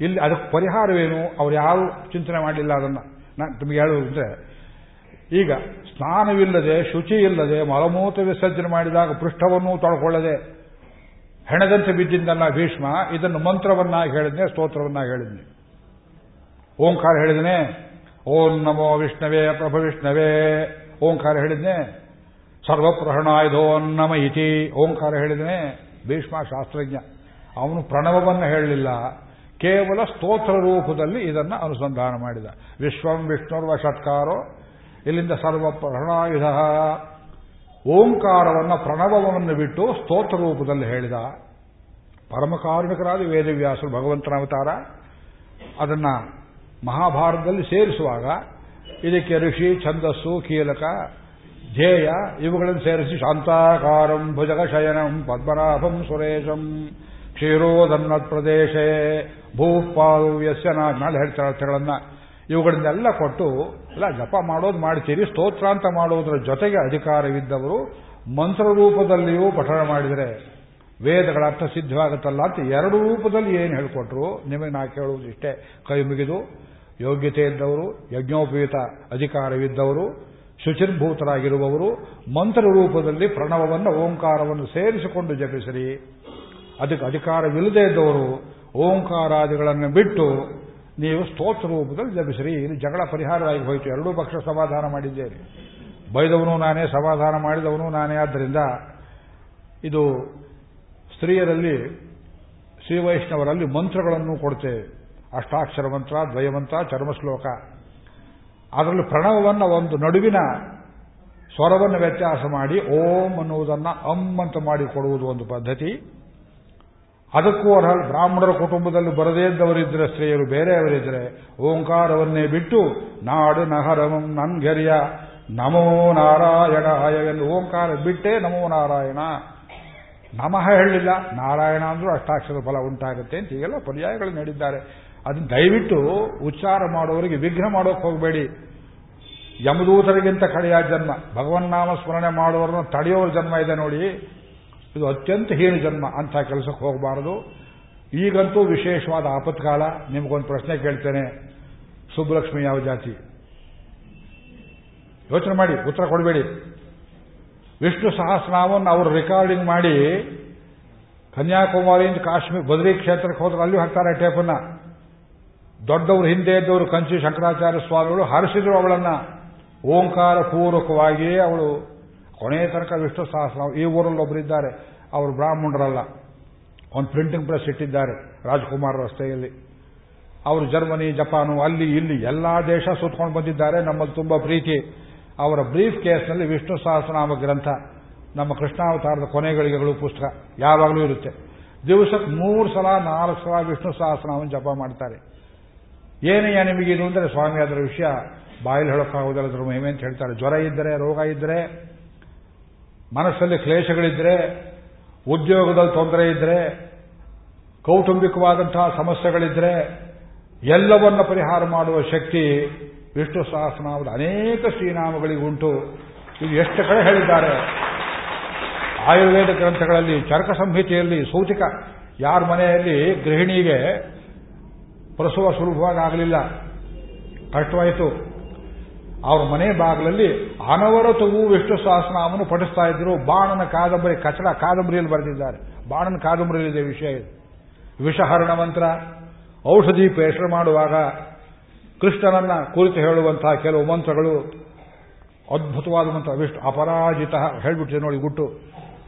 ಇಲ್ಲಿ ಅದಕ್ಕೆ ಪರಿಹಾರವೇನು? ಅವ್ರು ಯಾರು ಚಿಂತನೆ ಮಾಡಲಿಲ್ಲ ಅದನ್ನು. ನಾನು ನಿಮಗೆ ಹೇಳುವುದಂದ್ರೆ ಈಗ ಸ್ನಾನವಿಲ್ಲದೆ ಶುಚಿ ಇಲ್ಲದೆ ಮಲಮೂತ್ರ ವಿಸರ್ಜನೆ ಮಾಡಿದಾಗ ಪೃಷ್ಠವನ್ನು ತೊಳ್ಕೊಳ್ಳದೆ, ಹೆಣದಂತೆ ಬಿದ್ದಿದ್ದಲ್ಲ ಭೀಷ್ಮ, ಇದನ್ನು ಮಂತ್ರವನ್ನಾಗಿ ಹೇಳಿದ್ನೆ, ಸ್ತೋತ್ರವನ್ನಾಗಿ ಹೇಳಿದ್ನೆ. ಓಂಕಾರ ಹೇಳಿದನೆ? ಓಂ ನಮೋ ವಿಷ್ಣವೇ, ಪ್ರಭು ವಿಷ್ಣವೇ. ಓಂಕಾರ ಹೇಳಿದ್ನೆ? ಸರ್ವಪ್ರಹಣಾಯುಧೋ ನಮ ಇತಿ ಓಂಕಾರ ಹೇಳಿದನೇ ಭೀಷ್ಮ ಶಾಸ್ತ್ರಜ್ಞ ಅವನು ಪ್ರಣವವನ್ನು ಹೇಳಲಿಲ್ಲ. ಕೇವಲ ಸ್ತೋತ್ರ ರೂಪದಲ್ಲಿ ಇದನ್ನು ಅನುಸಂಧಾನ ಮಾಡಿದ. ವಿಶ್ವಂ ವಿಷ್ಣುರ್ವ ಷಟ್ಕಾರೋ, ಇಲ್ಲಿಂದ ಸರ್ವಪ್ರಹಣಾಯುಧ. ಓಂಕಾರವನ್ನು ಪ್ರಣವವನ್ನು ಬಿಟ್ಟು ಸ್ತೋತ್ರ ರೂಪದಲ್ಲಿ ಹೇಳಿದ. ಪರಮಕಾರುಣಿಕರಾದ ವೇದವ್ಯಾಸರು ಭಗವಂತನ ಅವತಾರ. ಅದನ್ನು ಮಹಾಭಾರತದಲ್ಲಿ ಸೇರಿಸುವಾಗ ಇದಕ್ಕೆ ಋಷಿ, ಛಂದಸ್ಸು, ಕೀಲಕ ಧ್ಯೇಯ ಇವುಗಳನ್ನು ಸೇರಿಸಿ ಶಾಂತಾಕಾರಂ ಭುಜಗ ಶಯನಂ ಪದ್ಮನಾಭಂ ಸುರೇಶಂ ಕ್ಷೀರೋದನ್ನತ್ ಪ್ರದೇಶೇ ಭೂಪಾಲು ವ್ಯಸ್ಯನ ಮೇಲೆ ಹೇಳ್ತಾರೆ ಅರ್ಥಗಳನ್ನ. ಇವುಗಳನ್ನೆಲ್ಲ ಕೊಟ್ಟು, ಎಲ್ಲ ಜಪ ಮಾಡೋದು ಮಾಡ್ತೀರಿ ಸ್ತೋತ್ರ ಅಂತ ಮಾಡೋದ್ರ ಜೊತೆಗೆ ಅಧಿಕಾರವಿದ್ದವರು ಮಂತ್ರ ರೂಪದಲ್ಲಿಯೂ ಪಠಣ ಮಾಡಿದರೆ ವೇದಗಳ ಅರ್ಥ ಸಿದ್ಧವಾಗುತ್ತಲ್ಲ ಅಂತ ಎರಡು ರೂಪದಲ್ಲಿ ಏನು ಹೇಳಿಕೊಟ್ರು ನಿಮಗೆ ನಾ ಕೇಳುವುದು ಇಷ್ಟೇ ಕೈ ಮುಗಿದು ಯೋಗ್ಯತೆ ಇದ್ದವರು, ಯಜ್ಞೋಪಯುತ ಅಧಿಕಾರವಿದ್ದವರು ಶುಚಿರ್ಭೂತರಾಗಿರುವವರು ಮಂತ್ರ ರೂಪದಲ್ಲಿ ಪ್ರಣವವನ್ನು, ಓಂಕಾರವನ್ನು ಸೇರಿಸಿಕೊಂಡು ಜಪಿಸಿರಿ. ಅದಕ್ಕೆ ಅಧಿಕಾರವಿಲ್ಲದೆ ಇದ್ದವರು ಓಂಕಾರಾದಿಗಳನ್ನು ಬಿಟ್ಟು ನೀವು ಸ್ತೋತ್ರ ರೂಪದಲ್ಲಿ ಜಪಿಸಿರಿ. ಇಲ್ಲಿ ಜಗಳ ಪರಿಹಾರವಾಗಿ ಹೋಯಿತು. ಎರಡೂ ಪಕ್ಷ ಸಮಾಧಾನ ಮಾಡಿದ್ದೇನೆ ಬೈದವನು ನಾನೇ, ಸಮಾಧಾನ ಮಾಡಿದವನು ನಾನೇ. ಆದ್ದರಿಂದ ಇದು ಸ್ತ್ರೀಯರಲ್ಲಿ, ಶ್ರೀವೈಷ್ಣವರಲ್ಲಿ ಮಂತ್ರಗಳನ್ನು ಕೊಡ್ತೇವೆ. ಅಷ್ಟಾಕ್ಷರ ಮಂತ್ರ ದ್ವಯಮಂತ್ರ, ಚರ್ಮಶ್ಲೋಕ. ಅದರಲ್ಲಿ ಪ್ರಣವವನ್ನು ಒಂದು ನಡುವಿನ ಸ್ವರವನ್ನು ವ್ಯತ್ಯಾಸ ಮಾಡಿ ಓಂ ಅನ್ನುವುದನ್ನು ಅಂ ಅಂತ ಮಾಡಿಕೊಡುವುದು ಒಂದು ಪದ್ಧತಿ. ಅದಕ್ಕೂ ಅರ್ಹ ಬ್ರಾಹ್ಮಣರ ಕುಟುಂಬದಲ್ಲಿ ಬರದೇ ಇದ್ದವರಿದ್ದರೆ ಸ್ತ್ರೀಯರು ಬೇರೆಯವರಿದ್ದರೆ ಓಂಕಾರವನ್ನೇ ಬಿಟ್ಟು ನಾಡು ನಹರಮಂ ನನ್ಗೆರಿಯ ನಮೋ ನಾರಾಯಣ ಎಂದು ಓಂಕಾರ ಬಿಟ್ಟೇ ನಮೋ ನಾರಾಯಣ. ನಮಃ ಹೇಳಿಲ್ಲ ನಾರಾಯಣ ಅಂದ್ರೂ ಅಷ್ಟಾಕ್ಷರ ಫಲ ಉಂಟಾಗುತ್ತೆ ಅಂತ ಪರ್ಯಾಯಗಳು ನೀಡಿದ್ದಾರೆ. ಅದನ್ನು ದಯವಿಟ್ಟು ಉಚ್ಚಾರ ಮಾಡುವವರಿಗೆ ವಿಘ್ನ ಮಾಡೋಕೆ ಹೋಗಬೇಡಿ. ಯಮದೂತರಿಗಿಂತ ಕಡೆಯ ಜನ್ಮ ಭಗವನ್ನಾಮ ಸ್ಮರಣೆ ಮಾಡುವವರನ್ನ ತಡೆಯೋರ ಜನ್ಮ ಇದೆ ನೋಡಿ. ಇದು ಅತ್ಯಂತ ಹೀನ ಜನ್ಮ ಅಂಥ ಕೆಲಸಕ್ಕೆ ಹೋಗಬಾರದು. ಈಗಂತೂ ವಿಶೇಷವಾದ ಆಪತ್ಕಾಲ. ನಿಮಗೊಂದು ಪ್ರಶ್ನೆ ಕೇಳ್ತೇನೆ. ಸುಬ್ಬಲಕ್ಷ್ಮಿ ಯಾವ ಜಾತಿ? ಯೋಚನೆ ಮಾಡಿ, ಉತ್ತರ ಕೊಡಬೇಡಿ. ವಿಷ್ಣು ಸಹಸ್ರನಾಮವನ್ನು ಅವರು ರೆಕಾರ್ಡಿಂಗ್ ಮಾಡಿ, ಕನ್ಯಾಕುಮಾರಿಯಿಂದ ಕಾಶ್ಮೀರ, ಬದ್ರಿ ಕ್ಷೇತ್ರಕ್ಕೆ ಹೋದ್ರೆ ಅಲ್ಲೂ ಹಾಕ್ತಾರೆ ಟೇಪನ್ನ. ದೊಡ್ಡವರು ಹಿಂದೆ ಇದ್ದವರು ಕಂಚಿ ಶಂಕರಾಚಾರ್ಯ ಸ್ವಾಮಿಗಳು ಹರಿಸಿದ್ರು ಅವಳನ್ನ. ಓಂಕಾರ ಪೂರ್ವಕವಾಗಿಯೇ ಅವಳು ಕೊನೆಯ ತನಕ ವಿಷ್ಣು ಸಹಸ್ರ ಈ ಊರಲ್ಲಿ ಒಬ್ಬರಿದ್ದಾರೆ ಅವರು ಬ್ರಾಹ್ಮಣರಲ್ಲ. ಒಂದು ಪ್ರಿಂಟಿಂಗ್ ಪ್ರೆಸ್ ಇಟ್ಟಿದ್ದಾರೆ ರಾಜ್ಕುಮಾರ್ ರಸ್ತೆಯಲ್ಲಿ. ಅವರು ಜರ್ಮನಿ, ಜಪಾನು, ಅಲ್ಲಿ, ಇಲ್ಲಿ ಎಲ್ಲಾ ದೇಶ ಸುತ್ಕೊಂಡು ಬಂದಿದ್ದಾರೆ. ನಮ್ಮಲ್ಲಿ ತುಂಬಾ ಪ್ರೀತಿ. ಅವರ ಬ್ರೀಫ್ ಕೇಸ್ನಲ್ಲಿ ವಿಷ್ಣು ಸಹಸ್ರನಾಮ ಗ್ರಂಥ. ನಮ್ಮ ಕೃಷ್ಣಾವತಾರದ ಕೊನೆಗಳಿಗೆಗಳು ಪುಸ್ತಕ. ಯಾವಾಗಲೂ ಇರುತ್ತೆ. ದಿವಸಕ್ಕೆ ಮೂರು ಸಲ, ನಾಲ್ಕು ಸಲ ವಿಷ್ಣು ಸಹಸ್ರನಾಮವನ್ನು ಜಪ ಮಾಡ್ತಾರೆ. ಏನಯ್ಯ ನಿಮಗಿದು ಅಂದರೆ ಸ್ವಾಮಿ ಅದರ ವಿಷಯ ಬಾಯಲ್ಲಿ ಹೇಳೋಕ್ಕಾಗೋದಿಲ್ಲ, ಅದ್ರ ಮಹಿಮೆ ಅಂತ ಹೇಳ್ತಾರೆ. ಜ್ವರ ಇದ್ದರೆ, ರೋಗ ಇದ್ದರೆ, ಮನಸ್ಸಲ್ಲಿ ಕ್ಲೇಶಗಳಿದ್ರೆ, ಉದ್ಯೋಗದಲ್ಲಿ ತೊಂದರೆ ಇದ್ರೆ ಕೌಟುಂಬಿಕವಾದಂತಹ ಸಮಸ್ಯೆಗಳಿದ್ರೆ, ಎಲ್ಲವನ್ನ ಪರಿಹಾರ ಮಾಡುವ ಶಕ್ತಿ ವಿಷ್ಣು ಸಹಸ್ರನಾಮದ ಅನೇಕ ಶ್ರೀನಾಮಗಳಿಗುಂಟು. ಇದು ಎಷ್ಟು ಕಡೆ ಹೇಳಿದ್ದಾರೆ? ಆಯುರ್ವೇದ ಗ್ರಂಥಗಳಲ್ಲಿ ಚರಕ ಸಂಹಿತೆಯಲ್ಲಿ ಸೌತಿಕ, ಯಾರ ಮನೆಯಲ್ಲಿ ಗೃಹಿಣಿಗೆ ಪ್ರಸವ ಸುಲಭವಾಗಿ ಆಗಲಿಲ್ಲ. ಕಷ್ಟವಾಯಿತು ಅವ್ರ ಮನೆ ಬಾಗಿಲಲ್ಲಿ ಅನವರತವೂ ವಿಷ್ಣು ಸಹಸ್ರನಾಮವನ್ನು ಪಠಿಸ್ತಾ ಇದ್ರು. ಬಾಣನ ಕಾದಂಬರಿ ಕಚಡ ಕಾದಂಬರಿಯಲ್ಲಿ ಬರೆದಿದ್ದಾರೆ. ಬಾಣನ ಕಾದಂಬರಿಯಲ್ಲಿದೆ ವಿಷಯ ಇದು. ವಿಷಹರಣ ಮಂತ್ರ, ಔಷಧಿ ಪೇಷಣೆ ಮಾಡುವಾಗ ಕೃಷ್ಣನನ್ನ ಕುರಿತು ಹೇಳುವಂತಹ ಕೆಲವು ಮಂತ್ರಗಳು ಅದ್ಭುತವಾದ ಮಂತ್ರ. ವಿಷ್ಣು ಅಪರಾಜಿತ ಹೇಳ್ಬಿಟ್ಟಿದೆ ನೋಡಿ ಗುಟ್ಟು.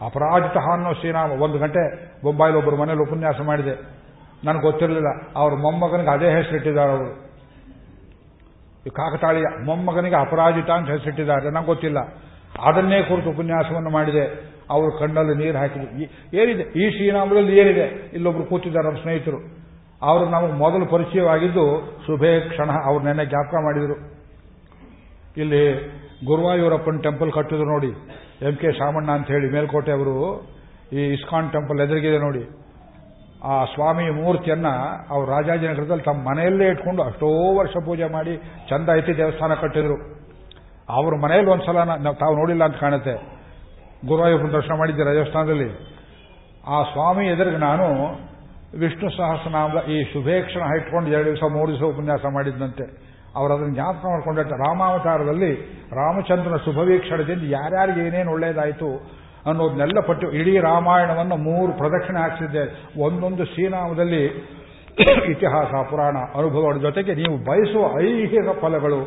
ಅಪರಾಜಿತ ಅನ್ನೋ ಶ್ರೀನಾಮ. ಒಂದು ಗಂಟೆ ಬೊಂಬಾಯಿಲಿ ಒಬ್ಬರು ಮನೇಲಿ ಉಪನ್ಯಾಸ ಮಾಡಿದೆ. ನನಗೆ ಗೊತ್ತಿರಲಿಲ್ಲ. ಅವ್ರ ಮೊಮ್ಮಗನಿಗೆ ಅದೇ ಹೆಸರಿಟ್ಟಿದ್ದಾರೆ ಅವರು. ಈ ಕಾಕತಾಳಿಯ ಮೊಮ್ಮಗನಿಗೆ ಅಪರಾಜಿತ ಅಂತ ಹೆಸರಿಟ್ಟಿದ್ದಾರೆ. ನನಗೆ ಗೊತ್ತಿಲ್ಲ. ಅದನ್ನೇ ಕುರಿತು ಉಪನ್ಯಾಸವನ್ನು ಮಾಡಿದೆ. ಅವರು ಕಣ್ಣಲ್ಲಿ ನೀರು ಹಾಕಿದ್ರು. ಏನಿದೆ? ಈ ಶ್ರೀನಾಮದಲ್ಲಿ ಏನಿದೆ? ಇಲ್ಲೊಬ್ರು ಕೂತಿದ್ದಾರೆ ನಮ್ಮ ಸ್ನೇಹಿತರು. ಅವರು ನಮಗೆ ಮೊದಲು ಪರಿಚಯವಾಗಿದ್ದು ಶುಭೇ ಕ್ಷಣ ಅವ್ರು ನೆನ್ನೆ ಜ್ಞಾಪಕ ಮಾಡಿದರು. ಇಲ್ಲಿ ಗುರುವಾಯೂರಪ್ಪನ ಟೆಂಪಲ್ ಕಟ್ಟಿದ್ರು ನೋಡಿ. ಎಂ ಕೆ ಶಾಮಣ್ಣ ಅಂತ ಹೇಳಿ ಮೇಲ್ಕೋಟೆ ಅವರು ಈ ಇಸ್ಕಾನ್ ಟೆಂಪಲ್ ಎದುರಿಗಿದೆ ನೋಡಿ. ಆ ಸ್ವಾಮಿ ಮೂರ್ತಿಯನ್ನ ಅವರು ರಾಜಾಜಿನಗರದಲ್ಲಿ ತಮ್ಮ ಮನೆಯಲ್ಲೇ ಇಟ್ಕೊಂಡು ಅಷ್ಟೋ ವರ್ಷ ಪೂಜೆ ಮಾಡಿ ಚಂದ ಐತಿ ದೇವಸ್ಥಾನ ಕಟ್ಟಿದ್ರು. ಅವ್ರ ಮನೆಯಲ್ಲಿ ಒಂದ್ಸಲ ನಾವು ತಾವು ನೋಡಿಲ್ಲ ಅಂತ ಕಾಣುತ್ತೆ. ಗುರುವಾಯೂರಪ್ಪನ ದರ್ಶನ ಮಾಡಿದ್ದೆ ರಾಜಸ್ಥಾನದಲ್ಲಿ. ಆ ಸ್ವಾಮಿ ಎದುರಿಗೆ ನಾನು ವಿಷ್ಣು ಸಹಸ್ರನಾಮದ ಈ ಶುಭೇಕ್ಷಣ ಇಟ್ಕೊಂಡು ಎರಡು ದಿವಸ, ಮೂರು ದಿವಸ ಉಪನ್ಯಾಸ ಮಾಡಿದ್ದಂತೆ ಅವರು ಅದನ್ನು ಜ್ಞಾಪಕ ಮಾಡಿಕೊಂಡ ರಾಮಾವತಾರದಲ್ಲಿ ರಾಮಚಂದ್ರನ ಶುಭವೀಕ್ಷಣದಿಂದ ಯಾರ್ಯಾರಿಗೆ ಏನೇನು ಒಳ್ಳೇದಾಯಿತು ಅನ್ನೋದನ್ನೆಲ್ಲ ಪಟ್ಟು ಇಡೀ ರಾಮಾಯಣವನ್ನು ಮೂರು ಪ್ರದಕ್ಷಿಣೆ ಹಾಕಿಸಿದ್ದೆ. ಒಂದೊಂದು ಶ್ರೀನಾಮದಲ್ಲಿ ಇತಿಹಾಸ, ಪುರಾಣ ಅನುಭವಗಳ ಜೊತೆಗೆ ನೀವು ಬಯಸುವ ಐಹಿಕ ಫಲಗಳು,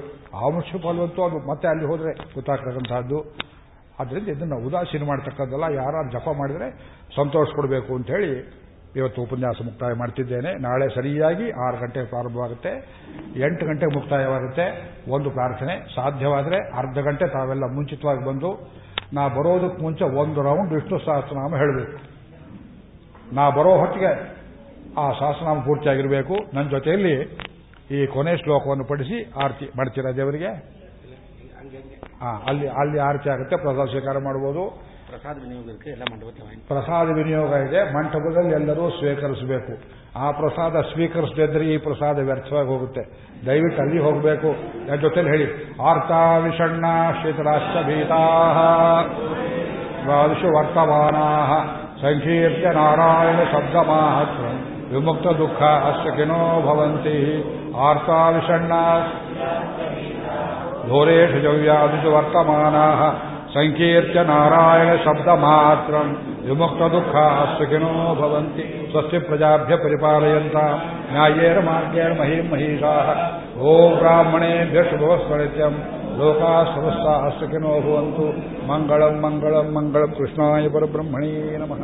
ಆಮುಷ ಫಲವಂತೂ ಅದು ಮತ್ತೆ ಅಲ್ಲಿ ಹೋದರೆ ಗೊತ್ತಾಗ್ತಕ್ಕಂಥದ್ದು. ಆದ್ದರಿಂದ ಇದನ್ನು ಉದಾಸೀನ ಮಾಡ್ತಕ್ಕದ್ದಲ್ಲ ಯಾರು ಜಪ ಮಾಡಿದರೆ ಸಂತೋಷ ಕೊಡಬೇಕು ಅಂತ ಹೇಳಿ ಇವತ್ತು ಉಪನ್ಯಾಸ ಮುಕ್ತಾಯ ಮಾಡ್ತಿದ್ದೇನೆ. ನಾಳೆ ಸರಿಯಾಗಿ ಆರು ಗಂಟೆಗೆ ಪ್ರಾರಂಭವಾಗುತ್ತೆ. ಎಂಟು ಗಂಟೆಗೆ ಮುಕ್ತಾಯವಾಗುತ್ತೆ. ಒಂದು ಪ್ರಾರ್ಥನೆ. ಸಾಧ್ಯವಾದರೆ ಅರ್ಧ ಗಂಟೆ ತಾವೆಲ್ಲ ಮುಂಚಿತವಾಗಿ ಬಂದು ನಾ ಬರೋದಕ್ಕೆ ಮುಂಚೆ ಒಂದು ರೌಂಡ್ ವಿಷ್ಣು ಸಹಸ್ರನಾಮ ಹೇಳಬೇಕು. ನಾ ಬರೋ ಹೊತ್ತಿಗೆ ಆ ಸಹಸ್ರನಾಮ ಪೂರ್ತಿಯಾಗಿರಬೇಕು. ನನ್ನ ಜೊತೆಯಲ್ಲಿ ಈ ಕೊನೆ ಶ್ಲೋಕವನ್ನು ಪಡಿಸಿ ಆರತಿ ಮಾಡ್ತೀರಾ ದೇವರಿಗೆ? ಅಲ್ಲಿ ಅಲ್ಲಿ ಆರತಿ ಆಗುತ್ತೆ ಪ್ರಸಾದ ಸ್ವೀಕಾರ ಮಾಡಬಹುದು ಪ್ರಸಾದ ವಿನಿಯೋಗಕ್ಕೆ ಎಲ್ಲ ಮಂಡಪಕ್ಕೆ ಪ್ರಸಾದ ವಿನಿಯೋಗ ಇದೆ, ಮಂಟಪದಲ್ಲಿ ಎಲ್ಲರೂ ಸ್ವೀಕರಿಸಬೇಕು. ಆ ಪ್ರಸಾದ ಸ್ವೀಕರಿಸದಿದ್ರೆ ಈ ಪ್ರಸಾದ ವ್ಯರ್ಥವಾಗಿ ಹೋಗುತ್ತೆ. ದಯವಿಟ್ಟು ಅಲ್ಲಿ ಹೋಗಬೇಕು. ಯಾರ ಜೊತೆಲಿ ಹೇಳಿ. ಆರ್ತಾ ವಿಷಣ್ಣ ಶೀತರಾಶ್ಚ ಭೀತಾ ದ್ವಾದಶು ವರ್ತಮಾನಾ ಸಂಕೀರ್ತ್ಯ ನಾರಾಯಣ ಶಬ್ದ ಮಾಹತ್ರ ವಿಮುಕ್ತ ದುಃಖ ಅಷ್ಟಕಿನೋ ಭವಂತಿ ಆರ್ತಾ ವಿಷಣ್ಣ ಘೋರೇಷು ಜವ್ಯಾದಿಷು ವರ್ತಮಾನಾ ದುಃಖ ಸುಖಿನೋ ಭವಂತಿ. ಸ್ವಸ್ತಿ ಪ್ರಜಾಭ್ಯ ಪರಿಪಾಲಯಂತ. ನ್ಯಾಯೇನ ಮಾರ್ಗೇಣ ಮಹೀಂ ಮಹೀಷಾ. ಓ ಬ್ರಾಹ್ಮಣೇಭ್ಯ ಶುಭವಸ್ಮೃತ್ಯಂ ಲೋಕಾ ಸಮಸ್ತಾ ಸುಖಿನೋ ಭವಂತು. ಮಂಗಳಂ ಮಂಗಳಂ ಮಂಗಳಂ. ಕೃಷ್ಣಾಯ ಪರಬ್ರಹ್ಮಣೇ ನಮಃ.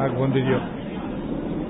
ಹಾಗೆ ಬಂದಿದೆಯೋ?